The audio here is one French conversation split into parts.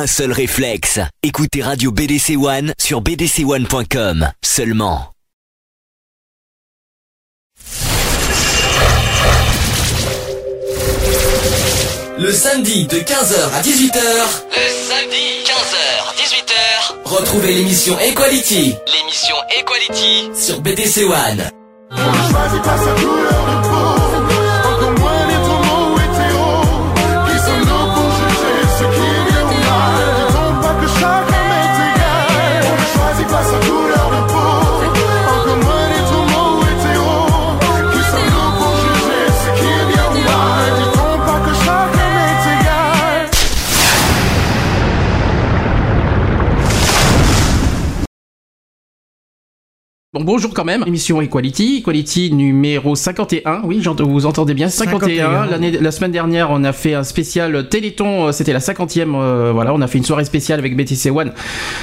un seul réflexe. Écoutez Radio BDC One sur bdc1.com seulement. Le samedi de 15h à 18h. Le samedi 15h 18h. Retrouvez l'émission Equality. L'émission Equality sur BDC One. Bon, bonjour quand même, émission Equality, Equality numéro 51, oui, vous entendez bien, 51. L'année, la semaine dernière, on a fait un spécial Téléthon, euh, c'était la 50e, euh, voilà, on a fait une soirée spéciale avec BTC One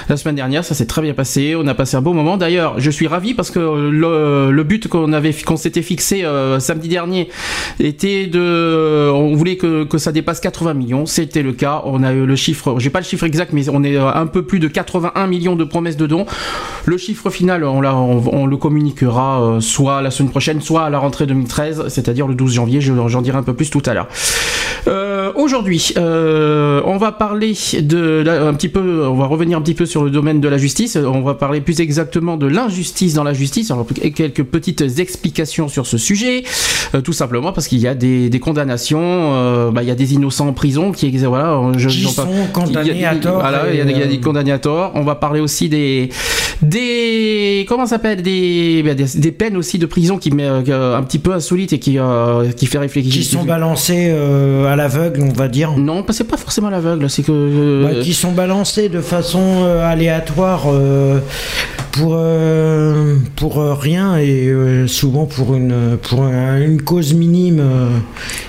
la semaine dernière, ça s'est très bien passé, on a passé un beau moment. D'ailleurs, je suis ravi parce que le, le but qu'on avait, qu'on s'était fixé euh, samedi dernier était de, on voulait que, que ça dépasse 80 millions, c'était le cas, on a eu le chiffre, j'ai pas le chiffre exact, mais on est un peu plus de 81 millions de promesses de dons. Le chiffre final, on l'a, on, le communiquera euh, soit la semaine prochaine, soit à la rentrée 2013, c'est-à-dire le 12 janvier. J'en dirai un peu plus tout à l'heure. Euh, aujourd'hui, euh, on va parler de un petit peu, on va revenir un petit peu sur le domaine de la justice. On va parler plus exactement de l'injustice dans la justice. Alors, quelques petites explications sur ce sujet, tout simplement parce qu'il y a des, condamnations, bah, il y a des innocents en prison qui, voilà, je, qui sont condamnés à tort. Voilà, il y, a, des condamnés à tort. On va parler aussi des des comment s'appelle des, bah, des, des peines aussi de prison qui met euh, un petit peu insolites et qui euh, qui fait réfléchir qui sont balancées euh, à l'aveugle on va dire. Non c'est pas forcément à l'aveugle c'est que bah, qui sont balancées de façon aléatoire pour pour rien et souvent pour une pour une cause minime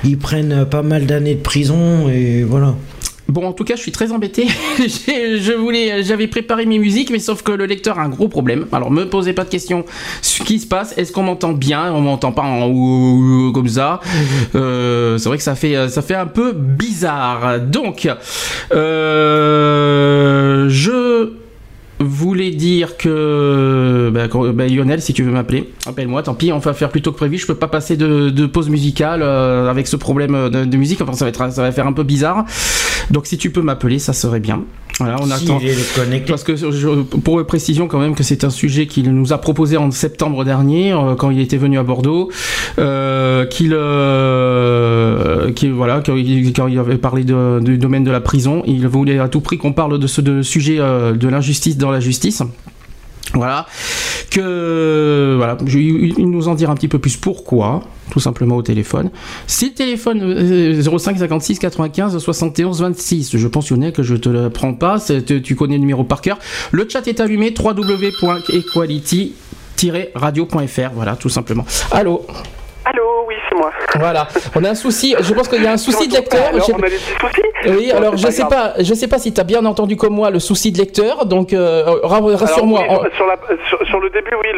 ils prennent pas mal d'années de prison et voilà Bon, en tout cas, je suis très embêté. je voulais, j'avais préparé mes musiques, mais sauf que le lecteur a un gros problème. Alors, me posez pas de questions. Ce qui se passe, est-ce qu'on m'entend bien? On m'entend pas en comme ça? Euh, c'est vrai que ça fait, ça fait un peu bizarre. Donc, euh, je voulais dire que bah, bah, Lionel, si tu veux m'appeler, appelle-moi. Tant pis, on va faire plus tôt que prévu. Je peux pas passer de, pause musicale euh, avec ce problème de, musique. Enfin, ça va être, ça va faire un peu bizarre. Donc, si tu peux m'appeler, ça serait bien. Voilà, on attend. Parce que pour précision quand même que c'est un sujet qu'il nous a proposé en septembre dernier euh, quand il était venu à Bordeaux, euh, qu'il, euh, voilà, quand il, avait parlé du domaine de la prison, il voulait à tout prix qu'on parle de ce sujet de l'injustice dans la justice. Voilà. Que voilà, il nous en dire un petit peu plus pourquoi, tout simplement au téléphone. C'est le téléphone 05 56 95 71 26. Je pensionnais que je te le prends pas, tu connais le numéro par cœur. Le chat est allumé www.equality-radio.fr. Voilà, tout simplement. Allô? Allô, oui, moi. Voilà, on a un souci, je pense qu'il y a un souci de lecteur. Alors, on a des soucis Oui, alors je sais pas, je sais pas si tu as bien entendu comme moi le souci de lecteur, donc euh, rassure-moi. sur, le début, oui,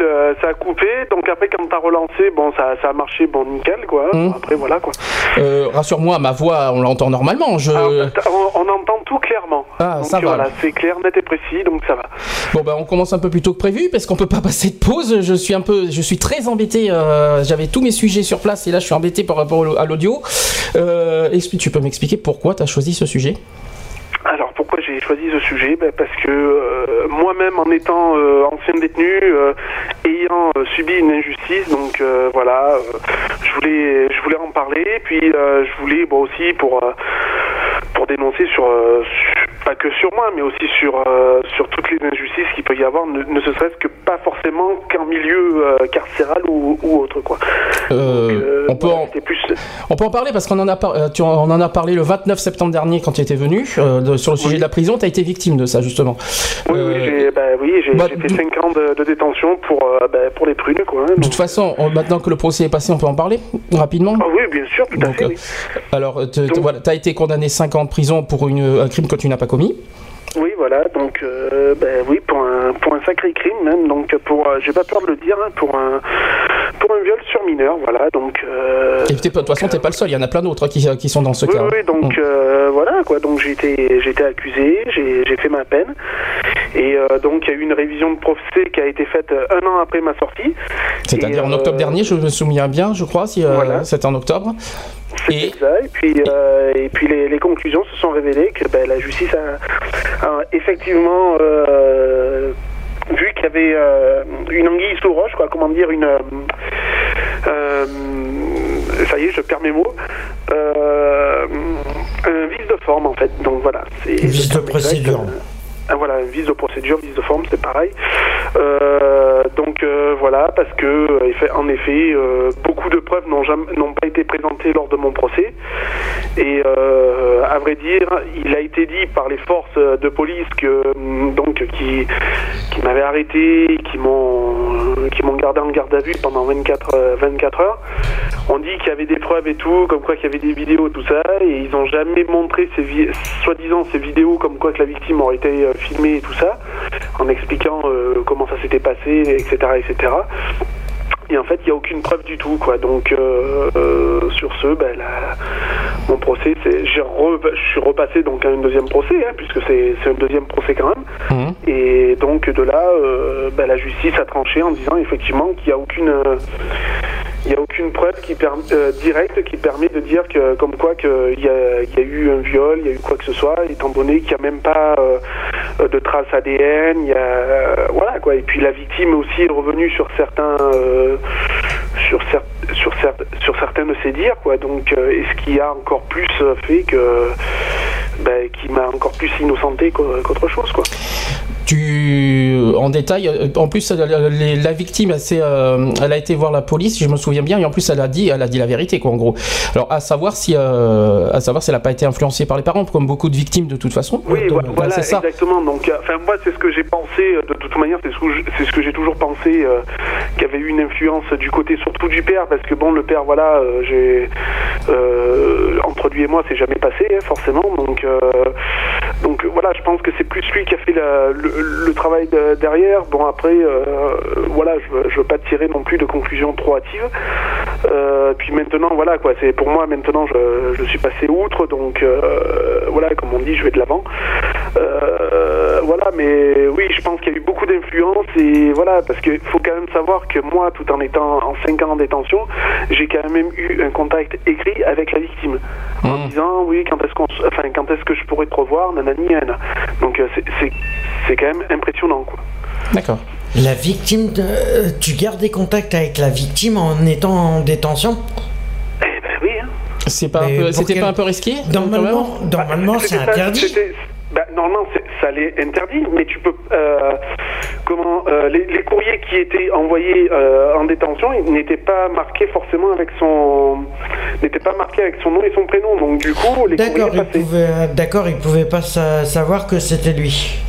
ça a coupé, donc après quand tu as relancé, bon, ça, ça, a marché, bon, nickel, quoi. Hum. Après, voilà, quoi. Euh, rassure-moi, ma voix, on l'entend normalement. Je... on, entend tout clairement. Ah, donc, ça va. Voilà, c'est clair, net et précis, donc ça va. Bon, ben, on commence un peu plus tôt que prévu, parce qu'on peut pas passer de pause. Je suis un peu, je suis très embêté. Euh, j'avais tous mes sujets sur place et là je suis embêté par rapport à l'audio. Euh, tu peux m'expliquer pourquoi tu as choisi ce sujet? Alors pourquoi j'ai choisi ce sujet? Ben, Parce que euh, moi-même en étant euh, ancien détenu, ayant subi une injustice, donc voilà, je voulais je voulais en parler, puis je voulais aussi pour pour dénoncer sur, pas que sur moi, mais aussi sur sur toutes les injustices qu'il peut y avoir, ne, ne serait-ce que pas forcément qu'en milieu carcéral ou, ou, autre quoi. Euh, on, peut en, plus... on peut en parler parce qu'on en, a euh, tu, on en a parlé le 29 septembre dernier quand tu étais venu euh, sur le sujet de la prison. Tu as été victime de ça justement. Oui, oui j'ai bah, oui, bah, fait 5 ans de, détention pour, bah, pour les prunes. Quoi, hein, de toute façon, maintenant que le procès est passé, on peut en parler rapidement ah, Oui, bien sûr, tout à fait. Alors, tu as été condamné 5 ans de prison pour un crime que tu n'as pas commis. Oui, voilà, donc ben, oui, pour un, pour un sacré crime même, donc pour, j'ai pas peur de le dire, hein, pour un, pour un viol sur mineur, voilà. Donc. Et de toute façon, t'es pas le seul. Il y en a plein d'autres qui, qui, sont dans ce cas. Oui, donc mm. voilà quoi. Donc j'ai été, j'ai été accusé, j'ai fait ma peine, et donc il y a eu une révision de procès qui a été faite un an après ma sortie. C'est-à-dire en octobre dernier, je me souviens bien, je crois, si voilà. c'était en octobre. Et... ça. Et puis, euh, et puis les, conclusions se sont révélées que ben, la justice a, effectivement euh, vu qu'il y avait euh, une anguille sous roche, quoi, comment dire, une. ça y est, je perds mes mots. un vice de forme, en fait. Donc voilà. Vice de procédure. Voilà, un vice de procédure, vice de forme, c'est pareil. Euh, donc euh, voilà, parce que euh, en effet, beaucoup de preuves n'ont pas été présentées lors de mon procès. Et à vrai dire, il a été dit par les forces de police que mm, donc qui, qui m'avaient arrêté, qui m'ont qui m'ont gardé en garde à vue pendant 24 24 heures. On dit qu'il y avait des preuves et tout, comme quoi qu'il y avait des vidéos, tout ça, et ils n'ont jamais montré ces soi-disant ces vidéos comme quoi que la victime aurait été filmé et tout ça, en expliquant euh, comment ça s'était passé, etc., etc. Et en fait, il n'y a aucune preuve du tout, quoi. Donc, euh, euh, sur ce, ben, mon procès, c'est, je suis repassé donc à un deuxième procès, hein, puisque c'est, un deuxième procès quand même. Mmh. Et donc de là, ben, la justice a tranché en disant effectivement qu'il n'y a aucune il n'y a aucune preuve euh, directe qui permet de dire que, comme quoi qu'il y, a eu un viol, il y a eu quoi que ce soit, étant donné qu'il n'y a même pas euh, de traces ADN, y a, voilà quoi. Et puis la victime aussi est revenue sur certains, euh, sur, sur, sur certains de ses dires, quoi. Donc, et ce qui a encore plus fait que, ben, qui m'a encore plus innocenté qu'autre chose, quoi tu en détail en plus la, victime euh, elle, a été voir la police je me souviens bien et en plus elle a dit elle a dit la vérité quoi en gros. Alors à savoir si euh, à savoir si elle n'a pas été influencée par les parents comme beaucoup de victimes de toute façon. Oui voilà c'est exactement. Donc euh, enfin moi c'est ce que j'ai pensé de toute manière c'est ce, ce que j'ai toujours pensé qu'il y avait eu une influence du côté surtout du père parce que bon le père voilà j'ai entre lui et moi c'est jamais passé hein, forcément. Donc donc voilà je pense que c'est plus lui qui a fait le le travail derrière, bon après, euh, voilà, je, ne veux pas tirer non plus de conclusions trop hâtives. Euh, puis maintenant, voilà quoi, c'est pour moi maintenant, je, suis passé outre, donc euh, voilà, comme on dit, je vais de l'avant. Voilà, mais oui, je pense qu'il y a eu beaucoup d'influence et voilà, parce qu'il faut quand même savoir que moi, tout en étant en 5 ans en détention, j'ai quand même eu un contact écrit avec la victime en mmh. disant oui, quand est-ce qu'on, enfin, quand est-ce que je pourrais te revoir, nanani, Donc c'est quand même impressionnant. Quoi. D'accord. La victime, tu gardes des contacts avec la victime en étant en détention? Eh ben oui. Hein. C'est pas c'était pas un peu risqué Normalement, normalement c'est interdit. Bah, normalement, ça l'est interdit, mais tu peux. Euh, comment euh, les, courriers qui étaient envoyés euh, en détention n'étaient pas marqués forcément avec son n'étaient pas marqués avec son nom et son prénom. Donc du coup, les d'accord, il pouvait, d'accord, il pouvait pas savoir que c'était lui.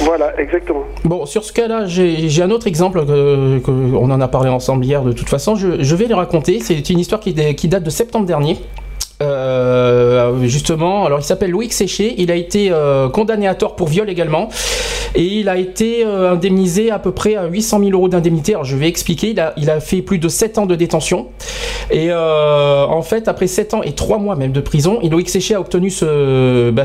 Voilà, exactement. Bon, sur ce cas-là, j'ai un autre exemple que, on en a parlé ensemble hier. De toute façon, je, je vais le raconter. C'est une histoire qui, qui date de septembre dernier. Euh, justement, alors il s'appelle Louis Séché, il a été euh, condamné à tort pour viol également, et il a été euh, indemnisé à peu près à 800 000 euros d'indemnité. Alors je vais expliquer, il a, fait plus de 7 ans de détention, et en fait, après 7 ans et 3 mois même de prison, Loïc Séché a obtenu bah,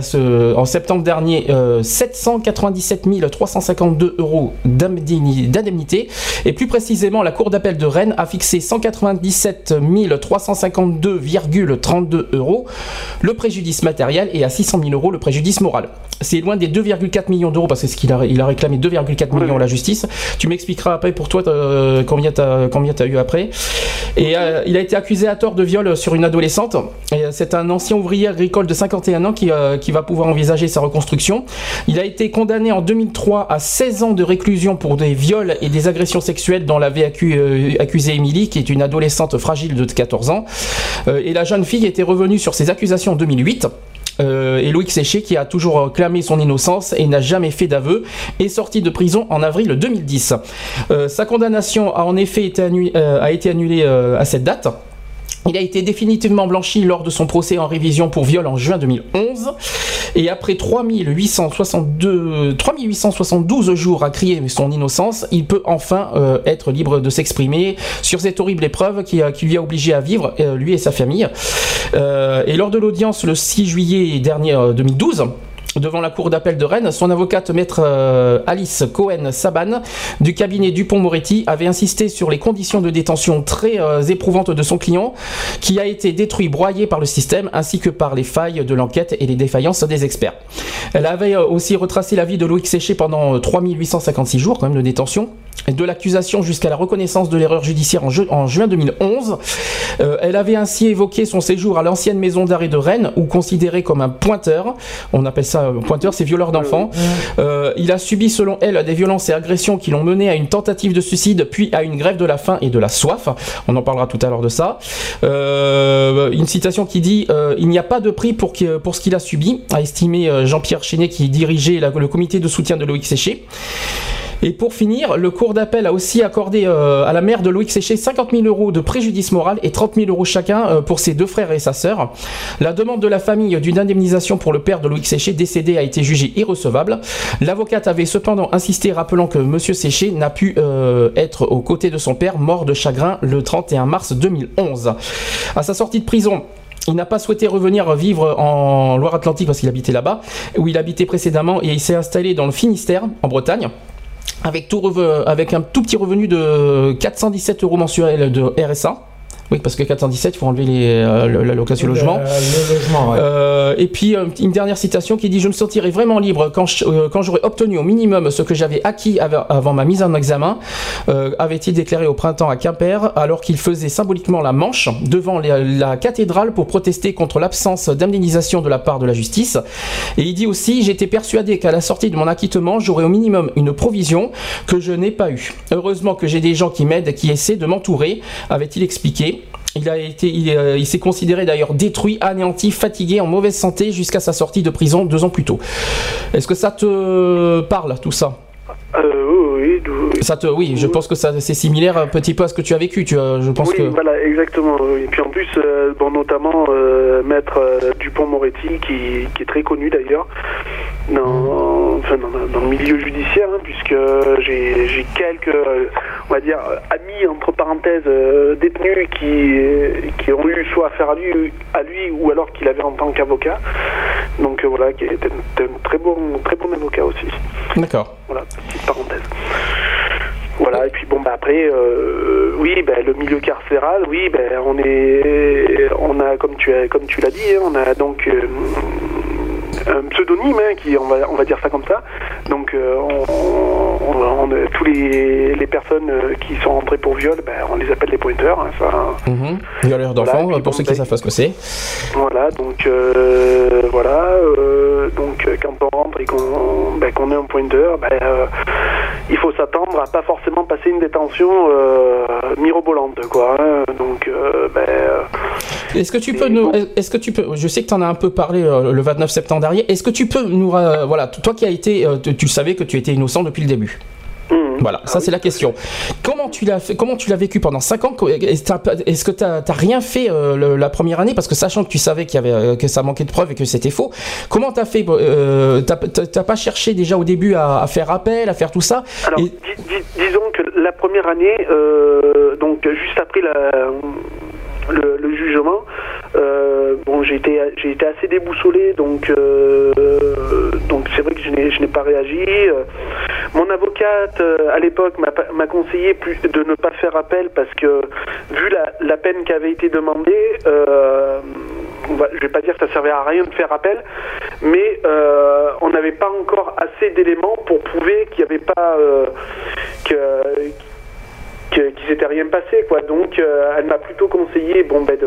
en septembre dernier 797 352 euros d'indemnité, et plus précisément, la Cour d'appel de Rennes a fixé 197 352,32 euros le préjudice matériel et à 600 000 euros le préjudice moral. C'est loin des 2,4 millions d'euros parce que ce qu'il a, il a réclamé 2,4 millions à la justice. Tu m'expliqueras après pour toi euh, combien tu as, combien as eu après. Et euh, il a été accusé à tort de viol sur une adolescente. Euh, c'est un ancien ouvrier agricole de 51 ans qui, qui va pouvoir envisager sa reconstruction. Il a été condamné en 2003 à 16 ans de réclusion pour des viols et des agressions sexuelles dont l'avait accusé Émilie, qui est une adolescente fragile de 14 ans. et la jeune fille était revenu sur ses accusations en 2008. Euh, et Loïc Séché, qui a toujours clamé son innocence et n'a jamais fait d'aveu, est sorti de prison en avril 2010. Euh, sa condamnation a en effet été euh, annulée à cette date. Il a été définitivement blanchi lors de son procès en révision pour viol en juin 2011. Et après 3862, 3872 jours à crier son innocence, il peut enfin euh, être libre de s'exprimer sur cette horrible épreuve qui, qui, lui a obligé à vivre, euh, lui et sa famille. Euh, et lors de l'audience le 6 juillet dernier 2012, devant la cour d'appel de Rennes, son avocate maître euh, Alice Cohen-Saban du cabinet Dupont-Moretti avait insisté sur les conditions de détention très euh, éprouvantes de son client, qui a été détruit, broyé par le système, ainsi que par les failles de l'enquête et les défaillances des experts. Elle avait euh, aussi retracé la vie de Loïc Séché pendant 3856 jours quand même de détention, de l'accusation jusqu'à la reconnaissance de l'erreur judiciaire en, juin 2011. elle avait ainsi évoqué son séjour à l'ancienne maison d'arrêt de Rennes, où considéré comme un pointeur, on appelle ça pointeur, c'est violeur d'enfants. Euh, il a subi, selon elle, des violences et agressions qui l'ont mené à une tentative de suicide, puis à une grève de la faim et de la soif. On en parlera tout à l'heure de ça. Euh, une citation qui dit euh, Il n'y a pas de prix pour, pour ce qu'il a subi, a estimé Jean-Pierre Chenet, qui dirigeait le comité de soutien de Loïc Séché. Et pour finir, le cours d'appel a aussi accordé euh, à la mère de Loïc Séché 50 000 euros de préjudice moral et 30 000 euros chacun euh, pour ses deux frères et sa sœur. La demande de la famille d'une indemnisation pour le père de Loïc Séché décédé a été jugée irrecevable. L'avocate avait cependant insisté rappelant que M. Séché n'a pu euh, être aux côtés de son père mort de chagrin le 31 mars 2011. À sa sortie de prison, il n'a pas souhaité revenir vivre en Loire-Atlantique parce qu'il habitait là-bas, où il habitait précédemment, et il s'est installé dans le Finistère, en Bretagne avec, un tout petit revenu de 417 euros mensuels de RSA. Oui, parce que 417, il faut enlever les, euh, la location logement. Euh, et puis euh, une dernière citation qui dit Je me sentirai vraiment libre quand, quand j'aurai obtenu au minimum ce que j'avais acquis avant ma mise en examen, avait-il déclaré au printemps à Quimper, alors qu'il faisait symboliquement la manche devant la cathédrale pour protester contre l'absence d'indemnisation de la part de la justice. Et il dit aussi J'étais persuadé qu'à la sortie de mon acquittement, j'aurais au minimum une provision que je n'ai pas eue. Heureusement que j'ai des gens qui m'aident, qui essaient de m'entourer, avait-il expliqué. Il a été, euh, il, s'est considéré d'ailleurs détruit, anéanti, fatigué, en mauvaise santé jusqu'à sa sortie de prison deux ans plus tôt. Est-ce que ça te parle tout ça? Euh, oui, ça te, oui, je pense que ça, c'est similaire un petit peu à ce que tu as vécu. Tu je pense oui, voilà, exactement. Et puis en plus, euh, bon, notamment maître Dupont-Moretti, qui, qui, est très connu d'ailleurs dans, enfin, dans, le milieu judiciaire, hein, puisque j'ai quelques on va dire, amis, entre parenthèses, euh, détenus qui, qui ont eu soit affaire à lui, à lui ou alors qu'il avait en tant qu'avocat. Donc euh, voilà, qui était un très bon, très bon avocat aussi. D'accord. Voilà, petite parenthèse. Voilà, et puis bon, bah après, euh, oui, bah, le milieu carcéral, oui, ben on est, on a, comme tu as, comme tu l'as dit, hein, on a donc un pseudonyme, hein, qui, on, va, on va dire ça comme ça. Donc, euh, on, tous les, les personnes euh, qui sont entrées pour viol, ben, on les appelle les pointeurs. Hein, ça, mhm. Violeurs d'enfants, pour ceux qui ben, savent pas ce que c'est. Voilà, donc, euh, voilà, donc quand on rentre et qu'on ben, est un pointeur, ben, il faut s'attendre à pas forcément passer une détention mirobolante, quoi. Hein. donc, ben, est-ce que tu peux nous, est-ce que tu peux, je sais que tu en as un peu parlé le 29 septembre Est-ce que tu peux nous, voilà, toi qui as été, euh, tu savais que tu étais innocent depuis le début. Mmh. Voilà, ça c'est la question. Comment tu l'as fait Comment tu l'as vécu pendant 5 ans? Est-ce que tu n'as rien fait euh, la première année? Parce que sachant que tu savais qu'il y avait euh, que ça manquait de preuves et que c'était faux, comment t'as fait euh, T'as pas cherché déjà au début à, faire appel, à faire tout ça? Alors, disons que la première année, donc juste après le, jugement, euh, bon, j'ai été, j'ai été assez déboussolé, donc, euh, donc c'est vrai que je n'ai, je n'ai pas réagi. Euh, mon avocate, à l'époque, m'a, conseillé plus, de ne pas faire appel parce que, vu la, peine qui avait été demandée, va, je vais pas dire que ça servait à rien de faire appel, mais on n'avait pas encore assez d'éléments pour prouver qu'il n'y avait pas qu'il s'était rien passé quoi donc euh, elle m'a plutôt conseillé bon ben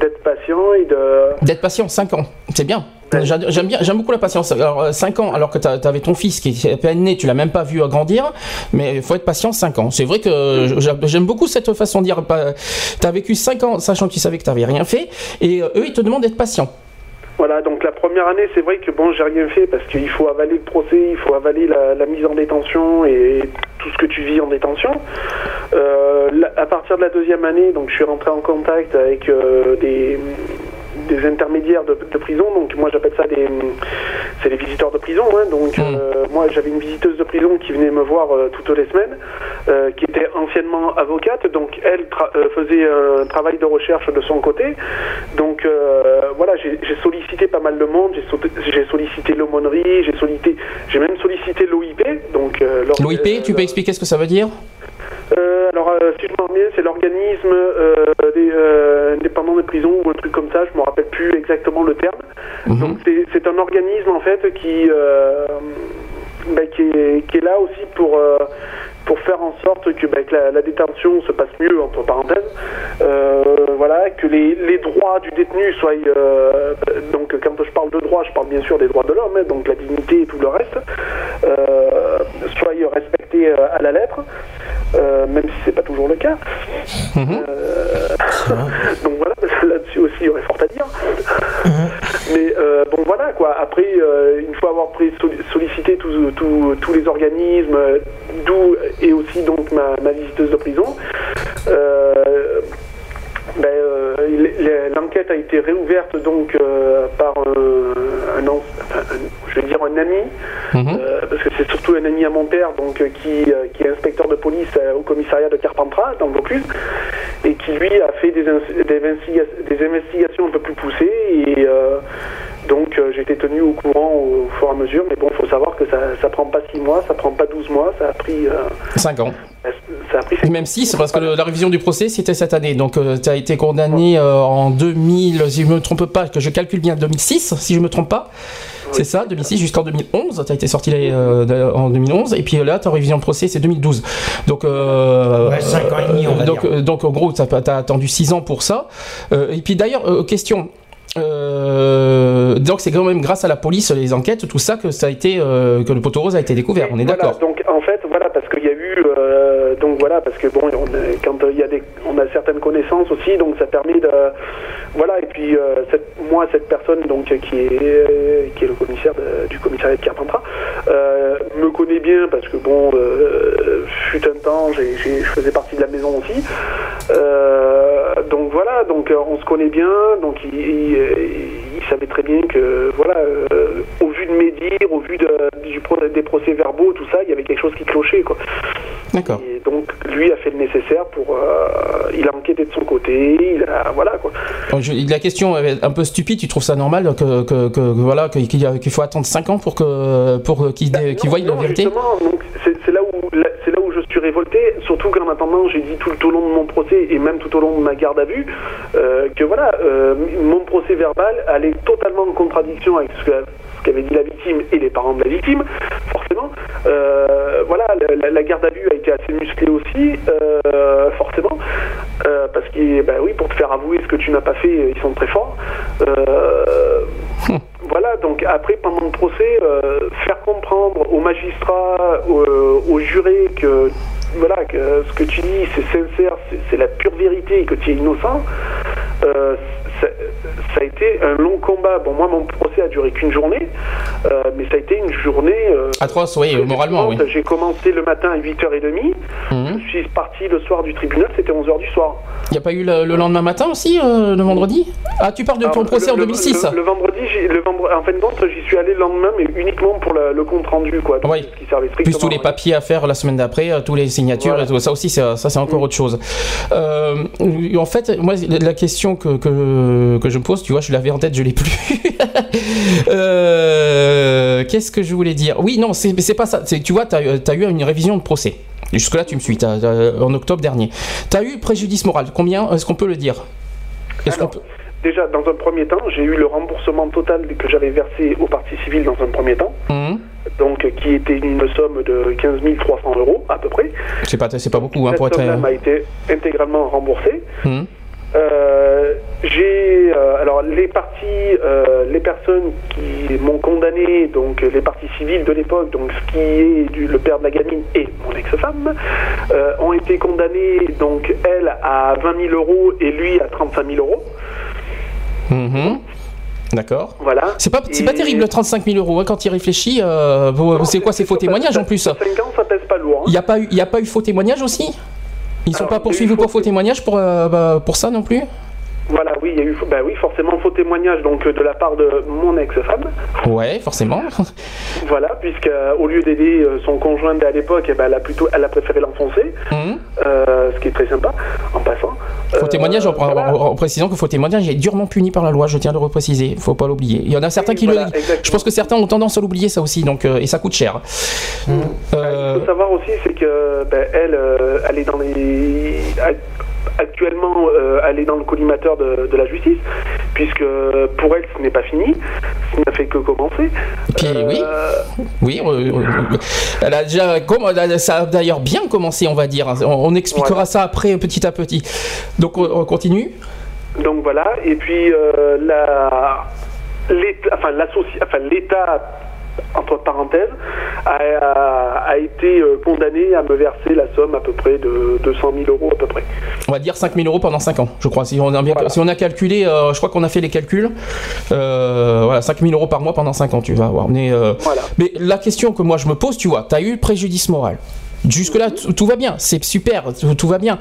d'être patient et de d'être patient 5 ans c'est bien J'aime bien, j'aime beaucoup la patience. Alors 5 euh, ans, alors que tu avais ton fils qui est à peine né, tu l'as même pas vu grandir, mais il faut être patient 5 ans. C'est vrai que j'aime beaucoup cette façon de dire. Tu as vécu 5 ans, sachant que tu savais que tu n'avais rien fait, et euh, eux ils te demandent d'être patient. Voilà, donc la première année, c'est vrai que bon, j'ai rien fait parce qu'il faut avaler le procès, il faut avaler la, mise en détention et tout ce que tu vis en détention. Euh, à partir de la deuxième année, donc je suis rentré en contact avec des des intermédiaires de, prison. Donc moi j'appelle ça des c'est les visiteurs de prison. Hein. donc hmm. euh, moi j'avais une visiteuse de prison qui venait me voir euh, toutes les semaines, euh, qui était anciennement avocate. Donc elle faisait un travail de recherche de son côté. Donc voilà j'ai sollicité pas mal de monde. J'ai sollicité l'aumônerie, j'ai sollicité j'ai même sollicité l'OIP. Donc l'OIP, tu peux expliquer ce que ça veut dire? Euh, alors, euh, si je me bien, c'est l'organisme euh, des, indépendant des prisons ou un truc comme ça, je me rappelle plus exactement le terme. Mhm. Donc, c'est un organisme en fait qui, bah, qui, est, qui, est, là aussi pour pour faire en sorte que, bah, la, détention se passe mieux, entre parenthèses, euh, voilà, que les, les, droits du détenu soient, euh, donc quand je parle de droits, je parle bien sûr des droits de l'homme, hein, donc la dignité et tout le reste, euh, soient respectés à la lettre, même si c'est pas toujours le cas. Mhm. donc voilà, là-dessus aussi, il y aurait fort à dire. Mhm. Mais bon, voilà, quoi. Après, une fois avoir sollicité tous les organismes, d'où et aussi donc ma, visiteuse de prison. Euh, ben, euh, l'enquête a été réouverte donc euh, par un, je vais dire un ami, mhm. parce que c'est surtout un ami à mon père, donc qui, qui est inspecteur de police au commissariat de Carpentras dans le Vaucluse, et qui lui a fait des, des, investigations un peu plus poussées et donc euh, j'ai été tenu au courant au, fur et à mesure, mais bon, il faut savoir que ça ne prend pas 6 mois, ça prend pas 12 mois, ça a pris... 5 euh, ans. Ça a pris Même 6, parce que la révision du procès, c'était cette année. Donc euh, tu as été condamné en 2000, si je ne me trompe pas, que je calcule bien 2006, si je ne me trompe pas. C'est ça, 2006 jusqu'en 2011. Tu as été sorti en 2011. Et puis là, ta révision de procès, c'est 2012. Donc, ouais, 5 ans et demi, on va donc, dire. donc, en gros, tu as, attendu 6 ans pour ça. et puis d'ailleurs, question euh, donc c'est quand même grâce à la police, les enquêtes, tout ça que ça a été euh, que le poteau rose a été découvert. On est d'accord. Donc en fait voilà parce qu'il y a eu euh, donc voilà parce que bon on, quand il y a des on a certaines connaissances aussi donc ça permet de voilà et puis cette, moi cette personne donc qui est qui est le commissaire du commissariat de Carpentras me connaît bien parce que bon fut un temps je faisais partie de la maison aussi donc voilà donc on se connaît bien donc il savait très bien que, voilà, euh, au vu de mes dires, au vu de, du, des procès verbaux, tout ça, il y avait quelque chose qui clochait, quoi. D'accord. Et donc, lui a fait le nécessaire pour. Euh, il a enquêté de son côté, il a. Voilà, quoi. la question est un peu stupide, tu trouves ça normal que, que, que voilà, qu'il faut attendre 5 ans pour que pour qu'il bah, voie la vérité? c'est là où c'est là où je suis révolté, surtout qu'en attendant, j'ai dit tout, tout, au long de mon procès et même tout au long de ma garde à vue euh, que voilà, mon procès verbal allait totalement en contradiction avec ce qu'avait dit la victime et les parents de la victime, forcément. Euh, voilà, la, garde à vue a été assez musclée aussi, euh, forcément, euh, parce que, ben oui, pour te faire avouer ce que tu n'as pas fait, ils sont très forts. Voilà, donc après, pendant le procès, faire comprendre aux magistrats, aux, jurés que voilà, que ce que tu dis, c'est sincère, c'est la pure vérité et que tu es innocent, ça, a été un long combat. Bon, moi, mon procès a duré qu'une journée, euh, mais ça a été une journée. Euh, Atroce, oui, moralement, oui. J'ai commencé le matin à 8h30. Mhm. Je suis parti le soir du tribunal, c'était 11h du soir. Il n'y a pas eu le, lendemain matin aussi, euh, le vendredi? Ah, tu parles de ton procès en 2006 le, vendredi, le vendredi, en fin de compte, j'y suis allé le lendemain, mais uniquement pour le compte rendu, quoi. oui. Plus tous les papiers à faire la semaine d'après, tous les signatures, et tout, ça aussi, ça, c'est encore mhm. autre chose. en fait, moi, la question que, que, je me pose, tu vois, je l'avais en tête, je l'ai plus. Euh, qu'est-ce que je voulais dire? Oui, non, c'est pas ça. Tu vois, tu as, eu une révision de procès. Jusque-là, tu me suis, en octobre dernier. Tu as eu préjudice moral. Combien est-ce qu'on peut le dire? Déjà, dans un premier temps, j'ai eu le remboursement total que j'avais versé au parti civil dans un premier temps. Mmh. Donc, qui était une somme de 15 300 euros à peu près. C'est pas, pas beaucoup hein, pour être. Cette m'a été intégralement remboursée. Mmh. Euh, j'ai euh, alors les parties, euh, les personnes qui m'ont condamné, donc les parties civiles de l'époque, donc ce qui est du, le père de la gamine et mon ex-femme, ont été condamnées donc elle à 20 000 euros et lui à 35 000 euros. Mm-hmm. D'accord. Voilà. C'est pas, c'est pas terrible, 35 000 euros, hein, quand il réfléchit. c'est quoi, ces faux témoignages en plus? 5 ans, ça pèse pas lourd. Il n'y a, pas eu, y a pas eu faux témoignages aussi? Ils sont pas poursuivis pour faux témoignage pour, bah, pour ça non plus voilà, oui, il y a eu bah oui, forcément faux témoignage donc de la part de mon ex-femme. Ouais, forcément. voilà, puisque euh, au lieu d'aider euh, son conjoint à l'époque, eh ben, elle a plutôt, elle a préféré l'enfoncer, mmh. euh, ce qui est très sympa en passant. Faux témoignage, en, précisant que faux témoignage est durement puni par la loi. Je tiens à le repréciser. Faut pas l'oublier. Il y en a certains qui le. Je pense que certains ont tendance à l'oublier ça aussi, donc et ça coûte cher. Mmh. Il faut savoir aussi, c'est que ben, elle, elle est dans les actuellement euh, elle est dans le collimateur de, la justice, puisque pour elle ce n'est pas fini, ce n'a fait que commencer. Puis oui, euh, oui, elle a déjà, ça a d'ailleurs bien commencé, on va dire. On, expliquera ça après petit à petit. Donc on, continue. Donc voilà, et puis euh, la, l'État, enfin, enfin l'État entre parenthèses, a, été euh, condamné à me verser la somme à peu près de 200 000 euros à peu près. On va dire 5 000 euros pendant 5 ans, je crois. Si on a, bien, si on a calculé, euh, je crois qu'on a fait les calculs, euh, voilà, 5 000 euros par mois pendant 5 ans, tu vas voir. Mais, mais la question que moi je me pose, tu vois, tu as eu préjudice moral. Jusque-là, tout va bien, c'est super, tout va bien.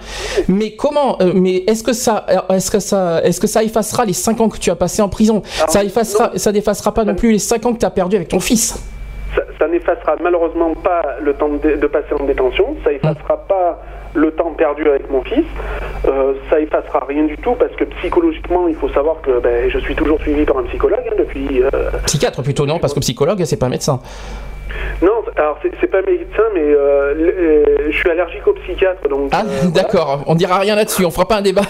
Mais comment Mais est-ce que ça, est-ce que ça, est-ce que ça effacera les 5 ans que tu as passé en prison? Ça effacera, ça n'effacera pas non plus les 5 ans que tu as perdu avec ton fils? Ça, n'effacera malheureusement pas le temps de, passer en détention. Ça effacera pas le temps perdu avec mon fils. Euh, ça effacera rien du tout parce que psychologiquement, il faut savoir que ben, je suis toujours suivi par un psychologue hein, depuis. Euh, Psychiatre plutôt non, parce que psychologue, c'est pas médecin. Non, alors c'est pas médecin, mais euh, euh, je suis allergique au psychiatre. Donc, ah, euh, d'accord, on dira rien là-dessus, on fera pas un débat,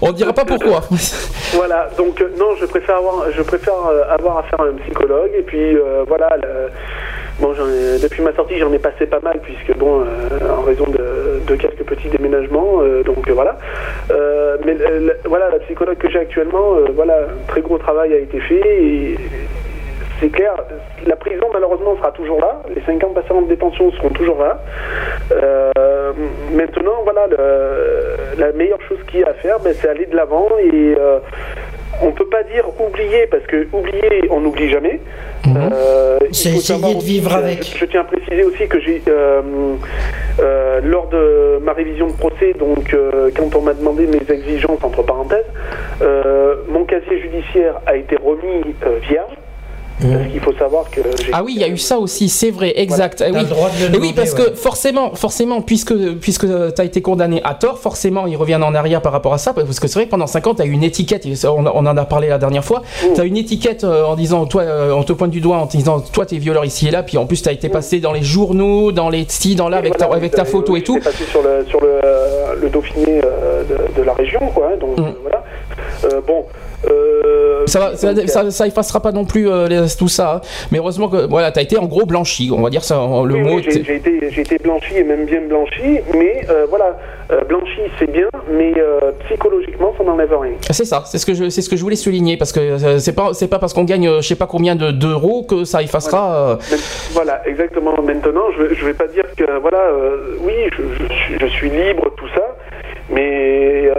on dira pas pourquoi. voilà, donc non, je préfère avoir, je préfère avoir affaire à un psychologue, et puis voilà. bon, depuis ma sortie, j'en ai passé pas mal, puisque bon, en raison de, quelques petits déménagements, donc voilà. mais voilà, la psychologue que j'ai actuellement, voilà, un très gros travail a été fait. Et, c'est clair, la prison malheureusement sera toujours là, les 5 ans passés en détention seront toujours là. Euh, maintenant, voilà, la meilleure chose qu'il y a à faire, ben, c'est aller de l'avant et euh, on ne peut pas dire oublier, parce que oublier, on n'oublie jamais. Mhm. Euh, c'est essayer de vivre avec. Je, tiens à préciser aussi que j'ai, lors de ma révision de procès, donc quand on m'a demandé mes exigences, entre parenthèses, mon casier judiciaire a été remis vierge. Parce qu'il faut savoir que. Ah oui, il y a eu ça aussi, c'est vrai, exact. oui. Et oui, parce que forcément, forcément, puisque, puisque tu as été condamné à tort, forcément, ils reviennent en arrière par rapport à ça. Parce que c'est vrai que pendant 5 ans, tu as une étiquette, on, en a parlé la dernière fois, mm. tu as une étiquette euh, en disant, toi, euh, on te pointe du doigt en te disant, toi, tu es violeur ici et là, puis en plus, tu as été mm. passé dans les journaux, dans les ci, dans là, avec, ta, avec ta photo et tout. passé sur le, sur le, le Dauphiné euh, de, la région, quoi. Hein, donc, mm. voilà. bon. Euh, ça, va, ça, ça, effacera pas non plus euh, tout ça, hein. mais heureusement que voilà, tu as été en gros blanchi, on va dire ça. Le mot. j'ai été, été, blanchi et même bien blanchi, mais euh, voilà, blanchi c'est bien, mais psychologiquement ça n'enlève rien. C'est ça, c'est ce que je, c'est ce que je voulais souligner parce que c'est pas, c'est pas parce qu'on gagne je sais pas combien de, d'euros que ça effacera. Voilà. exactement. Maintenant, je, je vais pas dire que voilà, oui, je, je, je suis libre, tout ça. Mais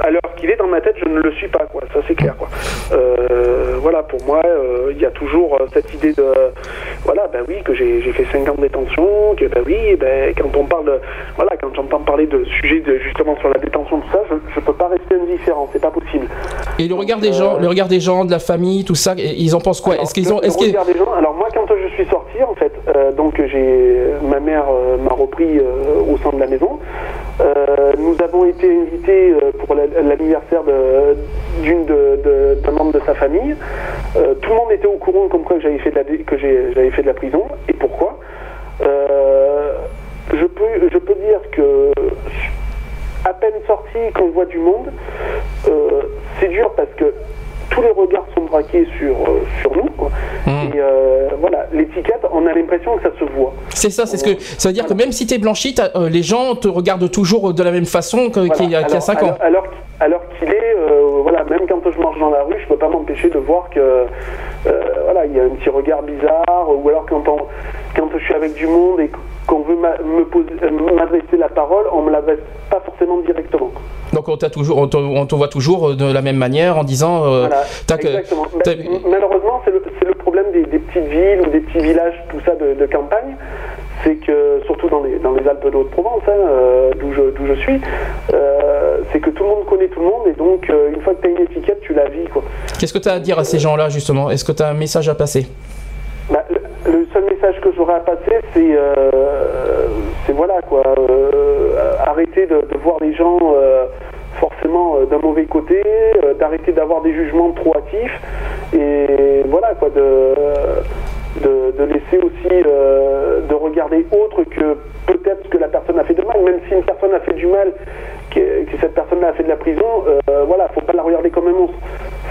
à l'heure qu'il est dans ma tête, je ne le suis pas, quoi. Ça c'est clair, quoi. Euh, voilà, pour moi, euh, il y a toujours cette idée de, voilà, ben oui, que j'ai fait 5 ans de détention, que ben oui, ben quand on parle, voilà, quand j'entends parler de sujets de, justement sur la détention, tout ça, je, ne peux pas rester indifférent, c'est pas possible. Et le regard des gens, le regard des gens, de la famille, tout ça, ils en pensent quoi? Est-ce qu'ils ont, est-ce des gens. Alors moi, quand je suis sorti, en fait, donc j'ai ma mère m'a repris au sein de la maison. nous avons été invités euh, pour d'une d'un membre de sa famille. Euh, tout le monde était au courant comme quoi j'avais fait de la que j'avais fait de la prison et pourquoi. Euh, je peux je peux dire que à peine sorti qu'on voit du monde, c'est dur parce que tous les regards sont braqués sur, euh, sur nous. Quoi. Hmm. Et euh, voilà, l'étiquette, on a l'impression que ça se voit. C'est ça, c'est ce que ça veut dire que même si tu es blanchi, euh, les gens te regardent toujours de la même façon qu'il y, a 5 ans. Alors, alors qu'il est, voilà, même quand je marche dans la rue, je peux pas m'empêcher de voir que voilà, il y a un petit regard bizarre, ou alors quand, on, quand je suis avec du monde et qu'on veut m'adresser la parole, on me l'adresse pas forcément directement. Donc on, toujours, on, te, voit toujours euh, de la même manière en disant. Euh, exactement. malheureusement, c'est le, problème des, petites villes ou des petits villages, tout ça de, campagne. c'est que, surtout dans les, dans les Alpes de Haute-Provence, hein, euh, d'où je, je, suis, euh, c'est que tout le monde connaît tout le monde et donc euh, une fois que tu as une étiquette, tu la vis. Qu'est-ce que tu as à dire à ces gens-là justement? Est-ce que tu as un message à passer? Bah, le, seul message que j'aurais à passer, c'est c'est voilà quoi, arrêter de, voir les gens forcément d'un mauvais côté, d'arrêter d'avoir des jugements trop hâtifs et voilà quoi de de, laisser aussi, euh, de regarder autre que peut-être ce que la personne a fait de mal, même si une personne a fait du mal, que, cette personne a fait de la prison, euh, voilà, faut pas la regarder comme un monstre.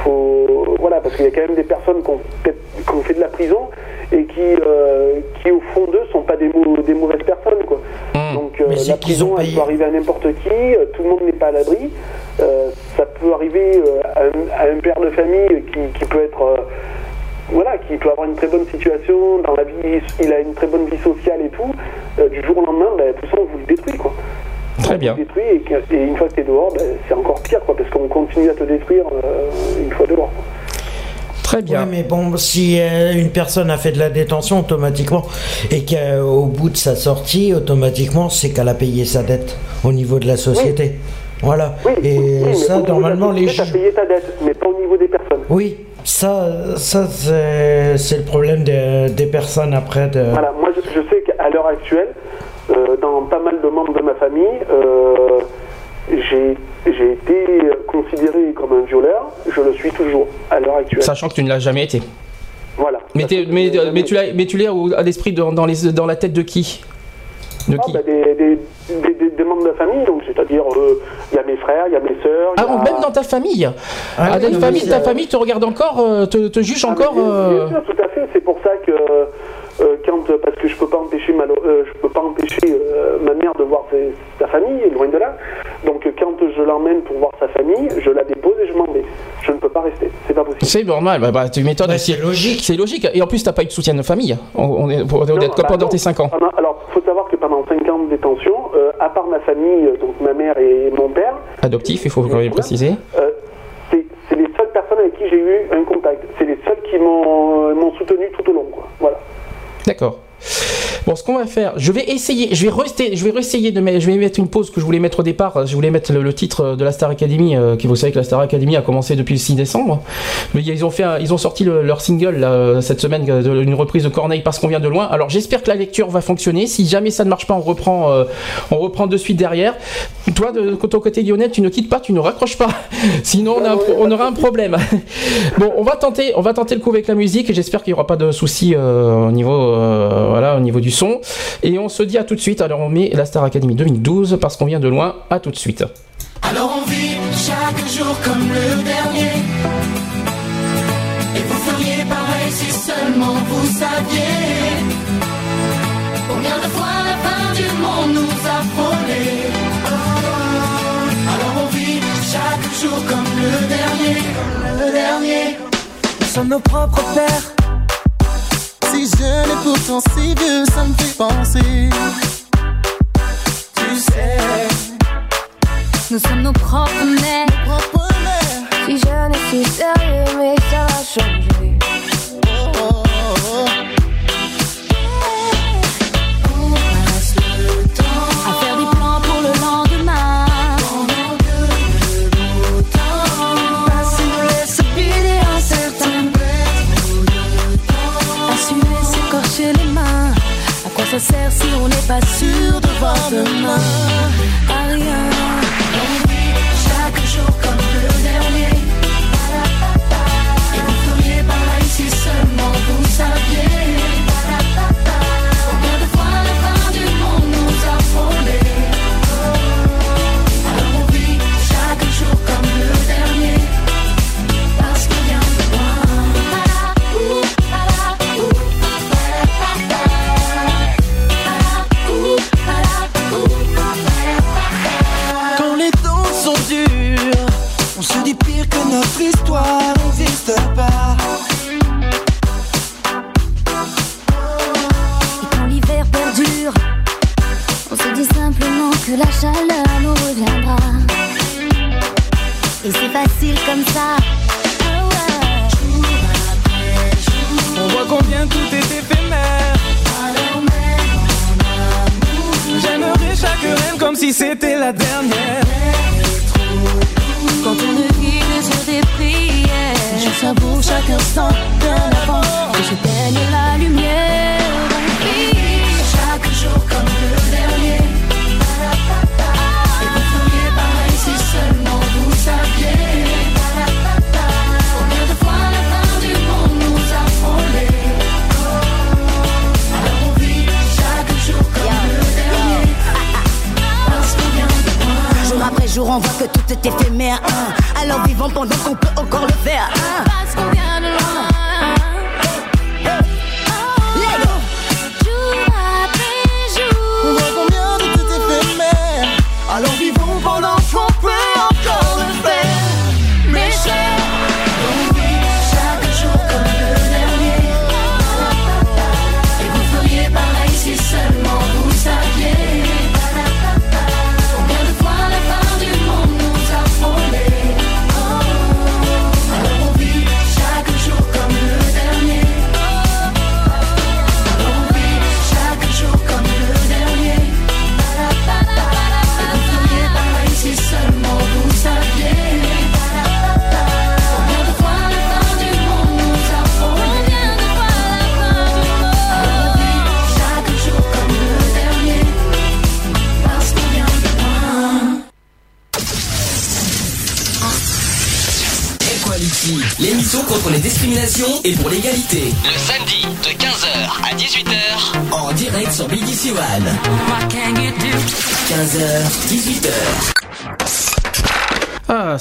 Faut, voilà, parce qu'il y a quand même des personnes qui ont, fait de la prison et qui, euh, qui au fond d'eux sont pas des, des mauvaises personnes, quoi. Mmh. Donc la prison, elle peut arriver à n'importe qui, tout le monde n'est pas à l'abri. ça peut arriver à un, père de famille qui, qui peut être voilà, qui peut avoir une très bonne situation dans la vie, il a une très bonne vie sociale et tout, euh, du jour au lendemain, ben, tout ça, on vous le détruit, quoi. Très bien. détruit et, une fois que tu es dehors, ben, c'est encore pire, quoi, parce qu'on continue à te détruire euh, une fois dehors. Très bien. mais bon, si euh, une personne a fait de la détention automatiquement et qu'au bout de sa sortie, automatiquement, c'est qu'elle a payé sa dette au niveau de la société. Voilà. et ça, normalement, les. Tu payé ta dette, mais pas au niveau des personnes. Oui, ça, ça c'est le problème des personnes après. De... Voilà, moi je, sais qu'à l'heure actuelle, euh, dans pas mal de membres de ma famille, euh, j'ai été considéré comme un violeur, je le suis toujours à l'heure actuelle. Sachant que tu ne l'as jamais été. Voilà. Mais, mais, mais, tu l'as, mais tu l'es à l'esprit dans, dans, dans la tête de qui? De ah, qui? bah, des, des, des, des, membres de la famille, donc c'est-à-dire euh, il y a mes frères, il y a mes sœurs. Ah, même dans ta famille ah, ah oui, famille, Ta famille te regarde encore, euh, te, te juge ah, encore bien, euh... bien, sûr, tout à fait. C'est pour ça que euh, quand, parce que je peux pas empêcher ma, euh, je peux pas empêcher euh, ma mère de voir sa famille, loin de là. Donc quand je l'emmène pour voir sa famille, je la dépose et je m'en vais. Je ne peux pas rester, c'est pas possible. C'est normal, bah, bah, tu m'étonnes. c'est logique. C'est logique. Et en plus, tu n'as pas eu de soutien de famille. On, est pour, non, bah, pendant tes 5 ans. alors, faut savoir que pendant 5 ans de détention, à part ma famille, donc ma mère et mon père. Adoptif, il faut quand même préciser. c'est les seules personnes avec qui j'ai eu un contact. C'est les seules qui m'ont soutenu tout au long. Quoi. Voilà. D'accord. Bon, ce qu'on va faire, je vais essayer, je vais rester, je vais essayer de mettre, je vais mettre une pause que je voulais mettre au départ. Je voulais mettre le, titre de la Star Academy, euh, qui vous savez que la Star Academy a commencé depuis le 6 décembre. Mais ils ont fait, ils ont sorti leur single cette semaine, une reprise de Corneille parce qu'on vient de loin. Alors j'espère que la lecture va fonctionner. Si jamais ça ne marche pas, on reprend, euh, on reprend de suite derrière. Toi, de, ton côté Lionel, tu ne quittes pas, tu ne raccroches pas. Sinon, on, aura un problème. bon, on va tenter, on va tenter le coup avec la musique et j'espère qu'il n'y aura pas de soucis euh, au niveau, voilà, au niveau du son. Et on se dit à tout de suite. Alors on met la Star Academy 2012 parce qu'on vient de loin. À tout de suite. Alors on vit chaque jour comme le dernier. Et vous feriez pareil si seulement vous saviez. Combien de fois la fin du monde nous a frôlé. Alors on vit chaque jour comme le dernier. Le dernier. Nous sommes nos propres pères si jeune et pourtant si vieux, ça me fait penser. Tu sais, nous sommes nos propres mères. Nos propres mères. Si jeune et si sérieux, mais ça va changer. Pas sûr de voir demain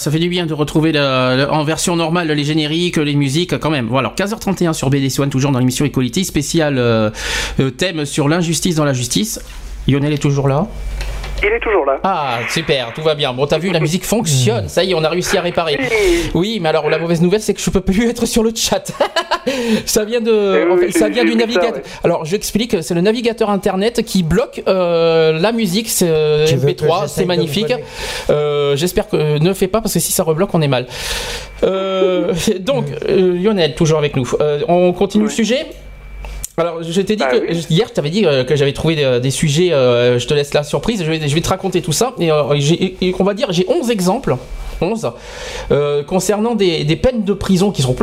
ça fait du bien de retrouver en version normale les génériques, les musiques quand même. Voilà, 15h31 sur BDC One, toujours dans l'émission Equality, spécial euh, euh, thème sur l'injustice dans la justice. Lionel est toujours là Il est toujours là. Ah, super, tout va bien. Bon, t'as vu, la musique fonctionne. Ça y est, on a réussi à réparer. Oui, mais alors la mauvaise nouvelle, c'est que je peux plus être sur le chat. ça vient de, Eh oui, en fait, oui, ça vient du ça, navigateur. ouais. Alors, j'explique, c'est le navigateur internet qui bloque euh, la musique. C'est euh, Tu veux que MP3, j'essaye c'est magnifique. Euh, J'espère que ne fais pas parce que si ça rebloque, on est mal. Euh, donc, euh, Lionel, toujours avec nous. Euh, on continue le sujet. Alors, je t'ai dit Bah que oui. hier, tu avais dit euh, que j'avais trouvé des, des sujets. euh, je te laisse la surprise. Je vais, je vais te raconter tout ça. Et, euh, et on va dire, j'ai 11 exemples. 11 euh, concernant des, des peines de prison qui sont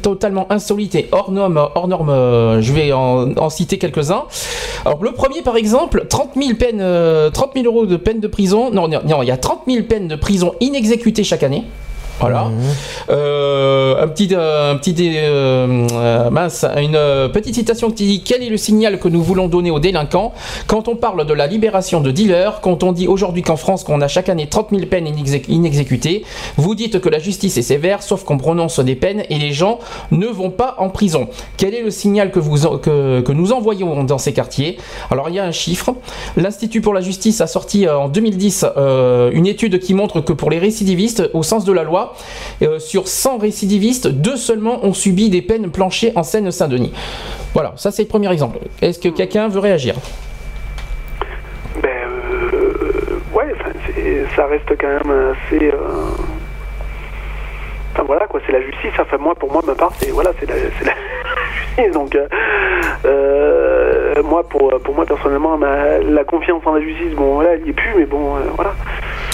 totalement insolites et hors normes. Hors normes euh, je vais en, en citer quelques-uns. Alors le premier par exemple, 30 000 peines, euh, 30 000 euros de peine de prison. Non, non, non, il y a 30 000 peines de prison inexécutées chaque année. Voilà. Euh, un petit, euh, un petit, euh, mince, une petite citation qui dit quel est le signal que nous voulons donner aux délinquants quand on parle de la libération de dealers, quand on dit aujourd'hui qu'en France qu'on a chaque année 30 000 peines inexé- inexécutées, vous dites que la justice est sévère, sauf qu'on prononce des peines et les gens ne vont pas en prison. Quel est le signal que, vous, que, que nous envoyons dans ces quartiers? Alors il y a un chiffre. L'Institut pour la justice a sorti en 2010 euh, une étude qui montre que pour les récidivistes, au sens de la loi, euh, sur 100 récidivistes, deux seulement ont subi des peines planchées en Seine-Saint-Denis. Voilà, ça c'est le premier exemple. Est-ce que quelqu'un veut réagir? Ben, euh, ouais, ça reste quand même assez. euh, Enfin voilà quoi, c'est la justice. Enfin moi, pour moi, ma part, c'est voilà, c'est la, justice. Donc euh, moi, pour pour moi personnellement, ma- la confiance en la justice, bon voilà, elle y est plus, mais bon, voilà.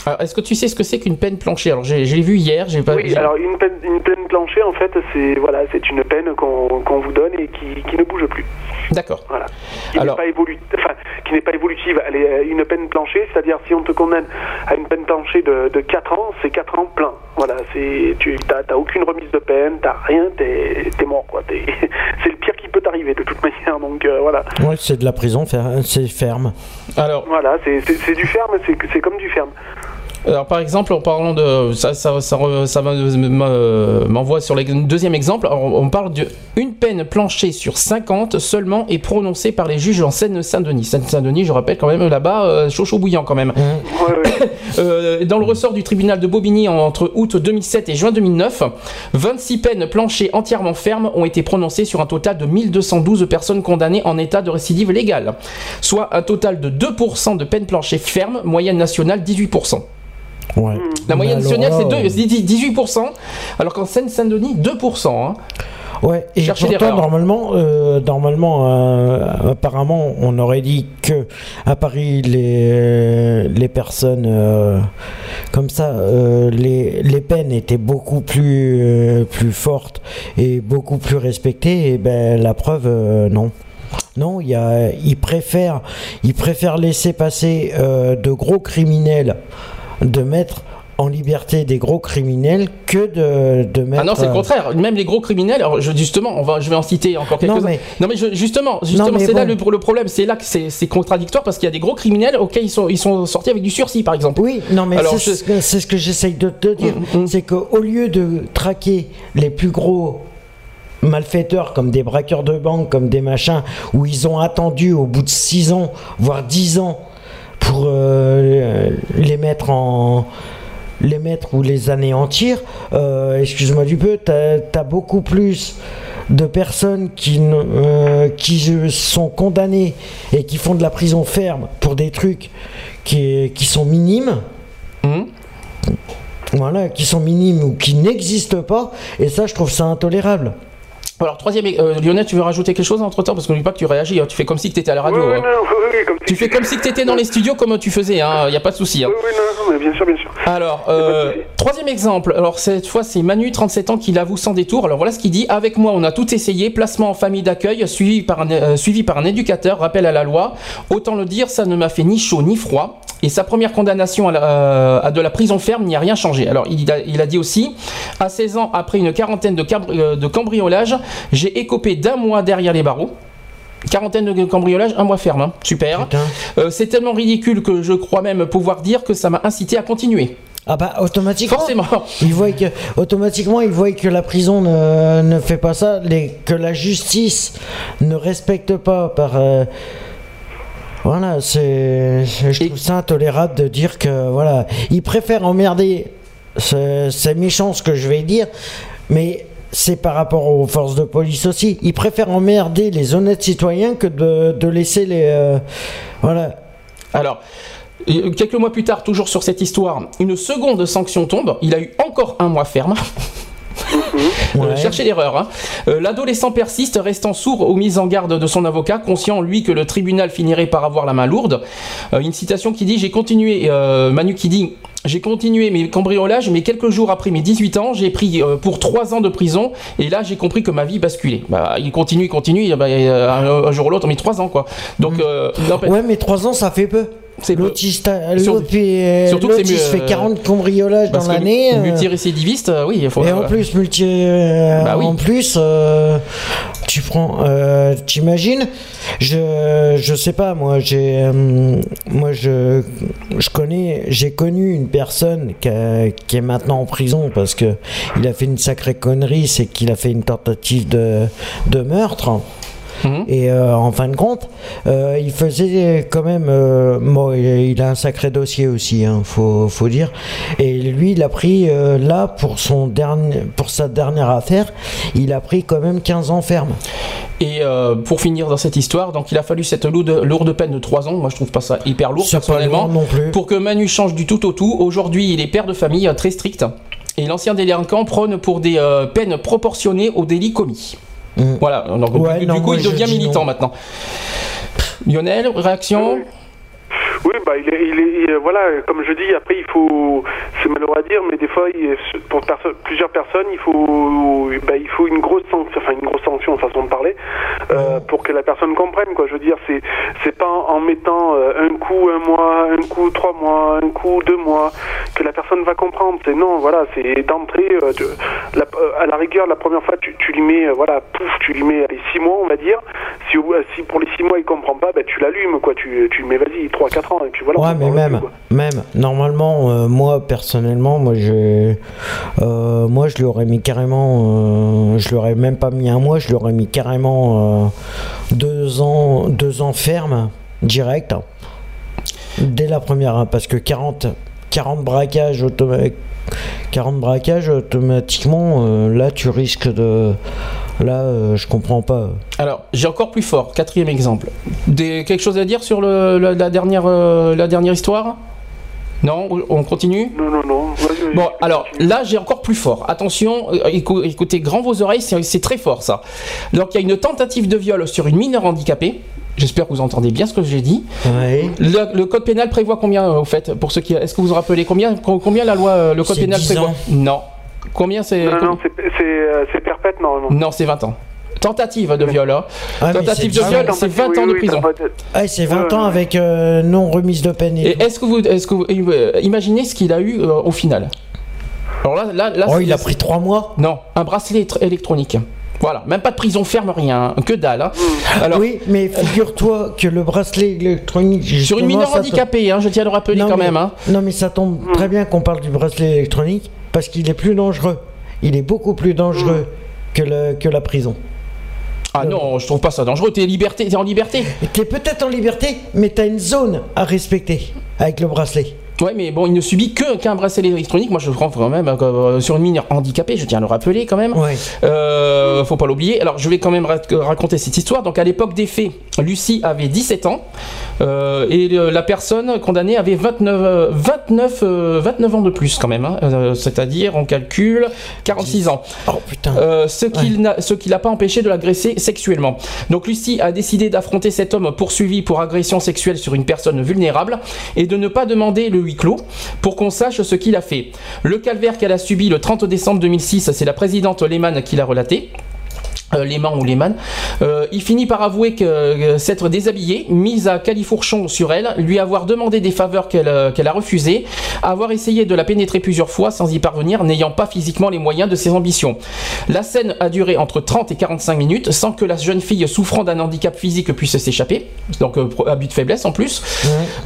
Alors, Est-ce que tu sais ce que c'est qu'une peine planchée? Alors j'ai j'ai vu hier, j'ai pas. Oui, j'ai- alors une peine, une peine planchée, en fait, c'est voilà, c'est une peine qu'on qu'on vous donne et qui, qui ne bouge plus. D'accord. Voilà. Qui n'est pas évolu- enfin, qui n'est pas évolutive. Elle est euh, une peine planchée, c'est-à-dire si on te condamne à une peine planchée de, de 4 ans, c'est 4 ans plein. Voilà, c'est tu t'as t'as aucune remise de peine, t'as rien, t'es es mort quoi. T'es- C'est le pire qui peut t'arriver de toute manière. Donc euh, voilà, Ouais, c'est de la prison, fer- c'est ferme. Alors, voilà, c'est c'est- c'est du ferme, c'est c'est comme du ferme. Alors par exemple, en parlant de ça, ça, ça, m'envoie sur le deuxième exemple. Alors, on parle d'une peine planchée sur 50 seulement est prononcée par les juges en Seine-Saint-Denis. Seine-Saint-Denis, je rappelle quand même là-bas, euh, chaud chaud bouillant quand même. Ouais, ouais. Euh, dans le ressort du tribunal de Bobigny en- entre août 2007 et juin 2009, 26 peines planchées entièrement fermes ont été prononcées sur un total de 1212 personnes condamnées en état de récidive légale, soit un total de 2% de peines planchées fermes, moyenne nationale 18%. Ouais. La moyenne nationale, c'est là, deux- c'est 18%, alors qu'en Seine-Saint-Denis, 2%. hein. Ouais, et pourtant, l'erreur. normalement, euh, normalement euh, apparemment, on aurait dit que à Paris, les, les personnes euh, comme ça, euh, les, les peines étaient beaucoup plus, euh, plus fortes et beaucoup plus respectées. Et ben, la preuve, euh, non. Non, il y a, ils préfèrent, ils préfèrent laisser passer euh, de gros criminels, de mettre en liberté des gros criminels que de, de mettre. Ah non, c'est le euh, contraire. Même les gros criminels, alors je, justement, on va, je vais en citer encore quelques-uns. Non, mais- non, mais je- justement, c'est là le, le problème. C'est là que c'est contradictoire parce qu'il y a des gros criminels auxquels ils sont, ils sont sortis avec du sursis, par exemple. Oui, non, mais c'est je- ce que, c'est ce que j'essaye de te dire. Mm, mm. C'est qu'au lieu de traquer les plus gros malfaiteurs comme des braqueurs de banque, comme des machins, où ils ont attendu au bout de 6 ans, voire 10 ans, pour euh, les mettre en les mettre ou les anéantir, euh, excuse-moi du peu, t'as as beaucoup plus de personnes qui, euh, qui sont condamnées et qui font de la prison ferme pour des trucs qui, qui sont minimes, Mhm. voilà, qui sont minimes ou qui n'existent pas, et ça je trouve ça intolérable. Alors, troisième, euh, Lionel, tu veux rajouter quelque chose entre temps? Parce qu'on ne dit pas que tu réagis. hein. Tu fais comme si tu étais à la radio. oui, oui, hein. non, oui, comme Tu fais comme si tu étais dans les studios comme tu faisais. Il n'y a pas de souci. hein. Oui, oui, non, non, mais bien sûr, bien sûr. Alors, euh, troisième exemple. Alors, cette fois, c'est Manu, 37 ans, qui l'avoue sans détour. Alors, voilà ce qu'il dit. Avec moi, on a tout essayé. Placement en famille d'accueil, suivi par, un, euh, suivi par un éducateur, rappel à la loi. Autant le dire, ça ne m'a fait ni chaud ni froid. Et sa première condamnation à, la- euh, à de la prison ferme n'y a rien changé. Alors, il a, il a dit aussi, à 16 ans, après une quarantaine de, euh, de cambriolages, j'ai écopé d'un mois derrière les barreaux. Quarantaine de cambriolages, un mois ferme. hein. Super. Putain. Euh, c'est tellement ridicule que je crois même pouvoir dire que ça m'a incité à continuer. Ah bah automatiquement. Forcément. Ils voient que automatiquement que la prison ne, ne fait pas ça, les, que la justice ne respecte pas par. euh, voilà, c'est je Et- trouve ça intolérable de dire que voilà, ils préfèrent emmerder. C'est c'est méchant ce que je vais dire, mais c'est par rapport aux forces de police aussi. Ils préfèrent emmerder les honnêtes citoyens que de, laisser les euh, voilà. Alors, euh, quelques mois plus tard, toujours sur cette histoire, une seconde sanction tombe. Il a eu encore un mois ferme. Euh, Ouais. cherchez l'erreur. hein. Euh, L'adolescent persiste, restant sourd aux mises en garde de son avocat, conscient lui que le tribunal finirait par avoir la main lourde. Euh, une citation qui dit J'ai continué, euh, Manu qui dit J'ai continué mes cambriolages, mais quelques jours après mes 18 ans, j'ai pris euh, pour 3 ans de prison, et là j'ai compris que ma vie basculait. Bah, il continue, il continue, bah, euh, un, jour ou l'autre, mais 3 ans quoi. Donc, euh, n'empêche- Ouais, mais trois ans ça fait peu. C'est l'autre, puis, euh, surtout que c'est fait euh, 40 cambriolages dans l'année. euh, multirécidiviste, euh, oui, il faut. et en plus, multi, euh, Bah oui. en plus, euh, tu prends, euh, t'imagines, je, je sais pas, moi, j'ai, euh, moi, je, je connais, j'ai connu une personne qui, a- qui est maintenant en prison parce que il a fait une sacrée connerie, c'est qu'il a fait une tentative de, de meurtre. Mhm. Et euh, en fin de compte, euh, il faisait quand même. euh, bon, il il a un sacré dossier aussi, hein, faut, faut dire. Et lui, il a pris là pour son dernier, pour sa dernière affaire, il a pris quand même 15 ans ferme. Et pour finir dans cette histoire, donc il a fallu cette lourde, lourde peine de 3 ans. Moi, je trouve pas ça hyper lourd personnellement. non plus. Pour que Manu change du tout au tout. Aujourd'hui, il est père de famille très strict. Et l'ancien délinquant prône pour des euh, peines proportionnées aux délits commis. Voilà. Donc, Ouais, du, non, du coup, il devient militant non. maintenant. Lionel, réaction? Oui, bah, il est, il est, il est- voilà, comme je dis, après, il faut, c'est malheureux à dire, mais des fois, il- pour perso- plusieurs personnes, il faut, bah, il faut une grosse sanction, enfin, une grosse sanction, façon de parler, euh, pour que la personne comprenne, quoi. Je veux dire, c'est, c'est pas en, en mettant euh, un coup un mois, un coup trois mois, un coup deux mois, que la personne va comprendre. C'est non, voilà, c'est d'entrée, euh, de- à la rigueur, la première fois, tu, tu lui mets, voilà, pouf, tu lui mets allez, six mois, on va dire. Si, si pour les six mois, il comprend pas, bah, tu l'allumes, quoi. Tu, tu lui mets, vas-y, trois, quatre ans, et puis voilà. Ouais, mais même, plus, même, normalement, euh, moi, personnellement, moi, je, euh, moi, je lui aurais mis carrément, euh, je lui aurais même pas mis un mois, je lui aurais mis carrément deux ans, deux ans ferme, direct, dès la première, hein, parce que 40, 40 braquages automatiques. 40 braquages automatiquement, euh, là tu risques de. Là, euh, je comprends pas. Alors, j'ai encore plus fort. Quatrième exemple. Des, quelque chose à dire sur le, la, la dernière, euh, la dernière histoire? Non? On continue? Non, non, non. Bon, alors là, j'ai encore plus fort. Attention, écou- écoutez grand vos oreilles, c'est c'est très fort ça. Donc, il y a une tentative de viol sur une mineure handicapée. J'espère que vous entendez bien ce que j'ai dit. Ouais. Le, le code pénal prévoit combien, euh, au fait, pour ceux qui. Est-ce que vous vous rappelez combien, co- combien la loi, euh, le code pénal 10 prévoit ans. Non. Combien c'est Non, non, c'est c'est, euh, c'est perpète normalement. Non, c'est 20 ans. Tentative de viol, hein. Ah, Tentative de viol, c'est 20 ans de prison. Ah, c'est 20 Ouais, ans avec euh, non remise de peine. Et, Et est-ce que vous, est-ce que vous, euh, imaginez ce qu'il a eu euh, au final? Alors là, là, là oh, il a pris 3 mois. Non, un bracelet tr- électronique. Voilà, même pas de prison ferme, rien, que dalle. hein. Alors, oui, mais figure-toi que le bracelet électronique. sur une mineure handicapée, hein, je tiens à le rappeler Non, quand mais- même. hein. Non, mais ça tombe très bien qu'on parle du bracelet électronique parce qu'il est plus dangereux. Il est beaucoup plus dangereux que, le, que la prison. Ah non, je trouve pas ça dangereux. T'es liberté, t'es en liberté. Tu es peut-être en liberté, mais tu as une zone à respecter avec le bracelet. Ouais, mais bon, il ne subit que qu'un bracelet électronique. Moi, je le prends quand même euh, sur une mineure handicapée. Je tiens à le rappeler quand même. Ouais. Euh, faut pas l'oublier. Alors, je vais quand même ra- raconter cette histoire. Donc, à l'époque des faits, Lucie avait 17 ans euh, et le- la personne condamnée avait 29, euh, 29, euh, 29 ans de plus quand même. hein. Euh, C'est-à-dire, on calcule 46 ans. Oh putain. Euh, ce qui qui l'a pas empêché de l'agresser sexuellement. Donc Lucie a décidé d'affronter cet homme poursuivi pour agression sexuelle sur une personne vulnérable et de ne pas demander le huis clos pour qu'on sache ce qu'il a fait. Le calvaire qu'elle a subi le 30 décembre 2006, c'est la présidente Lehmann qui l'a relaté. Euh, Lehmann ou Lehmann, Euh, il finit par avouer que euh, s'être déshabillé, mise à califourchon sur elle, lui avoir demandé des faveurs qu'elle euh, qu'elle a refusées, avoir essayé de la pénétrer plusieurs fois sans y parvenir, n'ayant pas physiquement les moyens de ses ambitions. La scène a duré entre 30 et 45 minutes sans que la jeune fille souffrant d'un handicap physique puisse s'échapper, donc abus de faiblesse en plus.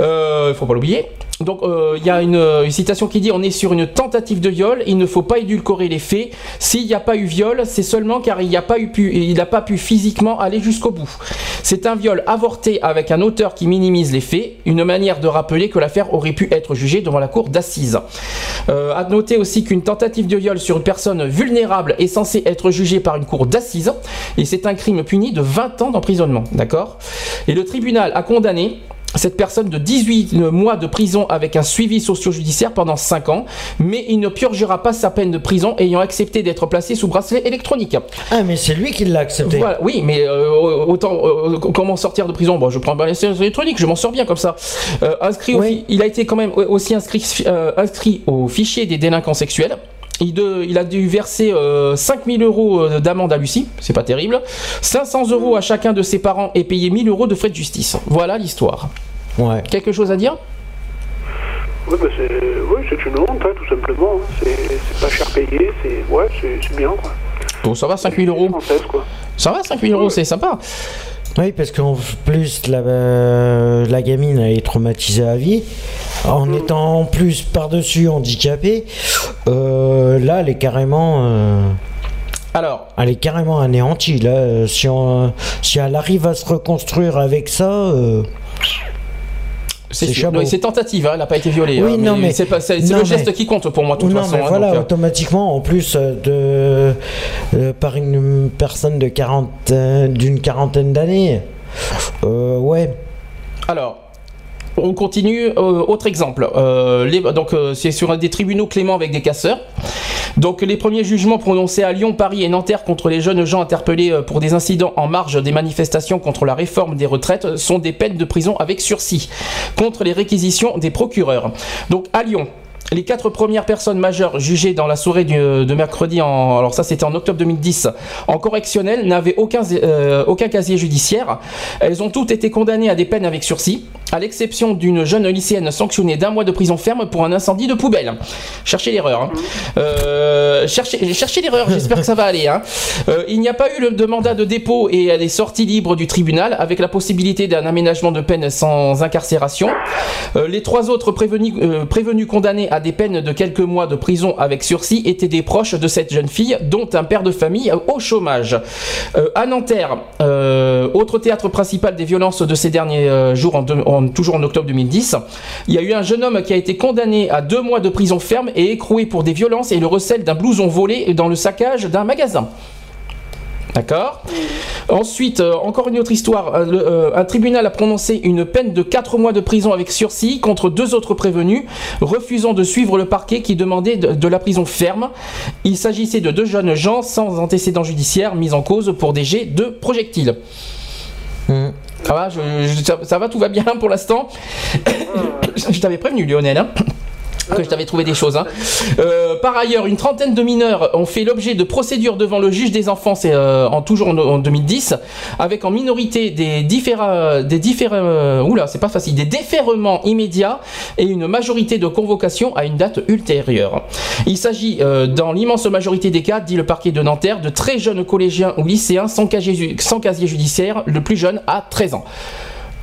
Euh, faut pas l'oublier. Donc euh, il y a une, une citation qui dit on est sur une tentative de viol, il ne faut pas édulcorer les faits. S'il n'y a pas eu viol, c'est seulement car il n'a pas pu, pas pu physiquement aller jusqu'au bout. C'est un viol avorté avec un auteur qui minimise les faits, une manière de rappeler que l'affaire aurait pu être jugée devant la cour d'assises. Euh, à noter aussi qu'une tentative de viol sur une personne vulnérable est censée être jugée par une cour d'assises et c'est un crime puni de 20 ans d'emprisonnement, d'accord? Et le tribunal a condamné cette personne de 18 mois de prison avec un suivi socio-judiciaire pendant 5 ans, mais il ne purgera pas sa peine de prison ayant accepté d'être placé sous bracelet électronique. Ah, mais c'est lui qui l'a accepté. Voilà, oui, mais euh, autant euh, comment sortir de prison? Bon, je prends un bracelet électronique, je m'en sors bien comme ça. Euh, inscrit Oui. il a été quand même aussi inscrit, inscrit au fichier des délinquants sexuels. Il, de- il a dû verser euh, 5000 euros euh, d'amende à Lucie, c'est pas terrible. 500 euros à chacun de ses parents et payer 1000 euros de frais de justice. Voilà l'histoire. Ouais. Quelque chose à dire? Oui, bah c'est ouais, c'est une honte, hein, tout simplement. C'est pas cher payé, c'est ouais, bien, quoi. Bon, ça va, 5000 euros. Quoi. Ça va, 5000 euros, c'est sympa. Oui, parce qu'en plus, la, euh, la gamine, elle est traumatisée à vie. En étant en plus par-dessus handicapée, euh, là, elle est carrément. euh, Alors, elle est carrément anéantie. Là, si, on- si elle arrive à se reconstruire avec ça. C'est tentative, hein, elle n'a pas été violée. Oui, hein, non, mais- c'est pas- c'est le geste mais- qui compte pour moi, de toute non, façon. mais hein, voilà, donc, euh, automatiquement, en plus euh, de, euh, par une personne de 40, euh, d'une quarantaine d'années. Euh, ouais. Alors, on continue. euh, autre exemple. Euh, euh, c'est sur des tribunaux clément avec des casseurs. Donc, les premiers jugements prononcés à Lyon, Paris et Nanterre contre les jeunes gens interpellés pour des incidents en marge des manifestations contre la réforme des retraites sont des peines de prison avec sursis contre les réquisitions des procureurs. Donc, à Lyon. Les quatre premières personnes majeures jugées dans la soirée du- de mercredi, alors ça c'était en octobre 2010, en correctionnel, n'avaient aucun, euh, aucun casier judiciaire. Elles ont toutes été condamnées à des peines avec sursis, à l'exception d'une jeune lycéenne sanctionnée d'un mois de prison ferme pour un incendie de poubelle. Cherchez l'erreur. hein. Euh, cherchez, l'erreur, j'espère que ça va aller. hein. Euh, il n'y a pas eu de mandat de dépôt et elle est sortie libre du tribunal avec la possibilité d'un aménagement de peine sans incarcération. Euh, les trois autres euh, prévenus condamnés à des peines de quelques mois de prison avec sursis étaient des proches de cette jeune fille, dont un père de famille au chômage. Euh, à Nanterre, euh, autre théâtre principal des violences de ces derniers euh, jours, toujours en octobre 2010, il y a eu un jeune homme qui a été condamné à deux mois de prison ferme et écroué pour des violences et le recel d'un blouson volé dans le saccage d'un magasin. D'accord. Ensuite, euh, encore une autre histoire. Euh, le- euh, un tribunal a prononcé une peine de 4 mois de prison avec sursis contre deux autres prévenus, refusant de suivre le parquet qui demandait de, de la prison ferme. Il s'agissait de deux jeunes gens sans antécédents judiciaires mis en cause pour des jets de projectiles. Hmm. Ça va, je- je- ça, ça va, tout va bien pour l'instant. je t'avais prévenu, Lionel. hein, que je t'avais trouvé des choses. hein. Euh, par ailleurs, une trentaine de mineurs ont fait l'objet de procédures devant le juge des enfants, c'est euh, en toujours en, en 2010, avec en minorité des différents, des différents, euh, oula, c'est pas facile, des immédiats et une majorité de convocations à une date ultérieure. Il s'agit, dans l'immense majorité des cas, dit le parquet de Nanterre, de très jeunes collégiens ou lycéens sans casier judiciaire, le plus jeune à 13 ans.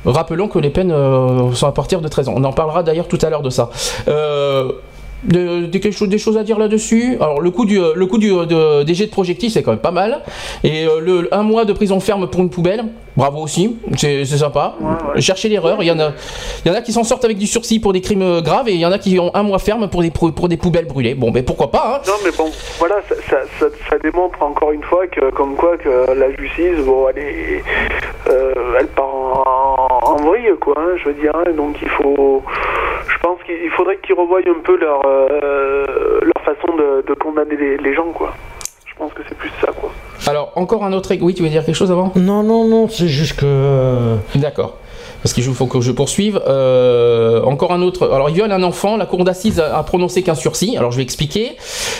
Rappelons que les peines euh, sont à partir de 13 ans. On en parlera d'ailleurs tout à l'heure de ça. Euh, des choses à dire là-dessus? Alors le coût du euh, le de- des jets de projectiles c'est quand même pas mal et le un mois de prison ferme pour une poubelle? Bravo aussi c'est sympa cherchez l'erreur il y en a il y en a qui s'en sortent avec du sursis pour des crimes euh, graves et il y en a qui ont un mois ferme pour des pour, pour des poubelles brûlées bon mais pourquoi pas hein Non, mais bon, voilà, ça, ça, ça, ça démontre encore une fois que, comme quoi, que la justice, bon, elle est, euh, elle part en, en vrille, quoi, hein, je veux dire. hein, donc il faut, je pense qu'il il faudrait qu'ils revoient un peu leur, euh, leur façon de, de condamner les, les gens, quoi. Je pense que c'est plus ça, quoi. alors encore un autre oui tu veux dire quelque chose avant? Non, non, non, c'est juste que. euh, D'accord. Parce qu'il faut que je poursuive. Euh, encore un autre. Alors, il viole un enfant. La cour d'assises a, a prononcé qu'un sursis. Alors, je vais expliquer.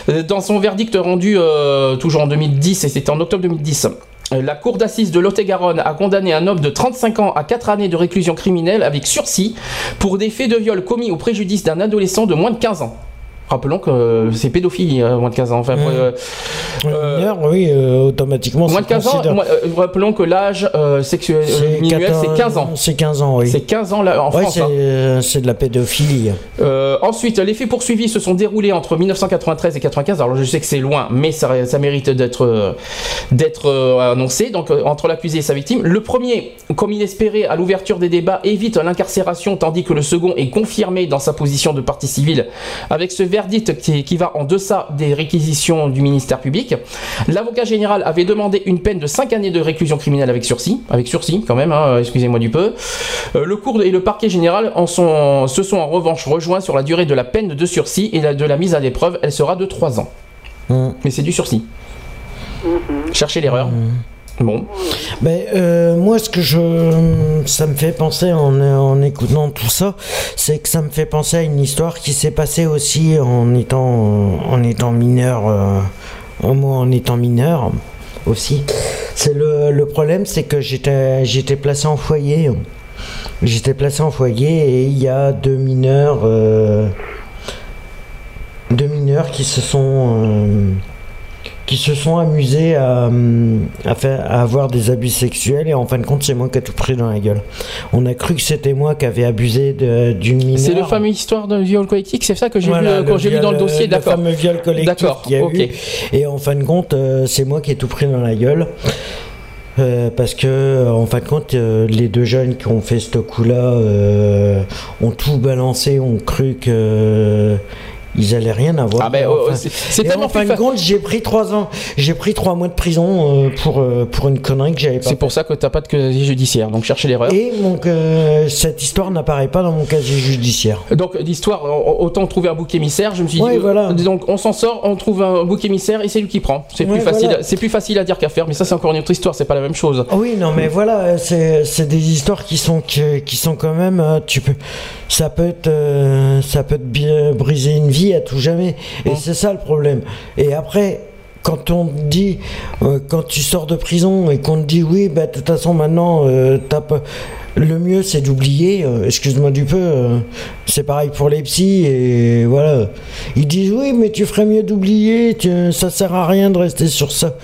Euh, Dans son verdict rendu euh, toujours en 2010, et c'était en octobre 2010. euh, La cour d'assises de Lot-et-Garonne a condamné un homme de 35 ans à 4 années de réclusion criminelle avec sursis pour des faits de viol commis au préjudice d'un adolescent de moins de 15 ans. Rappelons que euh, c'est pédophilie, euh, moins de 15 ans. Enfin, euh, mineur, oui, euh, automatiquement. moins de 15 ans, moi, euh, rappelons que l'âge euh, sexuel euh, C'est minimum, 14 c'est 15 ans. C'est 15 ans, oui. C'est 15 ans là, en Ouais, France. c'est hein. euh, c'est de la pédophilie. Euh, ensuite, les faits poursuivis se sont déroulés entre 1993 et 95. Alors je sais que c'est loin, mais ça, ça mérite d'être euh, d'être euh, annoncé. Donc euh, entre l'accusé et sa victime, le premier, comme il espérait à l'ouverture des débats, évite l'incarcération, tandis que le second est confirmé dans sa position de partie civile, avec ce verdict qui, qui va en deçà des réquisitions du ministère public. L'avocat général avait demandé une peine de 5 années de réclusion criminelle avec sursis, avec sursis quand même. hein, excusez-moi du peu. Euh, le cours et le parquet général en sont, se sont en revanche rejoints sur la durée de la peine de sursis et la- de la mise à l'épreuve. Elle sera de 3 ans. Hum. Mais c'est du sursis. Cherchez l'erreur. Bon. Ben, euh, moi, ce que je, ça me fait penser en, en écoutant tout ça, c'est que ça me fait penser à une histoire qui s'est passée aussi en étant, en étant mineur, euh, moi en étant mineur aussi. C'est le, le problème, c'est que j'étais, j'étais placé en foyer. J'étais placé en foyer et il y a deux mineurs, euh, deux mineurs qui se sont euh, qui se sont amusés à, hum, à, faire, à avoir des abus sexuels et en fin de compte c'est moi qui ai tout pris dans la gueule. On a cru que c'était moi qui avais abusé de- d'une mineure. C'est le fameux histoire d'un viol collectif, c'est ça que j'ai Voilà, vu, euh, quand j'ai lu dans le dossier, d'accord. Le fameux viol collectif D'accord, qu'il y a eu. Et en fin de compte, euh, c'est moi qui ai tout pris dans la gueule. Euh, parce que euh, en fin de compte, euh, les deux jeunes qui ont fait ce coup-là euh, ont tout balancé, ont cru que euh, ils allaient rien avoir. Ah ben, oh, enfin- c'est- tellement en fin de compte, j'ai pris trois ans, j'ai pris trois mois de prison euh, pour euh, pour une connerie que j'avais pas. C'est pour ça que t'as pas de casier judiciaire, donc cherchez l'erreur. Et mon, euh, cette histoire n'apparaît pas dans mon casier judiciaire. Donc l'histoire, au- autant trouver un bouc émissaire. Je me suis Ouais, dit, voilà. donc on s'en sort, on trouve un bouc émissaire et c'est lui qui prend. C'est Ouais, plus facile, voilà. c'est plus facile à dire qu'à faire. Mais ça c'est encore une autre histoire, c'est pas la même chose. Ah Oui, non, mais voilà, c'est des histoires qui sont qui, qui sont quand même, tu peux, ça peut te, euh, ça peut te briser une vie à tout jamais. Et c'est ça le problème. Et après. Quand on te dit, euh, quand tu sors de prison et qu'on te dit oui, bah de toute façon maintenant, euh, pas- le mieux c'est d'oublier. euh, Excuse-moi du peu, c'est pareil pour les psys et voilà. Ils disent oui, mais tu ferais mieux d'oublier. Ça sert à rien de rester sur ça.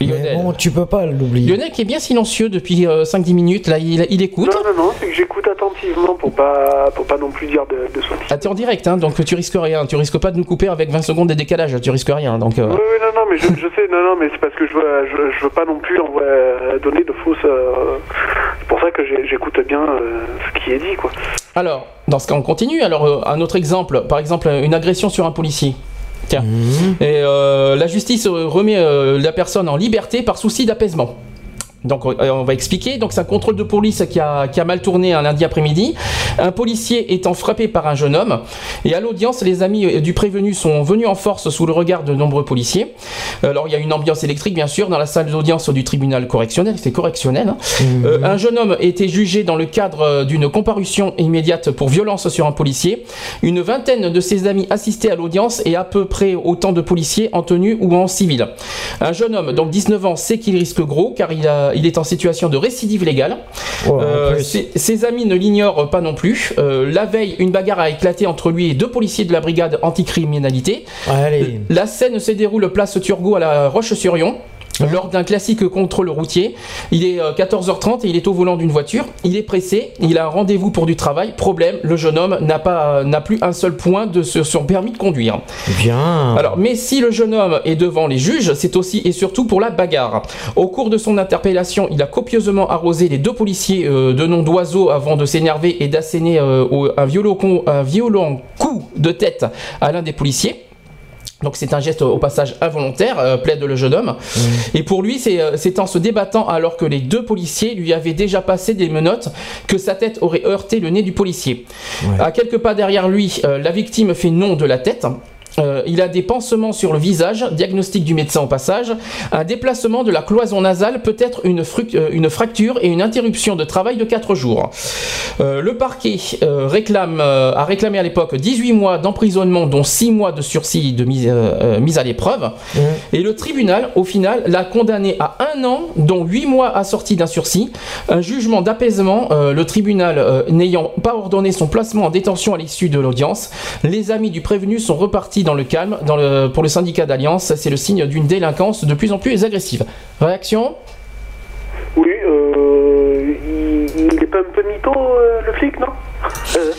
Mais Lionel. bon, tu peux pas l'oublier. Lionel qui est bien silencieux depuis 5-10 minutes, là il, il écoute. Non, non, non, c'est que j'écoute attentivement pour pas, pour pas non plus dire de, de. Ah, t'es en direct, hein, donc tu risques rien. Tu risques pas de nous couper avec 20 secondes de décalage, tu risques rien. Donc, euh, Oui, oui, non, non, mais je, je sais, non, non, mais c'est parce que je veux, je, je veux pas non plus envoyer, euh, donner de fausses. euh, c'est pour ça que j'écoute bien euh, ce qui est dit, quoi. Alors, dans ce cas, on continue. Alors, euh, un autre exemple, par exemple, une agression sur un policier. Tiens. Et euh, la justice remet euh, la personne en liberté par souci d'apaisement. Donc euh, on va expliquer. Donc c'est un contrôle de police qui a, qui a mal tourné un lundi après-midi. Un policier étant frappé par un jeune homme. Et à l'audience, les amis euh, du prévenu sont venus en force sous le regard de nombreux policiers. Alors il y a une ambiance électrique bien sûr dans la salle d'audience du tribunal correctionnel. C'est correctionnel. hein. Euh, un jeune homme était jugé dans le cadre euh, d'une comparution immédiate pour violence sur un policier. Une vingtaine de ses amis assistaient à l'audience et à peu près autant de policiers en tenue ou en civil. Un jeune homme, donc 19 ans, sait qu'il risque gros car il, a- il est en situation de récidive légale. Euh, ses, ses amis ne l'ignorent pas non plus. Euh, la veille, une bagarre a éclaté entre lui et deux policiers de la brigade anticriminalité. Allez. La scène se déroule place Turgot à la Roche-sur-Yon. Lors d'un classique contrôle routier, il est euh, 14h30 et il est au volant d'une voiture. Il est pressé, il a un rendez-vous pour du travail. Problème, le jeune homme n'a pas, n'a plus un seul point de son permis de conduire. Bien. Alors, mais si le jeune homme est devant les juges, c'est aussi et surtout pour la bagarre. Au cours de son interpellation, il a copieusement arrosé les deux policiers euh, de nom d'oiseau avant de s'énerver et d'asséner euh, violent un violent coup de tête à l'un des policiers. Donc c'est un geste au passage involontaire, euh, plaide le jeune homme. Et pour lui, c'est euh, c'est en se débattant alors que les deux policiers lui avaient déjà passé des menottes que sa tête aurait heurté le nez du policier. À quelques pas derrière lui, euh, la victime fait non de la tête. Euh, il a des pansements sur le visage, diagnostic du médecin au passage, un déplacement de la cloison nasale, peut-être une, euh, une fracture et une interruption de travail de 4 jours. Euh, le parquet euh, réclame, a réclamé à l'époque 18 mois d'emprisonnement, dont 6 mois de sursis de mise, mise à l'épreuve. Et le tribunal, au final, l'a condamné à un an, dont 8 mois assortis d'un sursis. Un jugement d'apaisement, le tribunal n'ayant pas ordonné son placement en détention à l'issue de l'audience. Les amis du prévenu sont repartis dans le calme. Dans le, pour le syndicat d'Alliance, c'est le signe d'une délinquance de plus en plus agressive. Réaction? Oui, euh, il, il est pas un peu mytho, euh, le flic, non? Euh,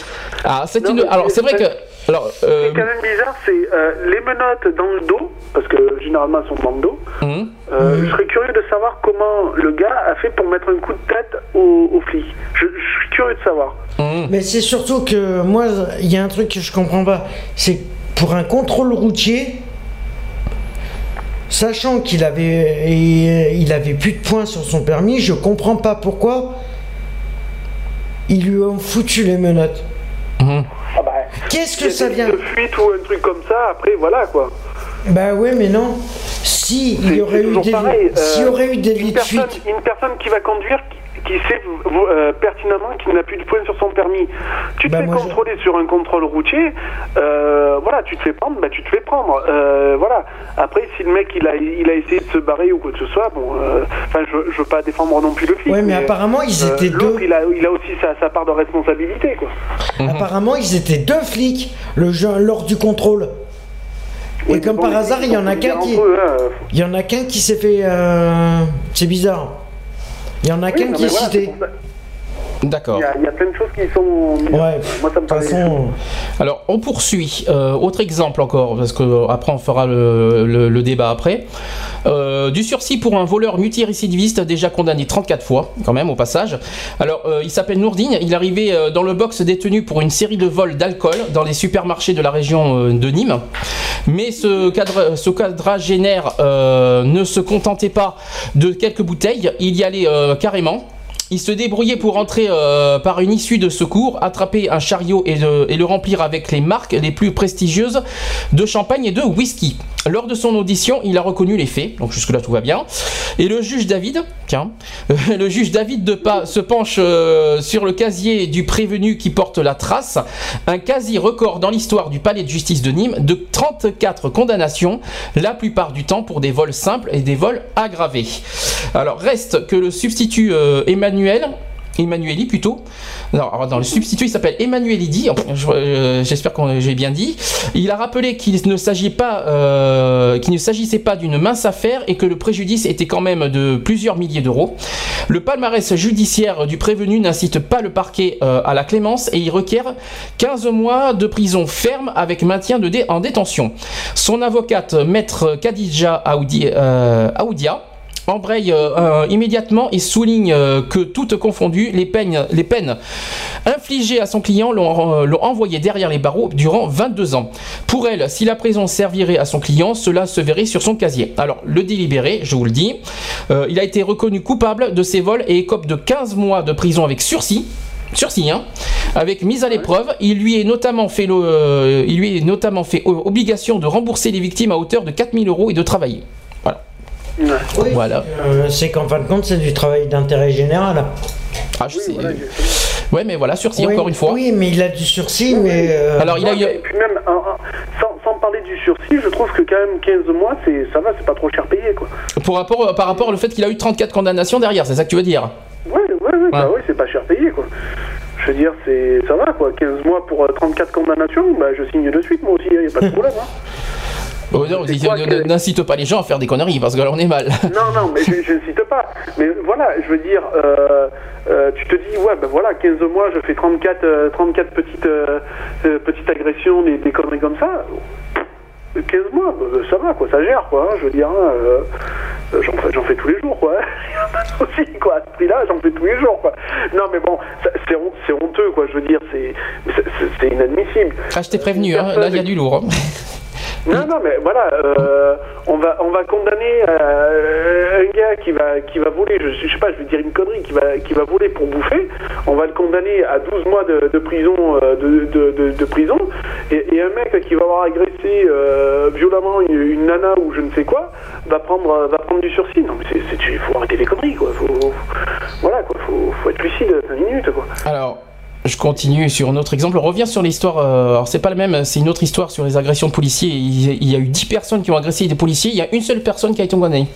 Ah, c'est une. Alors, c'est vrai que. Alors, Ce qui euh, est quand même bizarre, c'est euh, les menottes dans le dos, parce que généralement elles sont dans le dos. Euh, Je serais curieux de savoir comment le gars a fait pour mettre un coup de tête au, au flic. Je, je suis curieux de savoir. hum. Mais c'est surtout que moi, il y a un truc que je comprends pas. C'est que pour un contrôle routier, sachant qu'il avait, il avait plus de points sur son permis, je comprends pas pourquoi ils lui ont foutu les menottes. Ah bah, Qu'est-ce y que a ça vient de fuite ou un truc comme ça, après voilà quoi. Bah ouais, mais non. Si il y aurait eu des, pareil, s'il y euh, aurait eu des Une lits de personne, fuite, une personne qui va conduire, qui, qui sait euh, pertinemment qu'il n'a plus de points sur son permis. Tu te Bah, fais je- contrôler sur un contrôle routier, euh, voilà, tu te fais prendre, bah tu te fais prendre. Euh, voilà. Après, si le mec il a, il a essayé de se barrer ou quoi que ce soit, bon, enfin, je, je veux pas défendre non plus le flic. ouais, mais apparemment ils étaient deux. il a, il a aussi sa, sa part de responsabilité, quoi. Apparemment ils étaient deux flics le jeu, lors du contrôle. Et comme par hasard, il y en a qu'un qui, hein. il y en a qu'un qui s'est fait. C'est bizarre. Il y en a Oui, qu'un qui est voilà, cité. D'accord. Il y, a, il y a plein de choses qui sont. Ouais. Moi, ça me paraît. façon, Alors, on poursuit. Euh, autre exemple encore, parce que euh, après on fera le, le- le débat après. Euh, du sursis pour un voleur multirécidiviste déjà condamné 34 fois, quand même, au passage. Alors, euh, il s'appelle Nourdine. Il arrivait dans le box détenu pour une série de vols d'alcool dans les supermarchés de la région de Nîmes. Mais ce, cadre, ce quadragénaire ne se contentait pas de quelques bouteilles. Il y allait carrément. Il se débrouillait pour entrer euh, par une issue de secours, attraper un chariot et le, et le remplir avec les marques les plus prestigieuses de champagne et de whisky. Lors de son audition, il a reconnu les faits, donc jusque-là tout va bien. Et le juge David, tiens, le juge David de pas se penche euh, sur le casier du prévenu qui porte la trace, un quasi record dans l'histoire du palais de justice de Nîmes de 34 condamnations, la plupart du temps pour des vols simples et des vols aggravés. Alors reste que le substitut euh, Emmanuel Emmanueli plutôt. Non, alors, dans le substitut, il s'appelle Emmanuelidi. Euh, J'espère que j'ai bien dit. Il a rappelé euh, qu'il ne s'agissait pas d'une mince affaire et que le préjudice était quand même de plusieurs milliers d'euros. Le palmarès judiciaire du prévenu n'incite pas le parquet euh, à la clémence et il requiert 15 mois de prison ferme avec maintien de dé- en détention. Son avocate, maître Khadija Aoudi- Aoudia, embraye euh, immédiatement et souligne euh, que toutes confondues, les peines, les peines infligées à son client l'ont euh, envoyé derrière les barreaux durant 22 ans. Pour elle, si la prison servirait à son client, cela se verrait sur son casier. Alors, le délibéré, je vous le dis, il a été reconnu coupable de ces vols et écope de 15 mois de prison avec sursis. Sursis, hein, avec mise à l'épreuve, il lui est notamment fait, le- euh, il lui est notamment fait obligation de rembourser les victimes à hauteur de 4000 euros et de travailler. Voilà. Oui, Voilà. euh, c'est qu'en fin de compte, c'est du travail d'intérêt général. Ah, je sais. Ouais, mais voilà, sursis Oui, encore une fois. Oui, mais il a du sursis, mais. euh, Alors, il a eu. Et puis même, sans, sans parler du sursis, je trouve que quand même 15 mois, c'est ça va, c'est pas trop cher payé, quoi. Pour rapport, par rapport au fait qu'il a eu 34 condamnations derrière, c'est ça que tu veux dire? Ouais, ouais, ouais, bah ouais, c'est pas cher payé, quoi. Je veux dire, c'est ça va, quoi. 15 mois pour euh, 34 condamnations, bah je signe de suite, moi aussi, y a pas de problème, hein. Oh, non, que- N'incite pas les gens à faire des conneries parce que là on est mal. Non, non, mais je, je ne cite pas. Mais voilà, je veux dire, euh, euh, tu te dis, ouais, ben voilà, 15 mois, je fais 34, euh, 34 petites, euh, euh, petites agressions, des, des conneries comme ça. 15 mois, bah, ça va, quoi, ça gère, quoi. hein, je veux dire, hein, euh, euh, j'en fais, fais tous les jours, quoi. Pas de souci, quoi. À ce prix-là, j'en fais tous les jours, quoi. Non, mais bon, c'est hon- c'est honteux, quoi. Je veux dire, c'est inadmissible. Ah, je t'ai prévenu, hein, là il y a du lourd. hein. Non, non, mais voilà, euh, on va, on va condamner euh, un gars qui va, qui va voler, je, sais pas, je vais dire une connerie, qui va, qui va voler pour bouffer. On va le condamner à 12 mois de, de prison, euh, de, de, de, prison. Et, et un mec qui va avoir agressé euh, violemment une, nana ou je ne sais quoi, va prendre, va prendre du sursis. Non, mais c'est, faut arrêter les conneries, quoi. Faut, faut- voilà, quoi. Faut, faut être lucide 5 minutes, quoi. Alors, je continue sur un autre exemple. On revient sur l'histoire. euh, alors, c'est pas le même, c'est une autre histoire sur les agressions de policiers. Il, il y a eu 10 personnes qui ont agressé des policiers. Il y a une seule personne qui a été condamnée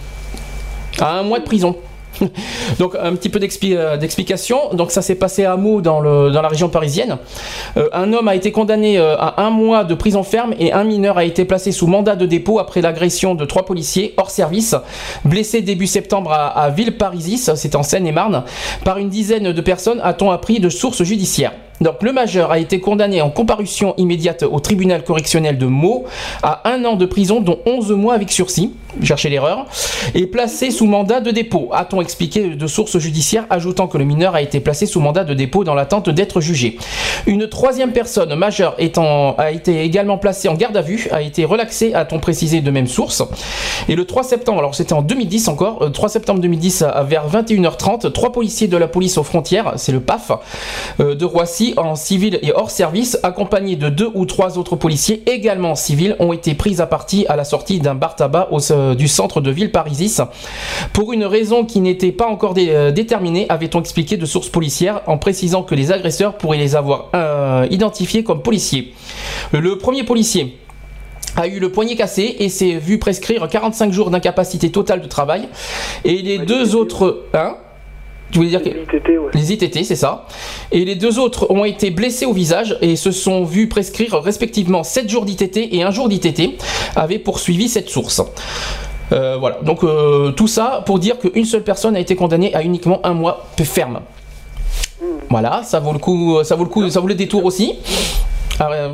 à un mois de prison. Donc un petit peu euh, d'explication. Donc ça s'est passé à Meaux dans la région parisienne. Euh, un homme a été condamné euh, à un mois de prison ferme et un mineur a été placé sous mandat de dépôt après l'agression de trois policiers hors service, blessés début septembre à, à Villeparisis, c'est en Seine-et-Marne, par une dizaine de personnes, a-t-on appris de sources judiciaires. Donc le majeur a été condamné en comparution immédiate au tribunal correctionnel de Meaux à un an de prison dont 11 mois avec sursis, cherchez l'erreur, et placé sous mandat de dépôt, a-t-on expliqué de sources judiciaires, ajoutant que le mineur a été placé sous mandat de dépôt dans l'attente d'être jugé. Une troisième personne majeure a été également placée en garde à vue, a été relaxée, a-t-on précisé de même source. Et le 3 septembre, alors c'était en 2010 encore, euh, 3 septembre 2010 à- vers 21h30, trois policiers de la police aux frontières, c'est le PAF, euh, de Roissy en civil et hors service, accompagnés de deux ou trois autres policiers également civils, ont été pris à partie à la sortie d'un bar tabac au- euh, du centre de ville Parisis. Pour une raison qui n'était pas encore dé- euh, déterminée, avait-on expliqué de sources policières en précisant que les agresseurs pourraient les avoir euh, identifiés comme policiers. Le premier policier a eu le poignet cassé et s'est vu prescrire 45 jours d'incapacité totale de travail. Et les deux autres... Hein tu voulais dire que... ITT, ouais. Les ITT, c'est ça. Et les deux autres ont été blessés au visage et se sont vus prescrire respectivement 7 jours d'ITT et 1 jour d'ITT, avait poursuivi cette source. Euh, voilà, donc euh, tout ça pour dire qu'une seule personne a été condamnée à uniquement un mois ferme. Voilà, ça vaut le coup, ça vaut le coup, ça vaut le détour aussi. Ah, euh,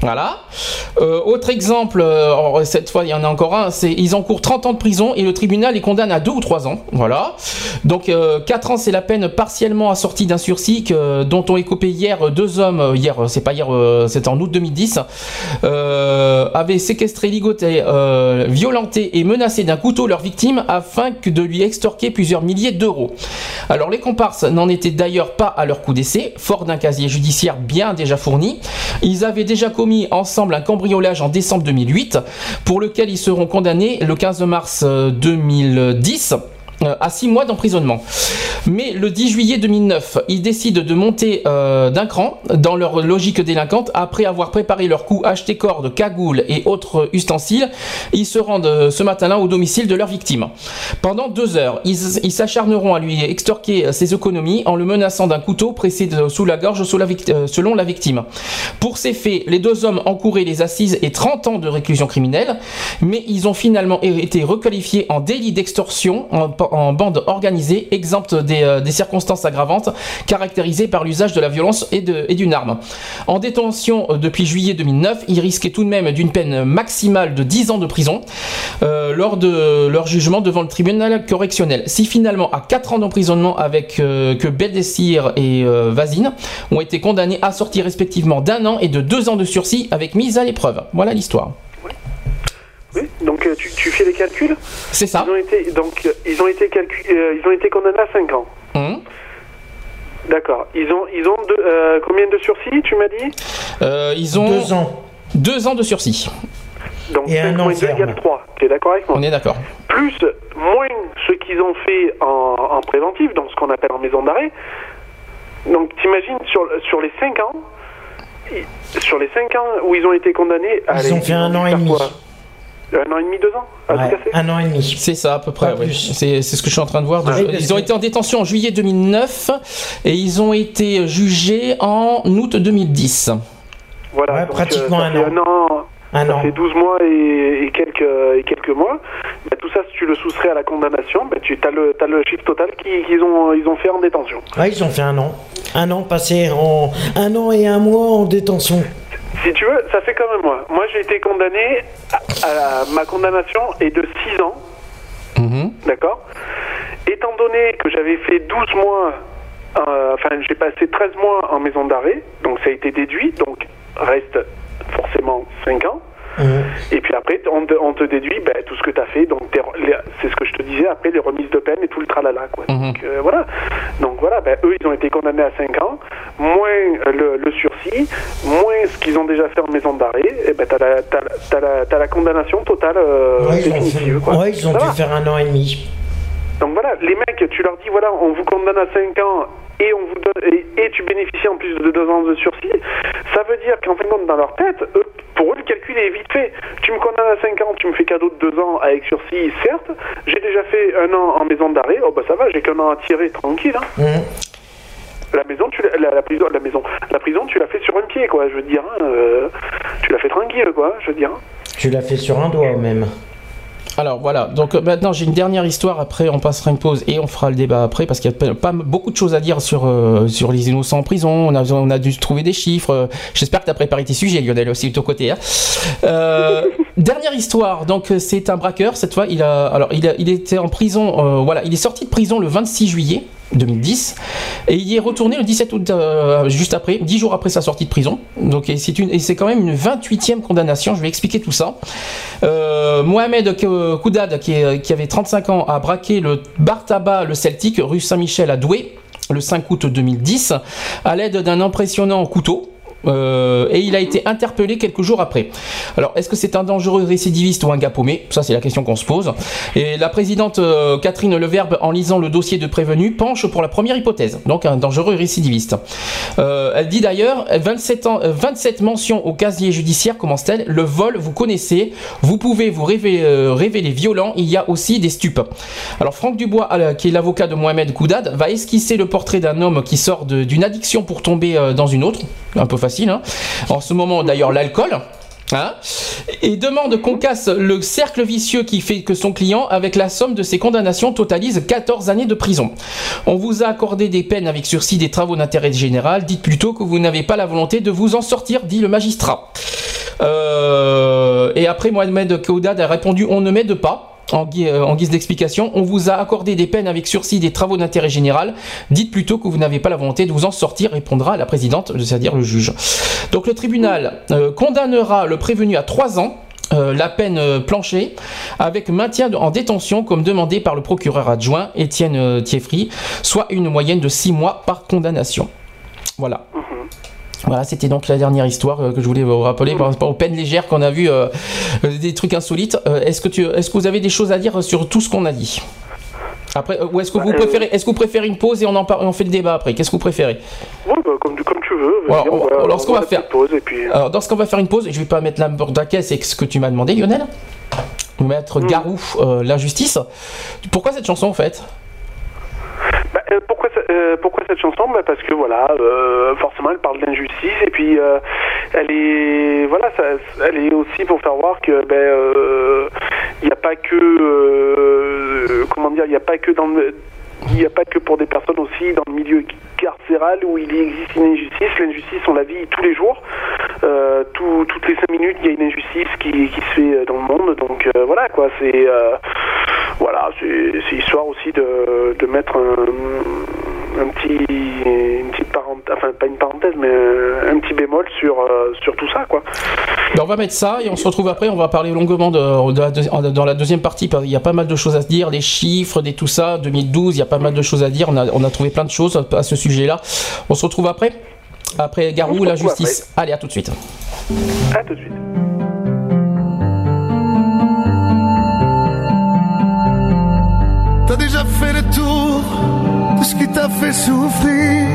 voilà. Euh, autre exemple, euh, cette fois il y en a encore un, c'est ils encourent 30 ans de prison et le tribunal les condamne à 2 ou 3 ans. Voilà. Donc euh, 4 ans c'est la peine partiellement assortie d'un sursis que- dont ont écopé hier deux hommes, euh, hier euh, c'est pas hier, euh, c'était en août 2010, euh, avaient séquestré, ligoté, euh, violenté et menacé d'un couteau leur victime afin que de lui extorquer plusieurs milliers d'euros. Alors les comparses n'en étaient d'ailleurs pas à leur coup d'essai, fort d'un casier judiciaire bien déjà fourni. Ils avaient déjà commis ensemble un cambriolage en décembre 2008 pour lequel ils seront condamnés le 15 mars euh, 2010 euh, à 6 mois d'emprisonnement. Mais le 10 juillet 2009, ils décident de monter euh, d'un cran dans leur logique délinquante. Après avoir préparé leur coup, acheté cordes, cagoules et autres ustensiles, ils se rendent euh, ce matin-là au domicile de leur victime. Pendant deux heures, ils s'acharneront à lui extorquer ses économies en le menaçant d'un couteau pressé sous la gorge euh, selon la victime. Pour ces faits, les deux hommes encouraient les assises et 30 ans de réclusion criminelle, mais ils ont finalement été requalifiés en délit d'extorsion en, en bande organisée, exempte euh, des circonstances aggravantes caractérisées par l'usage de la violence et d'une arme. En détention euh, depuis juillet 2009, ils risquaient tout de même d'une peine maximale de 10 ans de prison euh, lors de leur jugement devant le tribunal correctionnel. Si finalement à 4 ans d'emprisonnement avec que Beldessir et euh, ont été condamnés à sortir respectivement d'un an et de deux ans de sursis avec mise à l'épreuve. Voilà l'histoire. Oui, donc euh, tu, tu fais les calculs C'est ça. Ils ont été, donc, euh, ils ont été, calcu- euh, ils ont été condamnés à 5 ans. Hum. D'accord. Ils ont, ils ont deux- euh, combien de sursis, tu m'as dit Euh, ils ont Deux ans. deux ans de sursis. Donc Et un 5 an moins 2 ferme. égale 3. Tu es d'accord avec moi On est d'accord. Plus, moins ce qu'ils ont fait en, en préventif, donc ce qu'on appelle en maison d'arrêt. Donc t'imagines, sur, sur les 5 ans, sur les 5 ans où ils ont été condamnés... Ils allez, ont fait un an et demi. quoi Un an et demi, deux ans à Ouais, un an et demi. C'est ça à peu près. Ouais. C'est ce que je suis en train de voir. Ouais, ils ont été en détention en juillet 2009 et ils ont été jugés en août 2010. Voilà, Ouais, donc, pratiquement ça un fait an. an. Un ça an. fait 12 mois et, et quelques, et quelques mois. Bah, tout ça, si tu le soustrais à la condamnation, bah, tu as le, t'as le chiffre total qu'ils qu'ils ont, ils ont fait en détention. Ouais, ils ont fait un an. Un an passé en. Un an et un mois en détention. Si tu veux, ça fait comme moi. Moi, j'ai été condamné, à, à- ma condamnation est de 6 ans, Mhm. d'accord? Étant donné que j'avais fait 12 mois, euh, enfin, j'ai passé 13 mois en maison d'arrêt, donc ça a été déduit, donc reste forcément 5 ans. Mhm. Et puis après, on te, on te déduit ben, tout ce que tu as fait. Donc, c'est ce que je te disais, après les remises de peine et tout le tralala. Quoi. Mhm. Donc, euh, voilà. Donc, voilà, ben, eux, ils ont été condamnés à 5 ans, moins euh, le, le sursis, moins ce qu'ils ont déjà fait en maison d'arrêt. Et ben, tu as, la- t'as la- la, t'as la condamnation totale euh, Ouais, ils ont, définitive. fait... quoi. ouais, ils ont dû faire un an et demi. Donc voilà, les mecs, tu leur dis voilà, on vous condamne à 5 ans et on vous donne et, et tu bénéficies en plus de 2 ans de sursis. Ça veut dire qu'en fin de compte, dans leur tête, eux, pour eux, le calcul est vite fait. Tu me condamnes à 5 ans, tu me fais cadeau de 2 ans avec sursis, certes. J'ai déjà fait un an en maison d'arrêt. Oh bah ça va, j'ai qu'un an à tirer, tranquille. hein. Mhm. La maison, tu la, la prison, la maison, la prison, tu l'as fait sur un pied, quoi. Je veux dire, hein, euh, tu l'as fait tranquille, quoi. Je veux dire. hein. Tu l'as fait sur un doigt même. Alors voilà, donc euh, maintenant j'ai une dernière histoire, après on passera une pause et on fera le débat après parce qu'il y a pas, beaucoup de choses à dire sur, euh, sur les innocents en prison, on a, on a dû trouver des chiffres, euh, j'espère que tu as préparé tes sujets Lionel aussi de ton côté. hein. Euh, dernière histoire, donc c'est un braqueur cette fois, il, a, alors, il, a- il était en prison, euh, voilà, il est sorti de prison le 26 juillet 2010 et il est retourné le 17 août euh, juste après, 10 jours après sa sortie de prison. Donc c'est une et c'est quand même une 28e condamnation, je vais expliquer tout ça. Euh, Mohamed K- Koudad qui, qui avait 35 ans a braqué le bar tabac le Celtic rue Saint-Michel à Douai le 5 août 2010 à l'aide d'un impressionnant couteau. Euh, et il a été interpellé quelques jours après. Alors, est-ce que c'est un dangereux récidiviste ou un gars paumé? Ça, c'est la question qu'on se pose. Et la présidente euh, Catherine Leverbe, en lisant le dossier de prévenu, penche pour la première hypothèse, donc un dangereux récidiviste. Euh, elle dit d'ailleurs 27, ans, euh, 27 mentions au casier judiciaire commence-t-elle? Le vol, vous connaissez, vous pouvez vous révéler, révéler violent, il y a aussi des stupes. Alors, Franck Dubois, qui est l'avocat de Mohamed Koudad, va esquisser le portrait d'un homme qui sort d'une addiction pour tomber dans une autre, un peu facile. Hein. En ce moment, d'ailleurs, l'alcool. Hein et demande qu'on casse le cercle vicieux qui fait que son client, avec la somme de ses condamnations, totalise 14 années de prison. On vous a accordé des peines avec sursis des travaux d'intérêt général. Dites plutôt que vous n'avez pas la volonté de vous en sortir, dit le magistrat. Euh, et après, Mohamed Koudad a répondu on ne m'aide pas. Euh, en guise d'explication, on vous a accordé des peines avec sursis des travaux d'intérêt général. Dites plutôt que vous n'avez pas la volonté de vous en sortir, répondra la présidente, c'est-à-dire le juge. Donc le tribunal euh, condamnera le prévenu à 3 ans. euh, la peine planchée avec maintien en détention comme demandé par le procureur adjoint Étienne Thieffry, soit une moyenne de 6 mois par condamnation. Voilà. Voilà, c'était donc la dernière histoire euh, que je voulais vous rappeler par rapport aux peines légères qu'on a vu, euh, euh, des trucs insolites. Est-ce que tu, est-ce que vous avez des choses à dire sur tout ce qu'on a dit? Après, ou est-ce que vous Bah, préférez, est-ce que vous préférez une pause et on en parle, on fait le débat après? Qu'est-ce que vous préférez? Ouais, bah, comme, tu- comme tu veux. on- va- alors, ce qu'on va faire- Pause et puis... Alors, dans ce qu'on va faire une pause, je vais pas mettre la à caisse et ce que tu m'as demandé, Lionel. Mettre Garou, euh, l'injustice. Pourquoi cette chanson en fait Bah, euh, pourquoi, ça- euh, pourquoi cette chanson bah, Parce que voilà, euh, forcément, elle parle d'injustice et puis euh, elle est voilà, ça, elle est aussi pour faire voir que ben il n'y a pas que comment dire, il a pas que dans il a pas que pour des personnes aussi dans le milieu carcéral où il existe une injustice. L'injustice, on la vit tous les jours. Tout- toutes les cinq minutes, il y a une injustice qui, se fait dans le monde. Donc voilà, quoi. C'est euh, voilà, c'est histoire aussi de, de mettre un, un petit, une petite parenthèse, enfin pas une parenthèse, mais un petit bémol sur euh, sur tout ça, quoi. Ben, on va mettre ça et on se retrouve après. On va parler longuement de, de la deuxi- en- dans la deuxième partie. qu'il y a pas mal de choses à se dire, les chiffres, des tout ça. 2012, il y a pas mal de choses à dire. On a, on a trouvé plein de choses à ce sujet-là. On se retrouve après. Après Garou, la justice. Allez, à tout de suite. À tout de suite. Ce qui t'a fait souffrir.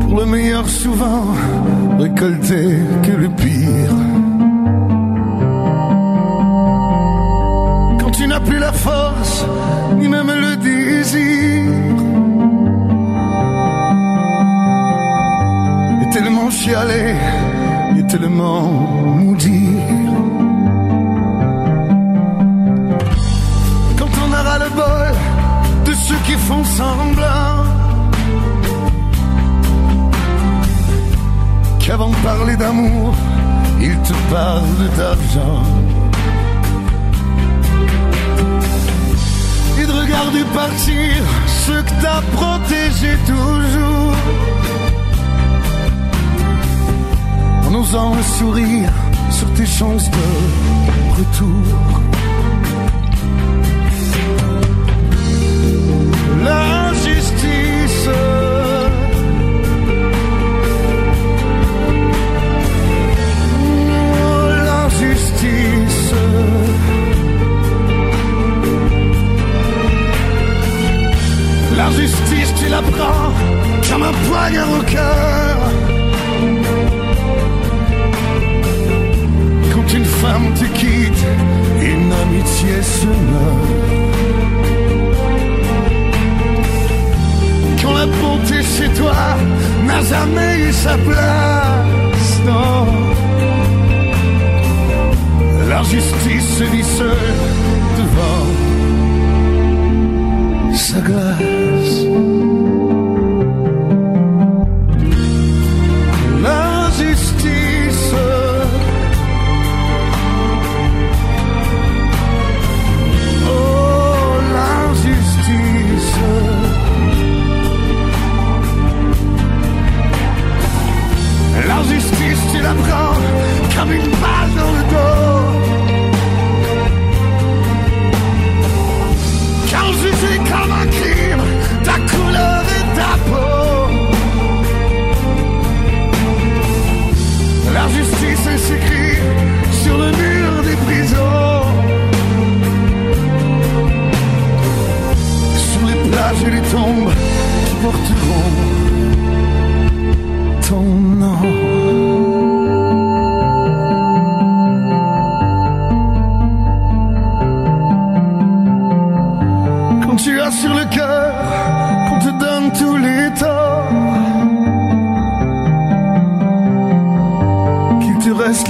Pour le meilleur souvent, récolter que le pire. Quand tu n'as plus la force, ni même le désir. Et tellement chialé, et tellement maudit. De ceux qui font semblant. Qu'avant de parler d'amour, ils te parlent d'argent. Et de regarder partir ceux que t'as protégés toujours. En osant un sourire sur tes chances de retour. Oh, L'injustice. L'injustice, tu la prends comme un poignard au cœur. Quand une femme te quitte, une amitié se meurt. La bonté chez toi n'a jamais eu sa place. Non. La justice se dit seule devant sa glace. L'injustice, tu la prends comme une balle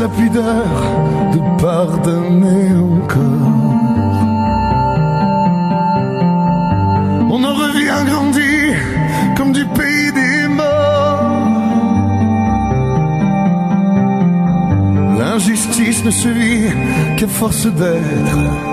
la pudeur de pardonner encore. On en revient grandi comme du pays des morts. L'injustice ne se vit qu'à force d'être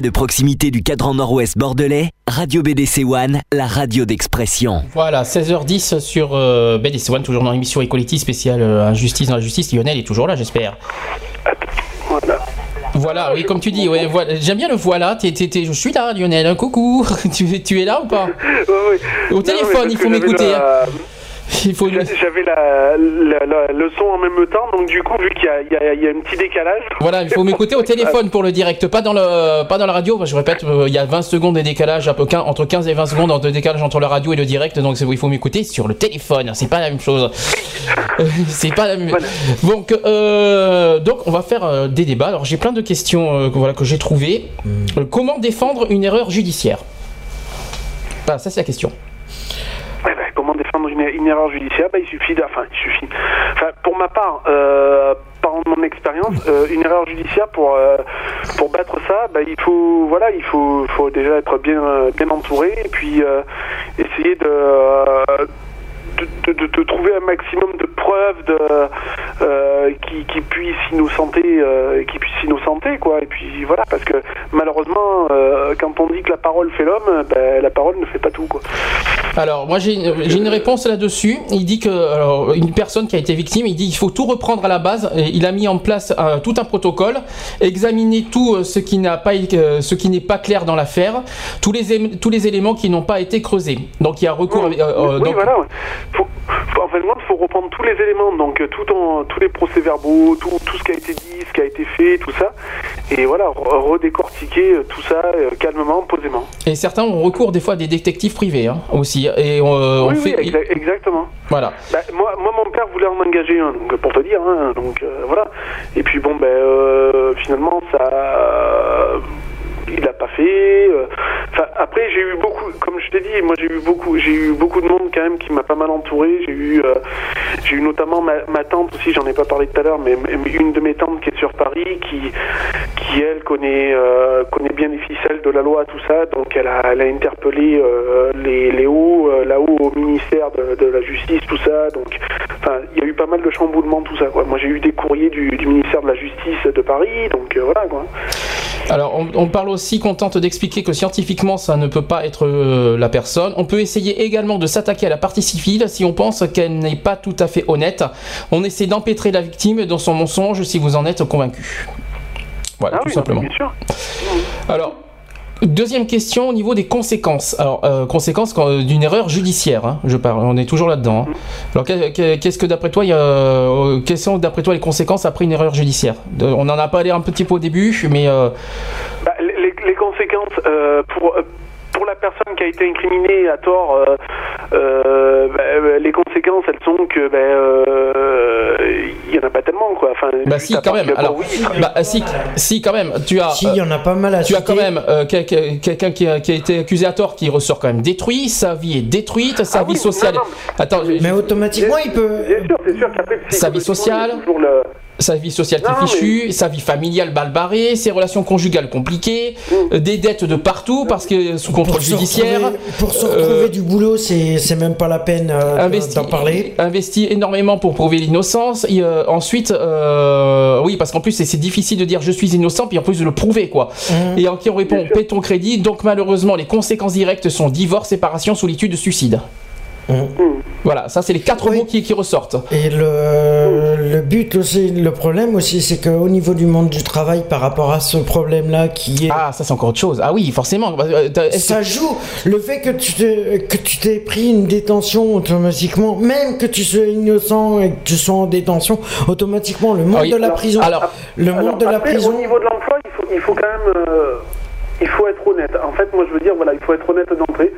de proximité du cadran nord-ouest bordelais, Radio BDC One, la radio d'expression. Voilà, 16h10 sur euh, BDC One, toujours dans l'émission Equality spéciale euh, Injustice dans la justice. Lionel est toujours là, j'espère. Voilà. Voilà, oui, comme tu dis, ouais, voilà. j'aime bien le voilà. t'es- t'es- t'es- je suis là, Lionel. hein, coucou. tu, tu es là ou pas? Au téléphone, il faut m'écouter. hein. Il faut. J'avais la, la- la- le son en même temps, donc du coup, vu qu'il y a, il y a- il y a un petit décalage. Voilà, il faut m'écouter au téléphone pour le direct, pas dans le, pas dans la radio. Je répète, euh, il y a 20 secondes de décalage, un peu quin- entre 15 et 20 secondes de décalage entre la radio et le direct, donc c'est- il faut m'écouter sur le téléphone. C'est pas la même chose. C'est pas la même. Donc, euh, donc, on va faire euh, des débats. Alors, j'ai plein de questions, euh, que, voilà, que j'ai trouvées. Euh, comment défendre une erreur judiciaire? Voilà, ça c'est la question. Ouais, bah, comment défendre une, erreur judiciaire bah, Il suffit de. Enfin, il suffit. Pour ma part, euh, par mon expérience, euh, une erreur judiciaire, pour, euh, pour battre ça, bah, il faut, voilà, il faut, faut déjà être bien, bien entouré et puis essayer de. De, de- trouver un maximum de preuves de, euh, qui, qui puissent innocenter euh, qui puissent innocenter quoi et puis voilà parce que malheureusement euh, quand on dit que la parole fait l'homme ben, la parole ne fait pas tout quoi Alors, moi j'ai une, réponse là-dessus. Il dit que alors, une personne qui a été victime, il dit qu'il faut tout reprendre à la base. Et il a mis en place euh, tout un protocole, examiner tout ce qui n'a pas, ce qui n'est pas clair dans l'affaire, tous les tous les éléments qui n'ont pas été creusés. Donc il y a recours. oui, voilà. Faut, en fait, il faut reprendre tous les éléments, donc euh, tout en- tous les procès-verbaux, tout, tout ce qui a été dit, ce qui a été fait, tout ça, et voilà, re- redécortiquer euh, tout ça euh, calmement, posément. Et certains ont recours des fois à des détectives privés hein, aussi. Et on, euh, on oui, oui, fait. exa- exactement. Voilà. Bah, moi, moi, mon père voulait en engager un, donc, pour te dire, hein, donc euh, voilà. Et puis bon, ben finalement, ça. Il l'a pas fait. euh, après, j'ai eu beaucoup, comme je t'ai dit, moi j'ai eu beaucoup, j'ai eu beaucoup de monde quand même qui m'a pas mal entouré. J'ai eu, euh, j'ai eu notamment ma, tante aussi, j'en ai pas parlé tout à l'heure, mais une de mes tantes qui est sur Paris, qui, qui elle connaît, euh, connaît bien les ficelles de la loi, tout ça. Donc elle a, elle a interpellé les, les hauts, là-haut au ministère de, la justice, tout ça. Donc, il y a eu pas mal de chamboulements, tout ça. Quoi. Moi, j'ai eu des courriers du, du ministère de la justice de Paris, donc voilà quoi. Alors, on, on parle aussi qu'on tente d'expliquer que scientifiquement, ça ne peut pas être euh, la personne. On peut essayer également de s'attaquer à la partie civile si on pense qu'elle n'est pas tout à fait honnête. On essaie d'empêtrer la victime dans son mensonge si vous en êtes convaincu. Voilà, Ah tout oui, simplement. bien sûr. Alors, deuxième question au niveau des conséquences. Alors, euh, conséquences quand- d'une erreur judiciaire, hein, je parle, on est toujours là-dedans. hein. Alors, que- que- qu'est-ce que d'après toi, euh, quelles sont d'après toi les conséquences après une erreur judiciaire? On en a parlé un petit peu au début, mais euh, Bah, les, les conséquences euh, pour euh, personne qui a été incriminée à tort, euh, euh, bah, euh, les conséquences, elles sont que euh, il y en a pas tellement quoi. Enfin, Bah si quand même. Alors oui, bah si si quand même. Tu as. Si, il y en a pas mal à Tu as quand même euh, quel- quel- quelqu'un qui, a- qui a été accusé à tort qui ressort quand même détruit, sa vie est détruite, sa vie sociale. Attends, je- Mais automatiquement, il peut. Bien sûr, c'est sûr qu'après sa vie sociale, toujours le- sa vie sociale Non, qui est fichue, sa vie familiale mal barrée, ses relations conjugales compliquées, Mm. euh, des dettes de partout parce que sous contrôle Pour judiciaire. pour se Euh, retrouver du boulot, c'est c'est même pas la peine euh, investi, d'en parler. investi énormément pour prouver l'innocence. Et, euh, ensuite, euh, oui, parce qu'en plus, c'est c'est difficile de dire je suis innocent, puis en plus de le prouver, quoi. Mmh. Et en qui on répond paie ton crédit. Donc malheureusement, les conséquences directes sont divorce, séparation, solitude, suicide. Mmh. Voilà, ça c'est les quatre mots qui, qui ressortent. Et le, le but aussi, le problème aussi, c'est qu'au niveau du monde du travail, par rapport à ce problème-là qui est. Ah, ça c'est encore autre chose. Ah oui, forcément. Euh, Ça joue le fait que tu que tu t'es pris une détention automatiquement, même que tu sois innocent et que tu sois en détention, automatiquement le monde Ah oui. de la prison, Alors- le Alors, monde de la après, prison. Au niveau de l'emploi, il faut, il faut quand même. euh, il faut être honnête. En fait, moi, je veux dire, voilà, il faut être honnête d'entrée.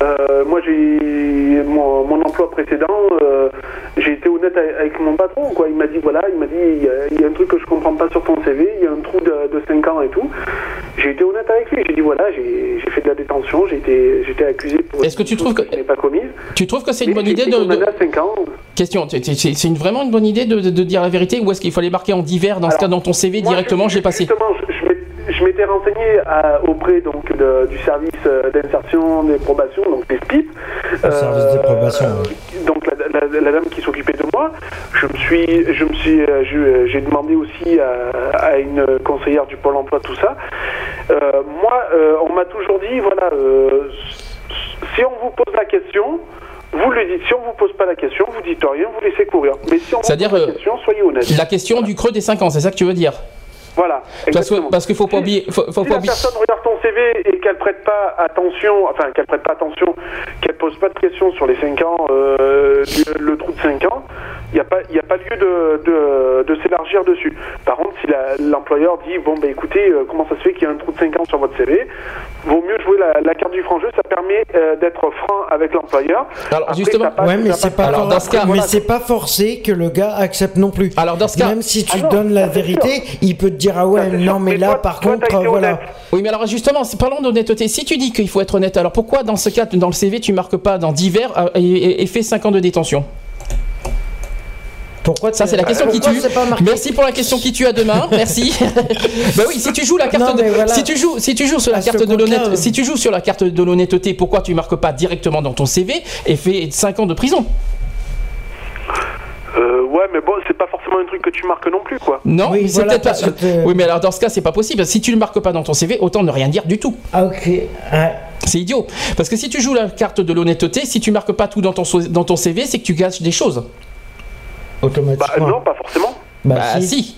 Euh, moi, j'ai mon, mon emploi précédent, euh, j'ai été honnête avec, mon patron. Quoi. Il m'a dit, voilà, il m'a dit, il y, a, il y a un truc que je comprends pas sur ton CV, il y a un trou de, de 5 ans et tout. J'ai été honnête avec lui. J'ai dit, voilà, j'ai fait de la détention, j'ai été, accusé pour. Est-ce que tu trouves que- je n'ai pas commise Tu trouves que c'est une bonne idée de, de- condamné à 5 ans. Question, c'est- une, vraiment une bonne idée de, de- de dire la vérité ou est-ce qu'il fallait marquer en divers dans ce cas dans ton CV Moi, directement je- j'ai passé Justement, je, je m'étais- renseigné à- auprès donc de- du service euh, d'insertion des probations, donc des SPIP. Le service des probations, euh, Donc la, la- la dame qui s'occupait de moi, je me suis, je me suis, euh, j'ai demandé aussi à, à une conseillère du pôle emploi tout ça. Euh, moi, euh, on m'a toujours dit, voilà, euh, si on vous pose la question, vous le dites. Si on vous pose pas la question, vous dites rien, vous laissez courir. Mais si on vous C'est-à-dire, pose la euh, question, soyez honnête. La question du creux des 5 ans, c'est ça que tu veux dire? Voilà. Parce que exactement. parce qu'il faut pas oublier. Faut, faut si pas la oublier. personne regarde ton CV et qu'elle prête pas attention, enfin qu'elle prête pas attention, qu'elle pose pas de questions sur les 5 ans, euh, le, le trou de 5 ans, il n'y a, pas- y a pas lieu de, de, de s'élargir dessus. Par contre, si la- l'employeur dit, bon, ben écoutez, euh, comment ça se fait qu'il y a un trou de 5 ans sur votre CV, vaut mieux jouer la, la carte du franc jeu, ça permet euh, d'être franc avec l'employeur. Alors, Après, justement- Ouais, mais c'est pas, for- ce cas, mais voilà. c'est pas forcé que le gars accepte non plus. Alors, dans ce cas- même si tu Ah non, donnes la vérité, il peut te dire ah ouais, non sûr. mais Mais là toi- par toi, contre voilà. honnête. Oui, mais alors justement, c'est parlons d'honnêteté. Si tu dis qu'il faut être honnête, alors pourquoi dans ce cas, dans le CV, tu marques pas dans divers euh, et, et- et fait 5 ans de détention? Pourquoi Ça, c'est la question qui tue. Merci pour la question qui tue à demain. Merci. bah oui, si tu joues la carte Non, de, mais voilà. si tu joues, si tu joues sur la À carte de l'honnêteté, si tu joues sur la carte de l'honnêteté, pourquoi tu marques pas directement dans ton CV et fais 5 ans de prison? Euh, ouais, mais bon, c'est pas forcément un truc que tu marques non plus, quoi. Non, Oui, mais c'est voilà, peut-être pas. parce que Oui, mais alors dans ce cas, c'est pas possible. Si tu le marques pas dans ton CV, autant ne rien dire du tout. Ah ok. Ouais. C'est idiot. Parce que si tu joues la carte de l'honnêteté, si tu marques pas tout dans ton, dans ton CV, c'est que tu gâches des choses. Bah Automatiquement. non, pas forcément. Bah, Bah, si. si.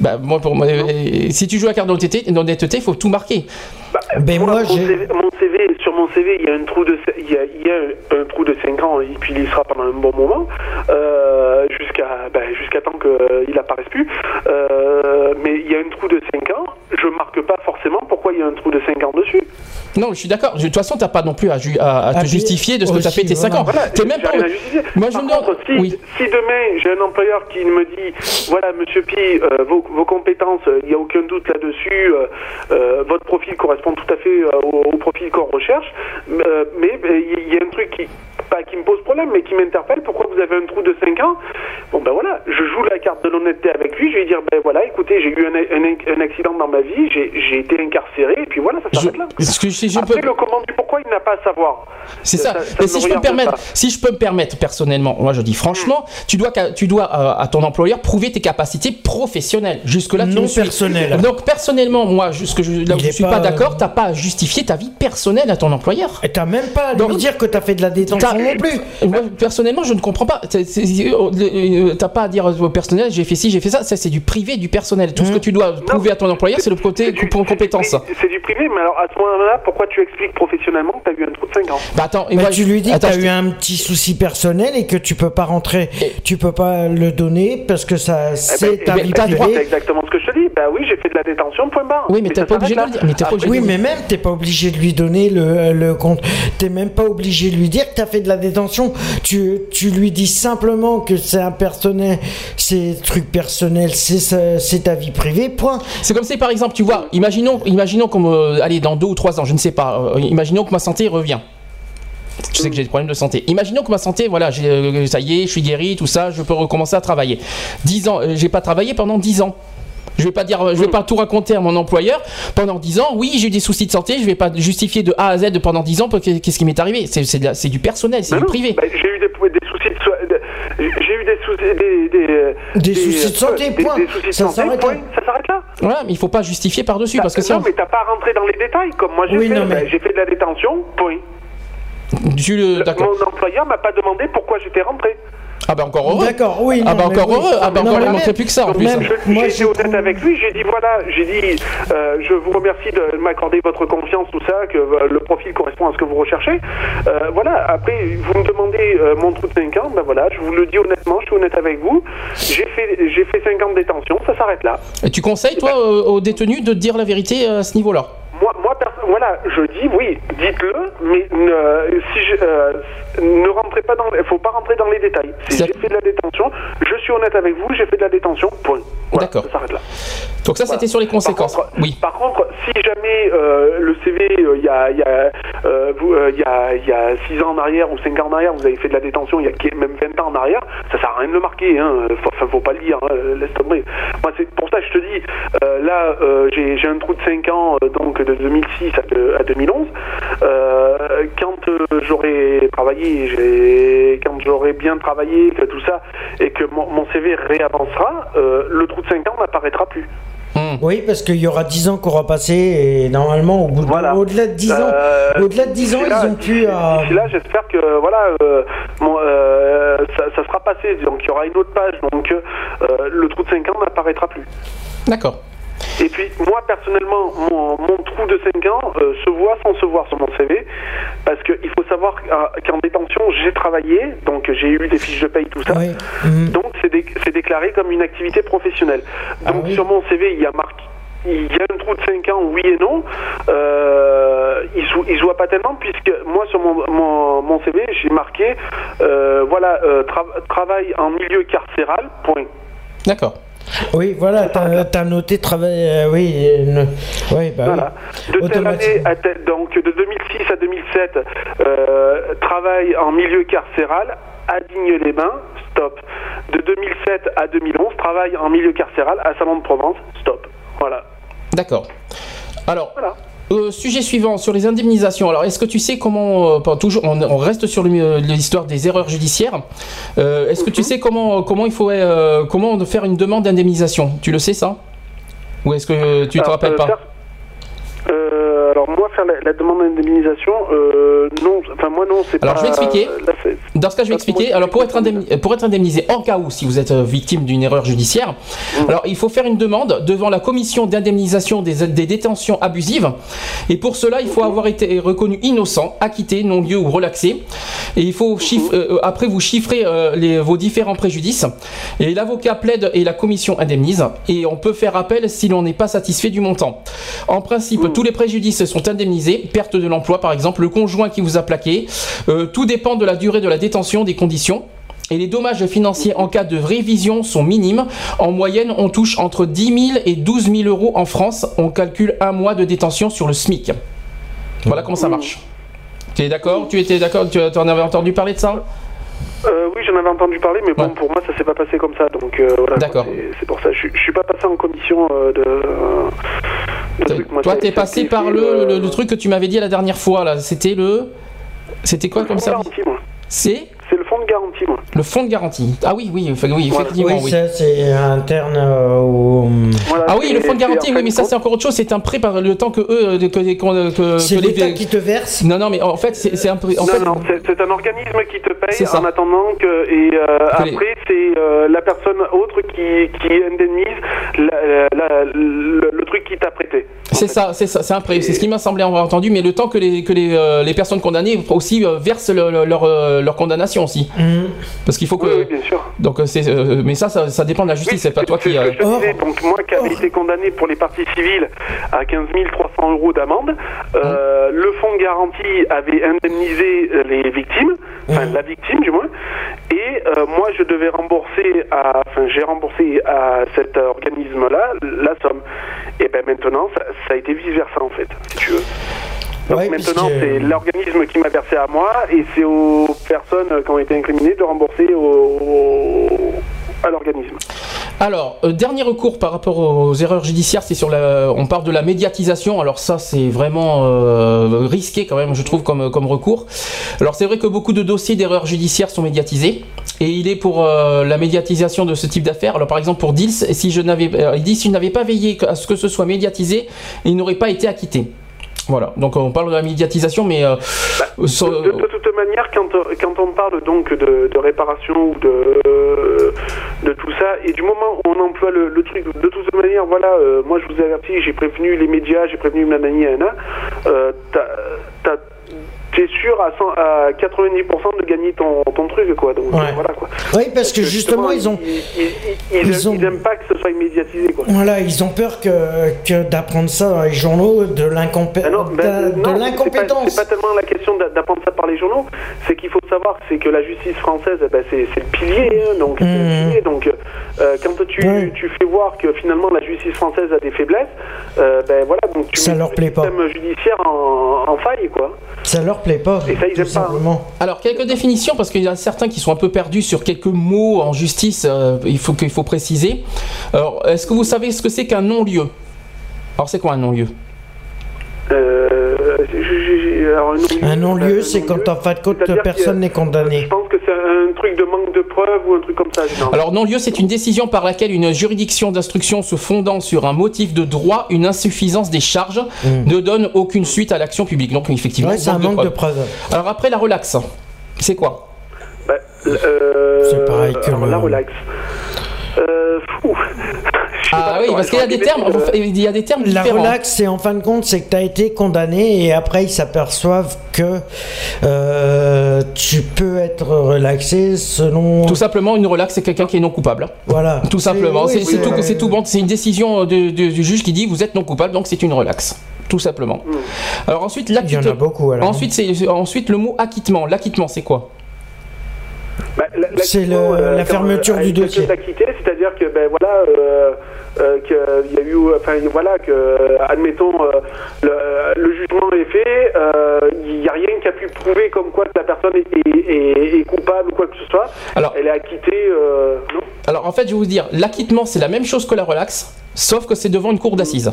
Bah, moi, pour moi, euh, si tu joues la carte d'honnêteté, il faut tout marquer. Bah, Ben moi, moi, mon, CV, mon CV, sur mon CV, il y a un trou de, il y a, il y a un trou de 5 ans et puis il y sera pendant un bon moment, euh, jusqu'à, ben, jusqu'à temps qu'il apparaisse plus. Euh, mais il y a un trou de 5 ans, je marque pas forcément pourquoi il y a un trou de 5 ans dessus. Non, je suis d'accord. De toute façon, t'as pas non plus à, ju- à- à te justifier de ce que tu as fait tes 5 voilà. ans. Voilà, T'es même pas. rien à justifier. Moi, je Par me contre, demande. si, Oui. si demain j'ai un employeur qui me dit, voilà, monsieur Pi, euh, vos, vos compétences, euh, il n'y a aucun doute là-dessus, euh, euh, votre profil correspond tout à fait euh, au, au profil qu'on recherche, euh, mais euh, il y a un truc qui, pas qui me pose problème, mais qui m'interpelle, pourquoi vous avez un trou de 5 ans? Bon ben voilà, je joue la carte de l'honnêteté avec lui, je vais lui dire, ben voilà, écoutez, j'ai eu un, un- un accident dans ma vie, j'ai j'ai été incarcéré, et puis voilà, ça Je- s'arrête là. ce que si je Après, peux- le comment du pourquoi, il n'a pas à savoir. C'est ça. ça Mais si je peux me permettre, si je peux me permettre personnellement, moi je dis franchement, tu dois, tu dois euh, à ton employeur prouver tes capacités professionnelles. Jusque là, tu Non personnelles. Donc personnellement, moi, jusque je, là où je est suis pas, pas, euh, d'accord, t'as pas à justifier ta vie personnelle à ton employeur. Et t'as même pas à Donc- lui dire que t'as fait de la détention non plus. Moi, personnellement, je ne comprends pas. C'est- euh, T'as pas à dire au personnel, j'ai fait ci, j'ai fait ça. Ça, c'est du privé, du personnel. Tout ce que tu dois prouver à ton employeur, c'est le côté du- pour c'est du compétence. privé- C'est du privé, mais alors à ce moment-là, pourquoi tu expliques professionnellement que tu as eu un trou de 5 ans? Bah attends, et Bah, moi, tu lui dis que t'as eu un petit souci personnel et que tu peux pas rentrer, tu peux pas le donner parce que ça Eh c'est ben, ta eh ben, vie t'as. C'est exactement ce que je te dis. Bah oui, j'ai fait de la détention, point barre. Oui, mais t'es pas obligé de le dire. Mais t'es pas Après, obligé Oui, de- mais même t'es pas obligé de lui donner le, le compte. T'es même pas obligé de lui dire que t'as fait de la détention. Tu, tu lui dis simplement que c'est un personnel, c'est truc personnel, c'est ta vie privée. Point. C'est comme si, par exemple, tu vois, imaginons, imaginons comme, euh, allez, dans deux ou trois ans, je ne sais pas, euh, imaginons que ma santé revient. Tu sais que j'ai des problèmes de santé. Imaginons que ma santé, voilà, j'ai, euh, ça y est, je suis guéri, tout ça, je peux recommencer à travailler. 10 ans, euh, j'ai pas travaillé pendant 10 ans. Je vais pas dire, je vais pas tout raconter à mon employeur. Pendant 10 ans, oui, j'ai eu des soucis de santé, je vais pas justifier de A à Z de pendant 10 ans que- qu'est-ce qui m'est arrivé. C'est, c'est, de la- c'est du personnel, c'est Non, du privé. bah, j'ai eu des, des soucis de de- j'ai eu des soucis des, des, Des soucis de santé, des- point. des soucis de Ça santé, s'arrête point. là. Ça s'arrête là. Voilà, mais il faut pas justifier par-dessus parce que si non, on, mais t'as pas à rentrer dans les détails comme moi j'ai Oui, fait. non, mais- Bah, j'ai fait de la détention, point. le. Mon employeur m'a pas demandé pourquoi j'étais rentré. Ah bah encore heureux. D'accord, oui. Ah bah encore oui. heureux. Ah bah Non, encore, il manquerait même- plus que ça en plus. même- Je- Moi, j'ai été honnête avec lui, j'ai dit voilà, j'ai dit euh, je vous remercie de m'accorder votre confiance, tout ça, que euh, le profil correspond à ce que vous recherchez. Euh, voilà, après vous me demandez euh, mon trou de 5 ans, ben voilà, je vous le dis honnêtement, je suis honnête avec vous. J'ai fait j'ai fait 5 ans de détention, ça s'arrête là. Et tu conseilles, toi, aux détenus de dire la vérité à ce niveau-là? Moi, moi voilà, je dis oui, dites-le, mais si je, euh, ne rentrez pas dans, il faut pas rentrer dans les détails. J'ai fait de la détention, je suis honnête avec vous, j'ai fait de la détention, point. Voilà, D'accord. Ça s'arrête là. Donc ça, c'était sur les conséquences. Par contre, oui. Par contre, si jamais euh, le CV, euh, il y a, il y a, euh, vous, euh, y a, il y a 6 ans en arrière ou 5 ans en arrière, vous avez fait de la détention, il y a même 20 ans en arrière, ça sert à rien de le marquer. Hein. Enfin, faut pas le dire. Hein. Laisse tomber. Moi, c'est pour ça que je te dis. là, j'ai un trou de 5 ans, donc de 2006 à, à 2011. Euh, quand j'aurai travaillé, j'ai- quand j'aurai bien travaillé, que tout ça, et que mon, mon CV réavancera, euh, le trou de 5 ans n'apparaîtra plus. Oui, parce qu'il y aura 10 ans qu'on aura passé et normalement, au bout de- Voilà. au-delà de 10 ans, Euh, au-delà de 10 ans, ils ont pu. euh, D'ici là, j'espère que voilà, euh, euh, ça, ça sera passé. Donc il y aura une autre page. Donc euh, le trou de 5 ans n'apparaîtra plus. D'accord. Et puis moi personnellement, mon, mon trou de 5 ans euh, se voit sans se voir sur mon CV, parce qu'il faut savoir qu'à- qu'en détention j'ai travaillé, donc j'ai eu des fiches de paye tout ça, donc c'est dé- c'est déclaré comme une activité professionnelle. Donc sur mon CV il y a marqué il y a un trou de 5 ans, oui et non. Euh, il se, il se voit pas tellement puisque moi sur mon, mon, mon CV j'ai marqué euh, voilà euh, tra- travail en milieu carcéral. Point. D'accord. Oui, voilà, t'as as noté travail. euh, oui, euh, ne- oui, bah Voilà. oui. De telle année à telle- donc de 2006 à 2007, euh, travail en milieu carcéral à Digne-les-Bains, stop. De 2007 à 2011, travail en milieu carcéral à Salon de Provence, stop. Voilà. D'accord. Alors, euh, sujet suivant sur les indemnisations. Alors, est-ce que tu sais comment, euh, pas toujours, on, on reste sur le- l'histoire des erreurs judiciaires. Euh, est-ce que tu sais comment, comment il faut, euh, comment faire une demande d'indemnisation? Tu le sais ça? Ou est-ce que tu te rappelles euh, pas? faire- Euh, alors moi faire la, la demande d'indemnisation, euh, non, enfin moi non, c'est pas. Alors, je vais expliquer. là, Dans ce cas, je vais expliquer. Alors, pour être, indemni- pour être indemnisé en cas où, si vous êtes euh, victime d'une erreur judiciaire, alors il faut faire une demande devant la commission d'indemnisation des, des détentions abusives. Et pour cela, il faut avoir été reconnu innocent, acquitté, non lieu ou relaxé. Et il faut chiffre- euh, après vous chiffrer les, vos différents préjudices. Et l'avocat plaide et la commission indemnise. Et on peut faire appel si l'on n'est pas satisfait du montant. En principe, tous les préjudices sont indemnisés. Perte de l'emploi, par exemple, le conjoint qui vous a plaqué. Euh, tout dépend de la durée de la détention, des conditions. Et les dommages financiers en cas de révision sont minimes. En moyenne, on touche entre 10 000 et 12 000 euros en France. On calcule un mois de détention sur le SMIC. Voilà comment ça marche. Tu es d'accord? Tu étais d'accord? Tu en avais entendu parler de ça Euh, oui, j'en avais entendu parler, mais bon, pour moi, ça s'est pas passé comme ça, donc euh, voilà. D'accord. C'est- C'est pour ça, je, je suis pas passé en commission euh, de. Toi, t'es passé par le, le- le truc que tu m'avais dit la dernière fois là. C'était le. C'était quoi comme service C'est fonds de garantie, moi. le fonds de garantie. Ah oui, oui, oui, effectivement, Oui, oui. ça c'est interne euh, au. Ah oui, le fonds de garantie, oui, mais ça c'est encore autre chose. C'est un prêt par le temps que eux, euh, que, que, que- C'est que les- l'État qui te verse Non, non, mais en fait, c'est un prêt. En non, fait, non, c'est- un organisme qui te paye en attendant que. Et euh, Que les- après, c'est euh, la personne autre qui, qui indemnise la- la- le, le truc qui t'a prêté. C'est ça, c'est ça, c'est un prêt. C'est ce qui m'a semblé avoir entendu, mais le temps que les que les, euh, les personnes condamnées aussi euh, versent le- le- leur euh, leur condamnation aussi, parce qu'il faut que. Oui, oui, bien sûr. Donc euh, c'est, euh, mais ça, ça, ça dépend de la justice. c'est pas toi qui. Euh, que je te disais. Donc moi qui avais été condamné pour les parties civiles à 15 300 euros d'amende, euh, le fonds de garantie avait indemnisé les victimes, enfin la victime du moins, et euh, moi je devais rembourser, à, enfin j'ai remboursé à cet organisme-là la somme. Et ben maintenant ça, ça a été vice versa en fait, si tu veux. Donc Ouais, maintenant puisque- c'est l'organisme qui m'a versé à moi et c'est aux personnes qui ont été incriminées de rembourser au- à l'organisme. Alors, euh, dernier recours par rapport aux erreurs judiciaires, c'est sur la. On parle de la médiatisation. Alors ça, c'est vraiment euh, risqué quand même, je trouve, comme, comme recours. Alors c'est vrai que beaucoup de dossiers d'erreurs judiciaires sont médiatisés, et il est pour euh, la médiatisation de ce type d'affaires. Alors par exemple pour Dils, si je n'avais, il dit si je n'avais pas veillé à ce que ce soit médiatisé, il n'aurait pas été acquitté. Voilà. Donc on parle de la médiatisation, mais euh, sur- De, de toute manière, quand, quand on parle donc de, de réparation ou de, de tout ça, et du moment où on emploie le, le truc, de toute manière, voilà, euh, moi je vous avertis, j'ai prévenu les médias, j'ai prévenu Nanani et Anna, euh, t'as- t'es sûr à, 100 à 90% de gagner ton, ton truc, quoi. Donc Ouais. euh, voilà, quoi. Oui, parce que justement, ils ont. Ils, ils, ils- Ils ont- ils aiment pas que ce soit médiatisé, quoi. Voilà, ils ont peur que, que d'apprendre ça dans les journaux, de Ah non, ben, de- non, l'incompétence. C'est pas, c'est pas tellement la question d'a- d'apprendre ça par les journaux, c'est qu'il faut savoir c'est que la justice française, eh ben, c'est le pilier. hein, donc, c'est le pilier, donc euh, quand tu, tu fais voir que finalement la justice française a des faiblesses, euh, ben voilà, donc tu Ça leur le plaît pas. système judiciaire en, en faille, quoi. Ça leur plaît pas. Et ça, ils tout aiment pas. hein. simplement. Alors quelques définitions parce qu'il y a certains qui sont un peu perdus sur quelques mots en justice. euh, il faut qu'il faut préciser. Alors est-ce que vous savez ce que c'est qu'un non-lieu? Alors c'est quoi un non-lieu? Euh, alors, un non-lieu, Un non-lieu, c'est quand en fin de compte personne n'est condamné. Je pense un truc de manque de preuves ou un truc comme ça. Alors non-lieu, c'est une décision par laquelle une juridiction d'instruction se fondant sur un motif de droit, une insuffisance des charges, ne donne aucune suite à l'action publique. Donc effectivement, Ouais, c'est un manque de preuves. Alors après la relaxe, c'est quoi? Bah, euh, C'est pareil que alors, le- la relax. Euh, fou. Ah oui, parce qu'il y a des termes, euh, il y a des termes La différents. relax, c'est en fin de compte, c'est que tu as été condamné et après ils s'aperçoivent que euh, tu peux être relaxé selon. Tout simplement, une relaxe, c'est quelqu'un qui est non coupable. Voilà. Tout simplement, c'est oui, c'est oui, tout, c'est tout bon. C'est une décision de- de- du juge qui dit vous êtes non coupable, donc c'est une relaxe. Tout simplement. Alors ensuite, Il y en a l'acquittement. beaucoup alors. Ensuite, ensuite le mot acquittement. L'acquittement, c'est quoi? Bah, C'est le- euh, la fermeture euh, du dossier. c'est-à-dire que ben voilà, euh, euh, qu'il y a eu, enfin voilà, que euh, admettons euh, le, le jugement est fait, euh, il n'y a rien qui a pu prouver comme quoi que la personne est, est- est- est coupable ou quoi que ce soit. Alors- elle est acquittée, euh, non? Alors en fait, je vais vous dire, l'acquittement, c'est la même chose que la relaxe, sauf que c'est devant une cour d'assises.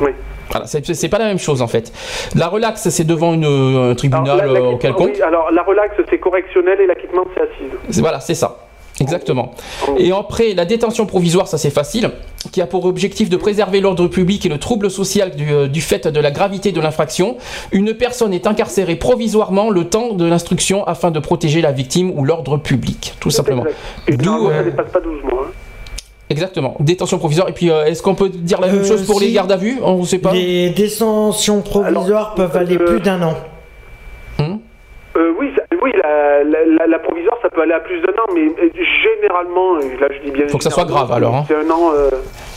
Oui. Voilà, c'est pas la même chose en fait. La relaxe, c'est devant une, un tribunal Alors, la- euh, quelconque. oui, alors la relaxe c'est correctionnel et l'acquittement c'est assise. Voilà, c'est ça. Exactement. Et après, la détention provisoire, ça c'est facile, qui a pour objectif de préserver l'ordre public et le trouble social du, euh, du fait de la gravité de l'infraction. Une personne est incarcérée provisoirement le temps de l'instruction afin de protéger la victime ou l'ordre public, tout simplement. D'où, normalement, ça euh, dépasse pas 12 mois. hein. Exactement. Détention provisoire. Et puis, euh, est-ce qu'on peut dire la même Euh, chose pour les gardes à vue? On ne sait pas. Les détentions provisoires Alors, peuvent aller euh, plus d'un an. Hmm? Euh, oui, ça- oui la, la, la- la provisoire, ça peut aller à plus d'un an, mais généralement, là je dis bien. Faut que ça soit grave, alors, hein. C'est un an. euh,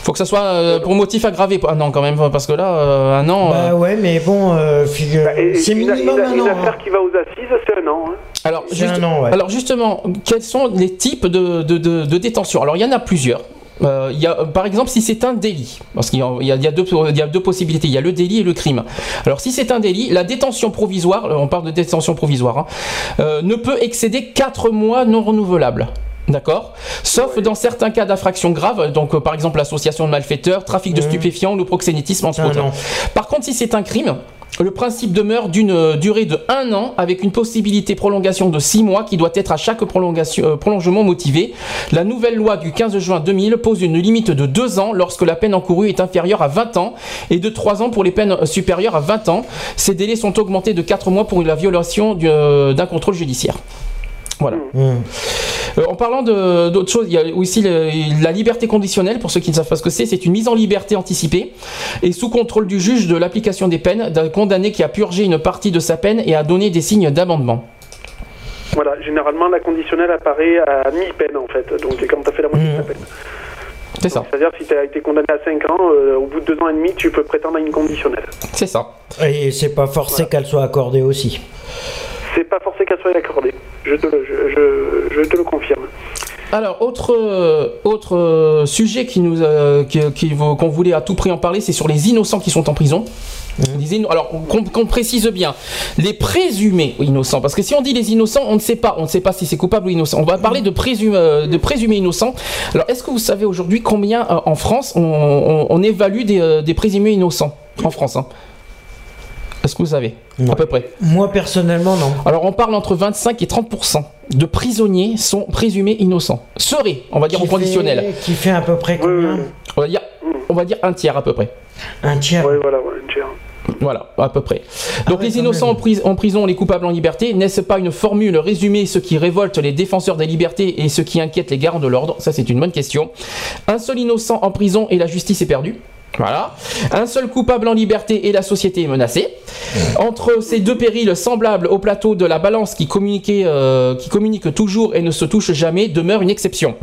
Faut que ça soit euh, pour motif aggravé. Un an quand même, parce que là, euh, un an. euh, Bah ouais, mais bon, euh, figure- bah, et- c'est une, minimum une- un une an. affaire hein. qui va aux assises, c'est un an. hein. Alors, C'est juste- un an, ouais. alors justement, quels sont les types de, de, de- de détention? Alors il y en a plusieurs. Euh, par exemple, si c'est un délit, parce qu'il y a deux possibilités, il y a le délit et le crime. Alors si c'est un délit, la détention provisoire, euh, on parle de détention provisoire, hein, euh, ne peut excéder 4 mois non renouvelables. D'accord Sauf dans certains cas d'infraction grave, donc euh, par exemple l'association de malfaiteurs, trafic de Mmh. stupéfiants, le proxénétisme, entre Un autres. an. Par contre, si c'est un crime, le principe demeure d'une euh, durée de un an avec une possibilité prolongation de six mois qui doit être à chaque prolongation, euh, prolongement motivé. La nouvelle loi du 15 juin 2000 pose une limite de deux ans lorsque la peine encourue est inférieure à 20 ans et de trois ans pour les peines supérieures à 20 ans. Ces délais sont augmentés de quatre mois pour la violation du, d'un contrôle judiciaire. Voilà. Hum. Euh, en parlant d'autres choses, il y a aussi le- la liberté conditionnelle, pour ceux qui ne savent pas ce que c'est, c'est une mise en liberté anticipée et sous contrôle du juge de l'application des peines d'un condamné qui a purgé une partie de sa peine et a donné des signes d'amendement. Voilà, généralement, la conditionnelle apparaît à mi-peine en fait. Donc, c'est quand tu as fait la moitié de ta peine. C'est ça, C'est-à-dire, si tu as été condamné à 5 ans, euh, au bout de 2 ans et demi, tu peux prétendre à une conditionnelle. c'est ça. Et c'est pas forcé qu'elle soit accordée aussi. C'est pas forcé qu'elle soit accordée. Je te le, je, te le confirme. Alors, autre, euh, autre euh, sujet qui nous, euh, qu'on voulait à tout prix en parler, c'est sur les innocents qui sont en prison. Alors, qu'on précise bien, les présumés innocents, parce que si on dit les innocents, on ne sait pas, on ne sait pas si c'est coupable ou innocent. On va parler de, de présumés innocents. Alors, est-ce que vous savez aujourd'hui combien en France on, évalue des, des présumés innocents? En France hein Est-ce que vous savez Non. À peu près. Moi personnellement, non. Alors, on parle entre 25 et 30% de prisonniers sont présumés innocents. Seraient, on va dire Qui au conditionnel. fait- Qui fait à peu près combien oui, On va dire, on va dire un tiers à peu près. Un tiers. oui. Voilà, ouais, une chair. Voilà, à peu près. Donc ouais, les innocents en, pris- en prison, les coupables en liberté, n'est-ce pas une formule résumée ce qui révolte les défenseurs des libertés et ce qui inquiète les garants de l'ordre? Ça c'est une bonne question. Un seul innocent en prison et la justice est perdue? Voilà. Un seul coupable en liberté et la société est menacée. Entre ces deux périls semblables au plateau de la balance qui, euh, qui communique toujours et ne se touche jamais demeure une exception.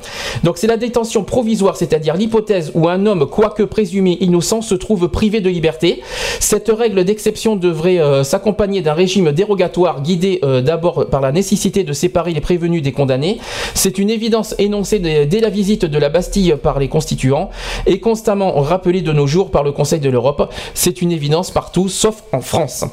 Donc c'est la détention provisoire, c'est-à-dire l'hypothèse où un homme, quoique présumé innocent, se trouve privé de liberté. Cette règle d'exception devrait euh, s'accompagner d'un régime dérogatoire guidé euh, d'abord par la nécessité de séparer les prévenus des condamnés. C'est une évidence énoncée dès, dès la visite de la Bastille par les constituants et constamment rappelée de nos nos jours par le Conseil de l'Europe. C'est une évidence partout, sauf en France.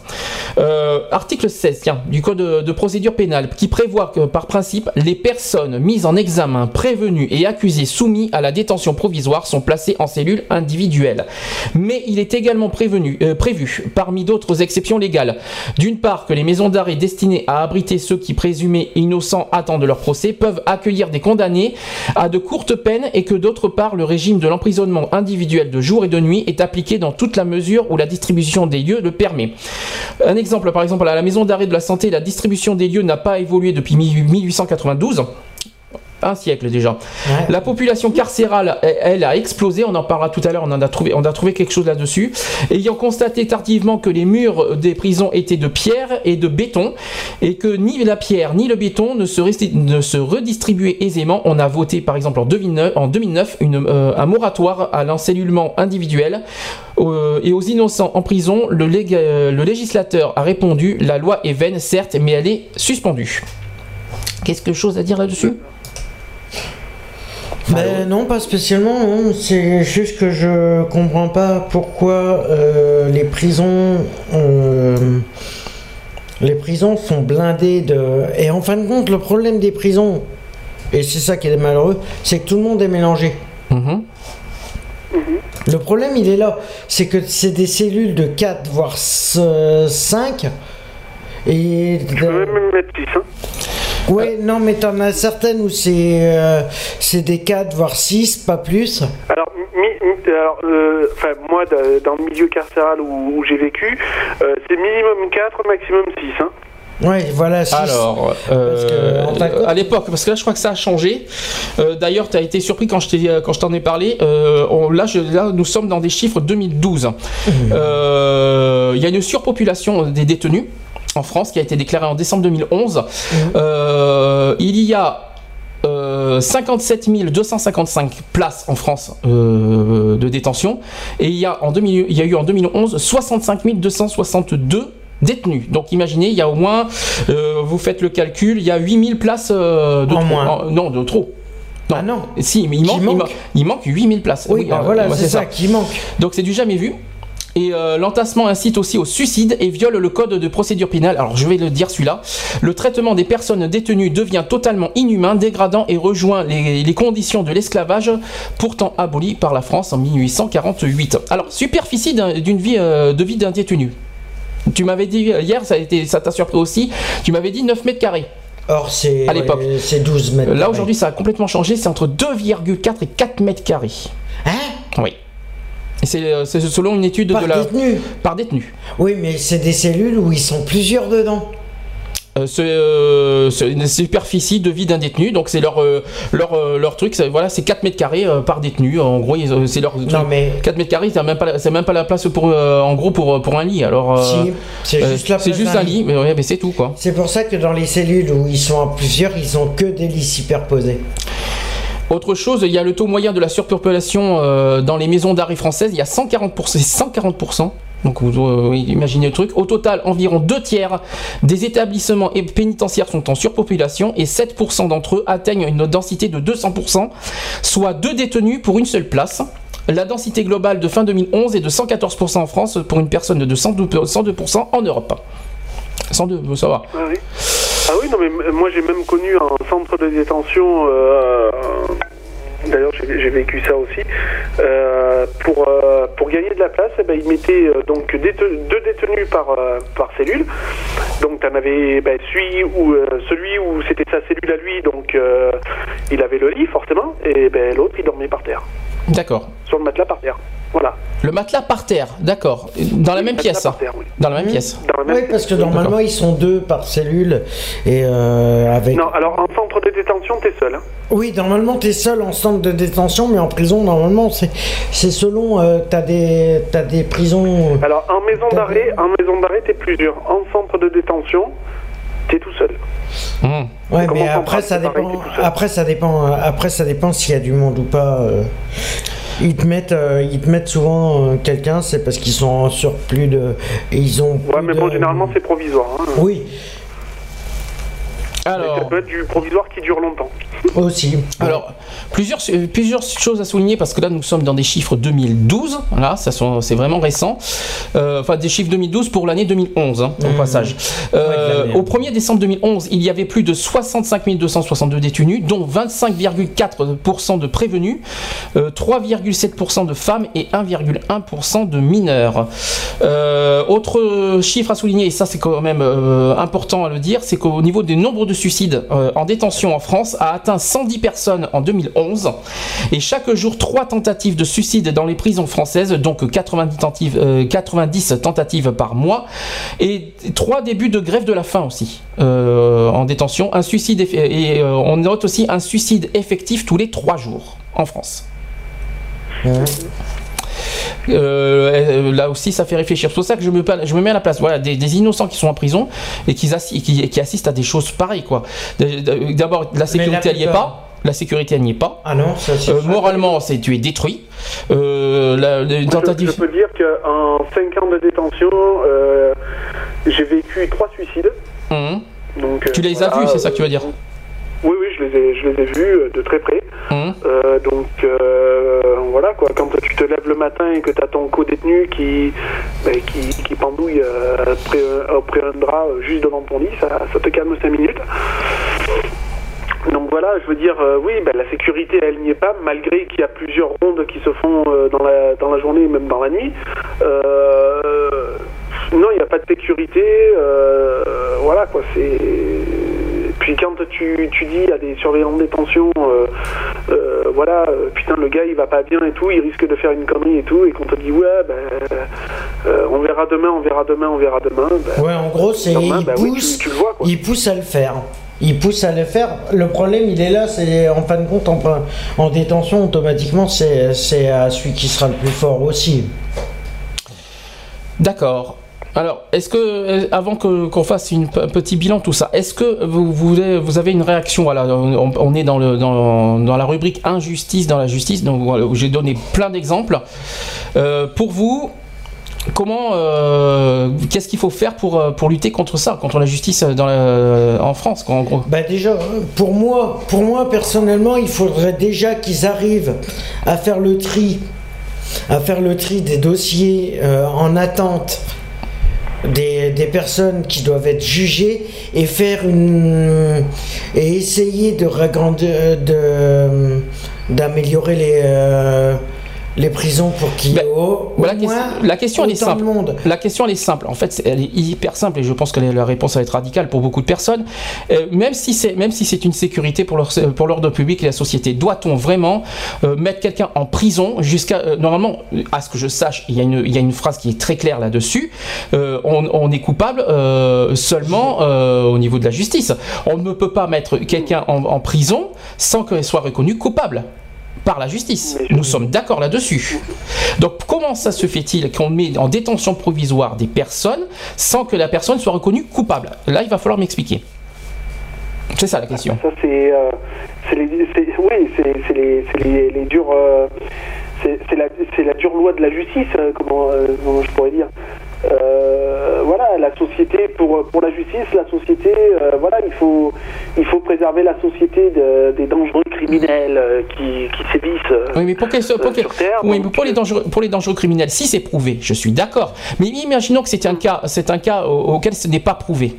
Euh, article 16 tiens, du Code de, procédure pénale qui prévoit que par principe, les personnes mises en examen, prévenues et accusées soumises à la détention provisoire sont placées en cellule individuelle. Mais il est également euh, prévu, parmi d'autres exceptions légales, d'une part que les maisons d'arrêt destinées à abriter ceux qui présumés innocents attendent leur procès peuvent accueillir des condamnés à de courtes peines et que d'autre part le régime de l'emprisonnement individuel de jour et de nuit est appliqué dans toute la mesure où la distribution des lieux le permet. Un exemple, par exemple, à la maison d'arrêt de la santé, la distribution des lieux n'a pas évolué depuis 1892 un siècle déjà. La population carcérale, elle, elle, a explosé. On en parlera tout à l'heure. On en a trouvé, on a trouvé quelque chose là-dessus. Ayant constaté tardivement que les murs des prisons étaient de pierre et de béton, et que ni la pierre ni le béton ne se, resti- ne se redistribuaient aisément, on a voté, par exemple, en 2009, en 2009 une, euh, un moratoire à l'encellulement individuel euh, et aux innocents en prison. Le, lég- euh, le législateur a répondu la loi est vaine, certes, mais elle est suspendue. Qu'est-ce que chose à dire là-dessus? Ben non, pas spécialement. non. C'est juste que je comprends pas pourquoi euh, les prisons, euh, les prisons sont blindées de. Et en fin de compte, le problème des prisons, et c'est ça qui est malheureux, c'est que tout le monde est mélangé. Mhm. Le problème, il est là, c'est que c'est des cellules de 4 voire 5 et Je peux même mettre 6. Hein. Ouais, non, mais t'en as certaines où c'est euh, c'est des 4 voire 6, pas plus. Alors, mi- mi- alors, euh, enfin, moi, da- dans le milieu carcéral où, où j'ai vécu, euh, c'est minimum 4, maximum 6. Hein. Ouais, voilà, 6. Alors, euh, à l'époque, parce que là, je crois que ça a changé. Euh, D'ailleurs, tu as été surpris quand je t'ai- quand je t'en ai parlé. Euh, on- là, je- là, nous sommes dans des chiffres 2012. Euh, Il y a une surpopulation des détenus en France qui a été déclarée en décembre 2011. Euh, il y a euh, 57 255 places en France euh, de détention et il y a en 2000 il y a eu en 2011 65 262 détenus. Donc imaginez, il y a au moins, euh, vous faites le calcul, il y a 8000 places euh, de En trop. moins. En- non, de trop. Non. Ah non. Si, mais il manque, il manque manque, il manque 8000 places. Oui, bah euh, voilà, c'est ça qui manque. Donc c'est du jamais vu. Et euh, l'entassement incite aussi au suicide et viole le code de procédure pénale. Alors je vais le dire celui-là. Le traitement des personnes détenues devient totalement inhumain, dégradant et rejoint les, les conditions de l'esclavage pourtant aboli par la France en 1848. Alors superficie d'un- d'une vie euh, de vie d'un détenu. Tu m'avais dit euh, hier, ça a été, ça t'a surpris aussi. Tu m'avais dit 9 mètres carrés. Or, c'est À l'époque. ouais, c'est 12 mètres. Là aujourd'hui, ça a complètement changé. C'est entre 2,4 et 4 mètres carrés. Hein? Oui. C'est euh, c'est selon une étude Par de la détenu. par détenu. Oui, mais c'est des cellules où ils sont plusieurs dedans. Euh, c'est euh, c'est une superficie de vie d'un détenu, donc c'est leur, euh, leur, leur truc, c'est- voilà, c'est 4 mètres carrés par détenu. En gros, c'est leur truc. Non, mais 4 mètres carrés, c'est même pas, la- c'est même pas la place pour, en gros pour, pour un lit. Alors, si, c'est juste la c'est place juste d'un un lit, mais, ouais, mais c'est tout quoi. C'est pour ça que dans les cellules où ils sont en plusieurs, ils ont que des lits superposés. Autre chose, il y a le taux moyen de la surpopulation euh, dans les maisons d'arrêt françaises, il y a 140%, c'est 140%. Donc vous euh, imaginez le truc. Au total, environ deux tiers des établissements pénitentiaires sont en surpopulation et 7% d'entre eux atteignent une densité de 200%, soit deux détenus pour une seule place. La densité globale de fin 2011 est de 114% en France pour une personne de 102%, 102% en Europe. 102, ça va. Oui. Ah oui, non, mais moi j'ai même connu un centre de détention. euh, D'ailleurs, j'ai vécu ça aussi. Euh, pour, euh, pour gagner de la place, eh ben, ils mettaient donc deux détenus par, par cellule. Donc, tu en avais ben, celui, où, euh, celui où c'était sa cellule à lui, donc il avait le lit forcément, et ben, l'autre il dormait par terre, D'accord. sur le matelas par terre. Voilà. Le matelas par terre, d'accord. Dans la Oui, même matelas pièce. par hein. terre, oui. Dans la même pièce. Dans la même Oui, parce que normalement, ils sont deux par cellule. Et euh, avec. Non, alors en centre de détention, t'es seul. Hein. Oui, normalement, t'es seul en centre de détention, mais en prison, normalement, c'est c'est selon. euh, t'as des, t'as des prisons. Alors en maison d'arrêt, en maison d'arrêt, t'es plusieurs. En centre de détention, t'es tout seul. Mmh. Ouais, mais après ça pareil, dépend. Après ça dépend. Après ça dépend s'il y a du monde ou pas. euh. Ils te mettent, euh, ils te mettent souvent euh, quelqu'un, c'est parce qu'ils sont en surplus de. Ils ont. Ouais, mais bon, de- généralement c'est provisoire. hein. Oui. Alors. Ça peut être du provisoire qui dure longtemps. Aussi. Alors, plusieurs, euh, plusieurs choses à souligner parce que là nous sommes dans des chiffres 2012, là, ça c'est vraiment récent. Euh, enfin, des chiffres 2012 pour l'année 2011, hein, au passage. Euh, l'année. au 1er décembre 2011, il y avait plus de 65 262 détenus, dont 25,4% de prévenus, euh, 3,7% de femmes et 1,1% de mineurs. Euh, autre chiffre à souligner, et ça c'est quand même euh, important à le dire, c'est qu'au niveau des nombres de suicides euh, en détention en France a atteint 110 personnes en 2011 et chaque jour 3 tentatives de suicide dans les prisons françaises, donc 90 tentatives, euh, 90 tentatives par mois et 3 débuts de grève de la faim aussi euh, en détention. Suicide et on note aussi un suicide effectif tous les 3 jours en France. Euh, là aussi, ça fait réfléchir. C'est pour ça que je me, pa- je me mets à la place voilà, des, des innocents qui sont en prison et qui, assi- qui, qui assistent à des choses pareilles. quoi. D'abord, la sécurité, elle n'y est pas. La sécurité, elle n'y est pas. Ah non, ça. Euh, moralement, c'est tu es détruit. Euh, la, la Moi, je, tentative. je peux dire qu'en 5 ans de détention, euh, j'ai vécu 3 suicides. Donc, euh, Tu les as vus, c'est ça que tu veux dire Oui, oui, je les ai, je les ai vus euh, de très près. Hum. Euh, donc euh, voilà quoi, quand tu te lèves le matin et que tu as ton co-détenu qui, ben, qui, qui pendouille après, après un drap juste devant ton lit, ça, ça te calme 5 minutes. Donc voilà, je veux dire, euh, oui, ben, la sécurité elle n'y est pas, malgré qu'il y a plusieurs rondes qui se font euh, dans, la, dans la journée et même dans la nuit. Euh, non, il n'y a pas de sécurité, voilà quoi, c'est. Puis quand tu, tu dis à des surveillants de détention, euh, euh, voilà, euh, putain, le gars il va pas bien et tout, il risque de faire une connerie et tout, et qu'on te dit, ouais, ben, euh, on verra demain, on verra demain, on verra demain. ben, Ouais, en gros, c'est il ben oui, pousse, tu, tu le vois quoi. il pousse à le faire. Il pousse à le faire. Le problème, il est là, c'est en fin de compte, en, en détention, automatiquement, c'est c'est à celui qui sera le plus fort aussi. D'accord. Alors, est-ce que, euh, avant qu'on fasse un petit bilan tout ça, est-ce que vous, vous avez une réaction on, est dans, la rubrique injustice dans la justice, donc j'ai donné plein d'exemples. Euh, pour vous, comment, euh, qu'est-ce qu'il faut faire pour, pour lutter contre ça, contre la justice en France, Bah déjà, pour moi, pour moi personnellement, il faudrait déjà qu'ils arrivent à faire le tri, à faire le tri des dossiers en attente des, personnes qui doivent être jugées et faire une et essayer de ragrandir- de d'améliorer les euh, les prisons pour ait Ben, au, Voilà, la, moins question- la question elle est simple. monde. La question elle est simple. En fait, elle est hyper simple et je pense que la réponse va être radicale pour beaucoup de personnes. Euh, même si c'est même si c'est une sécurité pour leur pour l'ordre public et la société, doit-on vraiment euh, mettre quelqu'un en prison jusqu'à euh, normalement à ce que je sache, il y a une il y a une phrase qui est très claire là-dessus. Euh, on, on est coupable euh, seulement euh, au niveau de la justice. On ne peut pas mettre quelqu'un en, en prison sans qu'il soit reconnu coupable par la justice. Nous sommes d'accord là-dessus. Donc comment ça se fait-il qu'on met en détention provisoire des personnes sans que la personne soit reconnue coupable? Là, il va falloir m'expliquer. C'est ça la question. Ça, c'est. euh, c'est les, c'est- oui, c'est les, c'est les, les durs. euh, c'est la, dure loi de la justice, comment, euh, comment je pourrais dire. Euh, voilà, la société, pour, pour la justice, la société, euh, voilà, il faut, il faut préserver la société de- des dangereux criminels euh, qui, qui sévissent euh, Oui, mais pour, sur Terre. oui, mais pour les dangereux, pour les dangereux criminels, si c'est prouvé, je suis d'accord. Mais imaginons que c'est un cas, c'est un cas au- auquel ce n'est pas prouvé.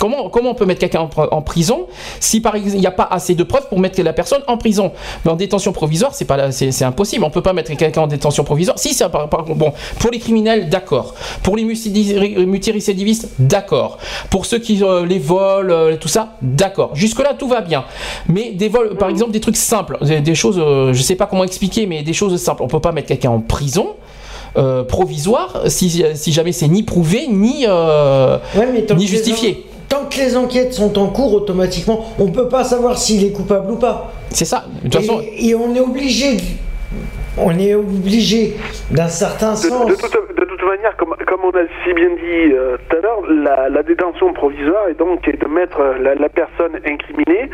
Comment, comment on peut mettre quelqu'un en, pr- en prison si par exemple il n'y a pas assez de preuves pour mettre la personne en prison? Mais en détention provisoire, c'est pas c'est impossible. On peut pas mettre quelqu'un en détention provisoire. Si c'est par, par- bon pour les criminels, d'accord. Pour les multirécidivistes, d'accord. Pour ceux qui euh, les volent, euh, tout ça, d'accord. Jusque là tout va bien. Mais des vols, par exemple, des trucs simples, des, des choses, euh, je sais pas comment expliquer, mais des choses simples. On peut pas mettre quelqu'un en prison. euh, provisoire si, si jamais c'est ni prouvé ni euh, Ouais, mais tant ni justifié. Tant que les enquêtes sont en cours, automatiquement, on peut pas savoir s'il est coupable ou pas. C'est ça. De toute façon, Et, et on est obligé, on est obligé d'un certain De, sens. de toute, de toute manière, comme, comme on a si bien dit euh, tout à l'heure, la, la détention provisoire est donc de mettre euh, la, la personne incriminée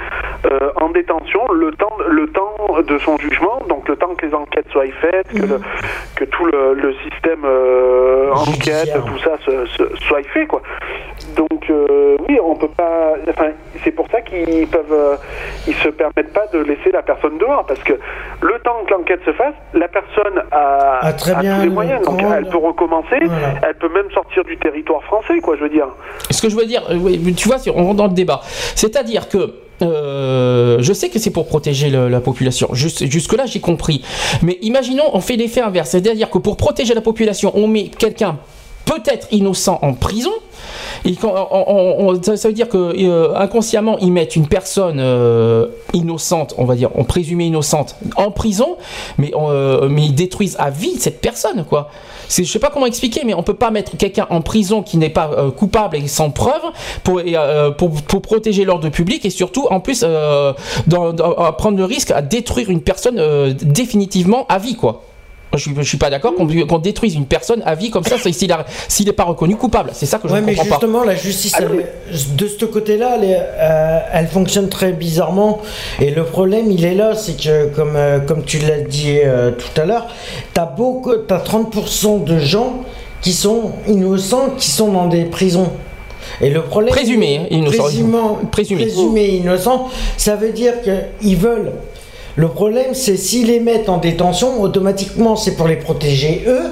euh, en détention le temps, le temps de son jugement, donc le temps que les enquêtes soient faites, que, le- que tout le, le système euh, enquête, tout ça se, se- soit fait, quoi. Donc oui, on peut pas. Enfin, c'est pour ça qu'ils peuvent, ils se permettent pas de laisser la personne dehors, parce que le temps que l'enquête se fasse, la personne a, Ah, très a bien, tous les le moyens, donc elle peut Voilà. elle peut même sortir du territoire français, quoi. Je veux dire. Ce que je veux dire, euh, oui, tu vois, on rentre dans le débat. C'est-à-dire que euh, je sais que c'est pour protéger le- la population. Jusque-là, j'ai compris. Mais imaginons, on fait l'effet inverse. C'est-à-dire que pour protéger la population, on met quelqu'un peut-être innocent en prison. Ça, veut dire que euh, inconsciemment ils mettent une personne euh, innocente, on va dire, on présumée innocente, en prison, mais, euh, mais ils détruisent à vie cette personne, quoi. Je sais pas comment expliquer, mais on peut pas mettre quelqu'un en prison qui n'est pas coupable et sans preuve pour, protéger l'ordre public et surtout en plus prendre le risque à détruire une personne définitivement à vie, quoi. Je suis, je suis pas d'accord qu'on, qu'on détruise une personne à vie comme ça s'il n'est pas reconnu coupable. C'est ça que je Ouais, ne mais comprends pas. justement, la justice, elle est- de ce côté-là, elle, euh, elle fonctionne très bizarrement. Et le problème, il est là, c'est que, comme, euh, comme tu l'as dit euh, tout à l'heure, t'as beaucoup, t'as 30% de gens qui sont innocents, qui sont dans des prisons. Et le problème, Présumés, hein, Présumés. présumés innocents, ça veut dire qu'ils veulent. Le problème, c'est s'ils les mettent en détention, automatiquement, c'est pour les protéger eux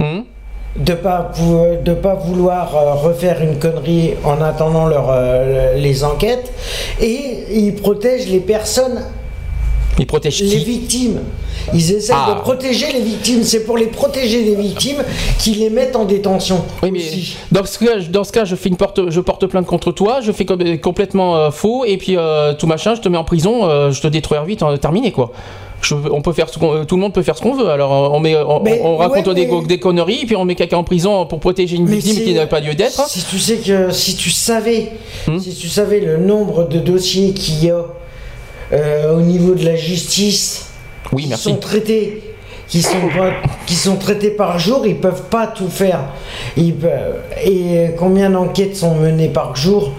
Hum. de pas de pas vouloir euh, refaire une connerie en attendant leur, euh, les enquêtes et ils protègent les personnes Ils protègent les victimes ils essaient Ah. de protéger les victimes c'est pour les protéger les victimes qu'ils les mettent en détention Oui, mais aussi. dans ce cas, dans ce cas je, fais une porte, je porte plainte contre toi, je fais com- complètement euh, faux, et puis euh, tout machin, je te mets en prison, euh, je te détruis vite, euh, terminé quoi. Je- on peut faire ce tout le monde peut faire ce qu'on veut. Alors on, met, on, Mais, on raconte ouais, des, mais- des conneries, puis on met quelqu'un en prison pour protéger une Mais victime qui n'a pas lieu d'être. hein. si tu sais que si tu savais Hmm. si tu savais le nombre de dossiers qu'il y a euh, au niveau de la justice Oui, qui merci. sont traités qui sont qui sont traités par jour ils peuvent pas tout faire Ils et combien d'enquêtes sont menées par jour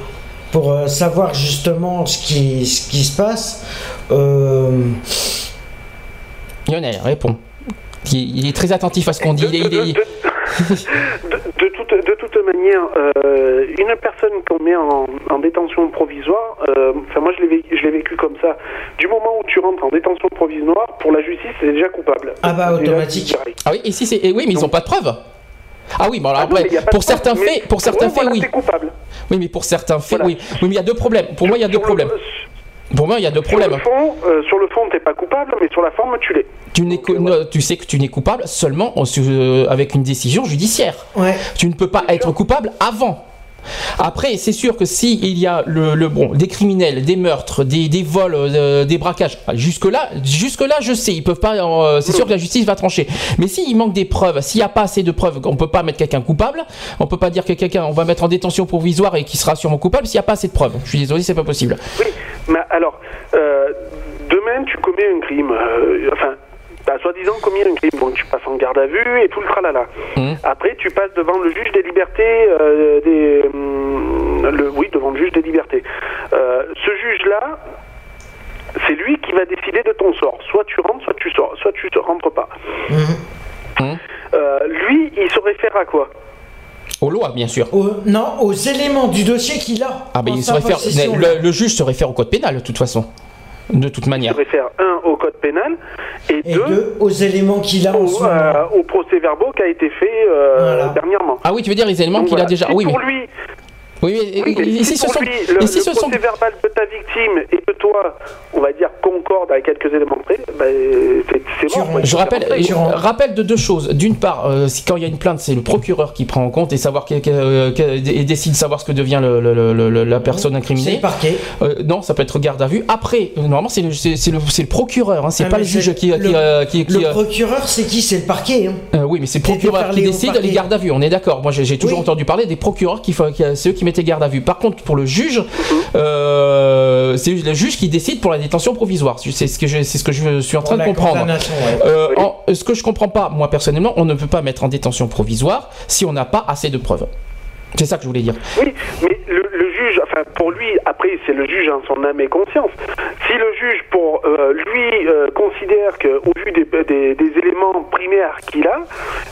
pour euh, savoir justement ce qui ce qui se passe Euh, Lionel, réponds. Il, il est très attentif à ce qu'on dit. Il est- il est- de, de- de toute, de toute manière, euh, une personne qu'on met en, en détention provisoire, euh, enfin moi je l'ai vécu, comme ça. Du moment où tu rentres en détention provisoire, pour la justice, c'est déjà coupable. Ah bah, automatique. Ah oui, ici c'est. et oui, mais ils n'ont pas de preuves. Ah oui, bon alors Ah non, après, pour certains faits, pour certains faits, voilà, oui. c'est coupable. Oui, mais pour certains faits, Voilà. oui. Oui, mais il y a deux problèmes. Pour moi, il y a deux problèmes. Pour moi, il y a deux Sur problèmes. le fond, euh, sur le fond, t'es pas coupable, mais sur la forme, tu l'es. Tu, n'es Donc, euh, ne- tu sais que tu n'es coupable seulement en- euh, avec une décision judiciaire. ouais Tu ne peux pas être coupable avant. Après, c'est sûr que si il y a le, le- bon, des criminels, des meurtres, des, des vols, euh, des braquages, jusque là, jusque là, je sais, ils peuvent pas. euh, c'est sûr que la justice va trancher. Mais s'il manque des preuves, s'il n'y a pas assez de preuves, on peut pas mettre quelqu'un coupable. On peut pas dire que quelqu'un, on va mettre en détention provisoire et qui sera sûrement coupable s'il n'y a pas assez de preuves. Je suis désolé, c'est pas possible. Oui, mais alors, euh, demain, tu commets un crime. enfin, t'as soi-disant commis un crime. Bon, tu passes en garde à vue et tout le tralala. Mhm. Après, tu passes devant le juge des libertés. euh, des, hum, le, oui, devant le juge des libertés. Euh, ce juge-là, c'est lui qui va décider de ton sort. Soit tu rentres, soit tu sors, soit tu ne rentres pas. Mhm. Euh, lui, il se réfère à quoi? Aux lois, bien sûr. Non aux éléments du dossier qu'il a Ah ben en il se réfère. Le, le juge se réfère au code pénal de toute façon. De toute manière. se réfère, un, au code pénal, et, et deux, deux aux éléments qu'il a en au, ce moment euh, au procès-verbaux qui a été fait euh, Voilà. dernièrement. Ah oui, tu veux dire les éléments qu'il a déjà. Si Oui, mais. pour lui, Oui, mais, oui, mais ici, si ce sont. lui, le, ici, le ce sont. procès verbal de ta victime et que toi, on va dire, concorde avec quelques éléments près, ben, c'est c'est quoi. rentres. Je rappelle, je rentres. rappelle de deux choses. D'une part, euh, si quand il y a une plainte, c'est le procureur qui prend en compte et savoir que- que- que- et décide de savoir ce que devient le- le- le- le- la personne c'est incriminée. le parquet Euh, non, ça peut être garde à vue. Après, euh, normalement, c'est le, c'est- c'est le, c'est le procureur, hein, c'est Ah, pas le juge c'est qui, qui, le- euh, qui- qui, le euh, procureur c'est qui? C'est le parquet hein. euh, oui, mais c'est le procureur qui décide les gardes à vue. On est d'accord. Moi, j'ai toujours Oui. entendu parler des procureurs qui, font- qui c'est eux qui garde à vue. Par contre, pour le juge, euh, c'est le juge qui décide pour la détention provisoire. C'est ce que je, c'est ce que je suis en train Pour de comprendre. Euh, en- ce que je comprends pas, moi personnellement, on ne peut pas mettre en détention provisoire si on n'a pas assez de preuves. C'est ça que je voulais dire. Oui, mais le juge, enfin pour lui, après c'est le juge en son âme et conscience. Si le juge pour euh, lui euh, considère que au vu des, des- des éléments primaires qu'il a,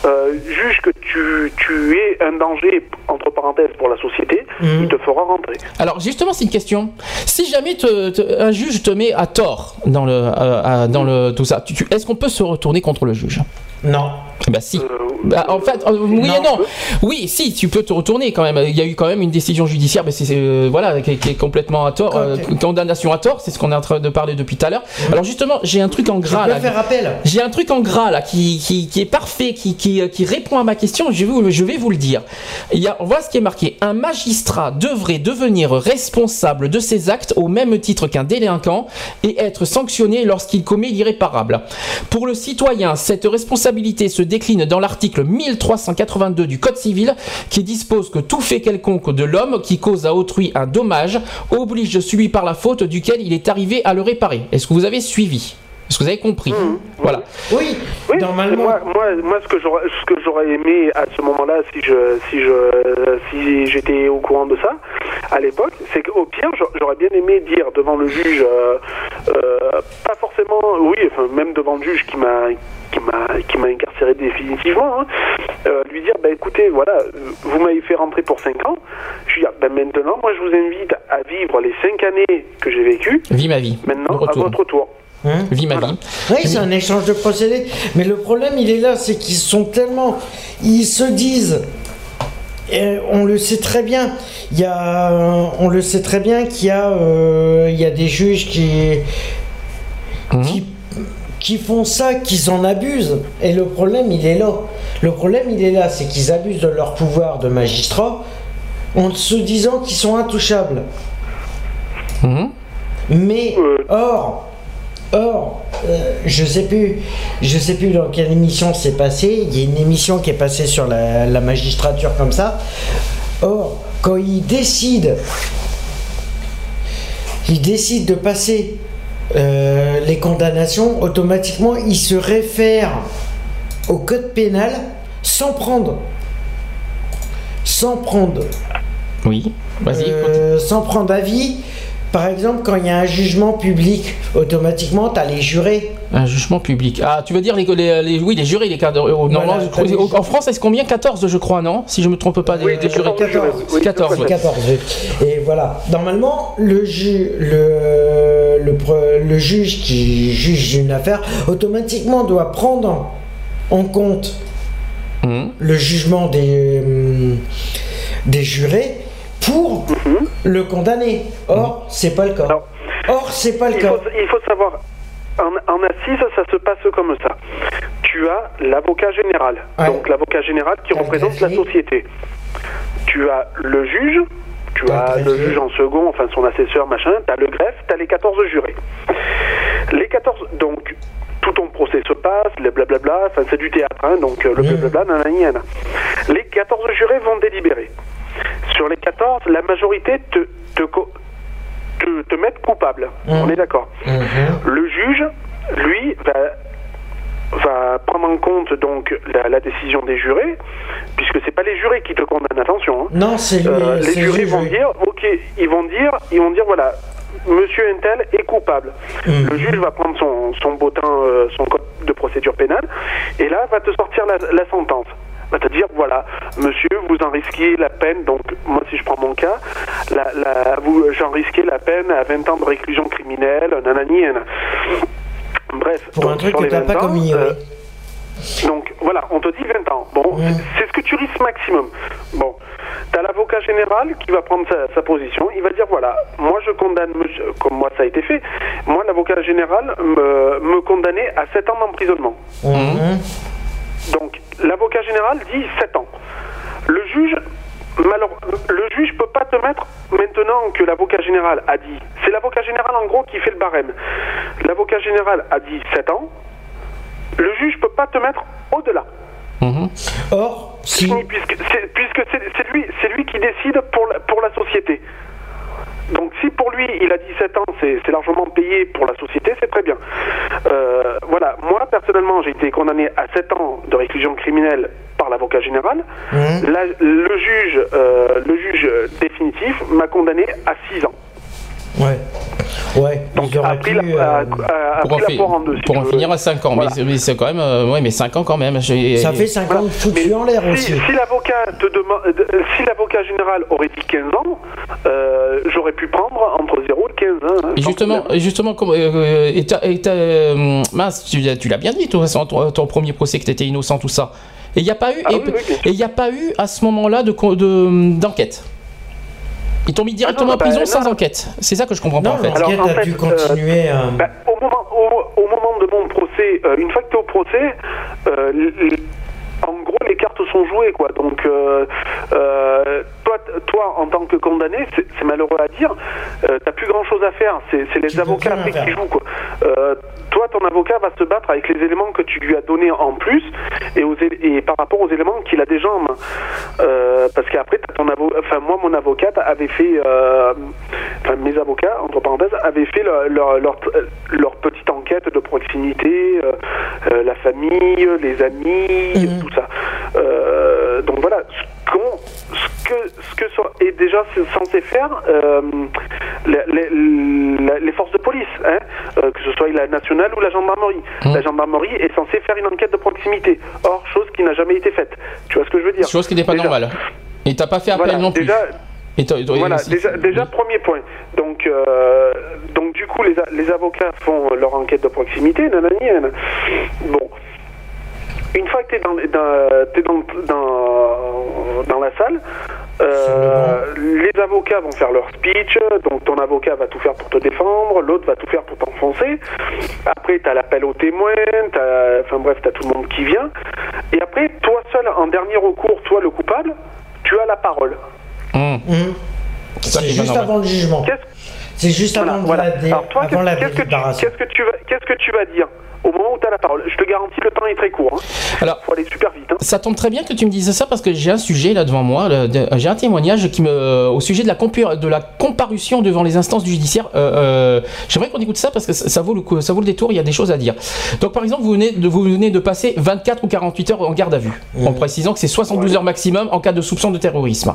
euh, juge que tu, tu es un danger entre parenthèses pour la société, il te fera rentrer. Alors justement, c'est une question. Si jamais te- te- un juge te met à tort dans le, à- dans le tout ça, est-ce qu'on peut se retourner contre le juge? Non. Bah si. Bah, en fait, euh, oui et non. Oui, si, tu peux te retourner quand même. Il y a eu quand même une décision judiciaire, mais c'est euh, voilà qui, est- qui est complètement à tort, euh, condamnation à tort. C'est ce qu'on est en train de parler depuis tout à l'heure. Alors justement, j'ai un truc en gras peux là. faire appel. J'ai un truc en gras là qui, qui, qui est parfait, qui, qui, euh, qui répond à ma question. Je vais vous, je vais vous le dire. Il y a, on voit ce qui est marqué. Un magistrat devrait devenir responsable de ses actes au même titre qu'un délinquant et être sanctionné lorsqu'il commet l'irréparable. Pour le citoyen, cette responsabilité se décline dans l'article 1382 du Code civil qui dispose que tout fait quelconque de l'homme qui cause à autrui un dommage oblige celui par la faute duquel il est arrivé à le réparer. Est-ce que vous avez suivi? Est-ce que vous avez compris? Voilà. Oui, Oui, Moi, moi, moi, ce que j'aurais, ce que j'aurais aimé à ce moment-là, si je, si je, si j'étais au courant de ça, à l'époque, c'est qu'au pire, j'a- j'aurais bien aimé dire devant le juge, euh, euh, pas forcément, oui, enfin, même devant le juge qui m'a, qui m'a, qui m'a incarcéré définitivement, hein, euh, lui dire, bah écoutez, voilà, euh, vous m'avez fait rentrer pour 5 ans, je lui dis, ben maintenant, moi, je vous invite à vivre les 5 années que j'ai vécues, Vis ma vie. maintenant, à votre tour. Vis ma vie. Oui, c'est un échange de procédés. Mais le problème, il est là, c'est qu'ils sont tellement. Ils se disent. et on le sait très bien. Il y a, on le sait très bien qu'il y a, euh, il y a des juges qui, qui, qui font ça, qui en abusent. Et le problème, il est là. Le problème, il est là, c'est qu'ils abusent de leur pouvoir de magistrat en se disant qu'ils sont intouchables. Mais or, or, euh, je sais plus, je sais plus dans quelle émission c'est passé. Il y a une émission qui est passée sur la, la magistrature comme ça. Or, quand ils décident, ils décident de passer euh, les condamnations, automatiquement ils se réfèrent au code pénal sans prendre, sans prendre Oui. Vas-y. euh, sans prendre avis. Par exemple, quand il y a un jugement public, automatiquement, tu as les jurés. Un jugement public. Ah, tu veux dire les, les, les- oui, les jurés, les cadres. euh, Voilà, crois- t'as les- en France, est-ce combien? 14, je crois, non? Si je me trompe pas, des, des jurés. 14. 14. C'est 14. Et voilà. Normalement, le, ju- le, le, pre- le juge qui juge une affaire, automatiquement doit prendre en compte Hum. le jugement des, des jurés pour le condamner. Or, c'est pas le cas. Or, c'est pas le il cas. faut, il faut savoir, en, en assise, ça se passe comme ça. Tu as l'avocat général, donc l'avocat général qui représente la société. Tu as le juge, tu as le juge en second, enfin son assesseur, machin, tu as le greffe, tu as les 14 jurés. Les 14, donc tout ton procès se passe, le blablabla, enfin c'est du théâtre, hein, donc euh, le blablabla, nanani, nanana. Les 14 jurés vont délibérer. Sur les 14, la majorité te, te, te, te mettent coupable. On est d'accord. Le juge, lui, va, va prendre en compte donc la, la décision des jurés, puisque c'est pas les jurés qui te condamnent, attention. hein. Non, c'est. Euh, les c'est le jurés juge, vont dire, ok, ils vont dire, ils vont dire voilà, Monsieur Intel est coupable. Mhm. Le juge va prendre son, son bottin, euh, son code de procédure pénale, et là va te sortir la, la sentence. Va te dire voilà, monsieur, vous en risquez la peine. Donc moi, si je prends mon cas, la, la, vous, j'en risquais la peine à 20 ans de réclusion criminelle, nanani, nanana. Bref, Pour donc, un truc sur que t'as 20 pas commis, euh, oui. donc voilà, on te dit 20 ans. Bon, c'est ce que tu risques maximum. Bon, tu as l'avocat général qui va prendre sa, sa position. Il va dire voilà, moi je condamne, monsieur- comme moi ça a été fait, moi l'avocat général me, me condamnait à 7 ans d'emprisonnement. Mhm. Donc l'avocat général dit 7 ans. Le juge, malheure- le juge peut pas te mettre maintenant que l'avocat général a dit. C'est l'avocat général en gros qui fait le barème. L'avocat général a dit 7 ans. Le juge peut pas te mettre au-delà. Or, si. Puisque c'est puisque c'est- c'est lui, c'est lui qui décide pour la, pour la société. Donc si pour lui il a 17 ans, c'est largement payé pour la société, c'est très bien. Euh, voilà, moi personnellement j'ai été condamné à 7 ans de réclusion criminelle par l'avocat général. Mhm. Le juge, euh, le juge définitif m'a condamné à 6 ans. Ouais. Ouais. Donc a pris pu, la, a- euh, a- a Pour en, pris la fi- poire en deux. si pour en veux. finir à 5 ans, Voilà. mais, mais c'est quand même, euh, ouais, mais 5 ans quand même. Ça fait 5 ans de foutu en l'air Si, aussi. si l'avocat te demande, euh, si l'avocat général aurait dit 15 ans, euh, j'aurais pu prendre entre 0 et 15 ans. hein, Et justement, justement, comme, euh, et t'as- et t'as, euh, mince, tu, l'as- tu l'as bien dit, toi, ton, ton premier procès que tu étais innocent, tout ça. Et il n'y a pas eu, Ah et oui, oui, a pas eu à ce moment-là de co- de- d'enquête. Ils t'ont mis directement non, en prison bah, sans non. enquête. C'est ça que je comprends pas Non, en fait. L'enquête en a fait, dû euh, continuer. euh, Bah, au, moment, au, au moment de mon procès, euh, une fois que tu es au procès, euh, l- l- en gros, les cartes sont jouées, quoi. Donc, euh, euh, toi, toi, en tant que condamné, c'est malheureux à dire, euh, t'as plus grand chose à faire. C'est les avocats après qui jouent, quoi. Euh, toi, ton avocat va se battre avec les éléments que tu lui as donnés en plus et, aux é- et par rapport aux éléments qu'il a déjà en main. Parce qu'après, ton avo- enfin moi, mon avocate avait fait, enfin mes avocats entre parenthèses avaient fait leur leur, leur, leur petite enquête de proximité, la famille, les amis, Mhm. tout ça. Euh, donc voilà, ce, que ce que so- est déjà censé faire euh, les, les- la- les forces de police, hein, euh, que ce soit la nationale ou la gendarmerie. Mhm. La gendarmerie est censée faire une enquête de proximité. Or, chose qui n'a jamais été faite. Tu vois ce que je veux dire? Chose qui n'est pas Déjà. normale. Et t'as pas fait appel Voilà, non plus. déjà, Et et voilà, déjà, déjà premier point. Donc, euh, donc du coup, les, les avocats font leur enquête de proximité, nanani, nanana. Bon. Une fois que tu es, dans, dans, t'es dans, dans, dans la salle, euh, les avocats vont faire leur speech, donc ton avocat va tout faire pour te défendre, l'autre va tout faire pour t'enfoncer. Après, tu as l'appel aux témoins, t'as- enfin bref, tu as tout le monde qui vient. Et après, toi seul, en dernier recours, toi le coupable, tu as la parole. Mhm. ça C'est juste avant le jugement. C'est juste Voilà, avant, voilà. la, dé- Alors toi, avant la qu'est-ce que tu, délibération. qu'est-ce que tu vas, qu'est-ce que tu vas dire au moment où tu as la parole Je te garantis, le temps est très court. Hein. Alors, Faut aller super vite. Hein. Ça tombe très bien que tu me dises ça parce que j'ai un sujet là devant moi, de- j'ai un témoignage qui me, au sujet de la, compu- de la comparution devant les instances judiciaires. Euh, euh, J'aimerais qu'on écoute ça parce que ça, ça vaut le coup- ça vaut le détour. Il y a des choses à dire. Donc par exemple, vous venez de, vous venez de passer 24 ou 48 heures en garde à vue, en précisant que c'est 72 heures maximum en cas de soupçon de terrorisme.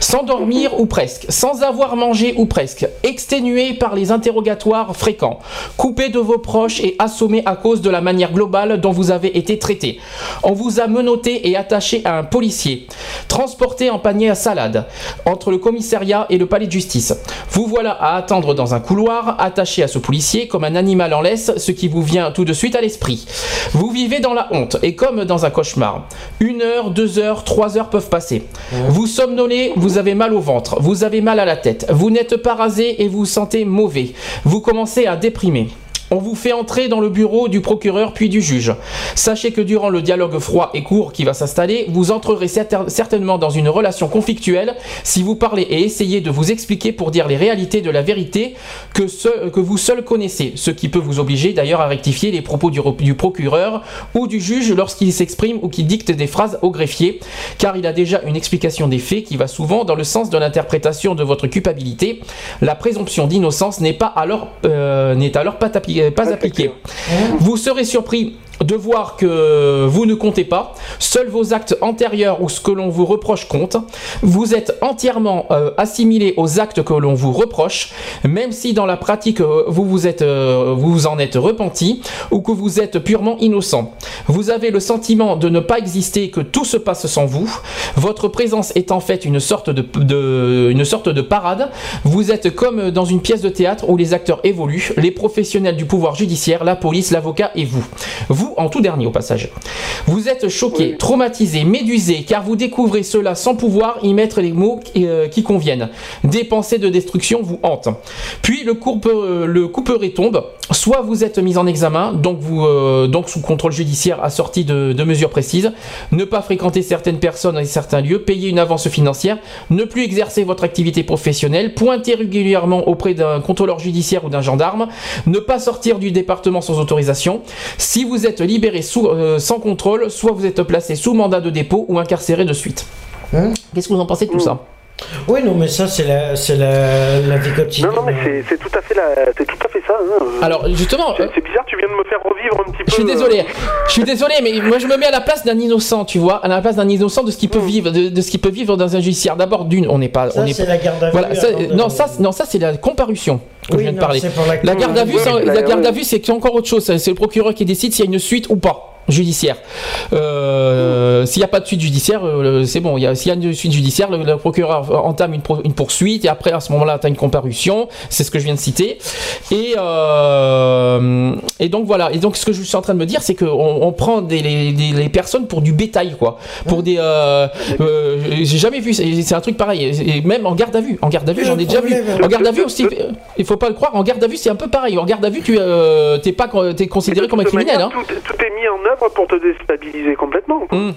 Sans dormir ou presque, sans avoir mangé ou presque, exténué par les interrogatoires fréquents, coupé de vos proches et assommé à cause de la manière globale dont vous avez été traité. On vous a menotté et attaché à un policier, transporté en panier à salade, entre le commissariat et le palais de justice. Vous voilà à attendre dans un couloir, attaché à ce policier comme un animal en laisse, ce qui vous vient tout de suite à l'esprit. Vous vivez dans la honte et comme dans un cauchemar. Une heure, deux heures, trois heures peuvent passer. Vous somnolez, vous avez mal au ventre, vous avez mal à la tête, vous n'êtes pas rasé et vous vous sentez mauvais. Vous commencez à déprimer. On vous fait entrer dans le bureau du procureur puis du juge. Sachez que durant le dialogue froid et court qui va s'installer, vous entrerez certain- certainement dans une relation conflictuelle si vous parlez et essayez de vous expliquer pour dire les réalités de la vérité que, vous seul connaissez, ce qui peut vous obliger d'ailleurs à rectifier les propos du, re- du procureur ou du juge lorsqu'il s'exprime ou qu'il dicte des phrases au greffier, car il a déjà une explication des faits qui va souvent dans le sens de l'interprétation de votre culpabilité. La présomption d'innocence n'est alors alors pas, tapli- pas appliquée. Vous serez surpris de voir que vous ne comptez pas, seuls vos actes antérieurs ou ce que l'on vous reproche comptent. Vous êtes entièrement euh, assimilé aux actes que l'on vous reproche, même si dans la pratique euh, vous vous êtes euh, vous en êtes repenti ou que vous êtes purement innocent. Vous avez le sentiment de ne pas exister, que tout se passe sans vous. Votre présence est en fait une sorte de, une sorte de parade. Vous êtes comme dans une pièce de théâtre où les acteurs évoluent, les professionnels du pouvoir judiciaire, la police, l'avocat et. Vous en tout dernier au passage. Vous êtes choqué, traumatisé, médusé, car vous découvrez cela sans pouvoir y mettre les mots qui, euh, conviennent. Des pensées de destruction vous hantent. Puis le, courpe, euh, le couperet tombe. Soit vous êtes mis en examen, donc, vous, euh, donc sous contrôle judiciaire assorti de, de mesures précises, ne pas fréquenter certaines personnes et certains lieux, payer une avance financière, ne plus exercer votre activité professionnelle, pointer régulièrement auprès d'un contrôleur judiciaire ou d'un gendarme, ne pas sortir du département sans autorisation. Si vous êtes libéré sous, euh, sans contrôle, soit vous êtes placé sous mandat de dépôt ou incarcéré de suite. Hein Qu'est-ce que vous en pensez de tout ça Oui, non, mais ça, c'est la, c'est la, la vie quotidienne. Non, non, mais c'est- tout à fait la, c'est tout à fait ça. hein. Alors justement, C'est c'est bizarre, tu viens de me faire revivre un petit peu. Je suis euh, désolé, je suis désolé, mais moi je me mets à la place d'un innocent, tu vois, à la place d'un innocent de ce qu'il peut vivre, de, de ce qu'il peut vivre dans un judiciaire. D'abord, d'une, on n'est pas, Ça, on est c'est la garde à vue Voilà, ça- non, ça, non, ça c'est la comparution que Oui, je viens de non, parler. c'est pour la- La garde à vue, Oui, c'est- oui, la la- garde à vue, c'est encore autre chose. C'est le procureur qui décide s'il y a une suite ou pas judiciaire. Euh, S'il n'y a pas de suite judiciaire, euh, c'est bon. S'il y a une suite judiciaire, le, le procureur entame une, pro- une poursuite et après à ce moment-là, tu as une comparution. C'est ce que je viens de citer. Et, euh, et donc voilà. Et donc ce que je suis en train de me dire, c'est qu'on on prend des, les, des- les personnes pour du bétail, quoi. Pour des. euh, J'ai jamais vu. C'est un truc pareil. Et même en garde à vue. En garde à vue, j'en ai déjà vu. En garde à vue aussi, il faut pas le croire. En garde à vue, c'est un peu pareil. En garde à vue, tu t'es pas t'es considéré comme un criminel. manière, Hein. tout, tout est mis en œuvre pour te déstabiliser complètement. Hum.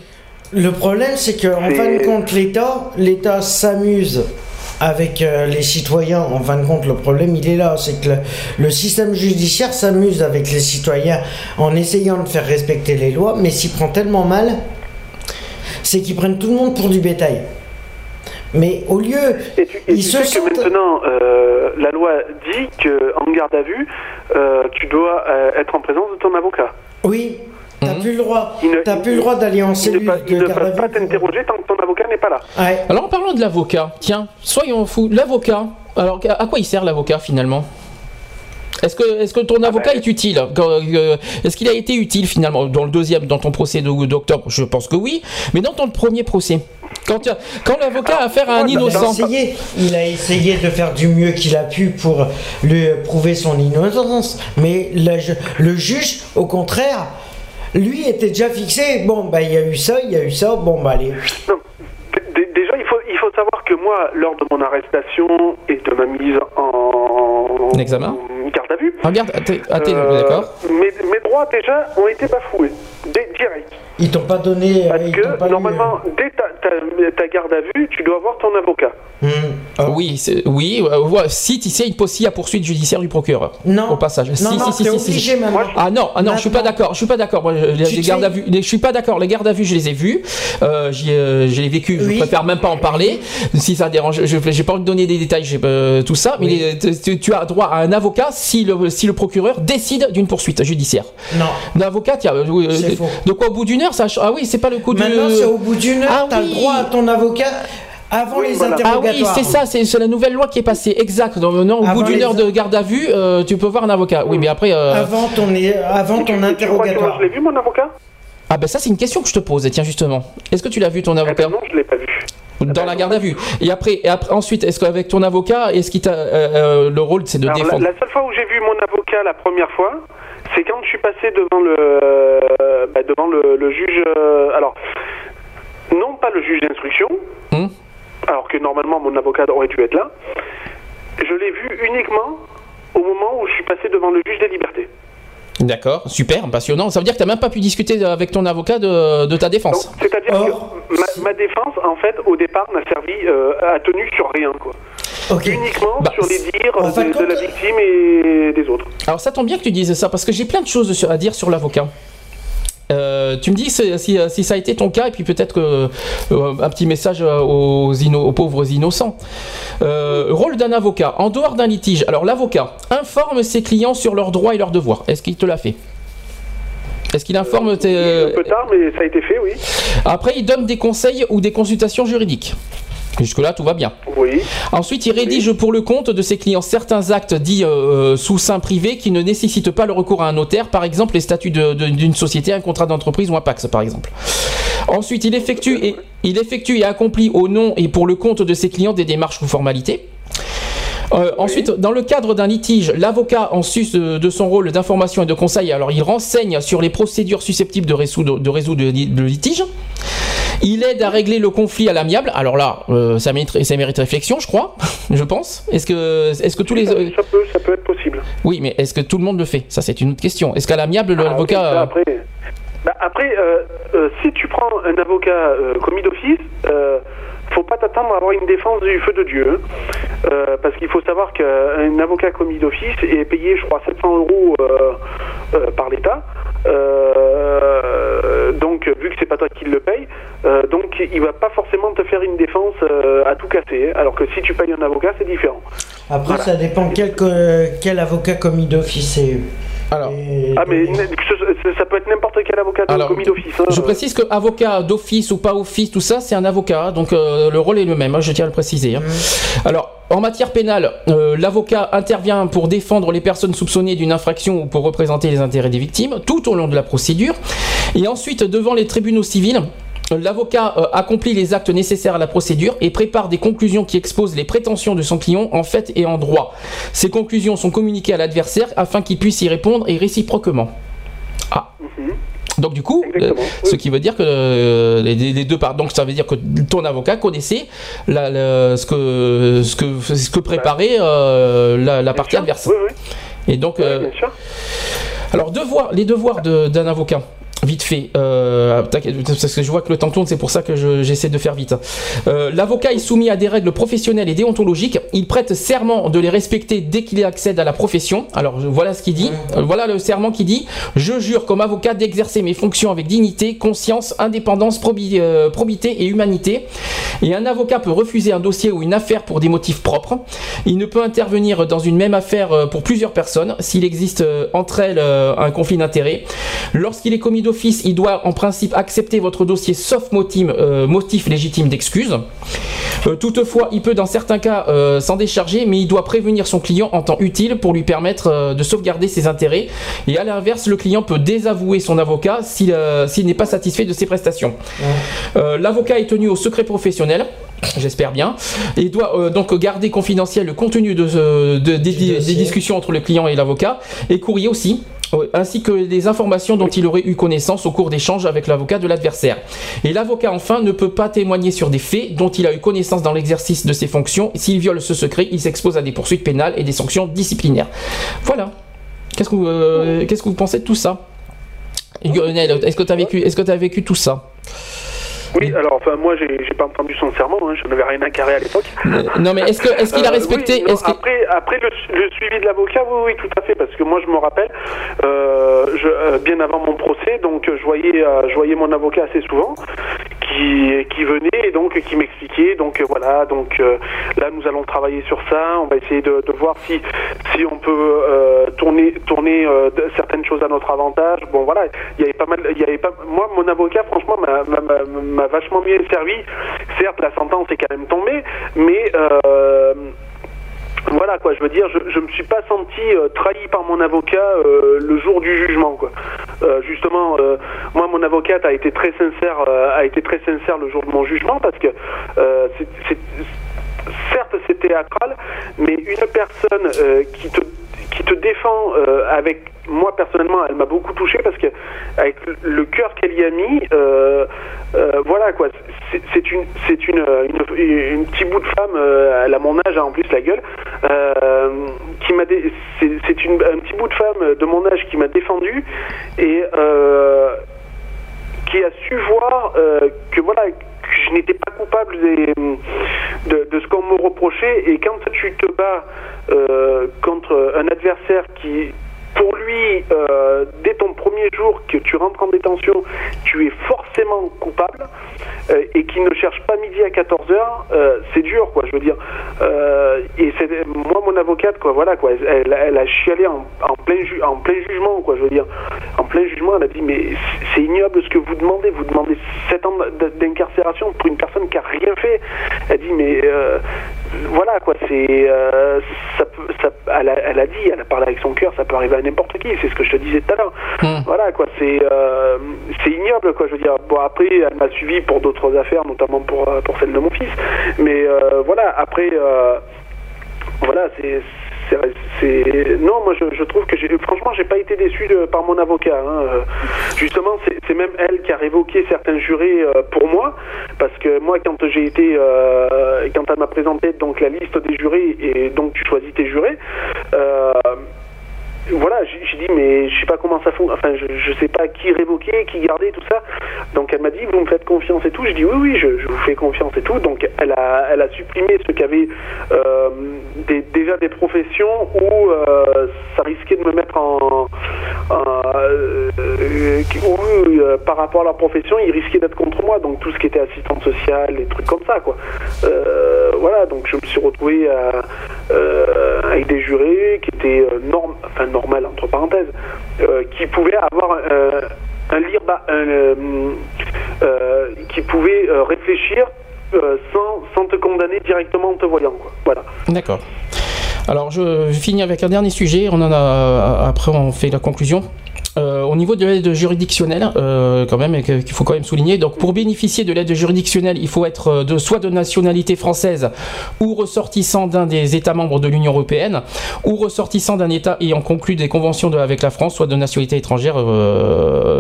Le problème, c'est qu'en C'est- fin de compte, l'État, l'État s'amuse avec euh, les citoyens. En fin de compte, le problème, il est là. C'est que le, le système judiciaire s'amuse avec les citoyens en essayant de faire respecter les lois, mais s'y prend tellement mal, c'est qu'ils prennent tout le monde pour du bétail. Mais au lieu, Et tu, et ils tu se sais que maintenant, euh, la loi dit qu'en garde à vue, euh, tu dois euh, être en présence de ton avocat. Oui, t'as Mhm. plus le droit. T'as plus le droit d'aller en Il ne, cellule pa- il de ne vue. pas t'interroger tant que ton avocat n'est pas là. Ouais. Alors en parlant de l'avocat, tiens, soyons fous. L'avocat. Alors à quoi il sert l'avocat finalement? Est-ce que, est-ce que ton avocat ben. est utile? Euh, Est-ce qu'il a été utile finalement dans le deuxième, dans ton procès d'octobre Je pense que oui. Mais dans ton premier procès, quand, quand l'avocat a affaire à un moi, Il a, innocent, essayé, il a essayé de faire du mieux qu'il a pu pour lui prouver son innocence, mais le juge, au contraire, lui était déjà fixé. Bon, bah il y a eu ça, il y a eu ça, bon, bah allez. Non. Déjà, il faut, il faut savoir que moi, lors de mon arrestation et de ma mise en En examen garde à vue, regarde, ah, t'es- ah, t'es- euh, d'accord mes, mes droits déjà ont été bafoués, dès- direct. Ils t'ont pas donné. euh, Parce ils t'ont que pas normalement, dès ta, ta, ta garde à vue, tu dois voir ton avocat. Hmm. Ah. Oui, oui, euh, si tu sais, il possible à poursuite judiciaire du procureur. Non. Au passage. Non, si, non, si, si, obligé. Moi, Ah non, ah non, je suis pas d'accord. Je suis pas d'accord. Je- les, gardes à vue, les- je suis pas d'accord. Les gardes à vue, je les ai vus. Euh, euh, je l'ai vécu. Je Oui. préfère même pas en parler. Si ça dérange, je j'ai pas envie de donner des détails. J'ai euh, tout ça. Mais Oui. les- tu- tu, tu as droit à un avocat si le si le procureur décide d'une poursuite judiciaire. Non. Un avocat, tiens, euh, euh, quoi au bout d'une heure, ça Ah oui, c'est pas le coup de. Maintenant, c'est au bout d'une heure, Ah t'as oui. le droit à ton avocat avant Oui, les voilà. Ah interrogatoires. oui, c'est ça, c'est c'est la nouvelle loi qui est passée, exact. Donc, non, au Avant bout d'une heure de garde à vue, euh, tu peux voir un avocat. Oui, mais après. euh, Avant ton, avant ton et tu crois que moi, interrogatoire. je l'ai vu, mon avocat? Ah, ben ça, c'est une question que je te pose, tiens, justement. Est-ce que tu l'as vu ton Eh avocat? ben Non, je l'ai pas vu. Dans la garde à vue. Et après, et après ensuite, est-ce qu'avec ton avocat, est-ce qu'il t'a. euh, euh, le rôle, c'est de Alors, la, défendre? la seule fois où j'ai vu mon avocat la première fois, c'est quand je suis passé devant le, euh, bah, devant le, le juge. euh, alors, non pas le juge d'instruction, Hum alors que normalement mon avocat aurait dû être là. Je l'ai vu uniquement au moment où je suis passé devant le juge des libertés. D'accord, super, passionnant. Ça veut dire que t'as même pas pu discuter avec ton avocat de, de ta défense. C'est-à-dire Or, que ma, ma défense, en fait, au départ, n'a servi euh, à tenue sur rien, quoi. Ok. Uniquement Bah, sur les dires en de, la victime et des autres. Alors ça tombe bien que tu dises ça, parce que j'ai plein de choses à dire sur l'avocat. Euh, tu me dis si, si- si ça a été ton cas, et puis peut-être euh, un petit message euh, aux, inno- aux pauvres innocents. Euh, rôle d'un avocat. En dehors d'un litige, alors l'avocat informe ses clients sur leurs droits et leurs devoirs. Est-ce qu'il te l'a fait? Est-ce qu'il informe tes... Un peu tard, mais ça a été fait, oui. Après, il donne des conseils ou des consultations juridiques. Jusque-là, tout va bien. Oui. Ensuite, il rédige pour le compte de ses clients certains actes dits euh, sous seing privé qui ne nécessitent pas le recours à un notaire, par exemple les statuts d'une société, un contrat d'entreprise ou un PAX, par exemple. Ensuite, il effectue, et, il effectue et accomplit au nom et pour le compte de ses clients des démarches ou formalités. Euh, Ensuite, dans le cadre d'un litige, l'avocat, en sus de, de son rôle d'information et de conseil, alors il renseigne sur les procédures susceptibles de résoudre, de résoudre le, le litige. Il aide à régler le conflit à l'amiable. Alors là, euh, ça, mérite, ça mérite réflexion, je crois, je pense. Est-ce que, est-ce que tous les, Ça, ça peut, ça peut être possible. oui, mais est-ce que tout le monde le fait? Ça, c'est une autre question. Est-ce qu'à l'amiable, Ah, l'avocat, euh, après, bah, après euh, euh, si tu prends un avocat commis d'office, faut pas t'attendre à avoir une défense du feu de Dieu. hein. Euh, parce qu'il faut savoir qu'un avocat commis d'office est payé, je crois, 700 euros euh, euh, par l'État. Euh, donc vu que c'est pas toi qui le paye, euh, donc il va pas forcément te faire une défense euh, à tout casser. hein. Alors que si tu payes un avocat, c'est différent. Après, ça dépend quel, quel avocat commis d'office c'est. Alors. Ah mais ça peut être n'importe quel avocat de Alors, commis d'office. hein. Je précise que avocat d'office ou pas office, tout ça, c'est un avocat, donc euh, le rôle est le même, hein, je tiens à le préciser. hein. Alors, en matière pénale, euh, l'avocat intervient pour défendre les personnes soupçonnées d'une infraction ou pour représenter les intérêts des victimes tout au long de la procédure. Et ensuite, devant les tribunaux civils, L'avocat euh, accomplit les actes nécessaires à la procédure et prépare des conclusions qui exposent les prétentions de son client en fait et en droit. Ces conclusions sont communiquées à l'adversaire afin qu'il puisse y répondre et réciproquement. Ah. Donc du coup, euh, ce qui veut dire que euh, les, les deux parts, donc ça veut dire que ton avocat connaissait la- la- ce que ce que ce que préparait la, la partie adverse. Et donc, euh, alors devoir, les devoirs de- d'un avocat. Vite fait, euh, parce que je vois que le temps tourne, c'est pour ça que je- j'essaie de faire vite. Euh, L'avocat est soumis à des règles professionnelles et déontologiques. Il prête serment de les respecter dès qu'il accède à la profession. Alors voilà ce qu'il dit. Euh, Voilà le serment qui dit Je jure comme avocat d'exercer mes fonctions avec dignité, conscience, indépendance, probi- probité et humanité. Et un avocat peut refuser un dossier ou une affaire pour des motifs propres. Il ne peut intervenir dans une même affaire pour plusieurs personnes s'il existe entre elles un conflit d'intérêts. Lorsqu'il est commis d'office, il doit en principe accepter votre dossier sauf motif, euh, motif légitime d'excuse. Euh, toutefois, il peut dans certains cas euh, s'en décharger, mais il doit prévenir son client en temps utile pour lui permettre de sauvegarder ses intérêts. Et à l'inverse, le client peut désavouer son avocat s'il n'est pas satisfait de ses prestations. L'avocat est tenu au secret professionnel. J'espère bien. Et il doit euh, donc garder confidentiel le contenu de, de- des, des discussions entre le client et l'avocat, et courrier aussi, euh, ainsi que les informations dont il aurait eu connaissance au cours d'échanges avec l'avocat de l'adversaire. Et l'avocat, enfin, ne peut pas témoigner sur des faits dont il a eu connaissance dans l'exercice de ses fonctions. S'il viole ce secret, il s'expose à des poursuites pénales et des sanctions disciplinaires. Voilà. Qu'est-ce que vous, euh, qu'est-ce que vous pensez de tout ça? Lionel, est-ce que tu as vécu, est-ce que tu as vécu tout ça? Oui, alors enfin moi j'ai pas entendu son serment, hein, je n'avais rien à carrer à l'époque. Euh, Non, mais est-ce que, est-ce qu'il a Euh, respecté, oui, non, est-ce qu'il- après, après le, le suivi de l'avocat, oui, oui, tout à fait, parce que moi je me rappelle, euh, je, bien avant mon procès, donc je voyais, je voyais mon avocat assez souvent, qui, venait et donc qui m'expliquait, donc euh, voilà, donc euh, là nous allons travailler sur ça, on va essayer de, voir si, si on peut euh, tourner, tourner certaines choses à notre avantage. Bon voilà, il y avait pas mal, il y avait pas, moi mon avocat franchement m'a- vachement bien servi. Certes la sentence est quand même tombée, mais voilà quoi, je veux dire, je, je me suis pas senti euh, trahi par mon avocat euh, le jour du jugement quoi. Euh, justement, euh, moi mon avocate a été très sincère, euh, a été très sincère le jour de mon jugement parce que euh, c'est- certes c'est théâtral, mais une personne qui te qui te défend euh, avec moi personnellement, elle m'a beaucoup touché parce que avec le- cœur qu'elle y a mis, euh, euh, voilà quoi, c'est une c'est une, une une petite bout de femme, elle a mon âge hein, en plus la gueule, qui m'a c'est une un petit bout de femme de mon âge qui m'a défendu et qui a su voir que voilà je n'étais pas coupable de ce qu'on me reprochait. Et quand tu te bats euh, contre un adversaire qui pour lui, euh, dès ton premier jour que tu rentres en détention, tu es forcément coupable euh, et qu'il ne cherche pas midi à 14h, euh, c'est dur, quoi, je veux dire. Et c'est moi, mon avocate, quoi, voilà, quoi, elle, elle a chialé en, plein ju- en plein jugement, quoi, je veux dire. En plein jugement, elle a dit, mais c'est ignoble ce que vous demandez, vous demandez 7 ans d'incarcération pour une personne qui a rien fait. Elle dit, mais voilà, quoi, c'est. euh, ça peut- ça- elle, a, elle a dit, elle a parlé avec son cœur, ça peut arriver à n'importe qui, c'est ce que je te disais tout à l'heure. Voilà, quoi, c'est euh, c'est ignoble, quoi, je veux dire. Bon, après, elle m'a suivi pour d'autres affaires, notamment pour, euh, pour celle de mon fils. Mais euh, voilà, après, voilà, c'est. Non moi je, trouve que franchement j'ai pas été déçu par mon avocat hein. Justement c'est c'est même elle qui a révoqué certains jurés euh, pour moi parce que moi quand j'ai été euh, quand elle m'a présenté donc la liste des jurés et donc tu choisis tes jurés euh, voilà, j'ai dit mais je sais pas comment ça fonctionne, enfin je, je sais pas qui révoquer, qui garder, tout ça. Donc elle m'a dit vous me faites confiance et tout. Je dis oui oui je, vous fais confiance et tout. Donc elle a elle a supprimé ce qu'avait euh, déjà des professions où euh, ça risquait de me mettre en, euh, où, par rapport à leur profession, ils risquaient d'être contre moi. Donc tout ce qui était assistante sociale, des trucs comme ça, quoi. Voilà, donc je me suis retrouvé avec des jurés qui étaient norm, enfin normal entre parenthèses, euh, qui pouvaient avoir euh, un lire, ba- un, euh, euh, qui pouvaient euh, réfléchir sans, sans te condamner directement en te voyant, quoi. Voilà. D'accord. Alors, je finis avec un dernier sujet. On en a après, on fait la conclusion. Euh, au niveau de l'aide juridictionnelle, euh, quand même, qu'il faut quand même souligner. Donc, pour bénéficier de l'aide juridictionnelle, il faut être euh, soit de nationalité française ou ressortissant d'un des États membres de l'Union européenne, ou ressortissant d'un État ayant conclu des conventions avec la France, soit de nationalité étrangère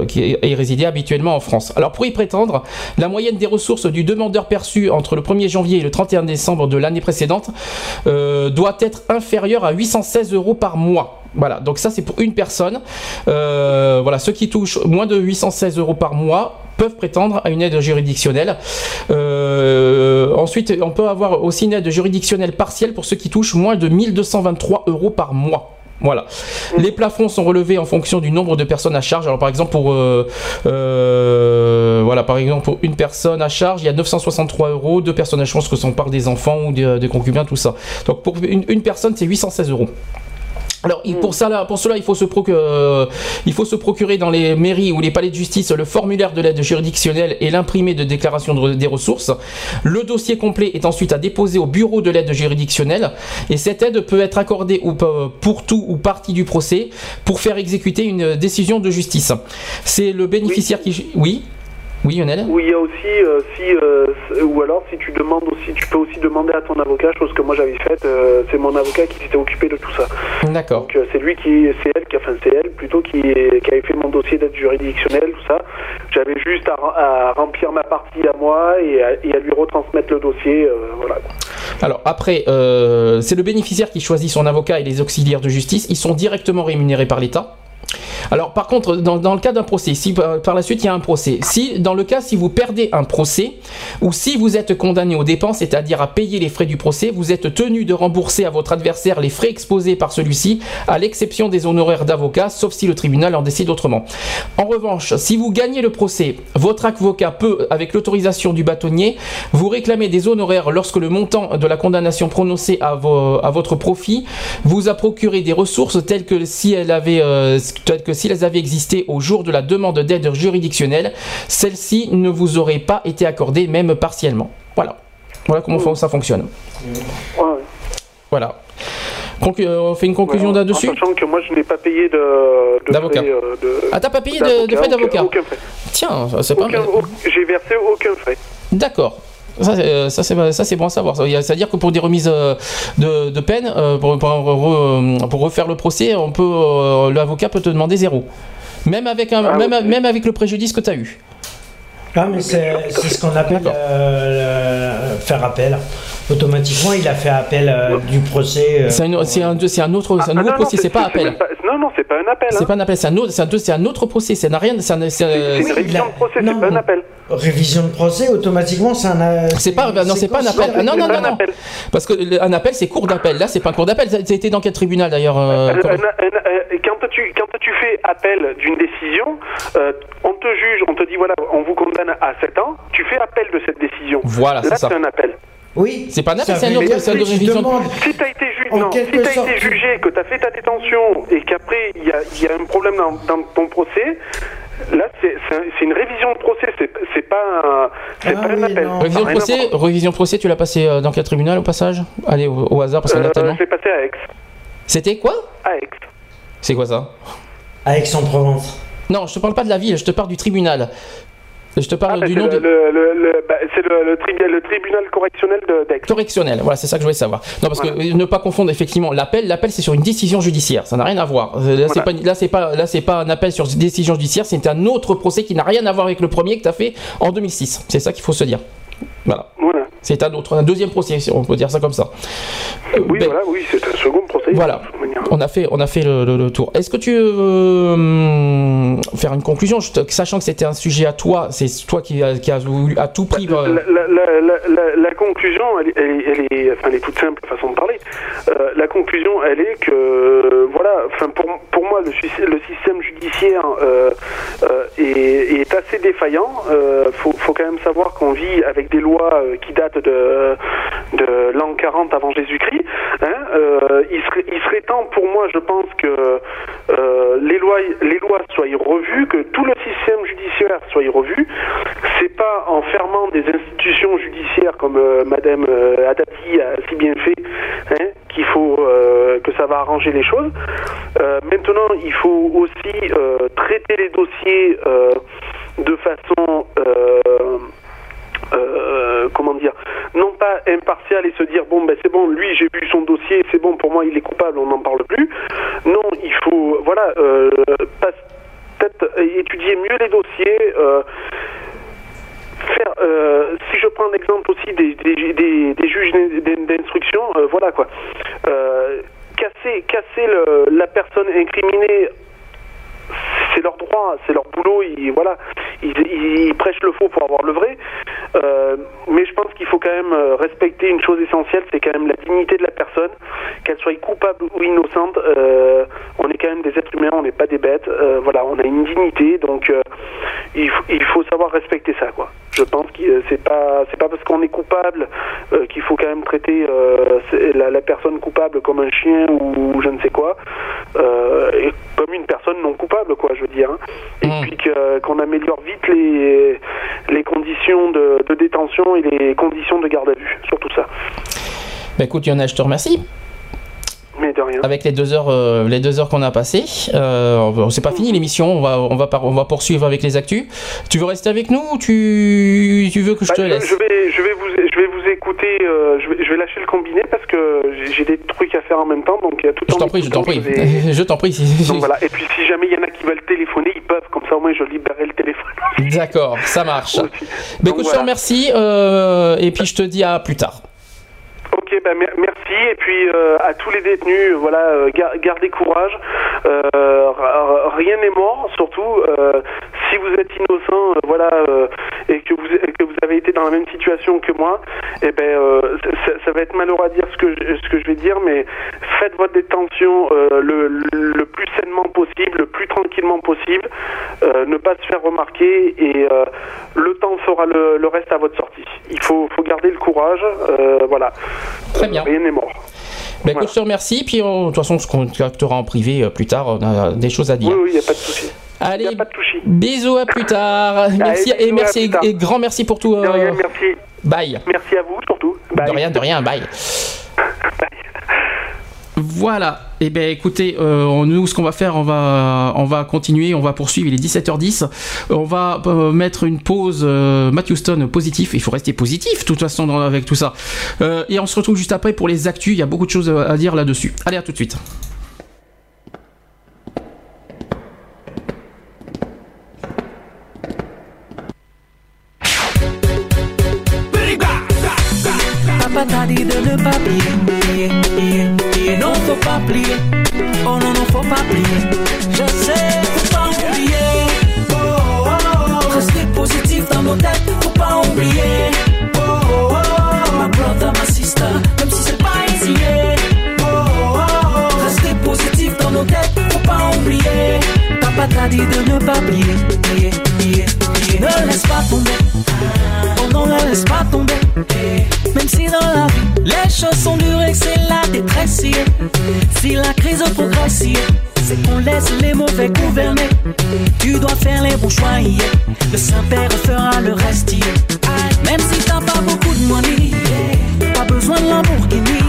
qui est, est habituellement en France. Alors, pour y prétendre, la moyenne des ressources du demandeur perçu entre le 1er janvier et le 31 décembre de l'année précédente doit être inférieure à 816 euros par mois. Voilà, donc ça c'est pour une personne. Euh, voilà, ceux qui touchent moins de 816 euros par mois peuvent prétendre à une aide juridictionnelle. Euh, ensuite, on peut avoir aussi une aide juridictionnelle partielle pour ceux qui touchent moins de 1223 euros par mois. Voilà. Les plafonds sont relevés en fonction du nombre de personnes à charge. Alors par exemple pour euh, euh, voilà par exemple pour une personne à charge, il y a 963 euros. Deux personnes à charge, que sont par des enfants ou des, des concubins, tout ça. Donc pour une, une personne, c'est 816 euros. Alors il- pour, ça, là, pour cela, il faut, se proc- il faut se procurer dans les mairies ou les palais de justice le formulaire de l'aide juridictionnelle et l'imprimé de déclaration de- des ressources. Le dossier complet est ensuite à déposer au bureau de l'aide juridictionnelle et cette aide peut être accordée ou pour tout ou partie du procès pour faire exécuter une décision de justice. C'est le bénéficiaire qui... Oui? Oui Lionel Ou il y a aussi, euh, si, euh, ou alors si tu demandes aussi, tu peux aussi demander à ton avocat, chose que moi j'avais faite, euh, c'est mon avocat qui s'était occupé de tout ça. D'accord. Donc c'est lui qui, c'est elle, qui, enfin c'est elle plutôt qui, qui avait fait mon dossier d'aide juridictionnelle, tout ça. J'avais juste à, rem- à remplir ma partie à moi et à, et à lui retransmettre le dossier, voilà. Alors après, c'est le bénéficiaire qui choisit son avocat et les auxiliaires de justice. Ils sont directement rémunérés par l'État. Alors par contre, dans, le cas d'un procès, si par, la suite il y a un procès, si dans le cas si vous perdez un procès ou si vous êtes condamné aux dépenses, c'est-à-dire à payer les frais du procès, vous êtes tenu de rembourser à votre adversaire les frais exposés par celui-ci, à l'exception des honoraires d'avocat, sauf si le tribunal en décide autrement. En revanche, si vous gagnez le procès, votre avocat peut, avec l'autorisation du bâtonnier, vous réclamer des honoraires lorsque le montant de la condamnation prononcée à, vo- à votre profit vous a procuré des ressources telles que si elles avaient, euh, si elles avaient existé au jour de la demande d'aide juridictionnelle, celle-ci ne vous aurait pas été accordée même partiellement. Voilà. Voilà comment ça fonctionne. Voilà. Conclu- euh, on fait une conclusion Voilà. là-dessus En sachant que moi je n'ai pas payé de, D'avocat. frais, euh, Ah, t'as pas payé de, frais d'avocat. Tiens, c'est pas J'ai versé aucun frais. D'accord. Ça, c'est- euh, ça, c'est ça, c'est bon à savoir. C'est-à-dire que pour des remises euh, de, de peine, euh, pour, pour, re- pour refaire le procès, on peut, l'avocat peut te demander zéro. Même avec, un, Ah, même avec le préjudice que tu as eu. Ah, mais c'est c'est ce qu'on appelle euh, le- faire appel. Automatiquement, il a fait appel euh, du procès. euh, C'est un, c'est un, c'est un autre, c'est un Ah, nouveau non, non, procès, c'est pas appel. pas- non, non, c'est pas un appel. C'est hein. pas un appel, c'est un autre, c'est un, c'est un autre procès. N'a rien, c'est- C'est une Oui, révision la- de procès, non, c'est pas un appel. Révision de procès, automatiquement, c'est un. C'est pas, non, c'est pas un appel. Ah, non, C'est non, pas non, un non. appel. Parce que le- un appel, c'est cours d'appel. Là, c'est pas un cours d'appel. Ça a été dans quel tribunal d'ailleurs quand- tu, quand tu fais appel d'une décision, on te juge, on te dit voilà, on vous condamne à 7 ans, tu fais appel de cette décision. Voilà, c'est Là, ça. c'est un appel. Oui. C'est pas un appel, Ça c'est un autre- c'est révision de- demandes- Si tu as été, ju- En non, si quelque t'as sorte, été jugé, que tu as fait ta détention et qu'après il y a, il y a un problème dans, dans ton procès, là c'est c'est un- c'est une révision de procès, c'est pas un, c'est Ah pas un oui, appel. non. Révision de procès, révision de procès, tu l'as passé euh, dans quel tribunal au passage? Allez, au, au hasard parce y en a Euh, tellement. je l'ai passé à Aix. C'était quoi? À Aix. C'est quoi ça? À Aix-en-Provence. Non, je te parle pas de la ville, je te parle du tribunal. Je te Ah, parle bah, du c'est nom le, du le- le- le- bah, c'est le, le tribu- le tribunal correctionnel de- d'Aix. correctionnel. Voilà, c'est ça que je voulais savoir. Non, parce que Voilà. ne pas confondre effectivement l'appel. L'appel, c'est sur une décision judiciaire. Ça n'a rien à voir. Euh, Là, c'est pas, là, c'est pas, là, c'est pas un appel sur une décision judiciaire. C'est un autre procès qui n'a rien à voir avec le premier que tu as fait en 2006. C'est ça qu'il faut se dire. Voilà. Voilà. C'est un autre, un deuxième procès, si on peut dire ça comme ça. Euh, Oui, ben, voilà, oui, c'est un second procès. Voilà. On a fait, on a fait le, le- le tour. Est-ce que tu veux faire une conclusion, sachant que c'était un sujet à toi, c'est toi qui a, qui a voulu à tout prix. La, euh, la- la- la- la- la conclusion, elle, est- elle est- elle est, enfin, elle est toute simple façon de parler. Euh, la conclusion, elle est que, euh, voilà, enfin, pour, pour moi, le, sy- le système judiciaire est, est assez défaillant. Euh, faut, faut quand même savoir qu'on vit avec des lois qui datent de, l'an 40 avant Jésus-Christ. Hein. Euh, il, serait, temps pour moi, je pense, que euh, les, lois, soient revues, que tout le système judiciaire soit revu. C'est pas en fermant des institutions judiciaires comme euh, Madame Adati a si bien fait hein, qu'il faut que ça va arranger les choses. Maintenant, il faut aussi traiter les dossiers de façon euh, comment dire, non pas impartial et se dire bon ben c'est bon, lui j'ai vu son dossier, c'est bon pour moi il est coupable, on n'en parle plus. Non, il faut voilà euh, peut-être étudier mieux les dossiers. euh, faire, si je prends l'exemple aussi des, juges d'in- d'instruction, voilà quoi, casser, casser la personne incriminée c'est leur droit, c'est leur boulot, ils, voilà, ils, ils prêchent le faux pour avoir le vrai. Euh, mais je pense qu'il faut quand même euh, respecter une chose essentielle, c'est quand même la dignité de la personne, qu'elle soit coupable ou innocente. euh, on est quand même des êtres humains, on n'est pas des bêtes. voilà, on a une dignité, donc il, il faut savoir respecter ça, quoi. Je pense que euh, c'est pas c'est pas parce qu'on est coupable euh, qu'il faut quand même traiter euh, la, la personne coupable comme un chien ou, je ne sais quoi, euh, et comme une personne non coupable, quoi, je veux dire. hein. Et puis que- qu'on améliore vite les les conditions de, de détention et les conditions de garde à vue, surtout ça. Bah écoute, Yona, je te remercie. Mais de rien. Avec les deux heures, euh, les deux heures qu'on a passées, euh, c'est pas fini l'émission. On va, on va, par- on va poursuivre avec les actus. Tu veux rester avec nous ou tu, tu veux que je te Bah, laisse? je, vais, je vais vous, je vais vous écouter. euh, je, vais, je vais lâcher le combiné parce que j'ai- des trucs à faire en même temps, donc tout Je en t'en prie, je t'en prie. vais- Je t'en prie. Donc voilà. Et puis si jamais il y en a qui veulent téléphoner, ils peuvent. Comme ça au moins je libérerai le téléphone. D'accord, ça marche. Bah Donc, écoute, je te remercie euh, et puis je te dis à plus tard. Bah, mer- merci. Et puis euh, à tous les détenus, voilà, euh, gar- gardez courage. Euh, rien n'est mort, surtout si vous êtes innocent, voilà, et que vous que vous avez été dans la même situation que moi. Et ben, euh, ça, va être malheureux à dire ce que je, ce que je vais dire, mais faites votre détention le, le plus sainement possible, le plus tranquillement possible. Ne pas se faire remarquer et le temps fera le, le reste à votre sortie. Il faut, faut garder le courage. voilà. Très bien. Rien n'est mort. Bah écoute, je te remercie. Puis euh, de toute façon, on se contactera en privé euh, plus tard. On a des choses à dire. Oui, oui, il n'y a pas de souci. Allez, bisous à plus tard. Merci Allez, et merci tard. et grand merci pour tout. De euh, rien, merci. Bye. Merci à vous surtout. De rien, de rien, bye. Voilà. Et ben écoutez, euh, nous ce qu'on va faire, on va on va continuer, on va poursuivre. Il est 17h10. On va euh, mettre une pause. Euh, Matt Houston positif. Il faut rester positif de toute façon dans- avec tout ça. Euh, et on se retrouve juste après pour les actus. Il y a beaucoup de choses à dire là-dessus. Allez à tout de suite. Papa t'a dit de ne pas plier. Non, faut pas plier. Oh non, non, faut pas plier. Je sais, faut pas oublier. Oh, oh, oh. Rester positif dans nos têtes, faut pas oublier. Oh, oh, oh. Brother, ma sister, même si c'est pas easy. Oh, oh, oh. Rester positif dans nos têtes, faut pas oublier. Papa t'a dit de ne pas plier, plier, Ne laisse pas tomber. Oh non, ne laisse pas tomber. Même si dans la vie, les choses sont dures et c'est la détresse. Si la crise progresse, c'est qu'on laisse les mauvais gouverner. Tu dois faire les bons choix. Le Saint-Père fera le reste. Même si t'as pas beaucoup de money, pas besoin de Lamborghini.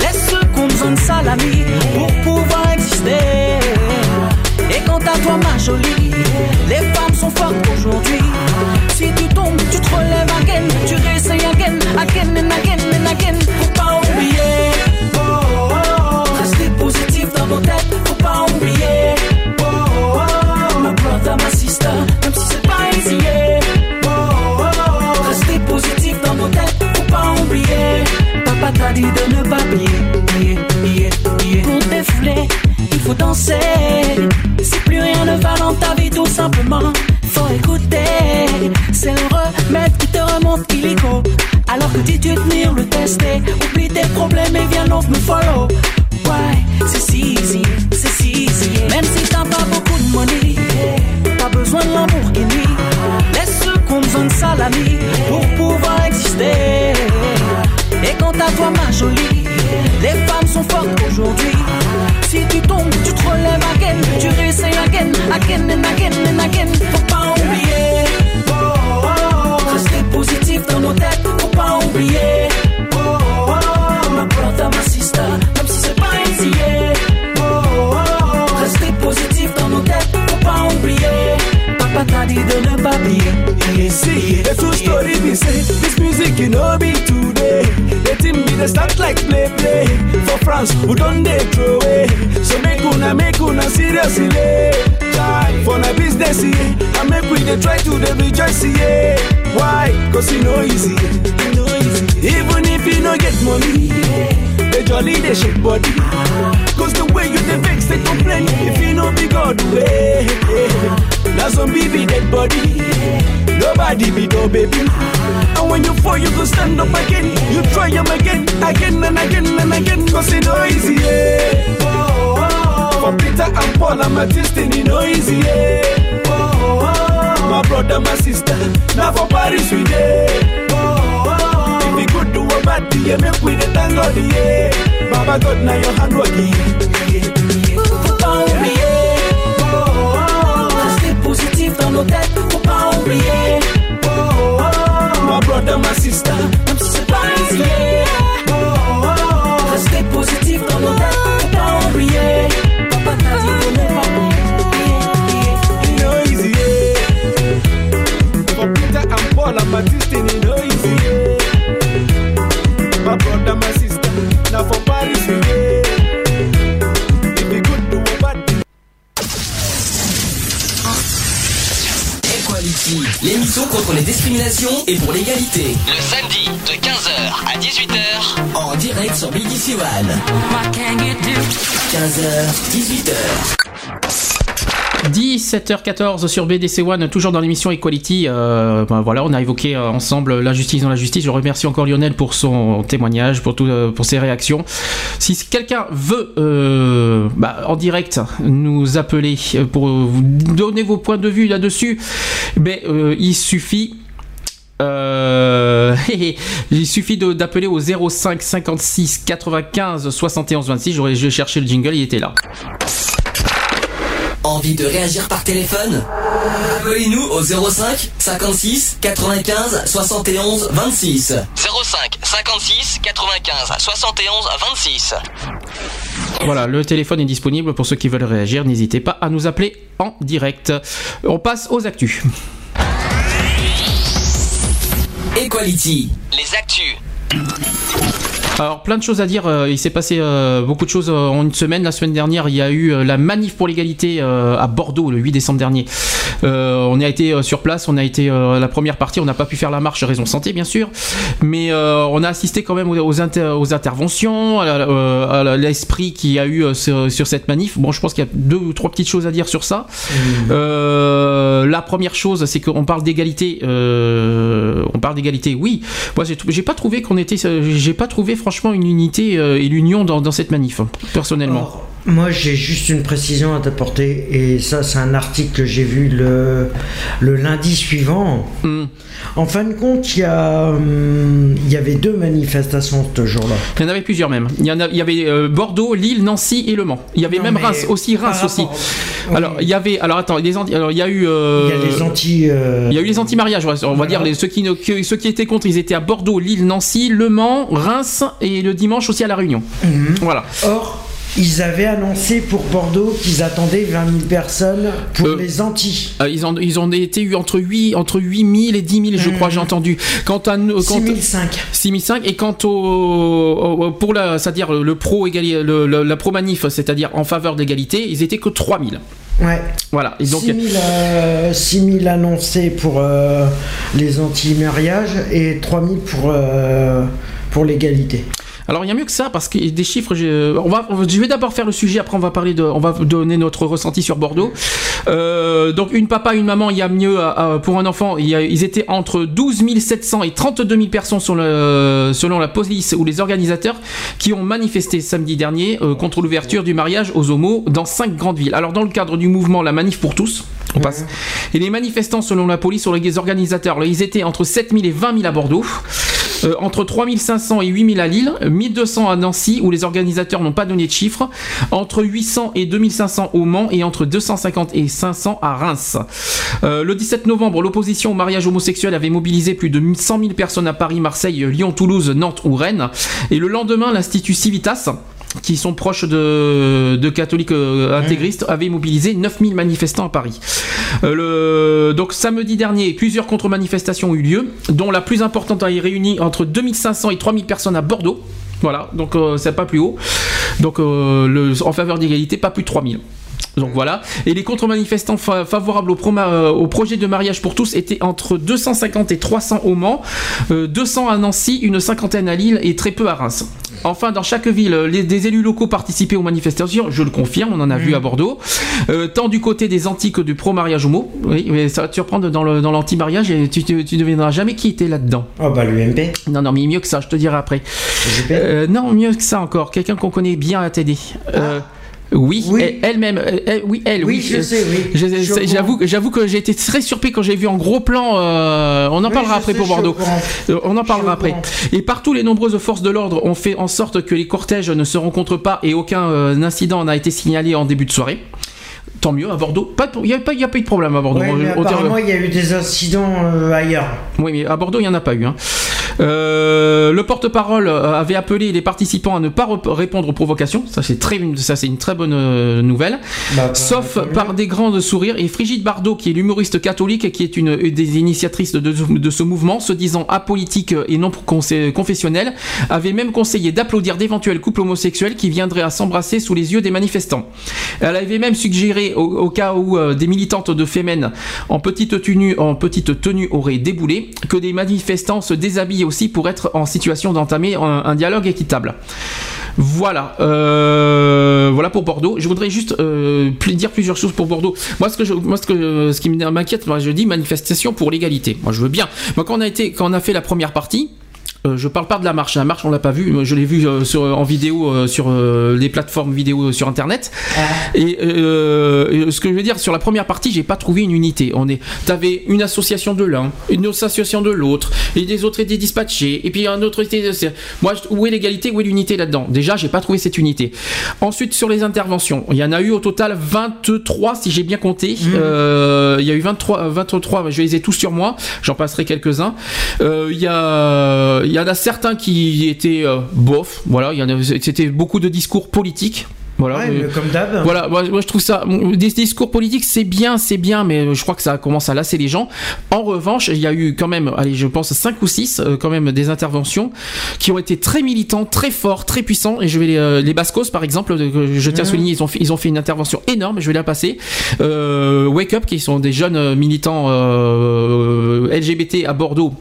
Laisse ceux qui ont besoin de salami me follow. Why? C'est si easy, c'est si easy. Même si t'as pas beaucoup de money, t'as besoin de l'amour qui nuit. Laisse ceux qu'on besoin de salami pour pouvoir exister. Et quant à toi, ma jolie, les femmes sont fortes aujourd'hui. Si tu tombes, tu te relèves again, tu réessayes again, again and again and again. This music you know be today. The thing be the start like play play for France who don't they throw away. So make una make una seriously. Try for na business and make we dey try to dey rejoice yeah. Why? Cause you know easy. Know. Even if you no get money, the jolly they shake body. Cause the way you dey vex they complain if you no be God way. Now some baby dead body. Nobody be no baby. And when you fall, you go stand up again. You try them again, again and again and again. Cause it no easy, yeah. Oh, oh. oh. For Peter and Paul, I'm a destiny, no easy, yeah. Oh, oh, oh. My brother, my sister, now for Paris we. Oh, oh, oh. If we could do a bad yeah, make we dey thank God, yeah. Baba God, now your hand work, yeah. Faut pas oublier. Rester positif dans nos têtes, faut pas oublier. My brother, my sister, Même si et pour l'égalité. Le samedi de 15h à 18h en direct sur BBC One. 15h, 18h. 17h14 sur BDC One, toujours dans l'émission Equality. Euh, ben voilà, on a évoqué euh, ensemble la justice dans la justice. Je remercie encore Lionel pour son témoignage, pour tout, euh, pour ses réactions. Si quelqu'un veut euh, bah, en direct nous appeler euh, pour vous donner vos points de vue là-dessus, ben euh, il suffit. Euh, il suffit de- d'appeler au 05 56 95 71 26. J'aurais cherché le jingle, il était là. Envie de réagir par téléphone? Appelez-nous au 05 56 95 71 26. 05 56 95 71 26. Voilà, le téléphone est disponible pour ceux qui veulent réagir. N'hésitez pas à nous appeler en direct. On passe aux actus. Equality, les actus. Alors plein de choses à dire. euh, il s'est passé euh, beaucoup de choses euh, en une semaine. La semaine dernière, il y a eu la manif pour l'égalité euh, à Bordeaux le 8 décembre dernier. Euh, on a été sur place. On a été la première partie. On n'a pas pu faire la marche raison santé bien sûr, mais on a assisté quand même aux, inter- aux interventions, à l'esprit qu'il y a eu sur, sur cette manif. Bon, je pense qu'il y a deux ou trois petites choses à dire sur ça. Euh, la première chose, c'est qu'on parle d'égalité. on parle d'égalité, oui. Moi, j'ai pas trouvé qu'on était, j'ai pas trouvé franchement une unité euh, et l'union dans, cette manif, hein, personnellement. Moi, j'ai juste une précision à t'apporter, et ça, c'est un article que j'ai vu le, le lundi suivant. Hmm. En fin de compte, il y, a, hum, il y avait deux manifestations ce jour-là. Il y en avait plusieurs même. Il y, en a- il y avait euh, Bordeaux, Lille, Nancy et Le Mans. Il y avait Non, même Reims aussi, Reims aussi. rapport- oui. Alors il y avait, alors attends, les anti- alors il y a eu, euh, Il y a les anti. euh, il y a eu les anti-mariages, on va Voilà. dire les, ceux, qui, ne- que- ceux qui étaient contre, ils étaient à Bordeaux, Lille, Nancy, Le Mans, Reims et le dimanche aussi à La Réunion. Mhm. Voilà. Or, ils avaient annoncé pour Bordeaux qu'ils attendaient 20 000 personnes pour Euh, les anti. Euh, ils, ont, ils ont été eu entre 8, entre 8000 et 10 000, je crois, j'ai entendu. Quant à nous. quant- 6005. 6005 et quant au, pour la c'est-à-dire le pro égali, le- le- la pro manif c'est-à-dire en faveur de l'égalité ils étaient que 3000 Ouais. voilà et donc 6 000, euh, 6 000 annoncés pour euh, les anti-mariages et 3 000 pour, pour l'égalité. Alors il y a mieux que ça parce a des chiffres on va je vais d'abord faire le sujet après on va parler de on va donner notre ressenti sur Bordeaux. Euh, donc une papa une maman il y a mieux à- à- pour un enfant il y a- ils étaient entre 12 700 et 32 000 personnes selon, le- selon la police ou les organisateurs qui ont manifesté samedi dernier euh, contre l'ouverture du mariage aux homos dans cinq grandes villes. Alors dans le cadre du mouvement la manif pour tous on passe. Et les manifestants selon la police sont les organisateurs ils étaient entre 7 000 et 20 000 à Bordeaux euh, entre 3500 et 8000 à Lille, 1200 à Nancy où les organisateurs n'ont pas donné de chiffres, entre 800 et 2500 au Mans et entre 250 et 500 à Reims. Euh, le 17 novembre, l'opposition au mariage homosexuel avait mobilisé plus de 100 000 personnes à Paris, Marseille, Lyon, Toulouse, Nantes ou Rennes. Et le lendemain, l'Institut Civitas qui sont proches de, de catholiques euh, intégristes, avaient mobilisé 9000 manifestants à Paris. Euh, le, donc samedi dernier, plusieurs contre-manifestations ont eu lieu, dont la plus importante a réuni entre 2500 et 3000 personnes à Bordeaux. Voilà, donc euh, c'est pas plus haut. Donc euh, en faveur d'égalité, pas plus de 3000. Donc voilà. Et les contre-manifestants fa- favorables au, euh, au projet de mariage pour tous étaient entre 250 et 300 au Mans, euh, 200 à Nancy, une cinquantaine à Lille et très peu à Reims. Enfin, dans chaque ville, les, des élus locaux participaient aux manifestations, je le confirme, on en a vu à Bordeaux. Euh, tant du côté des antiques que du pro-mariage homo. Oui, mais ça va te surprendre dans l'anti-mariage et tu, tu, tu devineras jamais qui était là-dedans. Oh bah l'UMP. Non, non, mais mieux que ça, je te dirai après. Euh, non, mieux que ça encore. Quelqu'un qu'on connaît bien à la télé. Euh, oui, elle- elle-même. elle- elle- oui, elle. Oui, Oui, je sais, oui. J'avoue, j'avoue que j'ai été très surpris quand j'ai vu en gros plan. euh, on en Oui, parlera après sais, pour Bordeaux. Euh, On en parlera après. Et partout, les nombreuses forces de l'ordre ont fait en sorte que les cortèges ne se rencontrent pas et aucun euh, incident n'a été signalé en début de soirée. Tant mieux à Bordeaux. Pas Il n'y a, a pas eu de problème à Bordeaux. Ouais, mais apparemment, il y a eu des incidents euh, ailleurs. oui, mais à Bordeaux, il n'y en a pas eu. hein. Euh, le porte-parole euh, avait appelé les participants à ne pas répondre aux provocations. Ça, c'est très, ça, c'est une très bonne euh, nouvelle. Bah, Sauf par des grands sourires. Et Frigide Bardot, qui est l'humoriste catholique et qui est une, une des initiatrices de, de ce mouvement, se disant apolitique et non confessionnel, avait même conseillé d'applaudir d'éventuels couples homosexuels qui viendraient à s'embrasser sous les yeux des manifestants. Elle avait même suggéré, au, cas où euh, des militantes de Femen en petite tenue, auraient déboulé, que des manifestants se déshabillent aussi pour être en situation d'entamer un, dialogue équitable. Voilà, euh, voilà pour Bordeaux. Je voudrais juste euh, dire plusieurs choses pour Bordeaux. Moi, ce que ce qui m'inquiète, moi, je dis manifestation pour l'égalité. Moi, je veux bien. Moi, quand on a fait la première partie. Euh, je parle pas de la marche. La marche, on l'a pas vue. Je l'ai vue euh, sur, en vidéo euh, sur les plateformes vidéo sur Internet. Et euh, euh, ce que je veux dire, sur la première partie, j'ai pas trouvé une unité. On est, t'avais une association de l'un, une association de l'autre, et des autres étaient dispatchés, et puis un autre était. Moi, où est l'égalité, où est l'unité là-dedans? Déjà, j'ai pas trouvé cette unité. Ensuite, sur les interventions, il y en a eu au total 23, si j'ai bien compté. Euh, il y a eu 23, euh, 23, je les ai tous sur moi. J'en passerai quelques-uns. Il y a, il y en a certains qui étaient euh, bof. Voilà, il y en a, c'était beaucoup de discours politiques. Voilà, Ouais, mais- mais comme d'hab. voilà, moi, moi, je trouve ça. Des discours politiques, c'est bien, c'est bien, mais je crois que ça commence à lasser les gens. En revanche, il y a eu quand même, allez, je pense 5 ou 6 quand même des interventions qui ont été très militants, très forts, très puissants. Et je vais les, euh, les Bascos, par exemple, euh, je tiens à souligner, ils ont fait, ils ont fait une intervention énorme. Je vais la passer. Euh, Wake Up, qui sont des jeunes euh, militants euh, LGBT à Bordeaux.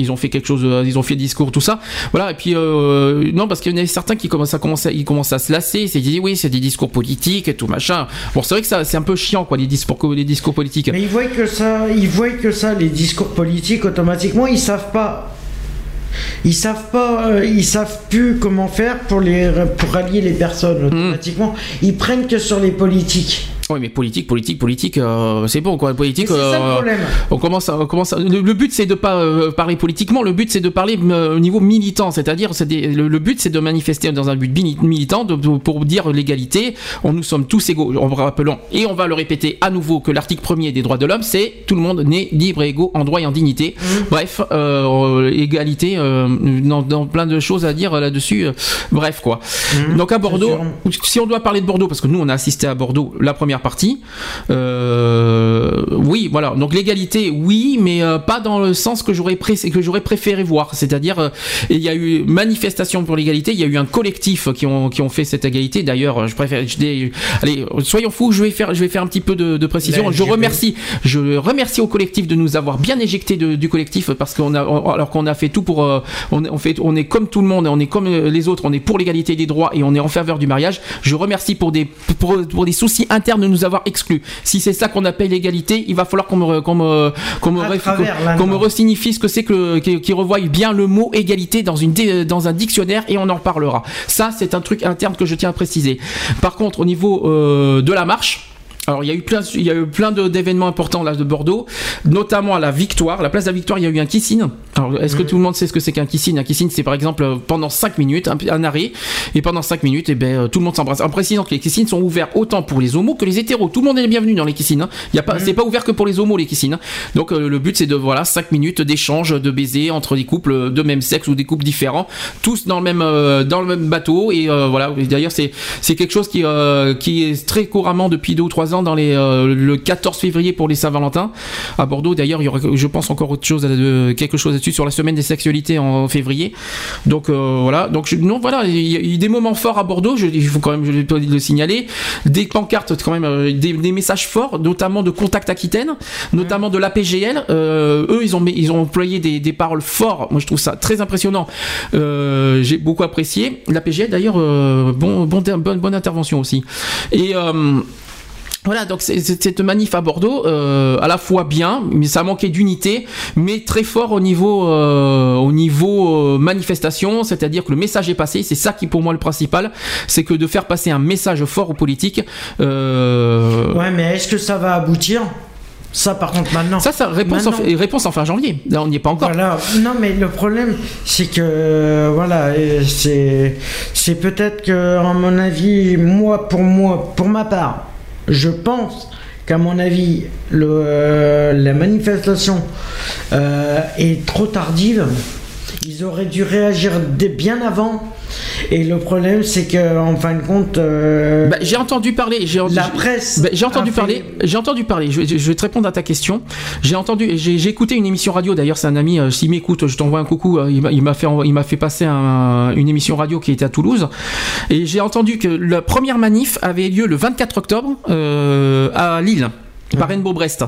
Ils ont fait quelque chose, euh, ils ont fait des discours, tout ça. Voilà, et puis, euh, non, parce qu'il y en a certains qui commencent à, commencer, ils commencent à se lasser, ils se disent, oui, c'est des discours politiques et tout machin. Bon, c'est vrai que ça, c'est un peu chiant, quoi, les discours, les discours politiques. Mais ils voient que ça, ils voient que ça, les discours politiques, automatiquement, ils savent pas. Ils savent pas, euh, ils savent plus comment faire pour les pour rallier les personnes. Automatiquement, ils prennent que sur les politiques. Oui, mais politique, politique, politique, euh, c'est bon, quoi. Politique, c'est ça le euh, problème. on commence, à, on commence. à- le, le but, c'est de pas euh, parler politiquement. Le but, c'est de parler au niveau militant, c'est-à-dire, le, le but, c'est de manifester dans un but mili- militant de- de- pour dire l'égalité. On nous sommes tous égaux. En rappelant et on va le répéter à nouveau que l'article premier des droits de l'homme, c'est tout le monde né libre et égaux en droit et en dignité. Bref, euh, égalité, dans, dans plein de choses à dire là-dessus. bref, quoi. Donc à Bordeaux, si on doit parler de Bordeaux, parce que nous on a assisté à Bordeaux la première partie, euh, oui, voilà. Donc l'égalité, oui, mais euh, pas dans le sens que j'aurais pré- que j'aurais préféré voir. C'est-à-dire, euh, il y a eu manifestation pour l'égalité, il y a eu un collectif qui ont qui ont fait cette égalité. D'ailleurs, je préfère. je allez, soyons fous. Je vais faire je vais faire un petit peu de, de précision. Je LGBT. remercie je remercie au collectif de nous avoir bien éjecté de- du collectif parce qu'on a on- alors qu'on a fait tout pour on, on fait on est comme tout le monde on est comme les autres on est pour l'égalité des droits et on est en faveur du mariage je remercie pour des pour, pour des soucis internes nous avoir exclus. Si c'est ça qu'on appelle l'égalité il va falloir qu'on me qu'on me qu'on me, qu'on- resignifie ce que c'est que qui, qui revoie bien le mot égalité dans une dans un dictionnaire et on en parlera ça c'est un truc interne que je tiens à préciser. Par contre au niveau euh, de la marche Alors il y a eu plein, il y a eu plein de- d'événements importants là de Bordeaux, notamment à la Victoire, la place de la Victoire, il y a eu un kissing. Alors est-ce que tout le monde sait ce que c'est qu'un kissing? Un kissing, c'est par exemple euh, pendant 5 minutes, un, un arrêt, et pendant 5 minutes, et ben euh, tout le monde s'embrasse. En précisant que les kissings sont ouverts autant pour les homos que les hétéros. Tout le monde est bienvenu dans les kissings. hein. Il y a pas, c'est pas ouvert que pour les homos les kissings. hein. Donc euh, le but c'est de voilà 5 minutes d'échange, de baiser entre des couples de même sexe ou des couples différents, tous dans le même euh, dans le même bateau. Et euh, voilà. D'ailleurs c'est c'est quelque chose qui qui est très couramment depuis deux ou trois ans dans euh, le 14 février pour les Saint-Valentin à Bordeaux. D'ailleurs il y aura je pense encore autre chose quelque chose là-dessus sur la semaine des sexualités en février. Donc euh, voilà. Donc non voilà il y, y a des moments forts à Bordeaux. Il faut quand même le signaler. Des pancartes quand même euh, des, messages forts, notamment de Contact Aquitaine, notamment de l'APGL. Eux ils ont ils ont employé des, des paroles forts. Moi je trouve ça très impressionnant. J'ai beaucoup apprécié. L'APGL d'ailleurs bon, bon bonne bonne intervention aussi. Et euh, voilà, donc cette manif à Bordeaux, euh, à la fois bien, mais ça manquait d'unité, mais très fort au niveau, euh, au niveau euh, manifestation, c'est-à-dire que le message est passé. C'est ça qui pour moi le principal, c'est que de faire passer un message fort aux politiques. Ouais, mais est-ce que ça va aboutir? Ça, par contre, maintenant. Ça, ça réponse, en, Maintenant. réponse en fin janvier. Là, on n'y est pas encore. Voilà. Non, mais le problème, c'est que voilà, c'est peut-être que, à mon avis, moi, pour moi, pour ma part, je pense qu'à mon avis, euh, la manifestation euh, est trop tardive. Ils auraient dû réagir bien avant. Et le problème, c'est que, en fin de compte, euh, Bah, j'ai entendu parler. J'ai la presse. Bah, j'ai entendu parler. J'ai entendu parler. Je, vais- te répondre à ta question. J'ai entendu. J'ai écouté une émission radio. D'ailleurs, c'est un ami. euh, S'il m'écoute, je t'envoie un coucou. euh, Il m'a- il m'a fait, il m'a fait passer un- une émission radio qui était à Toulouse. Et j'ai entendu que la première manif avait lieu le 24 octobre euh, à Lille. Par Rainbow Brest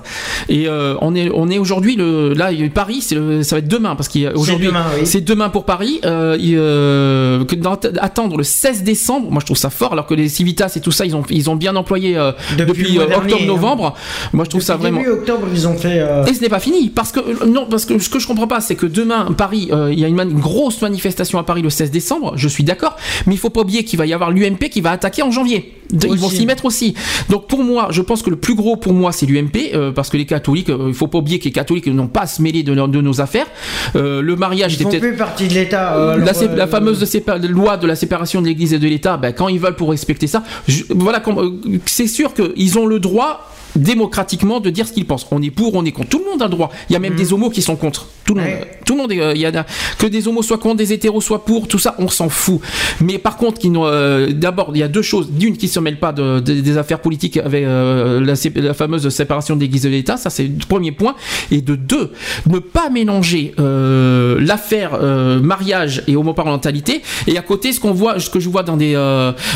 et euh, on est on est aujourd'hui le là Paris le- ça va être demain parce qu'aujourd'hui demain, oui. c'est demain pour Paris euh, euh, que attendre le 16 décembre moi je trouve ça fort alors que les Civitas et tout ça ils ont ils ont bien employé euh, Depuis depuis, euh, dernier, octobre hein. novembre moi je trouve ça vraiment Début octobre, ils ont fait. euh, et ce n'est pas fini parce que non parce que ce que je comprends pas c'est que demain Paris euh, il y a une, une grosse manifestation à Paris le 16 décembre je suis d'accord mais il faut pas oublier qu'il va y avoir l'UMP qui va attaquer en janvier De- ils vont Aussi. s'y mettre aussi donc pour moi je pense que le plus gros pour moi c'est l'UMP euh, parce que les catholiques euh, il faut pas oublier que les catholiques n'ont pas à se mêler de, de nos affaires Euh, le mariage Ils était font peut-être plus partie de l'État. euh, la, la euh, fameuse sépa- loi de la séparation de l'Église et de l'État, ben, quand ils veulent pour respecter ça, je- voilà, comme, euh, c'est sûr qu'ils ont le droit démocratiquement de dire ce qu'ils pensent. On est pour, on est contre. Tout le monde a le droit. Il y a même des homos qui sont contre. Tout le monde. Ouais. Tout le monde. est, euh, Il y a que des homos soient contre, des hétéros soient pour. Tout ça, on s'en fout. Mais par contre, euh, d'abord, il y a deux choses. D'une, qui se mêlent pas de, de- des affaires politiques avec euh, la, fameuse séparation de l'Église et de l'État. Ça, c'est le premier point. Et de deux, ne pas mélanger euh, l'affaire mariage et homoparentalité. Et à côté, ce qu'on voit, ce que je vois dans des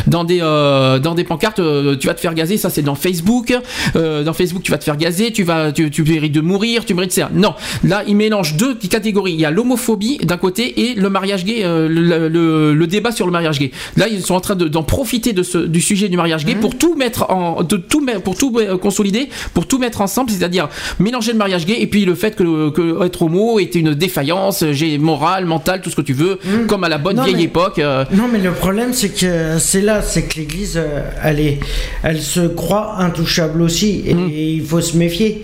dans des dans des pancartes, tu vas te faire gazer. Ça, c'est dans Facebook. Euh, dans Facebook, tu vas te faire gazer. Tu vas, tu, tu mérites de mourir. Tu mérites ça. Non, là, ils mélangent deux catégories. Il y a l'homophobie d'un côté et le mariage gay, euh, le, le- le débat sur le mariage gay. Là, ils sont en train de- d'en profiter de ce, du sujet du mariage gay pour tout mettre en, de tout pour tout euh, consolider, pour tout mettre ensemble, c'est-à-dire mélanger le mariage gay et puis le fait que, que être homo était une défaillance, j'ai morale, mentale, tout ce que tu veux, comme à la bonne Non, vieille mais- époque. euh, Non, mais le problème, c'est que c'est là, c'est que l'Église, euh, elle, est, elle se croit intouchable aussi, et, Mm. il faut se méfier,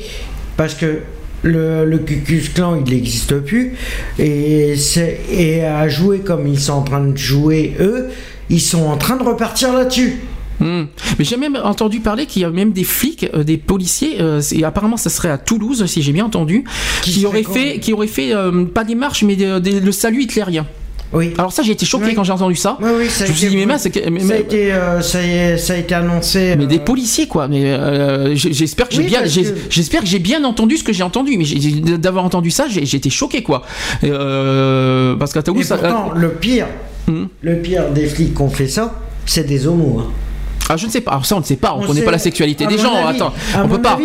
parce que le, le Klan, il n'existe plus, et, et à jouer comme ils sont en train de jouer eux, ils sont en train de repartir là-dessus. Hmm. Mais j'ai même entendu parler qu'il y a même des flics, euh, des policiers, euh, c'est- apparemment ça serait à Toulouse, si j'ai bien entendu, Qui auraient fait, qui auraient fait euh, pas des marches, mais des- des- le salut hitlérien. Oui. Alors ça, j'ai été choqué Oui. quand j'ai entendu ça. Oui, oui, ça je me suis dit, mais mince, ça, a été, euh, ça, y est- ça a été annoncé. mais euh, des policiers quoi. Mais euh, j'espère que j'ai bien, que- j'espère que j'ai bien entendu ce que j'ai entendu. Mais d'avoir entendu ça, j'ai été choqué quoi. Euh, parce qu'à ça- pourtant, le pire, Hmm. le pire des flics qui ont fait ça, c'est des homos. hein. ah je ne sais pas. Alors ça, on ne sait pas. On, On connaît sait- pas la sexualité à des gens. avis- Attends, à on peut mon pas.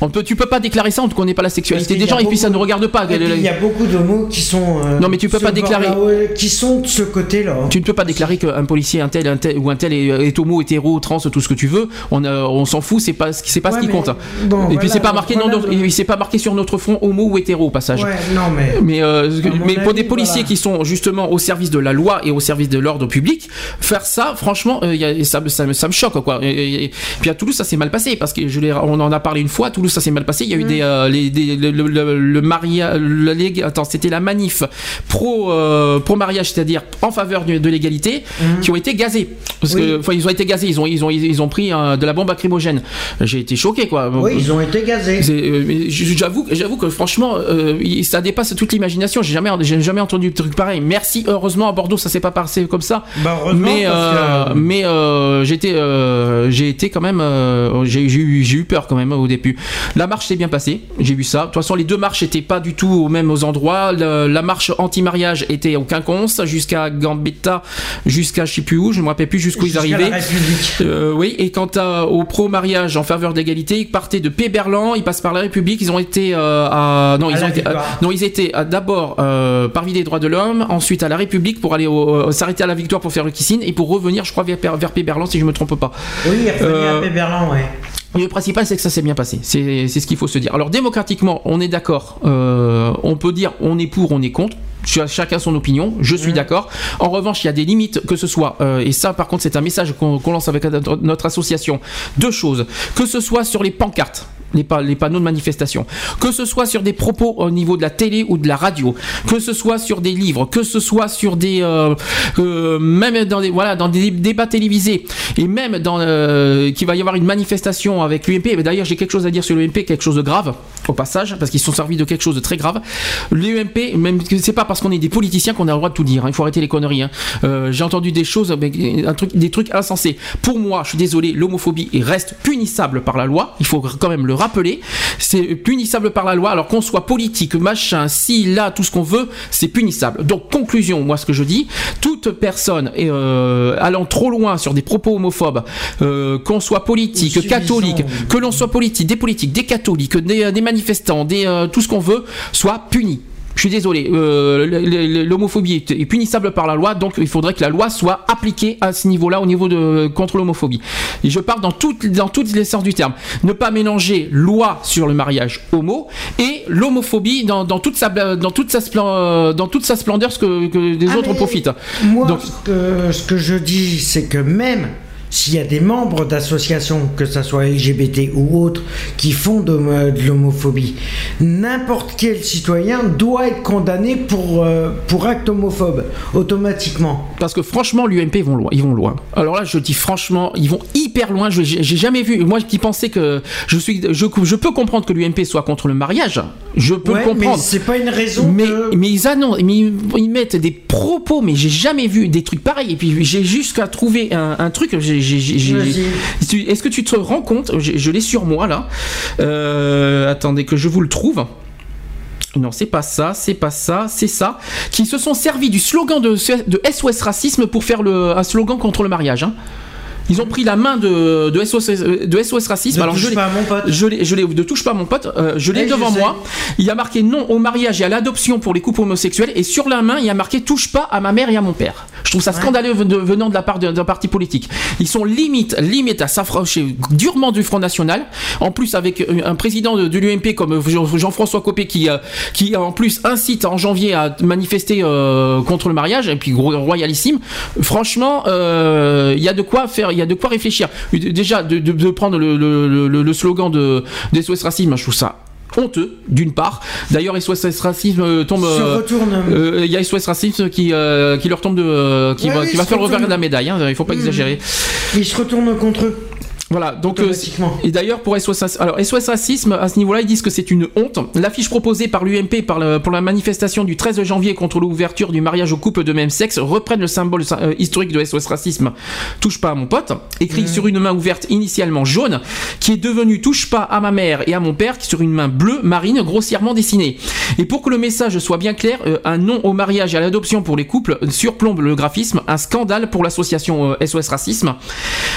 On peut, tu peux pas déclarer ça, on ne connaît pas la sexualité des gens a et puis ça ne regarde pas. Il y a beaucoup d'homos qui sont. euh, Non, mais tu peux pas déclarer- qui sont de ce côté-là. Tu ne peux pas déclarer qu'un policier, un tel, un tel ou un tel est, est homo, hétéro, trans, tout ce que tu veux. On, a- on s'en fout, c'est pas, c'est pas ce qui compte. bon, et puis c'est pas marqué, non, voilà, non, le- il s'est pas marqué sur notre front homo ou hétéro au passage. Ouais, non, mais. Mais, euh, mais pour des policiers voilà. qui sont justement au service de la loi et au service de l'ordre public, faire ça, franchement, euh, il y a- ça, me- ça, me- ça me choque quoi. Et, et- et puis à Toulouse, ça s'est mal passé parce que je on en a parlé une fois. Toulouse, ça s'est mal passé. Il y a eu Mm. des, euh, les, des- le, le, le, le maria- la lég- attends, c'était la manif pro euh, pro mariage, c'est-à-dire en faveur de, de l'égalité, qui ont été gazés. Parce. Oui. que, ils ont été gazés. Ils ont, ils ont, ils ont pris euh, de la bombe lacrymogène. J'ai été choqué quoi. Oui, ils ont été gazés. Euh, j'avoue, j'avoue que franchement, euh, ça dépasse toute l'imagination. J'ai jamais, j'ai jamais entendu de truc pareil. Merci, heureusement à Bordeaux, ça s'est pas passé comme ça. Bah, mais parce euh, que- mais j'étais, j'ai été quand même, j'ai eu, j'ai eu peur quand même au début. La marche s'est bien passée, j'ai vu ça. De toute façon, les deux marches étaient pas du tout au même aux endroits. Le- la marche anti-mariage était au Quinconce jusqu'à Gambetta, jusqu'à je sais plus où, je me rappelle plus jusqu'où ils arrivaient. Euh, oui, et quant à- au pro-mariage en faveur d'égalité, ils partaient de Péberlan, ils passent par la République, ils ont été euh, à non, À ils ont été, euh, non, ils étaient d'abord parvis des droits de l'homme, ensuite à la République pour aller s'arrêter à la Victoire pour faire le kissing et pour revenir, je crois, vers, vers Péberlan si je me trompe pas. Oui, il revenait Euh, à Péberlan, ouais. Le principal, c'est que ça s'est bien passé. C'est ce qu'il faut se dire. Alors, démocratiquement, on est d'accord. Euh, on peut dire on est pour, on est contre. Ch- Chacun son opinion, je suis d'accord. En revanche, il y a des limites, que ce soit, euh, et ça par contre c'est un message qu'on lance avec notre association, deux choses, que ce soit sur les pancartes, les, pa- les panneaux de manifestation, que ce soit sur des propos au niveau de la télé ou de la radio, que ce soit sur des livres, que ce soit sur des, euh, euh, même dans des, voilà, dans des débats télévisés, et même dans euh, qu'il va y avoir une manifestation avec l'UMP. D'ailleurs, j'ai quelque chose à dire sur l'UMP, quelque chose de grave au passage, parce qu'ils sont servis de quelque chose de très grave. L'UMP, même c'est pas parce qu'on est des politiciens qu'on a le droit de tout dire. hein. Il faut arrêter les conneries. hein. J'ai entendu des choses, des trucs insensés. Pour moi, je suis désolé, l'homophobie reste punissable par la loi. Il faut quand même le rappeler. C'est punissable par la loi. Alors qu'on soit politique, machin, si, là, tout ce qu'on veut, c'est punissable. Donc conclusion, moi ce que je dis, toute personne euh, allant trop loin sur des propos homophobes, euh, qu'on soit politique, catholique, que l'on soit politique, des politiques, des catholiques, des, des manifestants, des, euh, tout ce qu'on veut, soit puni. Je suis désolé, euh, l'homophobie est, punissable par la loi, donc il faudrait que la loi soit appliquée à ce niveau-là, au niveau de contre l'homophobie. Et je parle dans toutes dans toutes les sens du terme. Ne pas mélanger loi sur le mariage homo et l'homophobie dans, dans toute sa dans toute sa splen- dans toute sa splendeur, ce que, que des Ah, autres profitent. Moi, Donc- ce, que, ce que je dis, c'est que même s'il y a des membres d'associations, que ce soit LGBT ou autres, qui font de, de l'homophobie, n'importe quel citoyen doit être condamné pour, euh, pour acte homophobe, automatiquement. Parce que franchement, l'UMP ils vont loin. Ils vont loin. Alors là, je dis franchement, ils vont hyper loin. Je- J'ai jamais vu. Moi qui pensais que je suis, je, je peux comprendre que l'UMP soit contre le mariage. Je peux Ouais, le comprendre. mais c'est pas une raison Mais, que- mais ils annoncent, mais ils, ils mettent des propos, mais j'ai jamais vu des trucs pareils. Et puis j'ai jusqu'à trouver un, un truc. j'ai- Est-ce que tu te rends compte Je, je l'ai sur moi là. Euh, attendez que je vous le trouve. Non, c'est pas ça, c'est pas ça, c'est ça. Qui se sont servis du slogan de, de SOS Racisme pour faire le, un slogan contre le mariage. hein. Ils ont pris la main de, de, SOS, de SOS Racisme. Ne Alors, touche je pas à mon pote. je l'ai, je ne touche pas mon pote, euh, je l'ai je devant moi. Il y a marqué non au mariage et à l'adoption pour les couples homosexuels. Et sur la main, il y a marqué touche pas à ma mère et à mon père. Je trouve ça scandaleux de- venant de la part de- d'un parti politique. Ils sont limite, limite à s'affranchir durement du Front National. En plus, avec euh, un président de, de l'UMP comme Jean- Jean-François Copé qui, euh, qui en plus incite en janvier à manifester euh, contre le mariage et puis royalissime. Franchement, euh, il y a de quoi faire, il y a de quoi réfléchir. Déjà, de, de- de prendre le, le- le- le slogan de, des SOS Racisme, je trouve ça honteux d'une part d'ailleurs SOS Racisme euh, tombe euh, euh, il y a SOS Racisme qui, euh, qui leur tombe de qui Ouais, va, qui faire le revers de la médaille hein, il faut pas Mmh. exagérer Il se retourne contre eux. Voilà, donc euh, et d'ailleurs pour SOS Racisme- alors SOS Racisme à ce niveau-là ils disent que c'est une honte. L'affiche proposée par l'UMP pour la manifestation du 13 janvier contre l'ouverture du mariage aux couples de même sexe reprennent le symbole euh, historique de SOS Racisme. Touche pas à mon pote, écrit sur une main ouverte initialement jaune, qui est devenue touche pas à ma mère et à mon père, qui sur une main bleue marine grossièrement dessinée. Et pour que le message soit bien clair, euh, un non au mariage et à l'adoption pour les couples surplombe le graphisme, un scandale pour l'association SOS Racisme.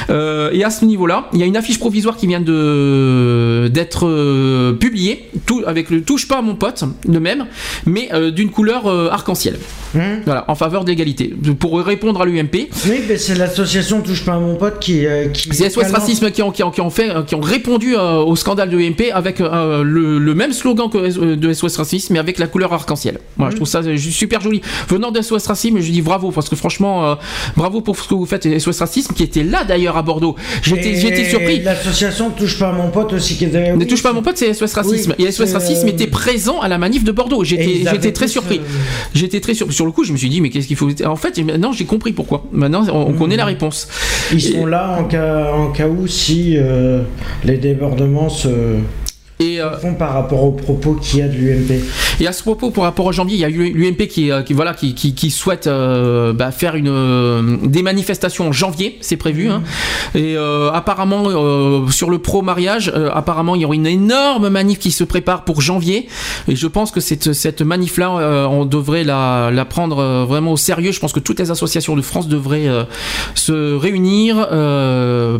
Et à ce niveau-là, là, il y a une affiche provisoire qui vient de d'être euh, publiée, tout avec le touche pas à mon pote, le même, mais euh, d'une couleur euh, arc-en-ciel. Voilà, en faveur de l'égalité. Pour répondre à l'UMP. Oui, mais c'est l'association Touche pas à mon pote qui. euh, qui C'est SOS Racisme qui ont, qui ont, qui ont fait, qui ont répondu euh, au scandale de l'UMP avec euh, le, le même slogan que de SOS Racisme, mais avec la couleur arc-en-ciel. Voilà, je trouve ça super joli. Venant de SOS Racisme, je dis bravo parce que franchement, euh, bravo pour ce que vous faites SOS Racisme, qui était là d'ailleurs à Bordeaux. J'étais, Et j'étais surpris. L'association Touche pas à mon pote aussi qui était. Ne touche pas à mon pote, c'est SOS Racisme. Oui, et SOS c'est, Racisme euh, était présent à la manif de Bordeaux. J'étais, très surpris. euh, J'étais très surpris. Sur le coup, je me suis dit, mais qu'est-ce qu'il faut. En fait, maintenant, j'ai compris pourquoi. Maintenant, on, on connaît la réponse. Ils Et- sont là en cas, en cas où si euh, les débordements se Et, euh, font par rapport aux propos qu'il y a de l'UMP. Et à ce propos, par rapport au janvier, il y a l'UMP qui, euh, qui, voilà, qui, qui, qui souhaite euh, bah, faire une, des manifestations en janvier, c'est prévu. hein. Et euh, apparemment, sur le pro-mariage, apparemment, il y aura une énorme manif qui se prépare pour janvier. Et je pense que cette, cette manif-là, on devrait la, la prendre vraiment au sérieux. Je pense que toutes les associations de France devraient se réunir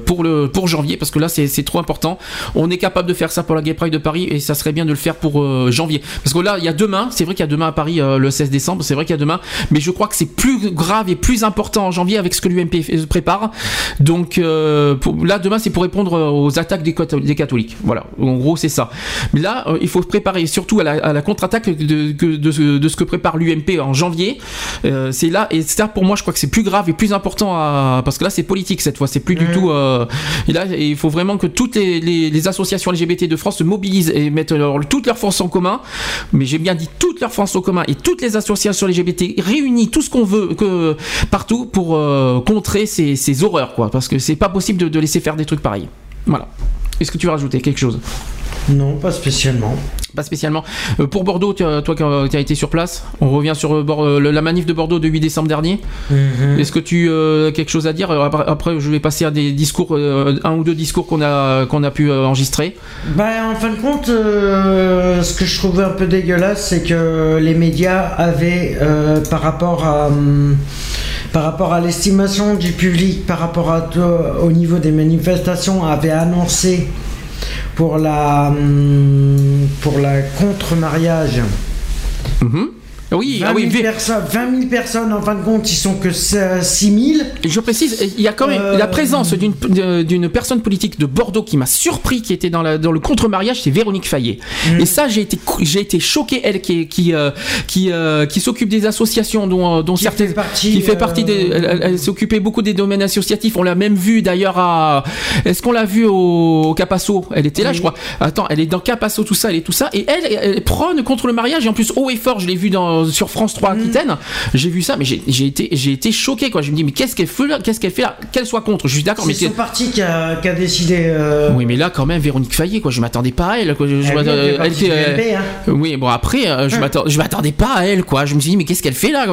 pour, le, pour janvier, parce que là, c'est trop important. On est capable de faire ça pour la Gay Pride de Paris, et ça serait bien de le faire pour euh, janvier. Parce que là, il y a demain, c'est vrai qu'il y a demain à Paris euh, le 16 décembre, c'est vrai qu'il y a demain, mais je crois que c'est plus grave et plus important en janvier avec ce que l'UMP f- prépare. Donc euh, pour- là, demain, c'est pour répondre euh, aux attaques des, catho- des catholiques. Voilà, en gros, c'est ça. Mais là, euh, il faut se préparer surtout à la, à la contre-attaque de, ce- de ce que prépare l'UMP en janvier. Euh, c'est là, et ça, pour moi, je crois que c'est plus grave et plus important à, parce que là, c'est politique cette fois, c'est plus du tout. euh, et là, il faut vraiment que toutes les, les- les associations LGBT de France se mobilisent et mettent leur- toutes leurs forces en commun. Mais j'ai bien dit toutes leurs forces en commun et toutes les associations LGBT réunies, tout ce qu'on veut partout pour euh, contrer ces, ces horreurs, quoi. Parce que c'est pas possible de, de laisser faire des trucs pareils. Voilà. Est-ce que tu veux rajouter quelque chose? Non, pas spécialement. Pas spécialement. Euh, pour Bordeaux, toi qui as été sur place, on revient sur euh, euh, la manif de Bordeaux de 8 décembre dernier. Mhm. Est-ce que tu as quelque chose à dire? Euh, après, après, je vais passer à des discours, euh, un ou deux discours qu'on a, qu'on a pu euh, enregistrer. Bah, en fin de compte, euh, ce que je trouvais un peu dégueulasse, c'est que les médias avaient, euh, par rapport à, hum, par rapport à l'estimation du public, par rapport à, au niveau des manifestations, avaient annoncé pour la, hum, pour la contre-mariage. Mhm. Oui, 20 ah 000, oui, vi- perso- 20 000 personnes, en fin de compte, ils sont que 6 000. Je précise, il y a quand même Euh, la présence d'une personne politique de Bordeaux qui m'a surpris, qui était dans, la, dans le contre-mariage, c'est Véronique Fayet. Mm. Et ça, j'ai été, cou- j'ai été choqué, elle qui, euh, qui, euh, qui s'occupe des associations, dont, dont Qui certaines, fait partie, qui fait partie des, elle, elle- elle s'occupait beaucoup des domaines associatifs. On l'a même vu d'ailleurs à, est-ce qu'on l'a vu au, au Capasso? Elle était là, Oui. je crois. Attends, elle est dans Capasso, tout ça, elle est tout ça, et elle, elle, elle prône contre le mariage et en plus haut et fort. Je l'ai vu dans sur France 3 Mm. Aquitaine. J'ai vu ça, mais j'ai été, choqué quoi. Je me dis mais qu'est-ce qu'elle fait là? Qu'est-ce qu'elle fait là? Qu'elle soit contre, je suis d'accord, mais C'est son parti qui a, décidé. euh, oui, mais là, quand même, Véronique Fayet, quoi, je m'attendais pas à elle. Quoi. Je, je Elle, elle était, du MP, hein. euh, Oui, bon, après, euh, je Hein. je m'attendais pas à elle, quoi. Je me suis dit, mais qu'est-ce qu'elle fait là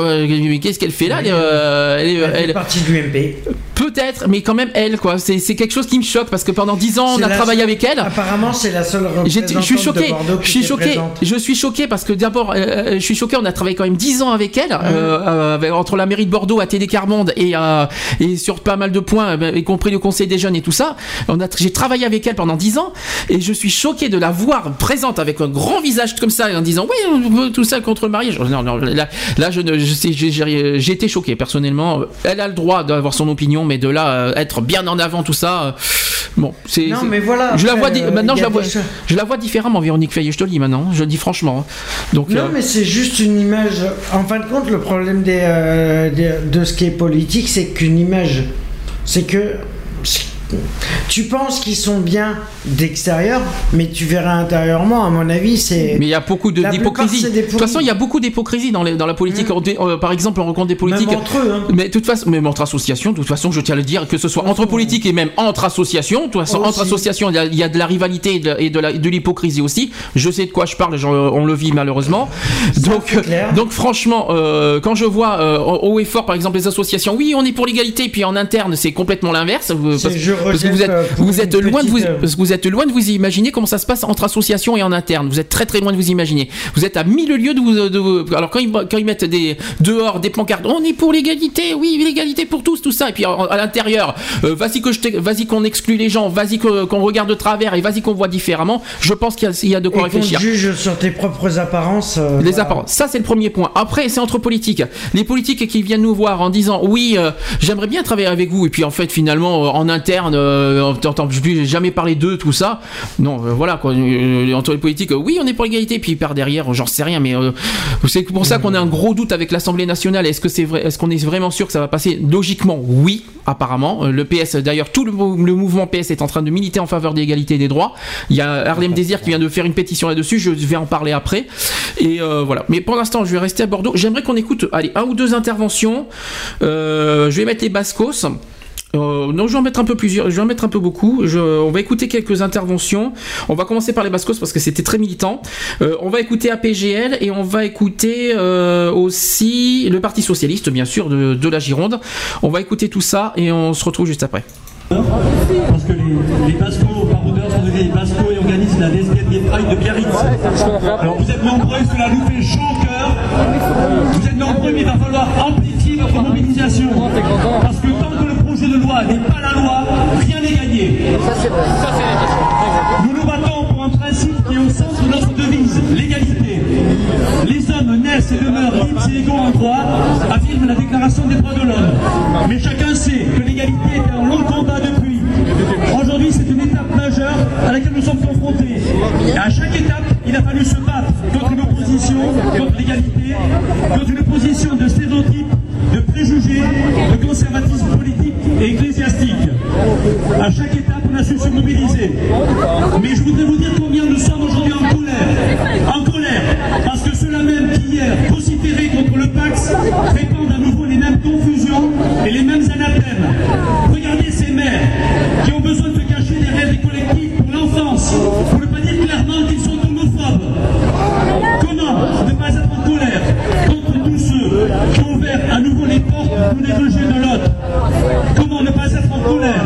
Qu'est-ce qu'elle fait là? Elle, est, euh, elle est- Elle fait elle- partie du MP. Peut-être, mais quand même, elle, quoi. C'est quelque chose qui me choque parce que pendant 10 ans, on a travaillé avec elle. Apparemment, c'est la seule représentante je suis choqué, de Bordeaux je qui suis était choqué, présente. je suis choqué parce que d'abord, euh, je suis choqué. On a travaillé quand même 10 ans avec elle, euh, euh, entre la mairie de Bordeaux à Télé Carmonde et, euh, et sur pas mal de points, y compris le conseil des jeunes et tout ça. J'ai travaillé avec elle pendant 10 ans et je suis choqué de la voir présente avec un grand visage comme ça en disant oui, on veut tout ça contre le mariage. Non, non, là, là je ne, je sais, j'ai, été choqué personnellement. Elle a le droit d'avoir son opinion, mais de là euh, être bien en avant tout ça, euh, bon, c'est. Non, mais voilà, Je la vois, euh, maintenant je la vois, je la vois différemment, Véronique Fayet, je te le dis maintenant, je le dis franchement. Donc, Non, mais c'est juste une En fin de compte, le problème euh, de ce qui est politique, c'est qu'une image. C'est que. Tu penses qu'ils sont bien d'extérieur, mais tu verras intérieurement, à mon avis, c'est. mais il y a beaucoup d'hypocrisie. De toute façon, il y a beaucoup d'hypocrisie dans, la politique. On- euh, par exemple, on rencontre des politiques. Même entre eux, hein. Mais de toute façon, même entre associations, de toute façon, je tiens à le dire, que ce soit entre politiques et même entre associations, de toute façon, Aussi. entre associations, il y a, il y a de la rivalité et de, l'hypocrisie aussi. Je sais de quoi je parle, on le vit malheureusement. Donc, donc franchement, euh, quand je vois euh, haut et fort, par exemple, les associations, oui, on est pour l'égalité, puis en interne, c'est complètement l'inverse. euh, C'est parce- que vous êtes, euh, vous loin de vous, petite, euh, parce que vous êtes loin de vous imaginer comment ça se passe entre associations et en interne. Vous êtes très très loin de vous imaginer. Vous êtes à mille lieues de vous. De vous- alors quand ils, quand ils mettent des dehors des pancartes, on est pour l'égalité, oui l'égalité pour tous, tout ça. Et puis à l'intérieur, euh, vas-y que je t'ex- vas-y qu'on exclut les gens, vas-y qu'on regarde de travers et vas-y qu'on voit différemment. Je pense qu'il y, a- il y a de quoi Et réfléchir. juge sur tes propres apparences. euh, Les voilà. apparences. Ça, c'est le premier point. Après, c'est entre politiques. Les politiques qui viennent nous voir en disant oui, euh, j'aimerais bien travailler avec vous. Et puis, en fait, finalement, euh, en interne, euh, t'entend plus jamais parler d'eux, tout ça. Non, euh, voilà, quoi. Euh, entre les politiques, oui, on est pour l'égalité. Puis, par derrière, j'en sais rien. Mais c'est pour ça qu'on a un gros doute avec l'Assemblée nationale. Est-ce que c'est vrai Est-ce qu'on est vraiment sûr que ça va passer? Logiquement, oui, apparemment. Le PS, d'ailleurs, tout le, le mouvement PS est en train de militer en faveur de l'égalité des droits. Il y a Harlem Désir qui vient de faire une pétition là-dessus. Je vais en parler après. Et voilà. Mais pour l'instant, je vais rester à Bordeaux. J'aimerais qu'on écoute, allez, un ou deux interventions. Je vais mettre les Bascos. Euh, non, je vais en mettre un peu plusieurs, je vais en mettre un peu beaucoup. Je- on va écouter quelques interventions. On va commencer par les Bascos parce que c'était très militant. Euh, on va écouter APGL et on va écouter euh, aussi le Parti Socialiste, bien sûr, de, de la Gironde. On va écouter tout ça et on se retrouve juste après. Parce que les, les Bascos, baroudeurs sont devenus les Bascos et organisent la lesbienne Gay Pride de Biarritz. Alors vous êtes nombreux, cela nous fait chaud au cœur. Vous êtes nombreux, mais il va falloir amplifier votre mobilisation. Parce que tant projet de loi n'est pas la loi, rien n'est gagné. Nous nous battons pour un principe qui est au centre de notre devise, l'égalité. Les hommes naissent et demeurent libres et égaux en droit, affirme la Déclaration des droits de l'homme. Mais chacun sait que l'égalité est un long combat depuis. Aujourd'hui, c'est une étape majeure à laquelle nous sommes confrontés. Et à chaque étape, il a fallu se battre contre une opposition, contre l'égalité, contre une opposition de stéréotypes, de préjugés, de conservatisme politique et ecclésiastique. À chaque étape, on a su se mobiliser. Mais je voudrais vous dire combien nous sommes aujourd'hui en colère. En colère, parce que ceux-là même qui hier vociféraient contre le Pax répandent à nouveau les mêmes confusions et les mêmes anathèmes. Ces qui ont besoin de se cacher derrière des collectifs pour l'enfance, pour ne pas dire clairement qu'ils sont homophobes. Comment ne pas être en colère contre tous ceux qui ont ouvert à nouveau les portes pour les rejets de l'autre? Comment ne pas être en colère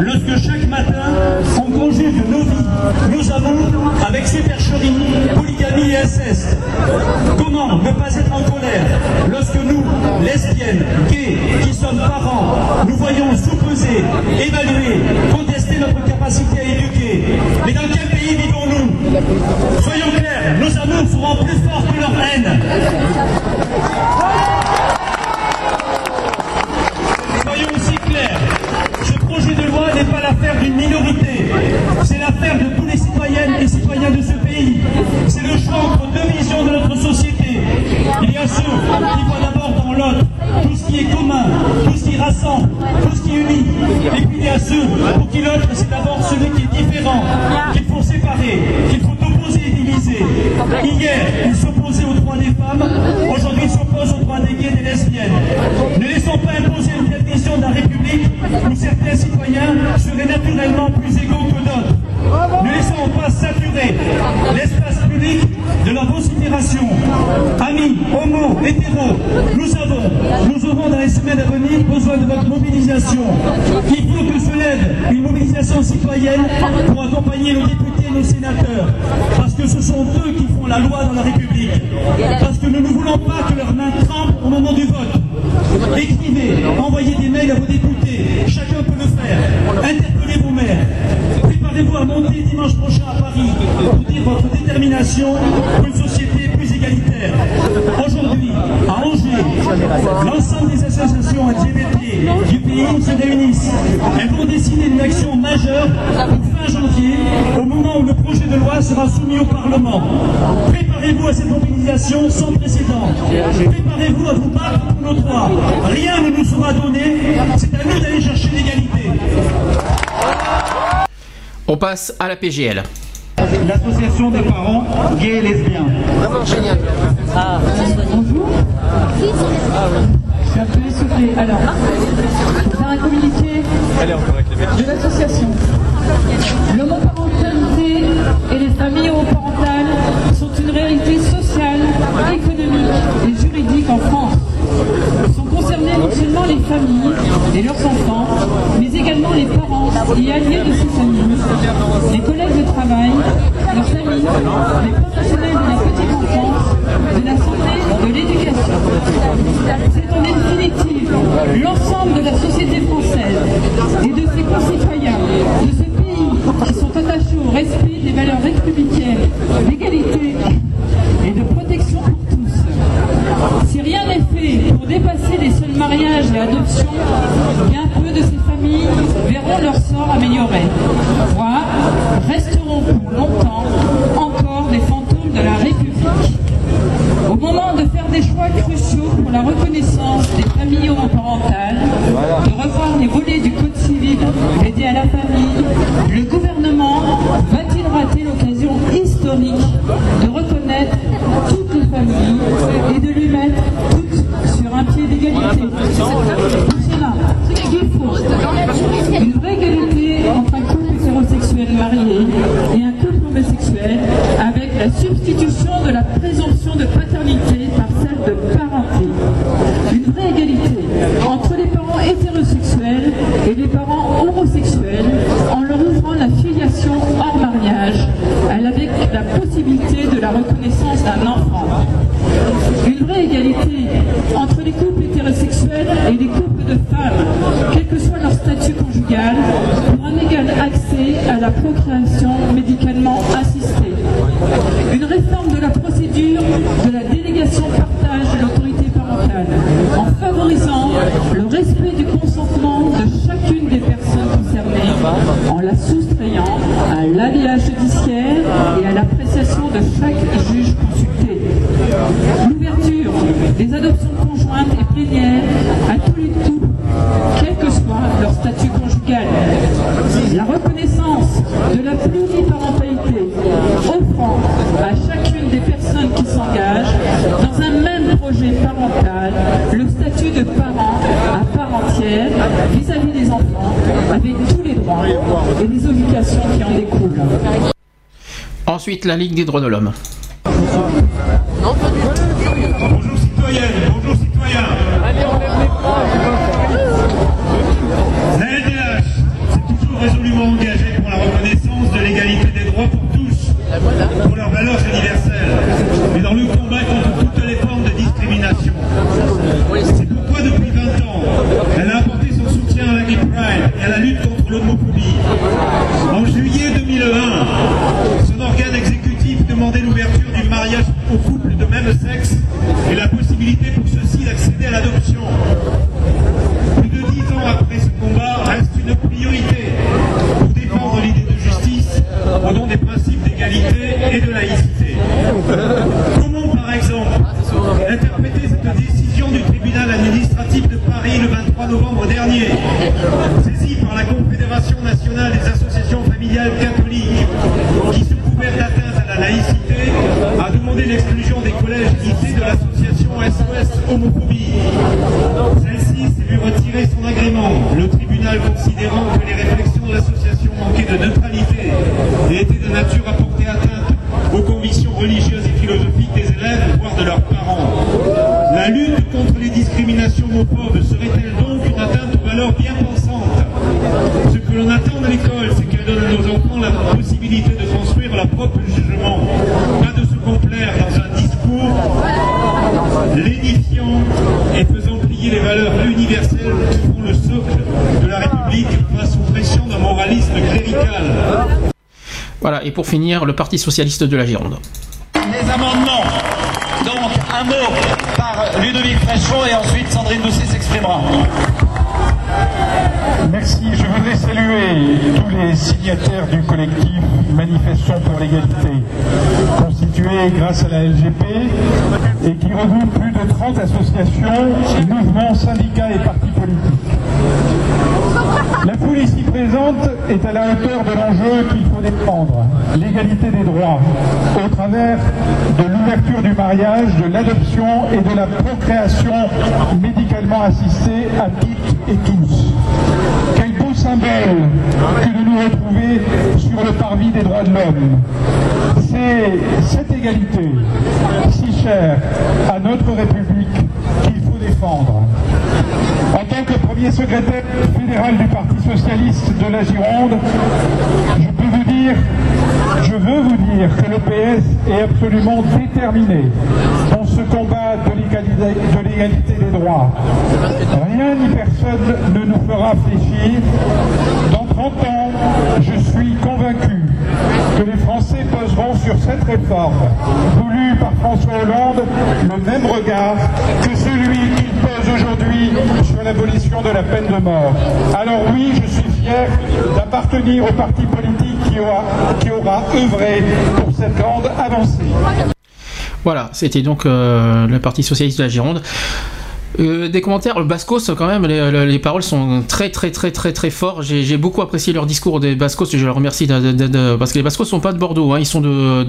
lorsque chaque matin on conjugue nos vies, nos amours avec supercherie, polygamie et inceste Comment ne pas être en colère lorsque nous, lesbiennes, évaluer, nous avons, nous aurons dans les semaines à venir besoin de votre mobilisation. Il faut que se lève une mobilisation citoyenne pour accompagner nos députés et nos sénateurs. Parce que ce sont eux qui font la loi dans la République. Parce que nous ne voulons pas que leurs mains tremblent au moment du vote. Écrivez, envoyez des mails à vos députés. Chacun peut le faire. Interpellez vos maires. Préparez-vous à monter dimanche prochain à Paris pour dire votre détermination Aujourd'hui, à Angers, l'ensemble des associations LGBT du pays se réunissent. Elles vont décider d'une action majeure pour fin janvier, au moment où le projet de loi sera soumis au Parlement. Préparez-vous à cette mobilisation sans précédent. Préparez-vous à vous battre pour nos droits. Rien ne nous sera donné. C'est à nous d'aller chercher l'égalité. On passe à la PGL. L'association des parents gays et lesbiens. Bonjour. Je suis appelée Sophie. Alors, je vais faire un communiqué de l'association. L'homoparentalité et les familles homoparentales sont une réalité sociale, économique et juridique en France. Sont concernées non seulement les familles et leurs enfants, mais également les parents travail, leurs amis, les professionnels de la petite enfance, de la santé, de l'éducation. C'est en définitive l'ensemble de la société française et de ses concitoyens, de ce pays qui sont attachés au respect des valeurs républicaines, d'égalité et de protection pour tous. Si rien n'est fait pour dépasser les seuls mariages et adoptions, bien peu de ces familles verront leur sort amélioré, voire resteront pour longtemps encore des fantômes de la République. Au moment de faire des choix cruciaux pour la reconnaissance des familles homoparentales, de revoir les volets du Code civil dédié à la famille, La Ligue des droits de l'homme. Le Parti Socialiste de la Gironde. Les amendements. Donc un mot par Ludovic Fréchon et ensuite Sandrine Doucet s'exprimera. Merci. Je voudrais saluer tous les signataires du collectif Manifestons pour l'égalité, constitué grâce à la LGP et qui regroupe plus de 30 associations, mouvements, syndicats et partis politiques. La foule ici présente est à la hauteur de l'enjeu qu'il faut défendre, l'égalité des droits, au travers de l'ouverture du mariage, de l'adoption et de la procréation médicalement assistée à toutes et tous. Quel beau symbole que de nous retrouver sur le parvis des droits de l'homme. C'est cette égalité, si chère à notre République, qu'il faut défendre. Tant que premier secrétaire fédéral du Parti socialiste de la Gironde, je peux vous dire, je veux vous dire que le PS est absolument déterminé dans ce combat de l'égalité de l'égalité des droits. Rien ni personne ne nous fera fléchir. Dans 30 ans, je suis convaincu que les Français poseront sur cette réforme voulue par François Hollande le même regard que celui qu'il aujourd'hui sur l'abolition de la peine de mort. Alors oui, je suis fier d'appartenir au parti politique qui aura, qui aura œuvré pour cette grande avancée. Voilà, c'était donc euh, le Parti Socialiste de la Gironde. Euh, des commentaires, le Bascos quand même, les, les- les paroles sont très très très très très forts. J'ai beaucoup apprécié leur discours des Bascos, je leur remercie de, de- de- parce que les Bascos sont pas de Bordeaux, hein, ils sont de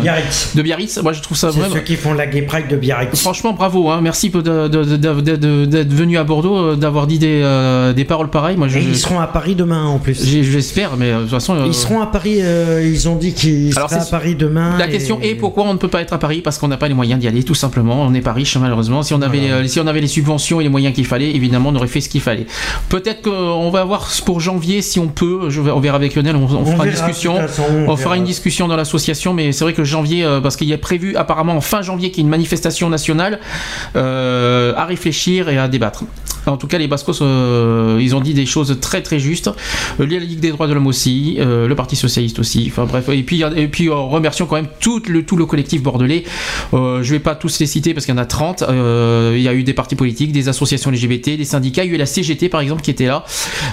Biarritz. de Biarritz. Moi je trouve ça vraiment. ceux qui font la gay pride de Biarritz. Franchement, bravo, hein. merci d'être venu à Bordeaux, euh, d'avoir dit des, euh, des paroles pareilles. Moi, je, Et ils seront à Paris demain en plus. J'espère, mais euh, de toute façon. euh, Ils seront à Paris, euh, ils ont dit qu'ils Alors, seraient à Paris demain. La et- question est pourquoi on ne peut pas être à Paris Parce qu'on n'a pas les moyens d'y aller, tout simplement. On n'est pas riche, malheureusement. Si on avait, euh, si on avait les subventions et les moyens qu'il fallait, évidemment, on aurait fait ce qu'il fallait. Peut-être qu'on va voir pour janvier si on peut. Je vais, on verra avec Lionel, on, on On fera une discussion. façon, on on fera une discussion dans l'association, mais c'est vrai que janvier, euh, parce qu'il y a prévu apparemment en fin janvier qu'il y ait une manifestation nationale euh, à réfléchir et à débattre. En tout cas, les Bascos, euh, ils ont dit des choses très très justes. Euh, la Ligue des droits de l'homme aussi, euh, le Parti socialiste aussi. Enfin bref, et puis et puis remercions quand même tout le tout le collectif bordelais. Je vais pas tous les citer parce qu'il y en a 30. Euh, il y a eu des partis politiques, des associations LGBT, des syndicats. Il y a eu la CGT par exemple qui était là.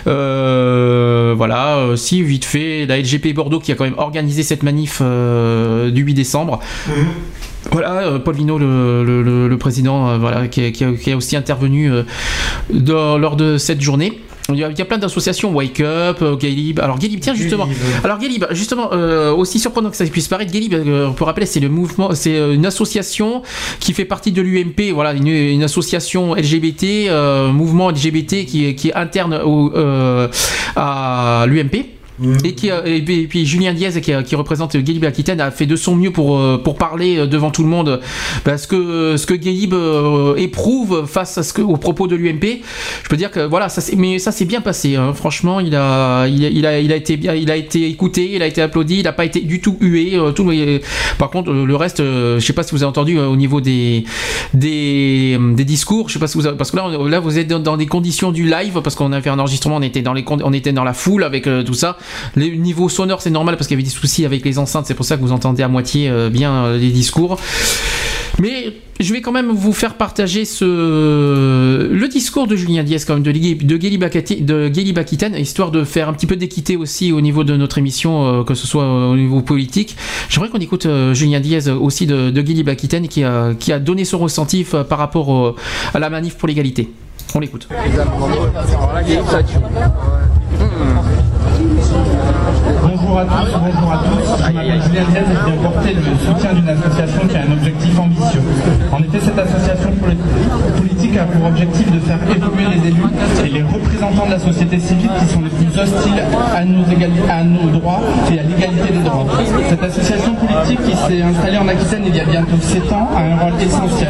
Euh, voilà, euh, si vite fait, la LGP Bordeaux qui a quand même organisé cette manif euh, du 8 décembre. Voilà, euh, Paul Vino, le, le- le- le président, voilà, qui, a- qui a, qui a aussi intervenu lors de cette journée. Il y a, il y a plein d'associations, Wake Up, euh, Gaylib. Alors Gaylib, tiens justement. Alors Gaylib, justement, euh, aussi surprenant que ça puisse paraître, Gaylib, euh, pour rappeler, c'est le mouvement, c'est euh, une association qui fait partie de l'UMP, voilà, une, une association LGBT, euh, mouvement LGBT qui, est- qui est interne au, euh, à l'UMP. Et, qui, a- et puis, et puis Julien Diaz qui, a- qui représente Guélib Aquitaine a fait de son mieux pour, euh, pour parler euh, devant tout le monde parce que euh, ce que euh, éprouve face à ce que, aux propos de l'UMP je peux dire que voilà ça mais ça s'est bien passé hein. franchement il a, il, il, a, il a été il a été écouté il a été applaudi il n'a pas été du tout hué euh, tout, par contre euh, le reste euh, je sais pas si vous avez entendu euh, au niveau des des, des discours je sais pas si vous avez, parce que là, là vous êtes dans, des conditions du live parce qu'on a fait un enregistrement on était dans les on était dans la foule avec euh, tout ça les niveaux sonores c'est normal parce qu'il y avait des soucis avec les enceintes c'est pour ça que vous entendez à moitié euh, bien euh, les discours. Mais je vais quand même vous faire partager ce le discours de Julien Diaz quand même de, de Guélib Aquitaine histoire de faire un petit peu d'équité aussi au niveau de notre émission euh, que ce soit au niveau politique. J'aimerais qu'on écoute euh, Julien Diaz aussi de, de Guélib Aquitaine qui a, qui a donné son ressenti euh, par rapport au- à la manif pour l'égalité. On l'écoute Bonjour à tous, bonjour à tous. Julien Diaz et le soutien d'une association qui a un objectif ambitieux. En effet, cette association poli- politique a pour objectif de faire évoluer les élus et les représentants de la société civile qui sont les plus hostiles à nos, droits et à l'égalité des droits. Cette association politique qui s'est installée en Aquitaine il y a bientôt 7 ans a un rôle essentiel.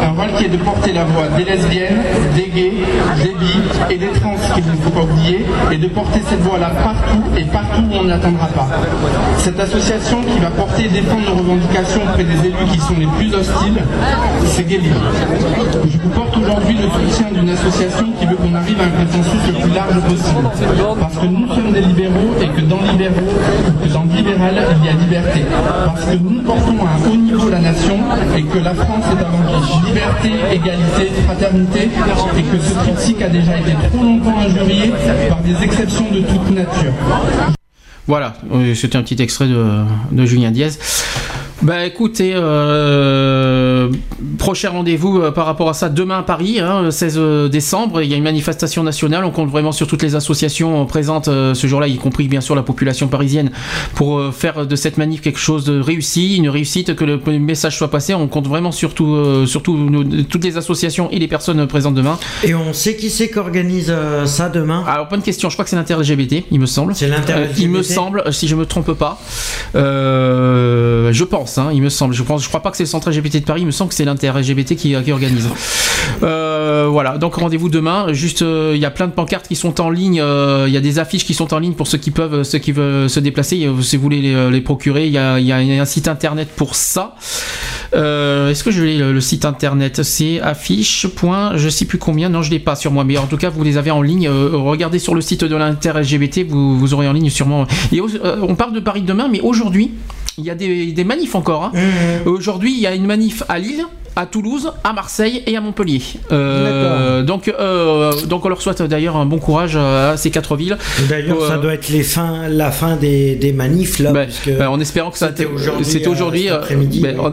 Un rôle qui est de porter la voix des lesbiennes, des gays, des bi et des trans qu'il ne faut pas oublier et de porter cette voix-là partout et partout où on Cette association qui va porter et défendre nos revendications auprès des élus qui sont les plus hostiles, c'est Libre. Je vous porte aujourd'hui le soutien d'une association qui veut qu'on arrive à un consensus le plus large possible. Parce que nous sommes des libéraux et que dans libéraux, que dans libéral, il y a liberté. Parce que nous portons à un haut niveau la nation et que la France est avant tout liberté, égalité, fraternité et que ce critique a déjà été trop longtemps injurié par des exceptions de toute nature. Voilà, euh, c'était un petit extrait de, de Julien Diaz. Bah écoutez, euh, prochain rendez-vous euh, par rapport à ça demain à Paris, hein, le 16 décembre. Il y a une manifestation nationale. On compte vraiment sur toutes les associations présentes euh, ce jour-là, y compris bien sûr la population parisienne, pour euh, faire de cette manif quelque chose de réussi, une réussite, que le message soit passé. On compte vraiment sur, tout, euh, sur tout- nos- toutes les associations et les personnes présentes demain. Et on sait qui c'est qui organise euh, ça demain? Alors, bonne question. Je crois que c'est l'inter-LGBT, il me semble. C'est l'inter-LGBT. Euh, il me semble, si je me trompe pas. Euh, je pense. Hein, il me semble. Je pense, je crois pas que c'est le centre LGBT de Paris. Il me semble que c'est l'inter LGBT qui, qui organise. Euh, voilà. Donc rendez-vous demain. Juste, euh, il y a plein de pancartes qui sont en ligne. euh, Il y a des affiches qui sont en ligne pour ceux qui peuvent, ceux qui veulent se déplacer. euh, Si vous voulez les, procurer, il y, a, un site internet pour ça. Euh, Est-ce que je l'ai le, site internet? C'est affiche. Je sais plus combien. Non, je l'ai pas sur moi. Mais en tout cas, vous les avez en ligne. Euh, regardez sur le site de l'inter LGBT. Vous, vous aurez en ligne sûrement. Euh, on parle de Paris demain, mais aujourd'hui, il y a des, des manifs encore. hein. Aujourd'hui, il y a une manif à Lille. À Toulouse, à Marseille et à Montpellier. Euh, donc, euh, donc on leur souhaite d'ailleurs un bon courage à ces quatre villes. D'ailleurs, ça Euh, doit être les fins, la fin des, des manifs là. que bah, en espérant que ça c'était aujourd'hui, aujourd'hui ben, en-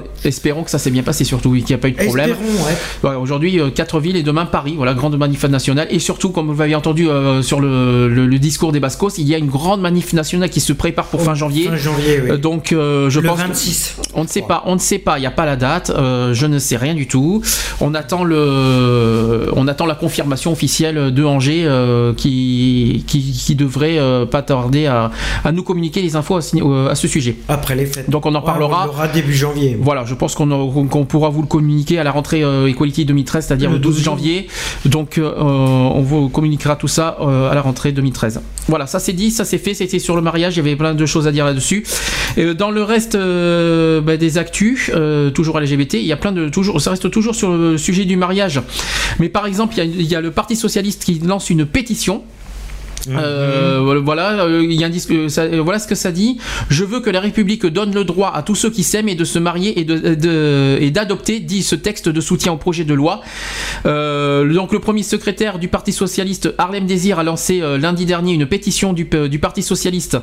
que ça s'est bien passé surtout oui, qu'il n'y a pas eu de problème ouais. Aujourd'hui quatre villes et demain Paris voilà grande manif nationale et surtout comme vous l'avez entendu sur le, le- le discours des Bascos il y a une grande manif nationale qui se prépare pour fin janvier fin janvier, oui. Donc je Le pense que- 26, on ne sait pas on ne sait pas il n'y a pas la date je ne sais rien du tout on attend le on attend la confirmation officielle de Angers euh, qui, qui qui devrait euh, pas tarder à, à nous communiquer les infos à, ce- euh, à ce sujet après les fêtes donc on en Ouais, parlera on début janvier. voilà, je pense qu'on qu'on pourra vous le communiquer à la rentrée Equality 2013, c'est-à-dire le, Le 12 12 janvier. Donc on vous communiquera tout ça à la rentrée 2013. Voilà, ça c'est dit, ça c'est fait, c'était sur le mariage, il y avait plein de choses à dire là-dessus. Dans le reste bah, des actus, toujours LGBT, il y a plein de toujours, ça reste toujours sur le sujet du mariage. Mais par exemple, il y a- il y a le Parti socialiste qui lance une pétition. Euh, voilà, euh, il y a un disque, euh, ça- voilà ce que ça dit. Je veux que la République donne le droit à tous ceux qui s'aiment et de se marier et de, de- et d'adopter, dit ce texte de soutien au projet de loi. Euh, donc le premier secrétaire du Parti socialiste, Harlem Désir, a lancé euh, lundi dernier une pétition du, du Parti socialiste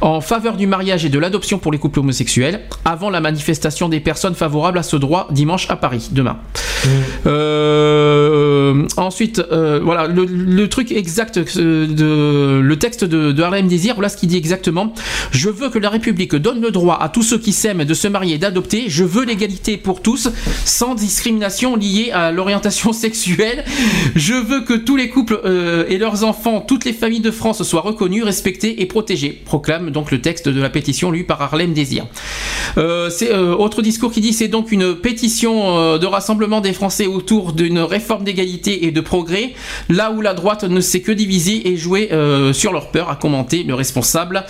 en faveur du mariage et de l'adoption pour les couples homosexuels, avant la manifestation des personnes favorables à ce droit dimanche à Paris, demain. Euh, ensuite, euh, voilà, le, le truc exact euh, le texte de, Harlem Désir, voilà ce qu'il dit exactement. Je veux que la République donne le droit à tous ceux qui s'aiment de se marier et d'adopter. Je veux l'égalité pour tous, sans discrimination liée à l'orientation sexuelle. Je veux que tous les couples euh, et leurs enfants, toutes les familles de France soient reconnus, respectés et protégés. Proclame donc le texte de la pétition lue par Harlem Désir. Euh, c'est autre discours qui dit c'est donc une pétition de rassemblement des Français autour d'une réforme d'égalité et de progrès, là où la droite ne sait que diviser et jouer euh, sur leur peur, a commenté le responsable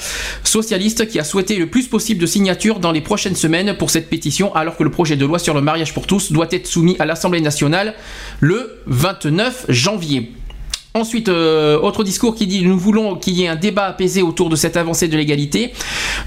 socialiste qui a souhaité le plus possible de signatures dans les prochaines semaines pour cette pétition, alors que le projet de loi sur le mariage pour tous doit être soumis à l'Assemblée nationale le 29 janvier. Ensuite, euh, autre discours qui dit nous voulons qu'il y ait un débat apaisé autour de cette avancée de l'égalité.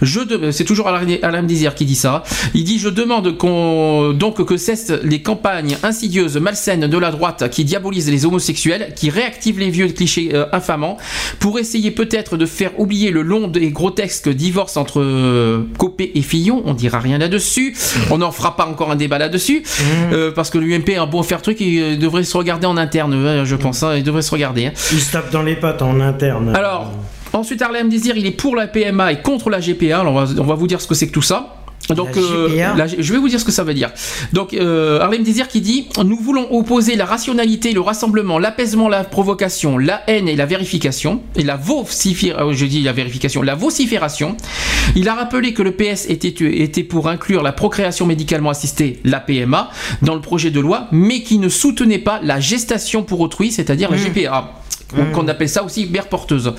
Je de- c'est toujours Alain Désir qui dit ça. Il dit je demande qu'on donc que cessent les campagnes insidieuses, malsaines de la droite qui diabolisent les homosexuels, qui réactivent les vieux clichés euh, infamants, pour essayer peut-être de faire oublier le long et grotesque divorce entre euh, Copé et Fillon. On dira rien là-dessus. On n'en fera pas encore un débat là-dessus euh, parce que l'UMP a beau faire truc, il devrait se regarder en interne, je pense. hein, il devrait se regarder. Hein. Il se tape dans les pattes en interne. Alors, ensuite, Harlem Désir, il est pour la PMA et contre la GPA. Alors, on va, on va vous dire ce que c'est que tout ça. Donc, euh, je vais vous dire ce que ça veut dire. Donc, euh, Harlem Désir qui dit Nous voulons opposer la rationalité, le rassemblement, l'apaisement, la provocation, la haine et la vérification, et la vocifération, je dis la vérification, la vocifération. Il a rappelé que le PS était, était pour inclure la procréation médicalement assistée, la PMA, dans le projet de loi, mais qui ne soutenait pas la gestation pour autrui, c'est-à-dire la GPA. Qu'on appelle ça aussi mère porteuse.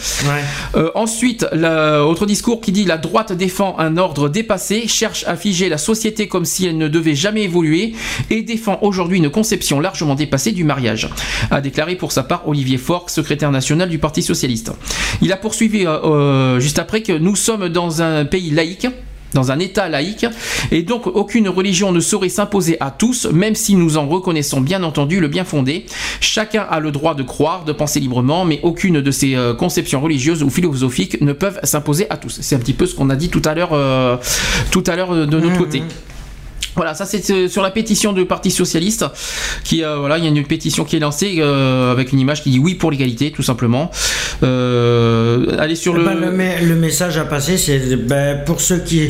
Euh, ensuite, la- autre discours qui dit la droite défend un ordre dépassé, cherche à figer la société comme si elle ne devait jamais évoluer et défend aujourd'hui une conception largement dépassée du mariage, a déclaré pour sa part Olivier Faure, secrétaire national du Parti socialiste. Il a poursuivi euh, euh, juste après que nous sommes dans un pays laïque dans un État laïque, et donc aucune religion ne saurait s'imposer à tous, même si nous en reconnaissons bien entendu le bien fondé. Chacun a le droit de croire, de penser librement, mais aucune de ces euh, conceptions religieuses ou philosophiques ne peuvent s'imposer à tous. C'est un petit peu ce qu'on a dit tout à l'heure, euh, tout à l'heure de notre côté. Voilà, ça c'est euh, sur la pétition du Parti socialiste. Qui euh, voilà, il y a une pétition qui est lancée euh, avec une image qui dit oui pour l'égalité, tout simplement. Euh, allez sur Eh le. ben, le, me- le message à passer, c'est ben, pour ceux qui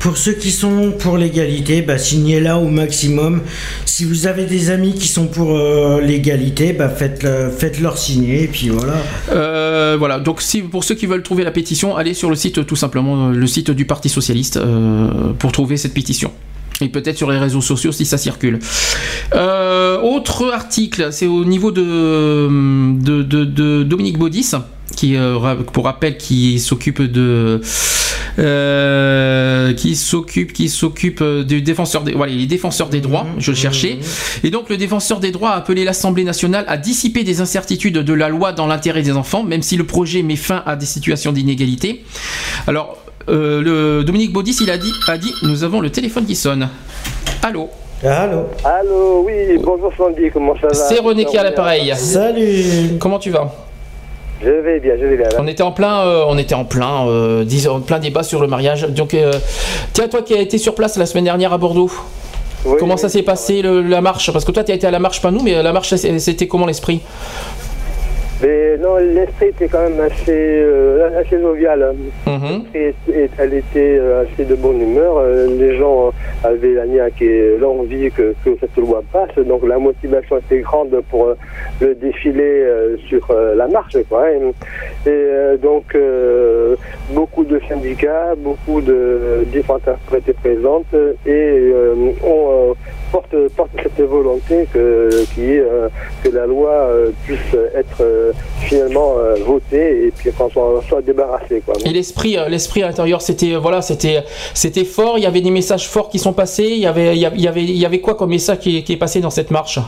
pour ceux qui sont pour l'égalité, ben, signez là au maximum. Si vous avez des amis qui sont pour l'égalité, ben, faites faites-leur signer et puis voilà. Voilà, donc si, pour ceux qui veulent trouver la pétition, allez sur le site tout simplement, le site du Parti Socialiste, pour trouver cette pétition. Et peut-être sur les réseaux sociaux si ça circule. Euh, autre article, c'est au niveau de, de, de- de Dominique Baudis, qui, euh, pour rappel, qui s'occupe de, euh, qui s'occupe, qui s'occupe euh, du défenseur des, voilà, il est défenseur des droits, je le cherchais. Et donc le défenseur des droits a appelé l'Assemblée nationale à dissiper des incertitudes de la loi dans l'intérêt des enfants, même si le projet met fin à des situations d'inégalité. Alors, euh, le Dominique Baudis, il a dit, a dit, nous avons le téléphone qui sonne. Allô. Allô. Allô, oui, bonjour Sandy, comment ça va? C'est René qui a l'appareil. Salut. Comment tu vas? Je vais bien, je vais bien. On était en plein, euh, on était en plein, euh, dis- en plein débat sur le mariage. Donc, euh, tiens, toi qui as été sur place la semaine dernière à Bordeaux, comment ça s'est passé le- la marche? Parce que toi, tu as été à la marche, pas nous, mais la marche, c'était comment l'esprit? Mais non, l'esprit était quand même assez, euh, assez jovial. Mhm. Et- et elle était euh, assez de bonne humeur. Euh, Les gens avaient la niaque et l'envie que, que cette loi passe. Donc la motivation était grande pour euh, le défilé sur la marche. Quoi. Et, donc euh, beaucoup de syndicats, beaucoup de différentes interprètes présentes et euh, on euh, porte, porte cette volonté que, qui euh, que la loi euh, puisse être euh, finalement votée et puis qu'on soit, soit débarrassé. Quoi. Et l'esprit, l'esprit à l'intérieur, c'était voilà, c'était, c'était fort. Il y avait des messages forts qui sont passés. Il y avait, il y avait, il y avait, quoi comme message qui est passé dans cette marche?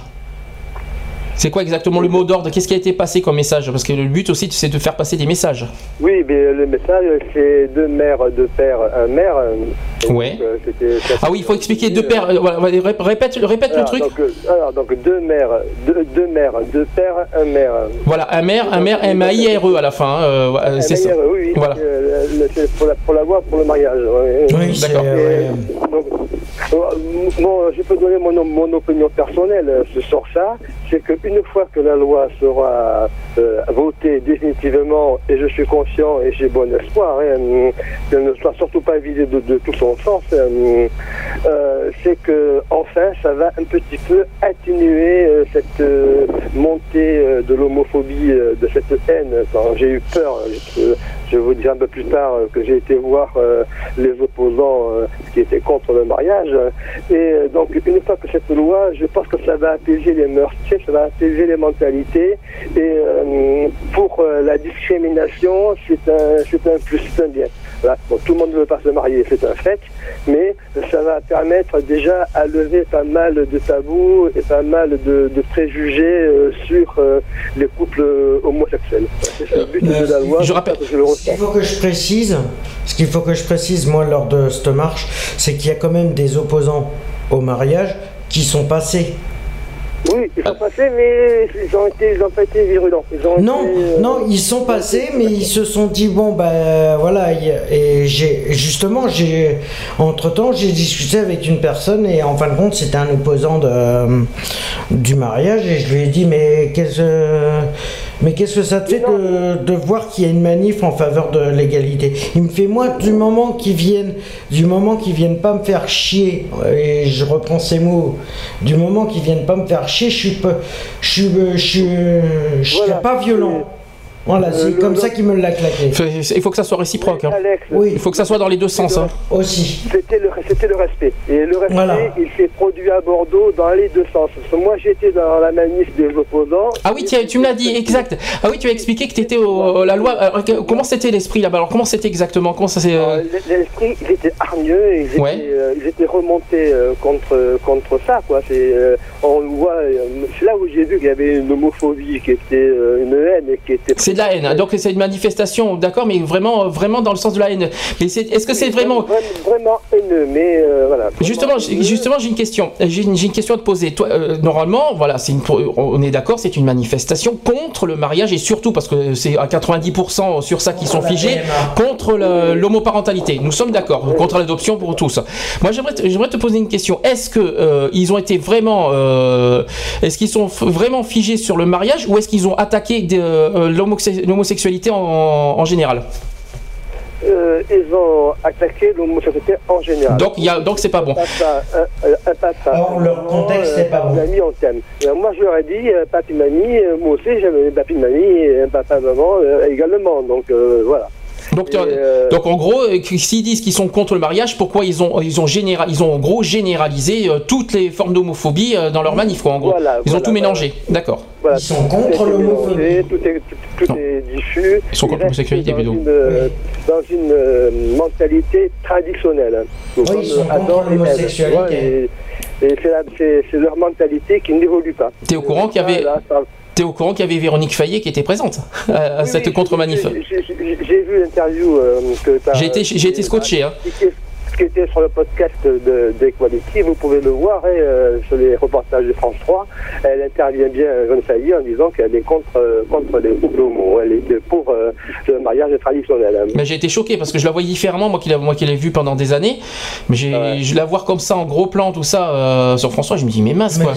C'est quoi exactement le mot d'ordre? Qu'est-ce qui a été passé comme message? Parce que le but aussi, c'est de faire passer des messages. Oui, mais le message, c'est deux mères, deux pères, un maire. Donc, Ouais. euh, Ah oui, il faut expliquer deux pères. euh, voilà, ré- répète, répète le Alors, truc. Donc, euh, alors, donc deux mères, deux, deux mères, deux pères, un maire. Voilà, un maire, un maire, M-A-I-R-E à la fin. hein, euh, voilà, c'est ça. Un maire, oui, oui. Voilà. Euh, pour la, pour la loi, pour le mariage. ouais. Oui, D'accord. bon, je peux donner mon, mon opinion personnelle sur ça. C'est qu'une fois que la loi sera euh, votée définitivement, et je suis conscient et j'ai bon espoir, hein, qu'elle ne soit surtout pas vidée de, tout son sens, euh, euh, c'est que enfin ça va un petit peu atténuer euh, cette montée de l'homophobie, de cette haine. J'ai eu peur, je, je vous dirai un peu plus tard que j'ai été voir les opposants qui étaient contre le mariage. Et donc, une fois que cette loi, je pense que ça va apaiser les mœurs, ça va apaiser les mentalités. Et euh, pour euh, la discrimination, c'est un, c'est un plus, c'est un bien. Voilà. Bon, tout le monde ne veut pas se marier, c'est un fait, mais ça va permettre déjà à lever pas mal de tabous et pas mal de, de préjugés euh, sur les couples homosexuels. C'est ça le but de la loi. je rappelle- je le Ce qu'il faut que je précise, ce qu'il faut que je précise moi lors de cette marche, c'est qu'il y a quand même des opposants au mariage qui sont passés. Oui, ils sont passés, mais ils ont été, ils ont pas été virulents. Ils ont Non, été, euh, non, ils sont passés, mais ils se sont dit bon bah voilà et j'ai justement j'ai entre temps j'ai discuté avec une personne et en fin de compte c'était un opposant de, du mariage et je lui ai dit mais qu'est-ce mais qu'est-ce que ça te fait de, de voir qu'il y a une manif en faveur de l'égalité? Il me fait moi du moment qu'ils viennent du moment qu'ils viennent pas me faire chier et je reprends ces mots du moment qu'ils viennent pas me faire chier je suis pas je suis je suis je serai pas violent. Voilà, c'est Euh, le- comme le- ça qu'il me l'a claqué. Il faut que ça soit réciproque. hein. Alex, Oui. Il faut que ça soit dans les deux sens. hein. Aussi. C'était le, respect. Et le respect, Voilà. il s'est produit à Bordeaux dans les deux sens. Parce que moi, j'étais dans la manif des opposants. Ah oui, tiens, tu me l'as dit, exact. Ah oui, tu as expliqué que tu étais au, la loi. alors, que- comment c'était l'esprit là-bas? Alors, comment c'était exactement? Comment ça euh, Euh, L'esprit, ils étaient hargneux, ils étaient, Ouais. euh, ils étaient remontés euh, contre, contre ça. Quoi. C'est, euh, on voit, euh, c'est là où j'ai vu qu'il y avait une homophobie qui était euh, une haine et qui était C'est de la haine. Donc c'est une manifestation, d'accord, mais vraiment, vraiment dans le sens de la haine. Mais c'est- est-ce que c'est vraiment Vraiment haineux, mais euh, voilà. Justement, j'ai- justement, j'ai une question. J'ai une, j'ai une question à te poser. Toi, euh, normalement, voilà, c'est une, on est d'accord, c'est une manifestation contre le mariage et surtout parce que c'est à 90% sur ça qui sont figés contre l'homoparentalité. Nous sommes d'accord contre l'adoption pour tous. Moi, j'aimerais, te- j'aimerais te poser une question. Est-ce que euh, ils ont été vraiment, euh, est-ce qu'ils sont vraiment figés sur le mariage ou est-ce qu'ils ont attaqué de, euh, l'homoxe- l'homosexualité en, en général Euh, ils ont attaqué l'homosexualité en général. Donc, il y a, donc c'est pas bon. Or, leur contexte, c'est pas bon. Mamie, on t'aime. Et moi, je leur ai dit, euh, papi, mamie, euh, moi aussi, j'aime papi, mamie, et papa, maman euh, également. Donc, euh, voilà. Donc, tu- donc en gros, euh, s'ils disent qu'ils sont contre le mariage, pourquoi ils ont ils ont général, ils ont en gros généralisé euh, toutes les formes d'homophobie euh, dans leur manif quoi, en gros. Voilà, ils ont voilà, tout mélangé. D'accord. Voilà. Ils sont contre l'homophobie. Tout est, tout, tout est diffus. Ils sont contre l'homosexualité dans plutôt. Une, euh, Dans une euh, mentalité traditionnelle. Donc, Oui, ils sont euh, contre l'homosexualité. Et, et c'est leur mentalité qui n'évolue pas. T'es au courant qu'il y avait ça- T'es au courant qu'il y avait Véronique Fayet qui était présente à, à cette contre-manif. J'ai- vu l'interview euh, que tu as. J'ai été j'ai été scotché hein. Ce qui était sur le podcast de- d'Equality, vous pouvez le voir hein, euh, sur les reportages de France 3. Elle intervient bien, Jeanne Sailly, en disant qu'elle est contre, euh, contre les couples homo. Elle est pour euh, le mariage traditionnel. Mais j'ai été choqué parce que je la voyais différemment, moi qui l'ai, moi qui l'ai vue pendant des années. Mais j'ai, je la voir comme ça en gros plan, tout ça euh, sur François, je me dis mais mince quoi.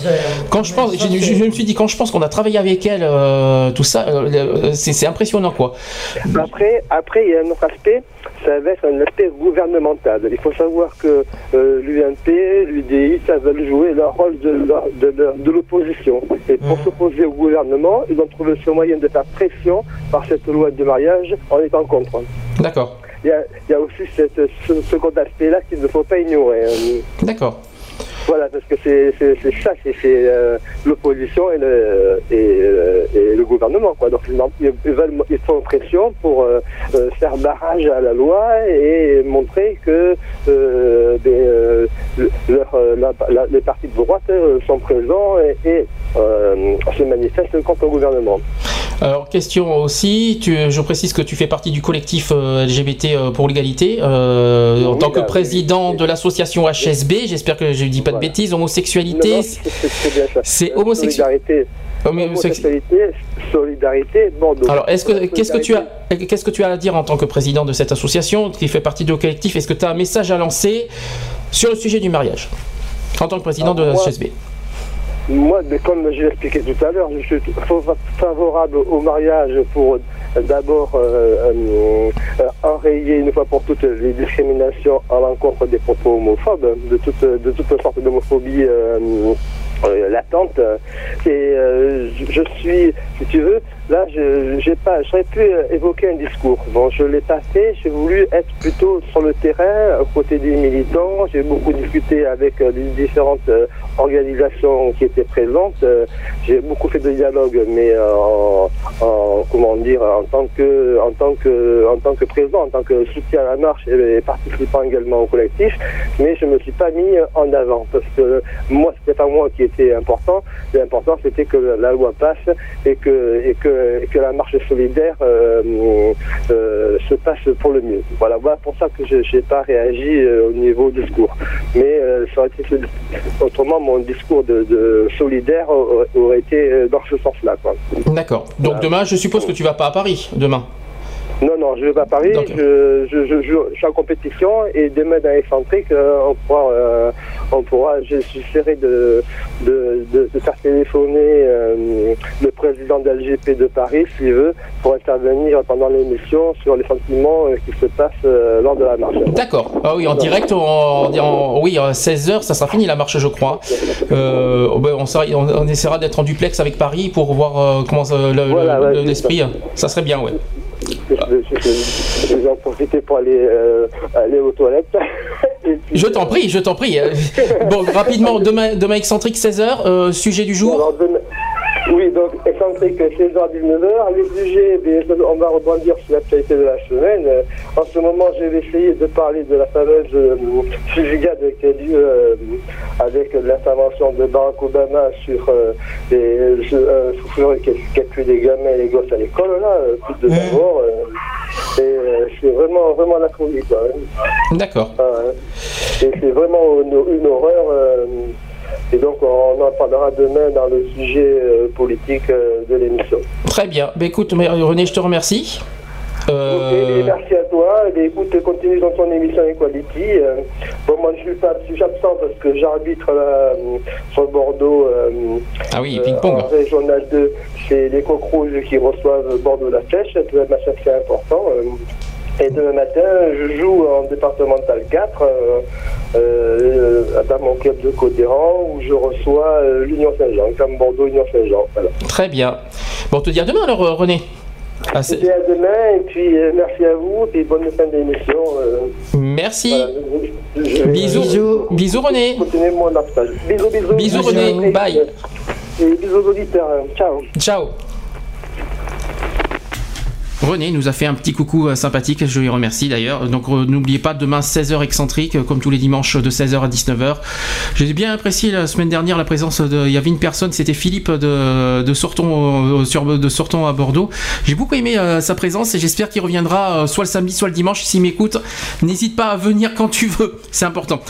Quand je pense, je, je me suis dit quand je pense qu'on a travaillé avec elle, euh, tout ça, euh, euh, c'est, c'est impressionnant quoi. Après, après, il y a un autre aspect, ça va être un aspect gouvernemental. Il faut savoir que euh, l'UMP, l'UDI, ça veut jouer leur rôle de, de, de- de l'opposition. Et pour s'opposer au gouvernement, ils ont trouvé ce moyen de faire pression par cette loi de mariage en étant contre. D'accord, Il y a, il y a aussi cette, ce second aspect-là qu'il ne faut pas ignorer. Euh, d'accord. Voilà, parce que c'est ça, c'est euh, l'opposition et le, et, euh, et le gouvernement. Quoi. Donc ils, ils veulent, ils font pression pour euh, faire barrage à la loi et montrer que euh, le- leur, la- la- les partis de droite sont présents et, et, se manifestent contre le gouvernement. Alors question aussi, tu, je précise que tu fais partie du collectif LGBT pour l'égalité en Oui, tant que président de l'association HSB. J'espère que je dis pas de bêtises. Homosexualité, c'est- Solidarité, homosexualité, solidarité, Bordeaux. Alors, est-ce que qu'est-ce que tu as qu'est-ce que tu as à dire en tant que président de cette association qui fait partie du collectif Est-ce que tu as un message à lancer sur le sujet du mariage en tant que président de la HSB Moi, comme je l'ai expliqué tout à l'heure, je suis fa- favorable au mariage pour d'abord euh, euh, enrayer une fois pour toutes les discriminations à l'encontre des propos homophobes, de toute, de toute sorte d'homophobie euh, euh, latente. Et je suis, si tu veux, là, je j'ai pas, j'aurais pu euh, évoquer un discours. Bon, je l'ai pas fait. J'ai voulu être plutôt sur le terrain, aux côtés des militants. J'ai beaucoup discuté avec euh, les différentes euh, organisations qui étaient présentes. J'ai beaucoup fait de dialogue, mais en, en- comment dire, en tant que, en tant que, en tant que président, en tant que soutien à la marche et, et participant également au collectif. Mais je me suis pas mis en avant parce que moi, c'était pas moi qui était important. L'important, c'était que la loi passe et que, et que, et que la marche solidaire euh, euh, se passe pour le mieux. Voilà, voilà pour ça que je n'ai pas réagi euh, au niveau discours. Mais euh, ça aurait été autrement mon discours de, de solidaire aurait, été euh, dans ce sens-là. D'accord. Donc demain, je suppose que tu vas pas à Paris demain? Non, non, je vais pas à Paris, je, je, je, je- suis en compétition et demain dans l'excentrique, euh, on pourra, euh, on pourra, je- j'essaierai de, de, de, de faire téléphoner euh, le président de l'LGP de Paris, s'il veut, pour intervenir pendant l'émission sur les sentiments qui se passent euh, lors de la marche. D'accord. Ah oui, en direct, en, en- oui, à 16h, ça sera fini la marche, je crois. Ben, on, sera- on- on essaiera d'être en duplex avec Paris pour voir comment ça- le- Voilà, l'esprit. Ça serait bien, ouais. Je, vais en profiter pour aller, euh, aller aux toilettes. Puis, Je t'en prie, je t'en prie. Euh, Bon, rapidement, demain, demain excentrique, 16h, sujet du jour. Alors, demain, Oui, donc excentrique 16h 19h. Les sujets, on va rebondir sur l'actualité de la semaine. Euh, En ce moment, je vais essayer de parler de la fameuse euh, fusillade qui a lieu euh, avec l'intervention de Barack Obama sur euh, les euh, un souffleur qui, a- qui a tué des gamins et les gosses à l'école, là, euh, plus de vingt morts. euh, et euh, c'est vraiment, vraiment la folie, quoi. hein. D'accord. Ah. Et c'est vraiment une, une horreur. Et donc, on en parlera demain dans le sujet euh, politique euh, de l'émission. Très bien. Bah, écoute, euh, René, je te remercie. Euh, merci à toi. Et écoute, continue dans ton émission Equality. Euh, bon, moi, je suis pas, je suis absent parce que j'arbitre sur Bordeaux. euh, Ah oui, ping-pong. En régional 2, c'est les Coq Rouges qui reçoivent Bordeaux-La Flèche. C'est un match assez important. Et demain matin, je joue en départemental 4 euh, euh, dans mon club de Côte-d'Iran où je reçois euh, l'Union Saint-Jean, comme Bordeaux-Union Saint-Jean. Voilà. Très bien. Bon, on te dit à demain alors, euh, René. Ah, c'est- Et à demain, et puis euh, merci à vous, et bonne fin d'émission. euh, Merci. voilà, je- je vais- Bisous. Bisous, René. Continuer mon. Bisous, bisous. Bisous, René. Et- Bye. Et bisous aux auditeurs. Ciao. Ciao. René nous a fait un petit coucou euh, sympathique, je lui remercie d'ailleurs. Donc euh, n'oubliez pas, demain 16h excentrique, euh, comme tous les dimanches de 16h à 19h. J'ai bien apprécié la semaine dernière la présence de... Il y avait une personne, c'était Philippe de, Sorton, sur, de Sorton à Bordeaux. J'ai beaucoup aimé sa présence et j'espère qu'il reviendra soit le samedi, soit le dimanche. S'il m'écoute, n'hésite pas à venir quand tu veux, c'est important.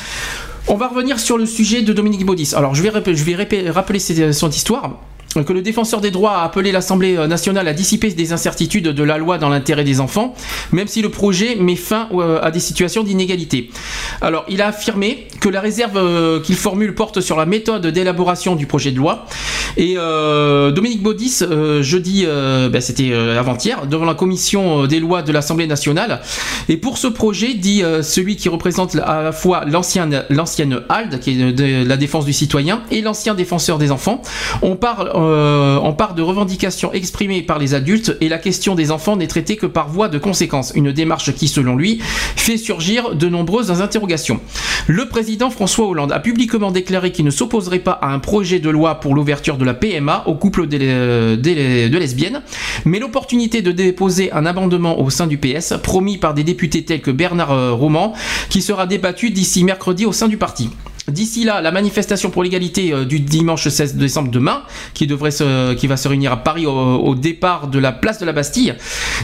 On va revenir sur le sujet de Dominique Baudis. Alors je vais, je vais rappeler son histoire que le défenseur des droits a appelé l'Assemblée nationale à dissiper des incertitudes de la loi dans l'intérêt des enfants, même si le projet met fin euh, à des situations d'inégalité. Alors, il a affirmé que la réserve euh, qu'il formule porte sur la méthode d'élaboration du projet de loi. Et euh, Dominique Baudis, euh, jeudi, euh, ben, c'était euh, avant-hier, devant la commission euh, des lois de l'Assemblée nationale. Et pour ce projet, dit euh, celui qui représente à la fois l'ancienne HALD, qui est la défense du citoyen, et l'ancien défenseur des enfants, on parle, euh, on part de revendications exprimées par les adultes et la question des enfants n'est traitée que par voie de conséquence. Une démarche qui, selon lui, fait surgir de nombreuses interrogations. Le président François Hollande a publiquement déclaré qu'il ne s'opposerait pas à un projet de loi pour l'ouverture de la PMA aux couples des- euh, de lesbiennes, mais l'opportunité de déposer un amendement au sein du PS, promis par des députés tels que Bernard euh, Roman, qui sera débattu d'ici mercredi au sein du parti. D'ici là, la manifestation pour l'égalité euh, du dimanche 16 décembre demain, qui devrait se, qui va se réunir à Paris au, au départ de la place de la Bastille,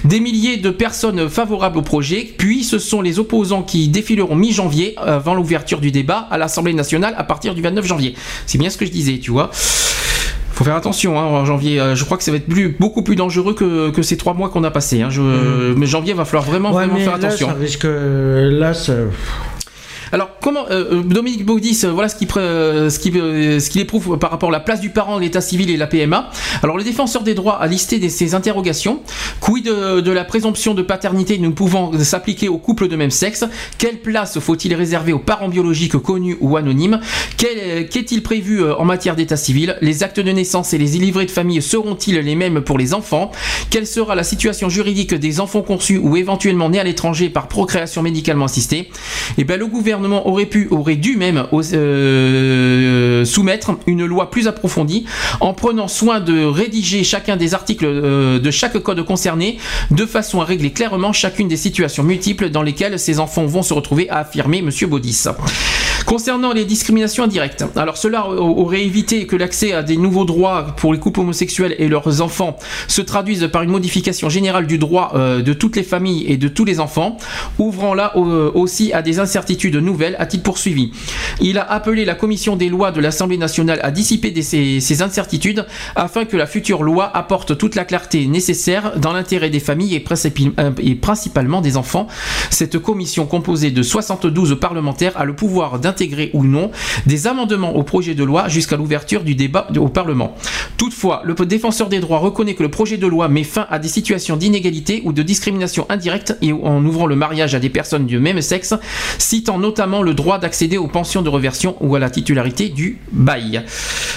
des milliers de personnes favorables au projet, puis ce sont les opposants qui défileront mi-janvier avant l'ouverture du débat à l'Assemblée nationale à partir du 29 janvier. C'est bien ce que je disais, tu vois. Faut faire attention hein, en janvier. euh, Je crois que ça va être plus, beaucoup plus dangereux que, que ces trois mois qu'on a passés. Hein. Je- Mais janvier va falloir vraiment, Ouais, vraiment mais faire là, attention. ça risque. Là, ça. Alors, comment euh, euh, Dominique Baudis, euh, voilà ce qu'il euh, ce euh, ce qu'il éprouve par rapport à la place du parent, l'état civil et la PMA. Alors, le défenseur des droits a listé des, ses interrogations. Quid de, la présomption de paternité ne pouvant s'appliquer aux couples de même sexe? Quelle place faut-il réserver aux parents biologiques connus ou anonymes? Qu'est-il prévu en matière d'état civil? Les actes de naissance et les livrets de famille seront-ils les mêmes pour les enfants? Quelle sera la situation juridique des enfants conçus ou éventuellement nés à l'étranger par procréation médicalement assistée? Eh bien, le gouvernement aurait pu, aurait dû même euh, soumettre une loi plus approfondie en prenant soin de rédiger chacun des articles euh, de chaque code concerné de façon à régler clairement chacune des situations multiples dans lesquelles ces enfants vont se retrouver, a affirmé Monsieur Baudis. Concernant les discriminations indirectes, alors cela aurait évité que l'accès à des nouveaux droits pour les couples homosexuels et leurs enfants se traduise par une modification générale du droit euh, de toutes les familles et de tous les enfants, ouvrant là aussi à des incertitudes nouvelles, a-t-il poursuivi. Il a appelé la commission des lois de l'Assemblée nationale à dissiper ces, incertitudes afin que la future loi apporte toute la clarté nécessaire dans l'intérêt des familles et, euh, principalement des enfants. Cette commission composée de 72 parlementaires a le pouvoir d'intégrer ou non des amendements au projet de loi jusqu'à l'ouverture du débat au Parlement. Toutefois, le défenseur des droits reconnaît que le projet de loi met fin à des situations d'inégalité ou de discrimination indirecte et en ouvrant le mariage à des personnes du même sexe, citant notamment le droit d'accéder aux pensions de reversion ou à la titularité du bail.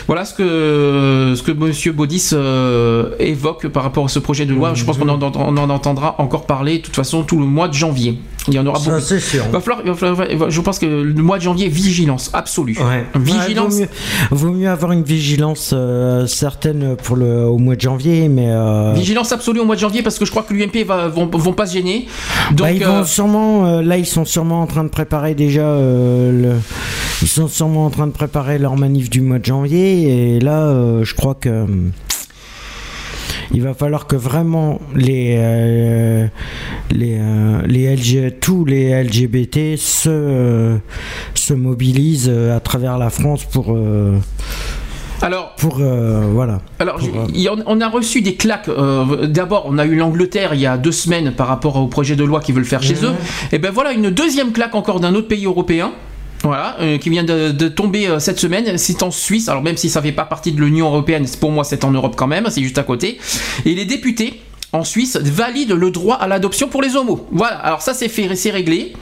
Voilà ce que, ce que Monsieur Baudis euh, évoque par rapport à ce projet de loi. Je pense qu'on en, entendra encore parler de toute façon tout le mois de janvier. Il y en aura Ça, beaucoup. c'est sûr. Va falloir, va falloir- je pense que le mois de janvier, vigilance absolue. Ouais. Vigilance. Ouais, vaut, mieux, vaut mieux avoir une vigilance euh, certaine pour le, au mois de janvier, mais. euh, Vigilance absolue au mois de janvier parce que je crois que l'UMP va, vont, vont pas se gêner. Donc, bah, ils vont euh, sûrement, là, ils sont sûrement en train de préparer déjà. le- ils sont sûrement en train de préparer leur manif du mois de janvier, et là, je crois que. Il va falloir que vraiment les euh, les euh, les LG, tous les LGBT se euh, se mobilisent euh, à travers la France pour alors pour euh, voilà. Alors, Pour, euh, on a reçu des claques. euh, D'abord, on a eu l'Angleterre il y a deux semaines par rapport au projet de loi qu'ils veulent faire chez eux. Et ben voilà, une deuxième claque encore d'un autre pays européen. Voilà, euh, qui vient de, tomber euh, cette semaine, c'est en Suisse. Alors même si ça fait pas partie de l'Union européenne, pour moi c'est en Europe quand même, c'est juste à côté. Et les députés en Suisse valident le droit à l'adoption pour les homos. Voilà, alors ça c'est fait, c'est réglé.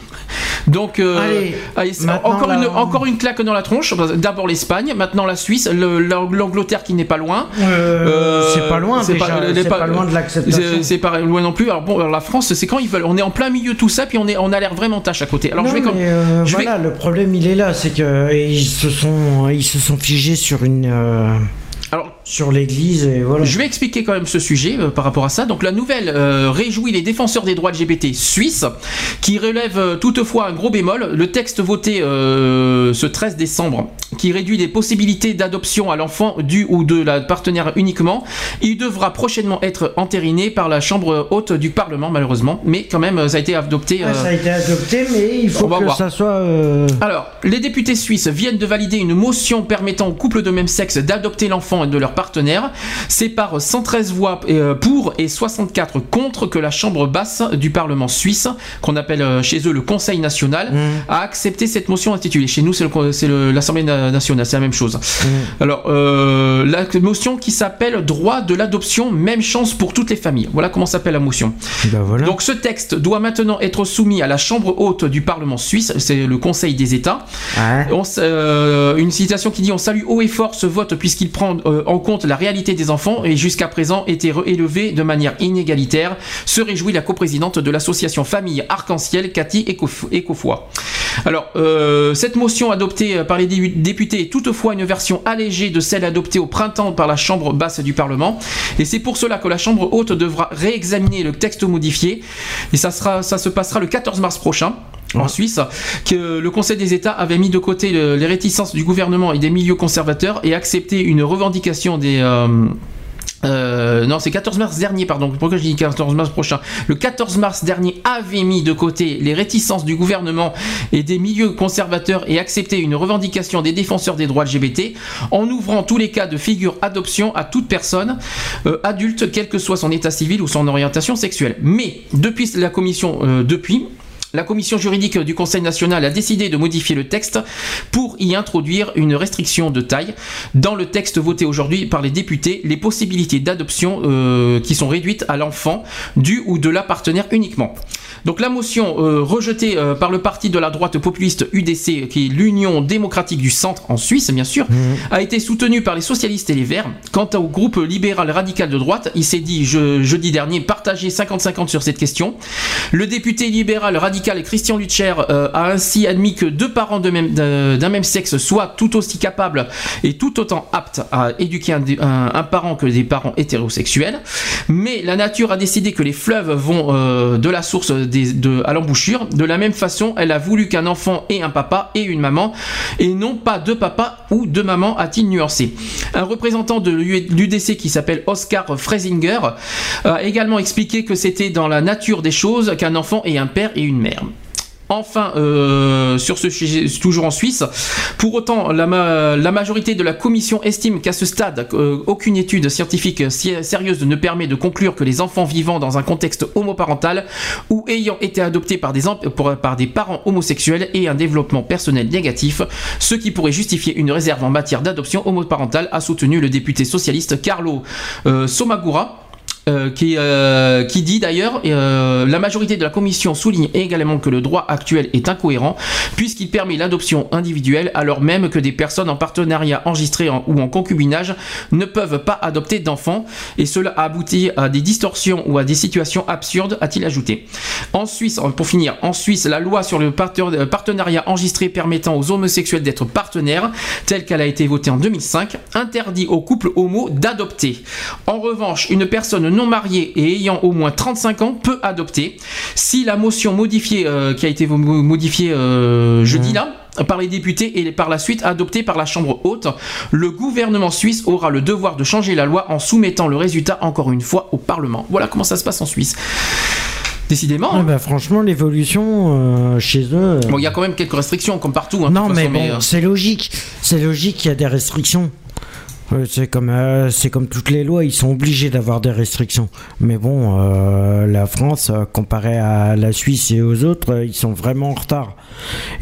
Donc euh, Allez, allez, encore une encore une claque dans la tronche. D'abord l'Espagne, maintenant la Suisse, le- l'Angleterre qui n'est pas loin. Euh, c'est pas loin c'est pas loin de l'acceptation. c'est- pas loin non plus. Alors bon, alors la France, c'est quand ils veulent. On est en plein milieu de tout ça, puis on est, on a l'air vraiment tâche à côté. Alors Non, je vais comme. mais, euh, je vais- voilà, le problème il est là, c'est que euh, ils se sont ils se sont figés sur une sur l'église et voilà. Je vais expliquer quand même ce sujet euh, par rapport à ça. Donc la nouvelle euh, réjouit les défenseurs des droits LGBT suisses, qui relève euh, toutefois un gros bémol. Le texte voté ce 13 décembre, qui réduit les possibilités d'adoption à l'enfant du ou de la partenaire uniquement, il devra prochainement être entériné par la Chambre haute du Parlement, malheureusement. Mais quand même, ça a été adopté. Ah, ça a été adopté, mais il faut que voir. ça soit. alors, les députés suisses viennent de valider une motion permettant aux couples de même sexe d'adopter l'enfant de leur partenaire. C'est par 113 voix euh, pour et 64 contre que la Chambre basse du Parlement suisse, qu'on appelle euh, chez eux le Conseil national, Mmh. a accepté cette motion intitulée. Chez nous, c'est l'Assemblée na- nationale, c'est la même chose. Mmh. Alors, euh, la motion qui s'appelle droit de l'adoption, même chance pour toutes les familles. Voilà comment s'appelle la motion. Ben Donc ce texte doit maintenant être soumis à la Chambre haute du Parlement suisse, c'est le Conseil des États. On euh, une citation qui dit on salue haut et fort ce vote puisqu'il prend euh, en compte la réalité des enfants et jusqu'à présent était élevé de manière inégalitaire. Se réjouit la coprésidente de l'association Famille Arc-en-Ciel, Cathy Écofoy. Alors, euh, cette motion adoptée par les dé- députés est toutefois une version allégée de celle adoptée au printemps par la Chambre basse du Parlement. Et c'est pour cela que la Chambre haute devra réexaminer le texte modifié. Et ça se passera le 14 mars prochain. En Suisse, que le Conseil des États avait mis de côté le- les réticences du gouvernement et des milieux conservateurs et accepté une revendication des, euh, euh, non, c'est 14 mars dernier, pardon. Pourquoi je dis 14 mars prochain? Le 14 mars dernier avait mis de côté les réticences du gouvernement et des milieux conservateurs et accepté une revendication des défenseurs des droits LGBT en ouvrant tous les cas de figure adoption à toute personne euh, adulte, quel que soit son état civil ou son orientation sexuelle. Mais depuis la commission, euh, depuis la commission juridique du Conseil national a décidé de modifier le texte pour y introduire une restriction de taille. Dans le texte voté aujourd'hui par les députés, les possibilités d'adoption euh, qui sont réduites à l'enfant du ou de la partenaire uniquement. Donc la motion euh, rejetée euh, par le parti de la droite populiste UDC, qui est l'Union démocratique du centre en Suisse, bien sûr, a été soutenue par les socialistes et les Verts. Quant au groupe libéral radical de droite, il s'est dit je- jeudi dernier partagé 50-50 sur cette question. Le député libéral radical Christian Lutcher euh, a ainsi admis que deux parents de même- d'un d'un même sexe soient tout aussi capables et tout autant aptes à éduquer un, un- un parent que des parents hétérosexuels. Mais la nature a décidé que les fleuves vont euh, de la source à l'embouchure. De la même façon, elle a voulu qu'un enfant ait un papa et une maman, et non pas deux papas ou deux mamans, a-t-il nuancé. Un représentant de l'UDC qui s'appelle Oscar Freisinger a également expliqué que c'était dans la nature des choses qu'un enfant ait un père et une mère. Enfin, euh, sur ce sujet, toujours en Suisse, pour autant, la, ma- la majorité de la commission estime qu'à ce stade, euh, aucune étude scientifique sérieuse ne permet de conclure que les enfants vivant dans un contexte homoparental ou ayant été adoptés par des parents homosexuels aient un développement personnel négatif, ce qui pourrait justifier une réserve en matière d'adoption homoparentale, a soutenu le député socialiste Carlo euh, Somagura. Euh, qui, euh, qui dit d'ailleurs euh, la majorité de la commission souligne également que le droit actuel est incohérent puisqu'il permet l'adoption individuelle alors même que des personnes en partenariat enregistré en- ou en concubinage ne peuvent pas adopter d'enfants et cela a abouti à des distorsions ou à des situations absurdes a-t-il ajouté. En Suisse, pour finir, en Suisse, la loi sur le partenariat enregistré permettant aux homosexuels d'être partenaires, telle qu'elle a été votée en 2005, interdit aux couples homo d'adopter. En revanche, une personne non mariée et ayant au moins 35 ans peut adopter. Si la motion modifiée, euh, qui a été mo- modifiée euh, jeudi là, par les députés et par la suite adoptée par la Chambre haute, le gouvernement suisse aura le devoir de changer la loi en soumettant le résultat encore une fois au Parlement. Voilà comment ça se passe en Suisse. Décidément. Ah bah, franchement, l'évolution euh, chez eux. Bon, il y a quand même quelques restrictions, comme partout. hein, non, mais bon, euh, c'est logique. C'est logique qu'il y a des restrictions. C'est comme, euh, comme toutes les lois, ils sont obligés d'avoir des restrictions. Mais bon, euh, la France, euh, comparé à la Suisse et aux autres, ils sont vraiment en retard.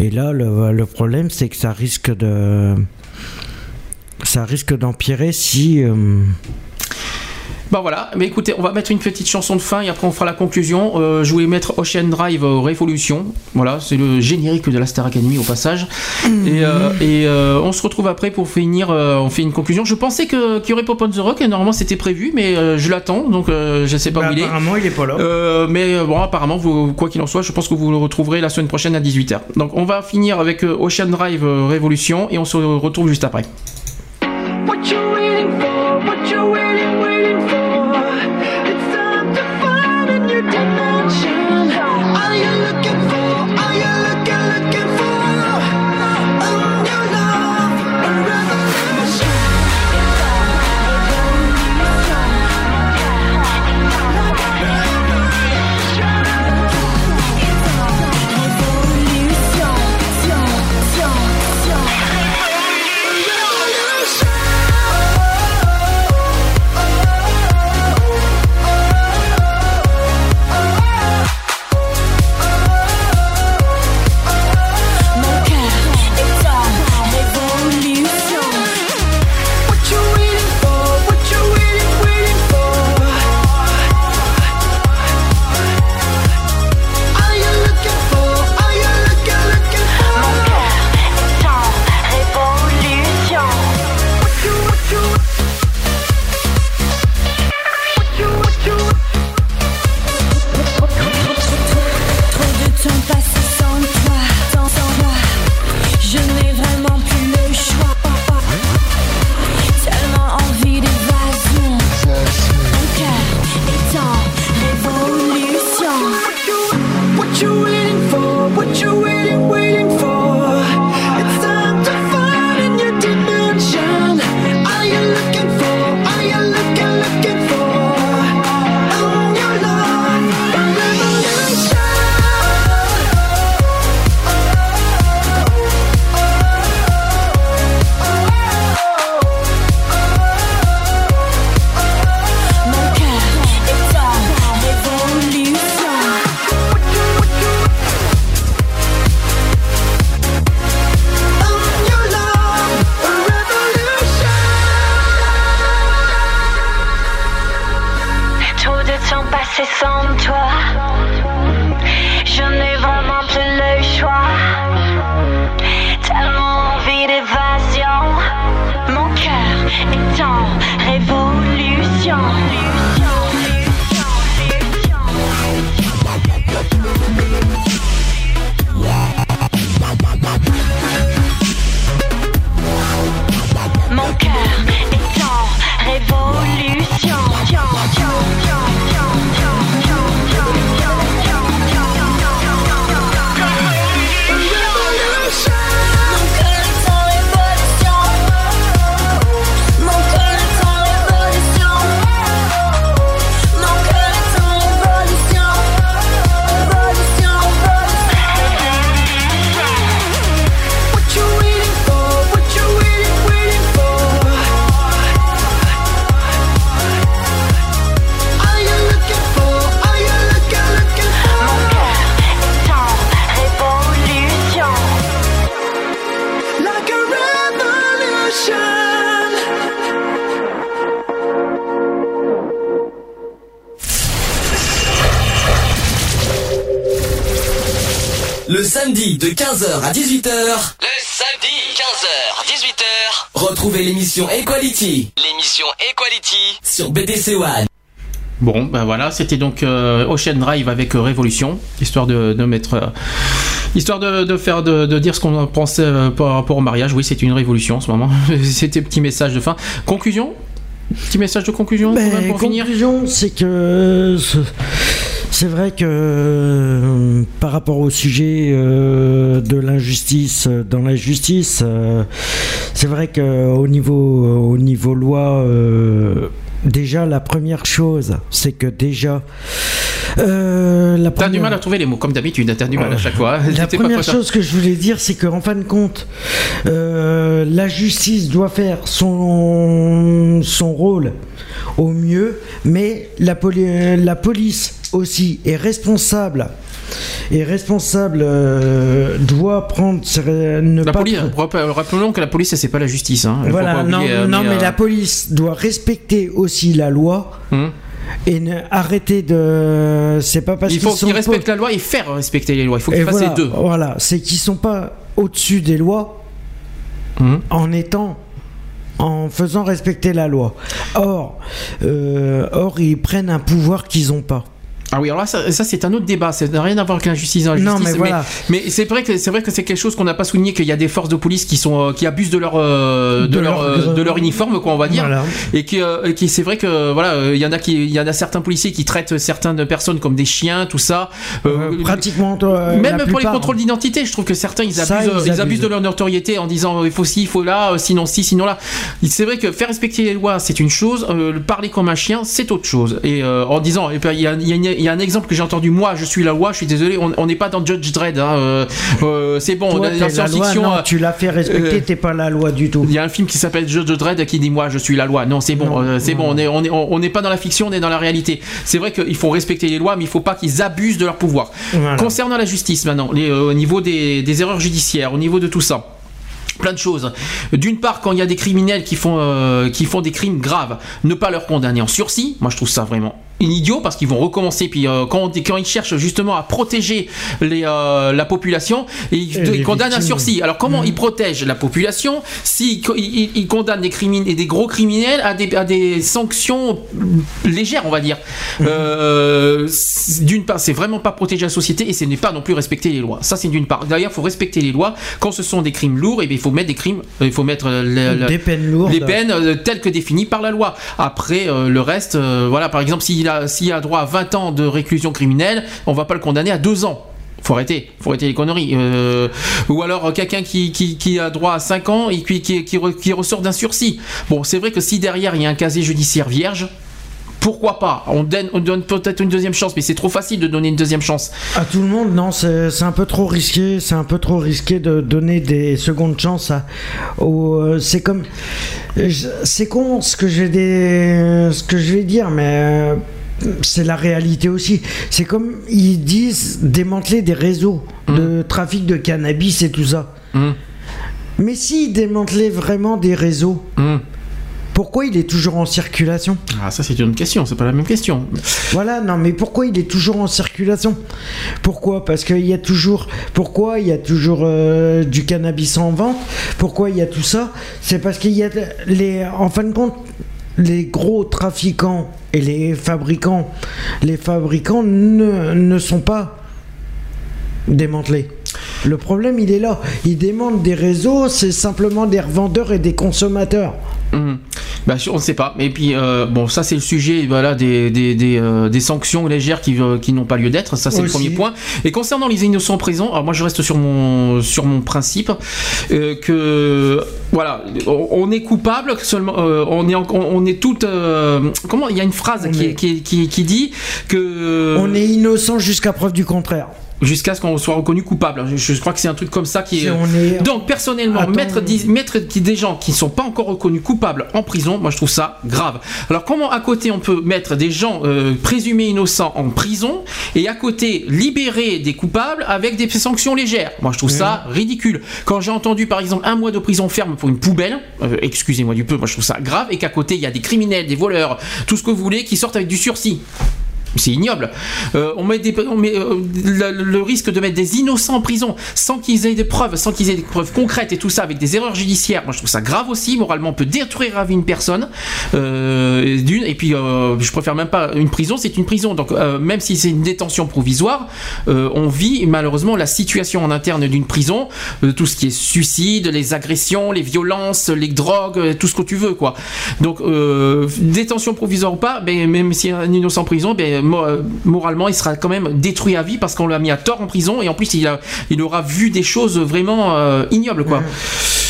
Et là, le, le problème, c'est que ça risque de, ça risque d'empirer si. Bah voilà, mais écoutez, on va mettre une petite chanson de fin et après on fera la conclusion. Euh, je voulais mettre Ocean Drive euh, Révolution. Voilà, c'est le générique de la Star Academy au passage. Et, euh, et, euh, on se retrouve après pour finir. euh, on fait une conclusion. Je pensais que- qu'il y aurait Pop on the Rock et normalement c'était prévu, mais euh, je l'attends donc euh, je sais pas Bah, où il est. apparemment, il est pas là. Euh, mais bon, apparemment, vous, quoi qu'il en soit, je pense que vous le retrouverez la semaine prochaine à 18h. Donc on va finir avec Ocean Drive Révolution et on se retrouve juste après. What you 15h à 18h. Le samedi 15h 18h. Retrouvez l'émission Equality. L'émission Equality sur BDC One. Bon, ben voilà, c'était donc euh, Ocean Drive avec euh, Révolution, histoire de, de mettre, euh, histoire de, de faire, de, de dire ce qu'on pensait euh, par rapport au mariage. Oui, c'est une révolution en ce moment. c'était petit message de fin. Conclusion, petit message de conclusion Ben, pour finir? conclusion, c'est que c'est vrai que euh, par rapport au sujet euh, de l'injustice euh, dans la justice, euh, c'est vrai que au niveau au niveau loi. Déjà, la première chose, c'est que déjà, la T'as du première- mal à trouver les mots, comme d'habitude. T'as du mal à chaque fois. la pas première chose que je voulais dire, c'est qu'en fin de compte, la justice doit faire son, son rôle au mieux, mais la, poli- la police aussi est responsable. Et responsable euh, doit prendre ne La pas police, rappel- rappelons que la police, c'est pas la justice. Hein. Voilà, non, oublier, euh, non, mais, euh, la police doit respecter aussi la loi Hum. et ne, arrêter de. C'est pas parce il faut qu'ils qu'ils respectent la loi et faire respecter les lois. Il faut qu'ils fassent voilà, les deux. Voilà, c'est qu'ils sont pas au-dessus des lois Hum. en étant en faisant respecter la loi. Or, euh, ils prennent un pouvoir qu'ils n'ont pas. Ah oui, alors là, ça, ça, c'est un autre débat. Ça n'a rien à voir avec l'injustice dans la Non, mais voilà. mais c'est vrai que c'est vrai que c'est quelque chose qu'on n'a pas souligné qu'il y a des forces de police qui sont euh, qui abusent de leur euh, de, De leur, leur- euh, de leur uniforme, quoi, on va dire. Voilà. Et qui, euh, et qui c'est vrai que voilà, euh, il y en a qui il y en a certains policiers qui traitent certaines personnes comme des chiens, tout ça. Euh, Pratiquement. même pour les contrôles d'identité, je trouve que certains ils abusent, Ça, ils ils abusent abusent. de leur notoriété en disant il faut ci, il faut là, sinon ci, sinon là. C'est vrai que faire respecter les lois c'est une chose, euh, parler comme un chien c'est autre chose. Et euh, en disant, et puis, il y, a- il y a une- il y a un exemple que j'ai entendu moi, je suis la loi, je suis désolé, on n'est pas dans Judge Dredd, hein, euh, euh, c'est bon, Toi, on est dans science-fiction. euh, tu l'as fait respecter, euh, t'es pas la loi du tout. il y a un film qui s'appelle Judge Dredd qui dit moi je suis la loi. Non, c'est bon, c'est bon. On est on est on n'est pas dans la fiction, on est dans la réalité. C'est vrai qu'il faut respecter les lois, mais il faut pas qu'ils abusent de leur pouvoir. Voilà. Concernant la justice maintenant, les, au niveau des, des erreurs judiciaires, au niveau de tout ça. Plein de choses. D'une part, quand il y a des criminels qui font, euh, qui font des crimes graves, ne pas leur condamner en sursis. Moi, je trouve ça vraiment idiot parce qu'ils vont recommencer. Puis euh, quand, ils cherchent justement à protéger les, euh, la population, ils, Et ils les condamnent victimes. sursis. Alors comment ils protègent la population s'ils co- ils, condamnent des criminels et des gros criminels à des, à des sanctions légères, on va dire? C'est- d'une part, c'est vraiment pas protéger la société et ce n'est pas non plus respecter les lois. Ça, c'est d'une part. D'ailleurs, il faut respecter les lois. Quand ce sont des crimes lourds, et bien, il faut mettre des crimes, euh, il faut mettre euh, le- le- Des peines lourdes. les peines euh, telles que définies par la loi. Après, le reste, voilà, par exemple, s'il a, s'il a droit à 20 ans de réclusion criminelle, on va pas le condamner à 2 ans. Faut arrêter, faut arrêter les conneries. Euh, ou alors quelqu'un qui, qui, qui a droit à 5 ans et qui, qui, qui, re- qui ressort d'un sursis. Bon, c'est vrai que si derrière il y a un casier judiciaire vierge, pourquoi pas? On donne, on donne peut-être une deuxième chance, mais c'est trop facile de donner une deuxième chance. À tout le monde, non, c'est un peu trop risqué. C'est un peu trop risqué de donner des secondes chances à. euh, c'est comme. C'est con ce que je vais des, ce que je vais dire, mais. euh, c'est la réalité aussi. C'est comme ils disent démanteler des réseaux de trafic de cannabis et tout ça. Mais s'ils démantelaient vraiment des réseaux, pourquoi il est toujours en circulation? Ah, ça c'est une question, c'est pas la même question. voilà, non, mais pourquoi il est toujours en circulation? Pourquoi? Parce qu'il y a toujours. Pourquoi il y a toujours euh, du cannabis en vente? Pourquoi il y a tout ça? C'est parce qu'il y a les. En fin de compte, les gros trafiquants et les fabricants, les fabricants ne, ne sont pas démantelés. Le problème, il est là. Ils démantent des réseaux, c'est simplement des revendeurs et des consommateurs. Mhm. Bah, on ne sait pas. Et puis, euh, bon, ça, c'est le sujet voilà, des, des, des, euh, des sanctions légères qui, euh, qui n'ont pas lieu d'être. Ça, c'est le premier point. Et concernant les innocents présents, alors moi, je reste sur mon, sur mon principe que, voilà, on, on est coupable seulement. on, est on, on est tout. euh, comment Il y a une phrase qui, est- qui, qui, qui dit que. On est innocent jusqu'à preuve du contraire. Jusqu'à ce qu'on soit reconnu coupable. Je, je crois que c'est un truc comme ça qui est. Si on est- Donc personnellement, Attends. mettre, des gens qui ne sont pas encore reconnus coupables en prison, moi je trouve ça grave. Alors comment à côté on peut mettre des gens euh, présumés innocents en prison et à côté libérer des coupables avec des sanctions légères? Moi je trouve ça ridicule. Quand j'ai entendu par exemple un mois de prison ferme pour une poubelle, euh, excusez-moi du peu, moi je trouve ça grave et qu'à côté il y a des criminels, des voleurs, tout ce que vous voulez qui sortent avec du sursis. C'est ignoble. Euh, on met, euh, le, risque de mettre des innocents en prison sans qu'ils aient des preuves, sans qu'ils aient des preuves concrètes et tout ça avec des erreurs judiciaires. Moi, je trouve ça grave aussi. Moralement, on peut détruire la vie d'une personne. Euh, et puis, je préfère même pas une prison. C'est une prison. Donc, même si c'est une détention provisoire, on vit malheureusement la situation en interne d'une prison, tout ce qui est suicide, les agressions, les violences, les drogues, tout ce que tu veux, quoi. Donc, détention provisoire ou pas, ben, même si un innocent en prison, ben, moralement, il sera quand même détruit à vie parce qu'on l'a mis à tort en prison et en plus, il, a, il aura vu des choses vraiment euh, ignobles, quoi.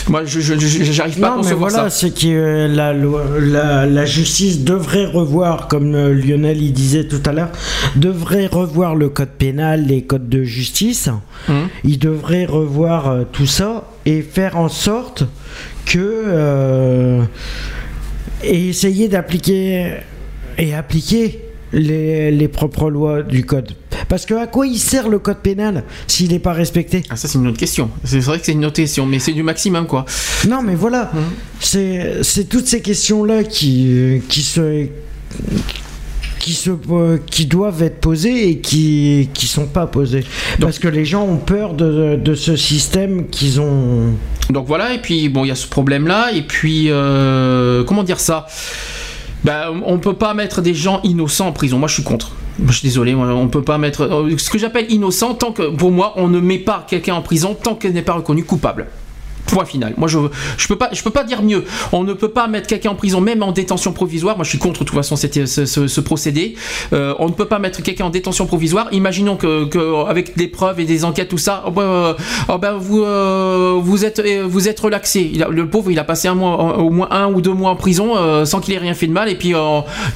Moi, je, j'arrive pas à Non, mais concevoir voilà, ça. c'est que euh, la, la, la justice devrait revoir, comme euh, Lionel il disait tout à l'heure, devrait revoir le code pénal, les codes de justice. Hum. Il devrait revoir euh, tout ça et faire en sorte que. euh, et essayer d'appliquer. Et appliquer les, les propres lois du code. Parce que à quoi il sert le code pénal s'il n'est pas respecté? Ah, ça, c'est une autre question. C'est vrai que c'est une autre question, mais c'est du maximum, quoi. Non, mais voilà, c'est c'est toutes ces questions-là qui, euh, qui se qui se euh, qui doivent être posées et qui qui sont pas posées parce que les gens ont peur de, de ce système qu'ils ont Donc voilà, et puis bon, il y a ce problème-là, et puis euh, comment dire ça? Bah, on peut pas mettre des gens innocents en prison. Moi, je suis contre. Je suis désolé, moi, on peut pas mettre euh, ce que j'appelle innocent tant que pour moi, on ne met pas quelqu'un en prison tant qu'elle n'est pas reconnue coupable. Point final. Moi, je je peux pas je peux pas dire mieux. On ne peut pas mettre quelqu'un en prison, même en détention provisoire. Moi, je suis contre de toute façon cette- ce, ce- ce procédé. Euh, on ne peut pas mettre quelqu'un en détention provisoire. Imaginons que, que avec des preuves et des enquêtes tout ça, oh ben, euh, oh ben, vous euh, vous êtes vous êtes relaxé. Il a- le pauvre, il a passé un mois, au moins un ou deux mois en prison euh, sans qu'il ait rien fait de mal et puis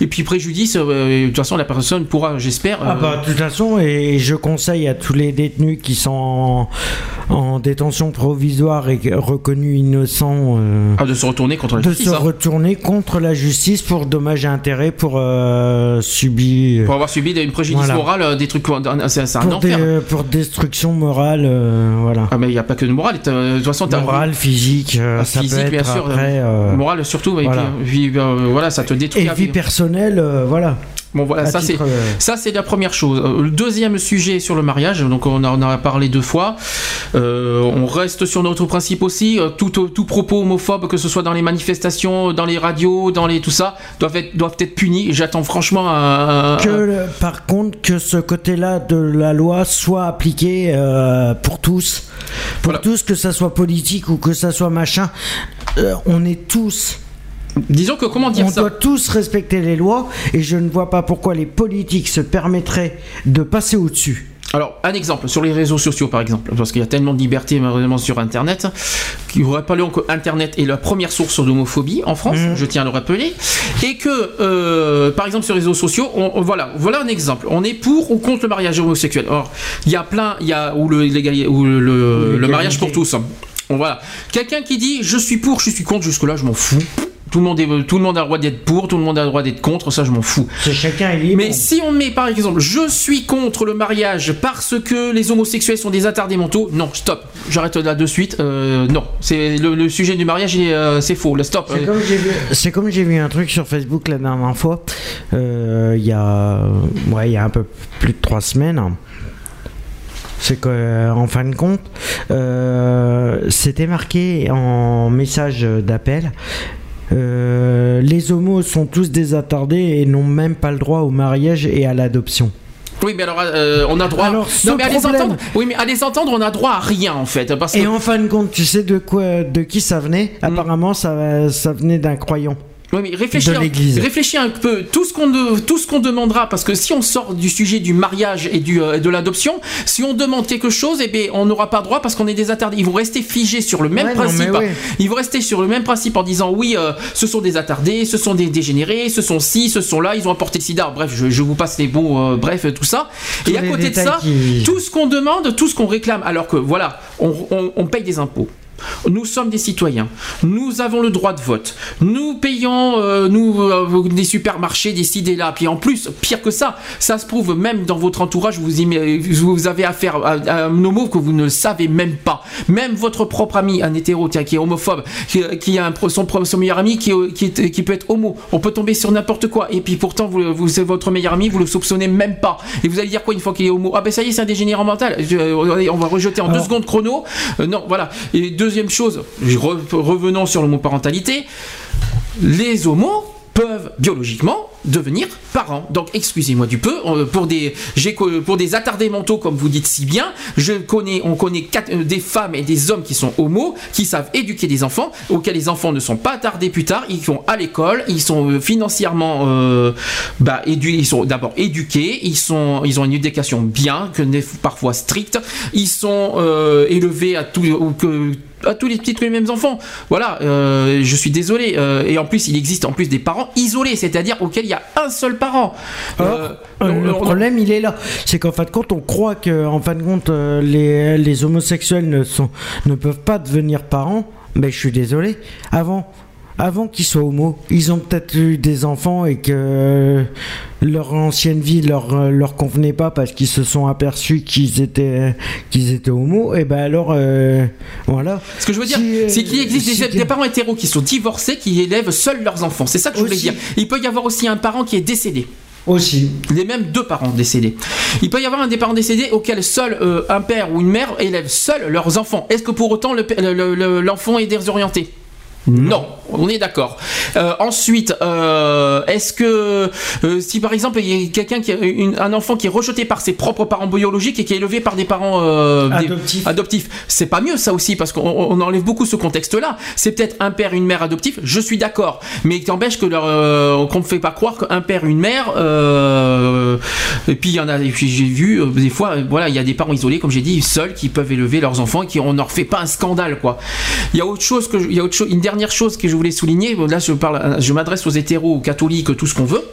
et puis préjudice. de toute façon, la personne pourra, j'espère. ah bah de toute façon et je conseille à tous les détenus qui sont en, en détention provisoire et reconnus innocents euh, ah, de se retourner contre la de justice. se hein. retourner contre la justice pour dommages et intérêts pour euh, subir Pour avoir subi une préjudice Voilà. morale, euh, des trucs, c'est un pour, enfer. des- pour destruction morale euh, voilà Ah mais il n'y a pas que de morale. De toute façon, t'as morale physique euh, Ah, ça physique, peut être bien sûr. après, euh, euh, morale surtout. Voilà. puis, puis, euh, voilà, ça te détruit. et la vie personnelle euh, voilà Bon voilà, à ça c'est euh, ça c'est la première chose. Euh, Le deuxième sujet sur le mariage, donc on en a parlé deux fois. Euh, on reste sur notre principe aussi. Tout, tout propos homophobe, que ce soit dans les manifestations, dans les radios, dans les tout ça, doivent être doivent être punis. J'attends franchement un, un- que le- par contre que ce côté-là de la loi soit appliqué euh, pour tous pour tous que ça soit politique ou que ça soit machin euh, on est tous Disons que comment dire on ça doit tous respecter les lois et je ne vois pas pourquoi les politiques se permettraient de passer au-dessus. Alors, un exemple, sur les réseaux sociaux par exemple, parce qu'il y a tellement de liberté malheureusement sur Internet, qu'il vous rappelons que Internet est la première source d'homophobie en France, je tiens à le rappeler, et que, euh, par exemple, sur les réseaux sociaux, on, on- voilà, voilà un exemple, on est pour ou contre le mariage homosexuel. Or, il y a plein, il y a, ou le, ou le, le- le mariage pour tous. Bon, voilà. Quelqu'un qui dit je suis pour, je suis contre, jusque-là, je m'en fous. Tout le, monde est, tout le monde a le droit d'être pour, tout le monde a le droit d'être contre, ça je m'en fous. chacun est libre. Mais si on met par exemple je suis contre le mariage parce que les homosexuels sont des attardés mentaux, non, stop, j'arrête là de suite. Euh, non, c'est le, le sujet du mariage, euh, c'est faux, le stop. C'est comme j'ai vu- un truc sur Facebook la dernière fois, euh, il y a, ouais, il y a un peu plus de trois semaines. C'est qu'en fin de compte, euh, c'était marqué en message d'appel. Euh, les homos sont tous des attardés et n'ont même pas le droit au mariage et à l'adoption. Oui, mais alors euh, on a droit. Alors, ce non, mais à les entendre. Oui, mais à les entendre, on a droit à rien en fait, parce que. Et en fin de compte, tu sais de quoi, de qui ça venait? Apparemment, ça, ça venait d'un croyant. Oui, mais réfléchis, de un- l'église. réfléchis un peu. Tout ce qu'on de- tout ce qu'on demandera, parce que si on sort du sujet du mariage et du, euh, de l'adoption, si on demande quelque chose, eh bien, on n'aura pas droit parce qu'on est des attardés. Ils vont rester figés sur le même Ouais, principe. ouais. Ils vont rester sur le même principe en disant oui, euh, ce sont des attardés, ce sont des dégénérés, ce sont ci, ce sont là, ils ont apporté le sida. Bref, je, je vous passe les bons, euh, bref, tout ça. Tous et à côté de ça, qui- tout ce qu'on demande, tout ce qu'on réclame, alors que voilà, on, on- on paye des impôts. Nous sommes des citoyens. Nous avons le droit de vote. Nous payons euh, nous euh, des supermarchés, des ci, des là. Puis en plus, pire que ça, ça se prouve même dans votre entourage, vous, y- vous avez affaire à, à un homo que vous ne savez même pas. Même votre propre ami, un hétéro tiens, qui est homophobe, qui, qui a un, son, meilleur ami qui, peut être homo. On peut tomber sur n'importe quoi. Et puis pourtant, vous, vous c'est votre meilleur ami, vous le soupçonnez même pas. Et vous allez dire quoi une fois qu'il est homo? Ah ben ça y est, c'est un dégénérant mental. Je- euh, on va rejeter en deux secondes chrono. Euh, non, voilà. Et deuxième chose, revenons sur l'homoparentalité. Les homos peuvent biologiquement devenir parents. Donc excusez-moi du peu euh, pour des pour des attardés mentaux comme vous dites si bien, je connais on connaît euh, des femmes et des hommes qui sont homos qui savent éduquer des enfants auxquels les enfants ne sont pas attardés plus tard, ils vont à l'école, ils sont euh, financièrement euh, bah, ils sont d'abord éduqués, ils sont ils ont une éducation bien que parfois stricte, ils sont élevés à tout ou que à tous les petits tous les mêmes enfants. Voilà, euh, je suis désolé. euh, et en plus, il existe en plus des parents isolés, c'est-à-dire auxquels il y a un seul parent. Euh, Euh, le on- problème, il est là. C'est qu'en fin de compte, on croit que, en fin de compte, les, les homosexuels ne, sont, ne peuvent pas devenir parents. Mais je suis désolé. Avant, avant qu'ils soient homo, ils ont peut-être eu des enfants et que leur ancienne vie leur, leur convenait pas parce qu'ils se sont aperçus qu'ils étaient, qu'ils étaient homo. Et ben alors, euh, voilà. Ce que je veux dire, Si, euh, c'est qu'il existe si des, parents hétéros qui sont divorcés, qui élèvent seuls leurs enfants. C'est ça que je voulais Aussi. dire. Il peut y avoir aussi un parent qui est décédé. Aussi. Les mêmes deux parents décédés. Il peut y avoir un des parents décédés auquel seul euh, un père ou une mère élève seuls leurs enfants. Est-ce que pour autant le pa- le- le- l'enfant est désorienté? Non, on est d'accord. Euh, ensuite, euh, est-ce que euh, si par exemple il y a quelqu'un qui a une- un enfant qui est rejeté par ses propres parents biologiques et qui est élevé par des parents Adoptifs. adoptifs, c'est pas mieux ça aussi parce qu'on on enlève beaucoup ce contexte-là. C'est peut-être un père, une mère adoptif. Je suis d'accord, mais il t'empêche que leur qu'on ne fait pas croire qu'un père, une mère. et puis il y en a. et puis j'ai vu des fois, voilà, il y a des parents isolés, comme j'ai dit, seuls qui peuvent élever leurs enfants et qui on ne leur fait pas un scandale quoi. Il y a autre chose que il y a autre chose, une dernière chose que je voulais souligner. Là, je parle, je m'adresse aux hétéros, aux catholiques, tout ce qu'on veut.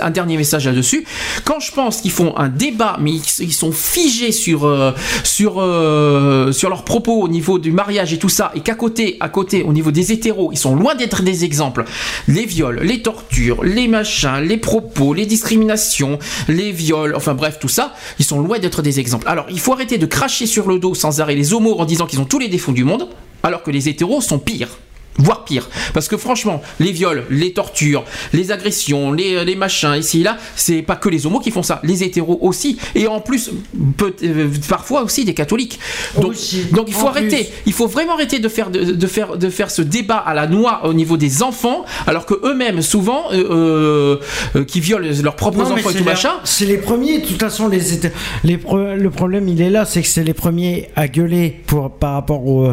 Un dernier message là-dessus. Quand je pense qu'ils font un débat, mais ils sont figés sur euh, sur euh, sur leurs propos au niveau du mariage et tout ça, et qu'à côté, à côté, au niveau des hétéros, ils sont loin d'être des exemples. Les viols, les tortures, les machins, les propos, les discriminations, les viols, enfin bref, tout ça, ils sont loin d'être des exemples. Alors, il faut arrêter de cracher sur le dos sans arrêt les homos en disant qu'ils ont tous les défauts du monde, alors que les hétéros sont pires voire pire. Parce que franchement, les viols, les tortures, les agressions, les, les machins, ici et là, c'est pas que les homos qui font ça, les hétéros aussi, et en plus, peut, euh, parfois aussi des catholiques. Donc, donc il faut En arrêter, il faut vraiment arrêter de faire, de, de faire, de faire ce débat à la noix au niveau des enfants, alors que eux-mêmes, souvent, euh, euh, euh, qui violent leurs propres Non, enfants et tout machin, C'est les premiers, de toute façon, les, les le problème il est là, c'est que c'est les premiers à gueuler pour, par rapport aux.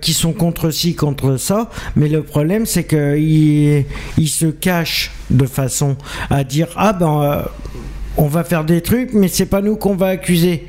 qui sont contre ci, contre ça, mais le problème c'est qu'ils ils se cachent de façon à dire Ah ben. euh, on va faire des trucs, mais c'est pas nous qu'on va accuser.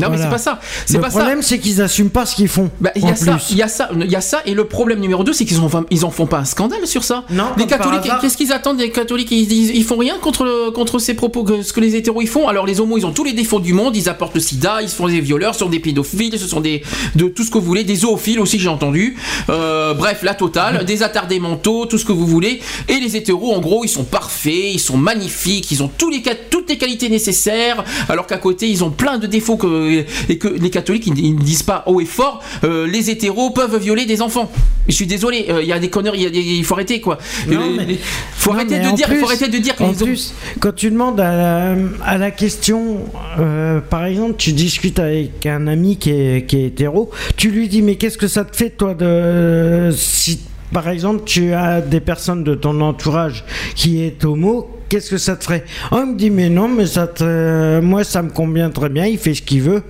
Non, mais c'est pas ça. C'est le pas problème, c'est qu'ils assument pas ce qu'ils font. Bah, il y a ça, il y a ça, il y a ça, et le problème numéro 2 c'est qu'ils ils en font pas un scandale sur ça. Non, catholiques, qu'est-ce qu'ils attendent des catholiques ils, ils, ils font rien contre le- contre ces propos que ce que les hétéros ils font? Alors les homos ils ont tous les défauts du monde, ils apportent le sida, ils sont des violeurs, ce sont des pédophiles, ce sont des de tout ce que vous voulez, des zoophiles aussi j'ai entendu. Euh, bref la totale, des attardés mentaux, tout ce que vous voulez. Et les hétéros en gros ils sont parfaits, ils sont magnifiques, ils ont tous les toutes les qualités nécessaires, alors qu'à côté ils ont plein de défauts que et que les catholiques ils, ils ne disent pas haut et fort. euh, les hétéros peuvent violer des enfants. Je suis désolé, euh, il y a des conneries, il faut arrêter quoi. Non, Euh, mais- faut Non, arrêter de dire, il faut plus- arrêter de dire que en plus, quand tu demandes à la, à la question, euh, par exemple, tu discutes avec un ami qui est, qui est hétéro, tu lui dis mais qu'est-ce que ça te fait toi de si par exemple tu as des personnes de ton entourage qui est homo Qu'est-ce que ça te ferait il me dit mais non mais ça te, moi ça me convient très bien il fait ce qu'il veut.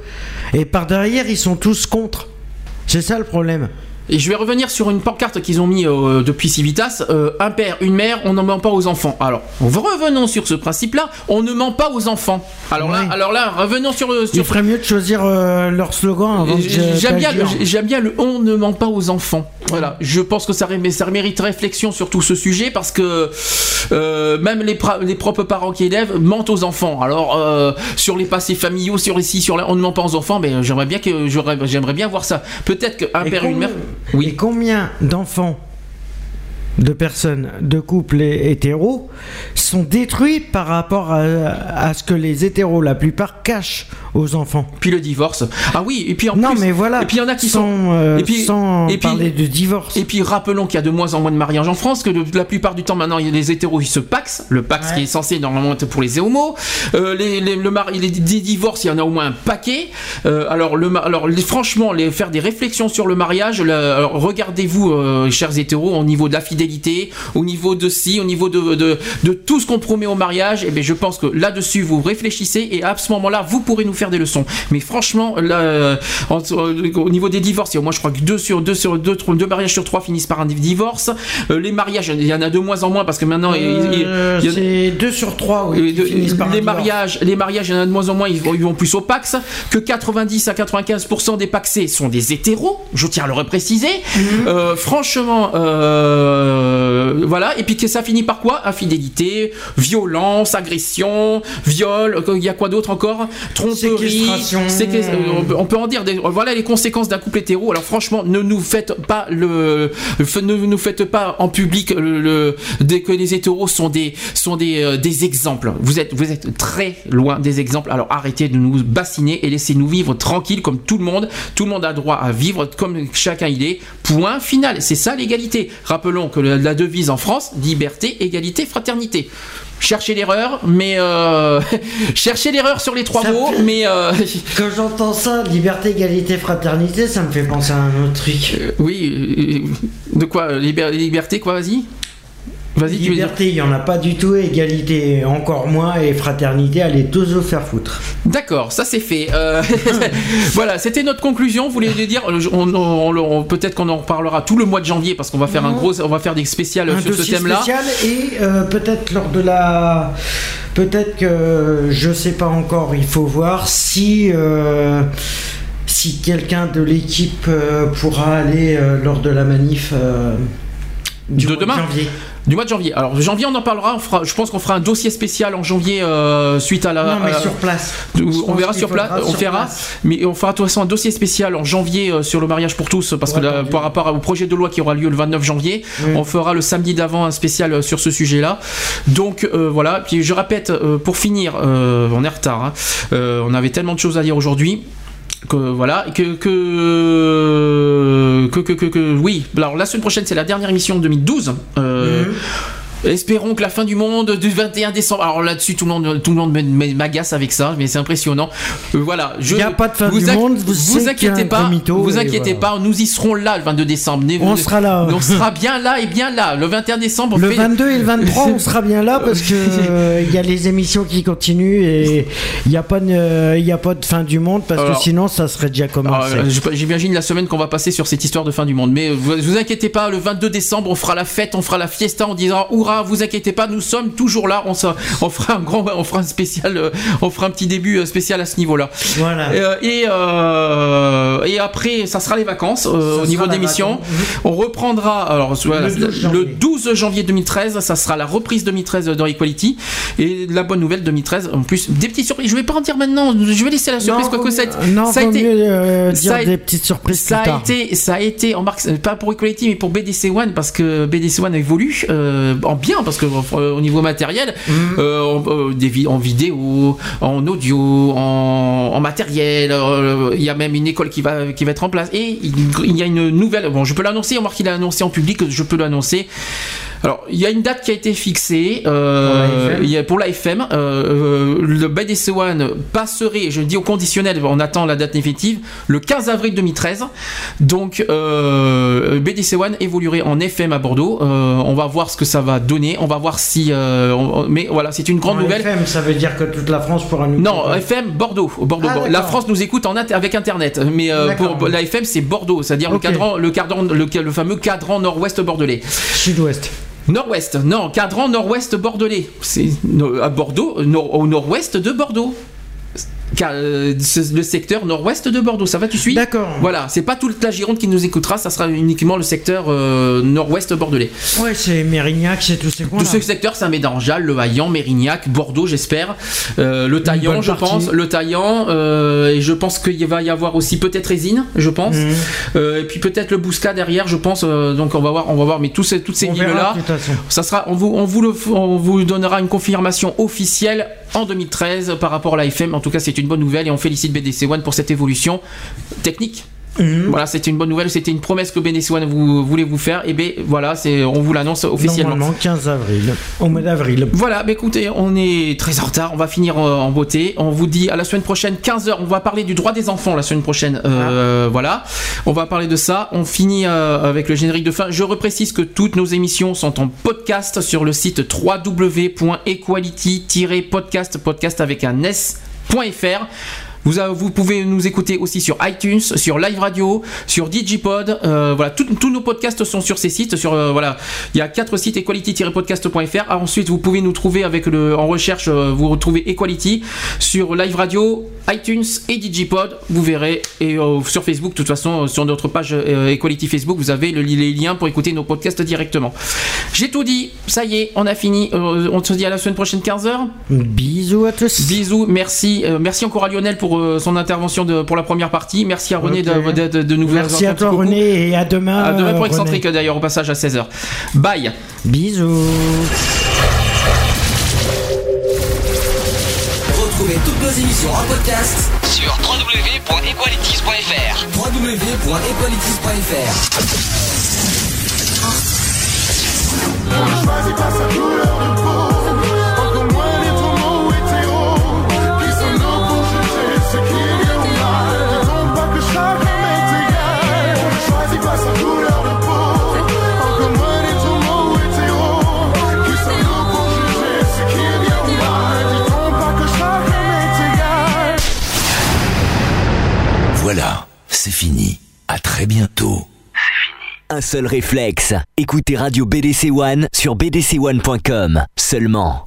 Et par derrière ils sont tous contre. C'est ça le problème Et je vais revenir sur une pancarte qu'ils ont mis euh, depuis Civitas. euh, un père, une mère, on ne ment pas aux enfants. Alors, revenons sur ce principe-là. On ne ment pas aux enfants. Alors là, alors là, revenons sur le. il Sur... ferait mieux de choisir euh, leur slogan J'aime bien, le- j'aime bien le on ne ment pas aux enfants. Voilà, je pense que ça, ça mérite réflexion sur tout ce sujet parce que euh, même les, propres parents qui élèvent mentent aux enfants. Alors euh, sur les passés familiaux, sur les ci, sur les, on ne ment pas aux enfants, mais j'aimerais bien que j'aimerais bien voir ça. Peut-être qu'un père une combien- Et combien d'enfants, de personnes, de couples hé- hétéros, sont détruits par rapport à, à ce que les hétéros, la plupart, cachent aux enfants Puis le divorce. Ah oui, et puis en Non, plus. mais voilà. Et puis il y en a qui sans, sont. euh, et puis, sans et puis- parler de divorce. Et puis rappelons qu'il y a de moins en moins de mariages en France, que de- la plupart du temps maintenant il y a les hétéros ils se paxent, le pax qui est censé normalement être pour les homos, euh, les, les, le mari, les, divorces il y en a au moins un paquet. Euh, alors le, alors les- franchement les, faire des réflexions sur le mariage, regardez-vous chers hétéros au niveau de la fidélité, au niveau de si, au niveau de, de, de tout ce qu'on promet au mariage, et bien je pense que là-dessus vous réfléchissez et à ce moment-là vous pourrez nous faire des leçons. Mais franchement là, euh, en- euh, au niveau des divorces, moi je crois que deux sur deux sur deux, trois- deux mariages sur trois finissent par un divorce. Euh, les mariages, il y en a de moins en moins parce que maintenant il- il- il y en a- c'est 2 sur 3 oui, de- par les mariages, les mariages, il y en a de moins en moins, ils vont, ils vont plus au Pax. Que 90 à 95% des Paxés sont des hétéros, je tiens à le repréciser. Mhm. Euh, franchement, euh, voilà. Et puis que ça finit par quoi? Infidélité, violence, agression, viol. euh, Il y a quoi d'autre encore? Tromperie. Séquestration. euh, on peut- on peut en dire. Des, voilà les conséquences d'un couple hétéro. Alors franchement, ne nous faites pas le, ne nous faites pas en public le, le- dès que les hétéros sont des sont des, euh, des exemples. Vous êtes vous êtes très loin des exemples. Alors arrêtez de nous bassiner et laissez-nous vivre tranquille comme tout le monde. Tout le monde a droit à vivre comme chacun il est. Point final. C'est ça l'égalité. Rappelons que la, la devise en France liberté, égalité, fraternité. Cherchez l'erreur, mais euh, cherchez l'erreur sur les trois Ça mots, fait- mais euh, Quand j'entends ça, liberté, égalité, fraternité, ça me fait penser à un autre truc. oui. euh, de quoi liber- liberté quoi Vas-y. Vas-y. tu veux dire- Liberté, il n'y en a pas du tout, égalité encore moins, et fraternité, allez tous vous faire foutre. D'accord, ça c'est fait. Euh, voilà, c'était notre conclusion. Vous voulez dire, on, on- on- peut-être qu'on en reparlera tout le mois de janvier parce qu'on va faire un gros, on va faire des spéciales un sur ce thème-là. spécial et euh, peut-être lors de la peut-être que je sais pas encore il faut voir si euh, si quelqu'un de l'équipe euh, pourra aller euh, lors de la manif euh, du de mois demain. janvier. Du mois de janvier. Alors janvier, on en parlera. On fera, je pense qu'on fera un dossier spécial en janvier euh, suite à la. non mais sur place On verra sur on sur verra, place. mais on fera de toute façon un dossier spécial en janvier euh, sur le mariage pour tous, parce que là, par rapport au projet de loi qui aura lieu le 29 janvier, on fera le samedi d'avant un spécial euh, sur ce sujet-là. Donc voilà, puis je répète, pour finir, on est en retard, hein. On avait tellement de choses à dire aujourd'hui. Que voilà, que que, que que que oui. Alors la semaine prochaine, c'est la dernière émission de 2012. Euh, Mhm. Espérons que la fin du monde du 21 décembre. Alors là-dessus, tout le monde, tout le monde m'agace avec ça, mais c'est impressionnant. Euh, voilà. Je, Il y a pas de fin vous du monde, vous Vous inquiétez pas. mytho, Vous inquiétez voilà. pas. Nous y serons là le 22 décembre. On sera là. On sera bien là et bien là. Le 21 décembre. Le fait- 22 et le 23, on sera bien là parce que euh, il y a les émissions qui continuent et il n'y a pas de, il y a pas de fin du monde parce Alors- que sinon ça serait déjà Alors, commencé. euh, J'imagine la semaine qu'on va passer sur cette histoire de fin du monde. Mais euh, vous, vous inquiétez pas, le 22 décembre, on fera la fête, on fera la fiesta en disant Hurrah, vous inquiétez pas, nous sommes toujours là. On, fera un grand, on fera un spécial, euh, on fera un petit début euh, spécial à ce niveau-là. Voilà. Euh, et, euh, et après, ça sera les vacances euh, au niveau sera la d'émission. On reprendra alors voilà, Le 12 le janvier. 12 janvier 2013, ça sera la reprise 2013 dans Equality. Et la bonne nouvelle 2013, en plus, des petites surprises. Je vais pas en dire maintenant, je vais laisser la surprise. Non, quoique vaut ça non, ça a été- euh, ça a- des petites surprises ça a été, ça a été en marque, pas pour Equality, mais pour BDC One, parce que BDC One évolue euh, en bien, parce que euh, au niveau matériel, Mhm. euh, en, euh, des vi- en vidéo, en audio, en, en matériel, il y a même une école qui va, qui va être en place. Et il, il y a une nouvelle, bon, je peux l'annoncer, Omar qu'il a annoncé en public, je peux l'annoncer. Alors, il y a une date qui a été fixée euh, pour la FM. euh, euh, le BDC One passerait, je dis au conditionnel, on attend la date définitive, le 15 avril 2013. Donc, euh, BDC One évoluerait en FM à Bordeaux. On va voir ce que ça va donner. On va voir si. on- mais voilà, c'est une grande En nouvelle. FM, ça veut dire que toute la France pourra nous. Non, FM Bordeaux. Bordeaux. Ah, la France nous écoute en inter- avec Internet, mais pour la FM c'est Bordeaux, c'est-à-dire Ok. le cadran, le cadran, le, le fameux cadran nord-ouest bordelais. Sud-ouest. Nord-ouest, non, cadran nord-ouest bordelais. C'est à Bordeaux, au nord-ouest de Bordeaux. Euh, le secteur nord-ouest de Bordeaux. Ça va, tu suis D'accord. Voilà, c'est pas toute la Gironde qui nous écoutera, ça sera uniquement le secteur euh, nord-ouest bordelais. Ouais, c'est Mérignac, c'est tous ces coins Tout ce secteur, c'est un Médangeal, Le Haillan, Mérignac, Bordeaux, j'espère. Euh, le Taillan, je partie. pense. Le Taillan, euh, et je pense qu'il va y avoir aussi peut-être Résine, je pense. Mhm. Et puis peut-être le Bousca derrière, je pense. donc on va voir, on va voir. Mais tous ces, toutes ces villes-là, ça sera, on vous, on vous le, on vous donnera une confirmation officielle en 2013 par rapport à la FM. En tout cas, c'est une bonne nouvelle et on félicite BDC One pour cette évolution technique. Mhm. Voilà, c'était une bonne nouvelle, c'était une promesse que One vous, voulait vous faire. Et bien voilà, c'est, on vous l'annonce officiellement. Normalement 15 avril, au mois d'avril. Voilà, bah écoutez, on est très en retard, on va finir euh, en beauté. On vous dit à la semaine prochaine, 15h, on va parler du droit des enfants la semaine prochaine. Euh, Voilà, on va parler de ça. On finit euh, avec le générique de fin. Je reprécise que toutes nos émissions sont en podcast sur le site www.equality-podcast, podcast avec un s.fr. Vous, avez- vous pouvez nous écouter aussi sur iTunes, sur Live Radio, sur Digipod. euh, voilà, tous nos podcasts sont sur ces sites. Sur euh, voilà, il y a quatre sites equality-podcast.fr. Ah, Ensuite, vous pouvez nous trouver avec le en recherche. euh, vous retrouvez Equality sur Live Radio, iTunes et Digipod. Vous verrez et sur Facebook. De toute façon, sur notre page Equality Facebook, vous avez le- les liens pour écouter nos podcasts directement. J'ai tout dit. Ça y est, on a fini. On se dit à la semaine prochaine 15h. Bisous à tous. Bisous, merci, merci encore à Lionel pour euh, son intervention de, pour la première partie. Merci à René de, de, de, nous Merci faire à toi. René et à demain. À demain pour euh, Excentrique d'ailleurs au passage à 16h. Bye. Bisous. Retrouvez toutes nos émissions en podcast sur www.equalities.fr. www.equalities.fr. Voilà, c'est fini. À très bientôt. Un seul réflexe. Écoutez Radio BDC One sur bdc1.com. Seulement.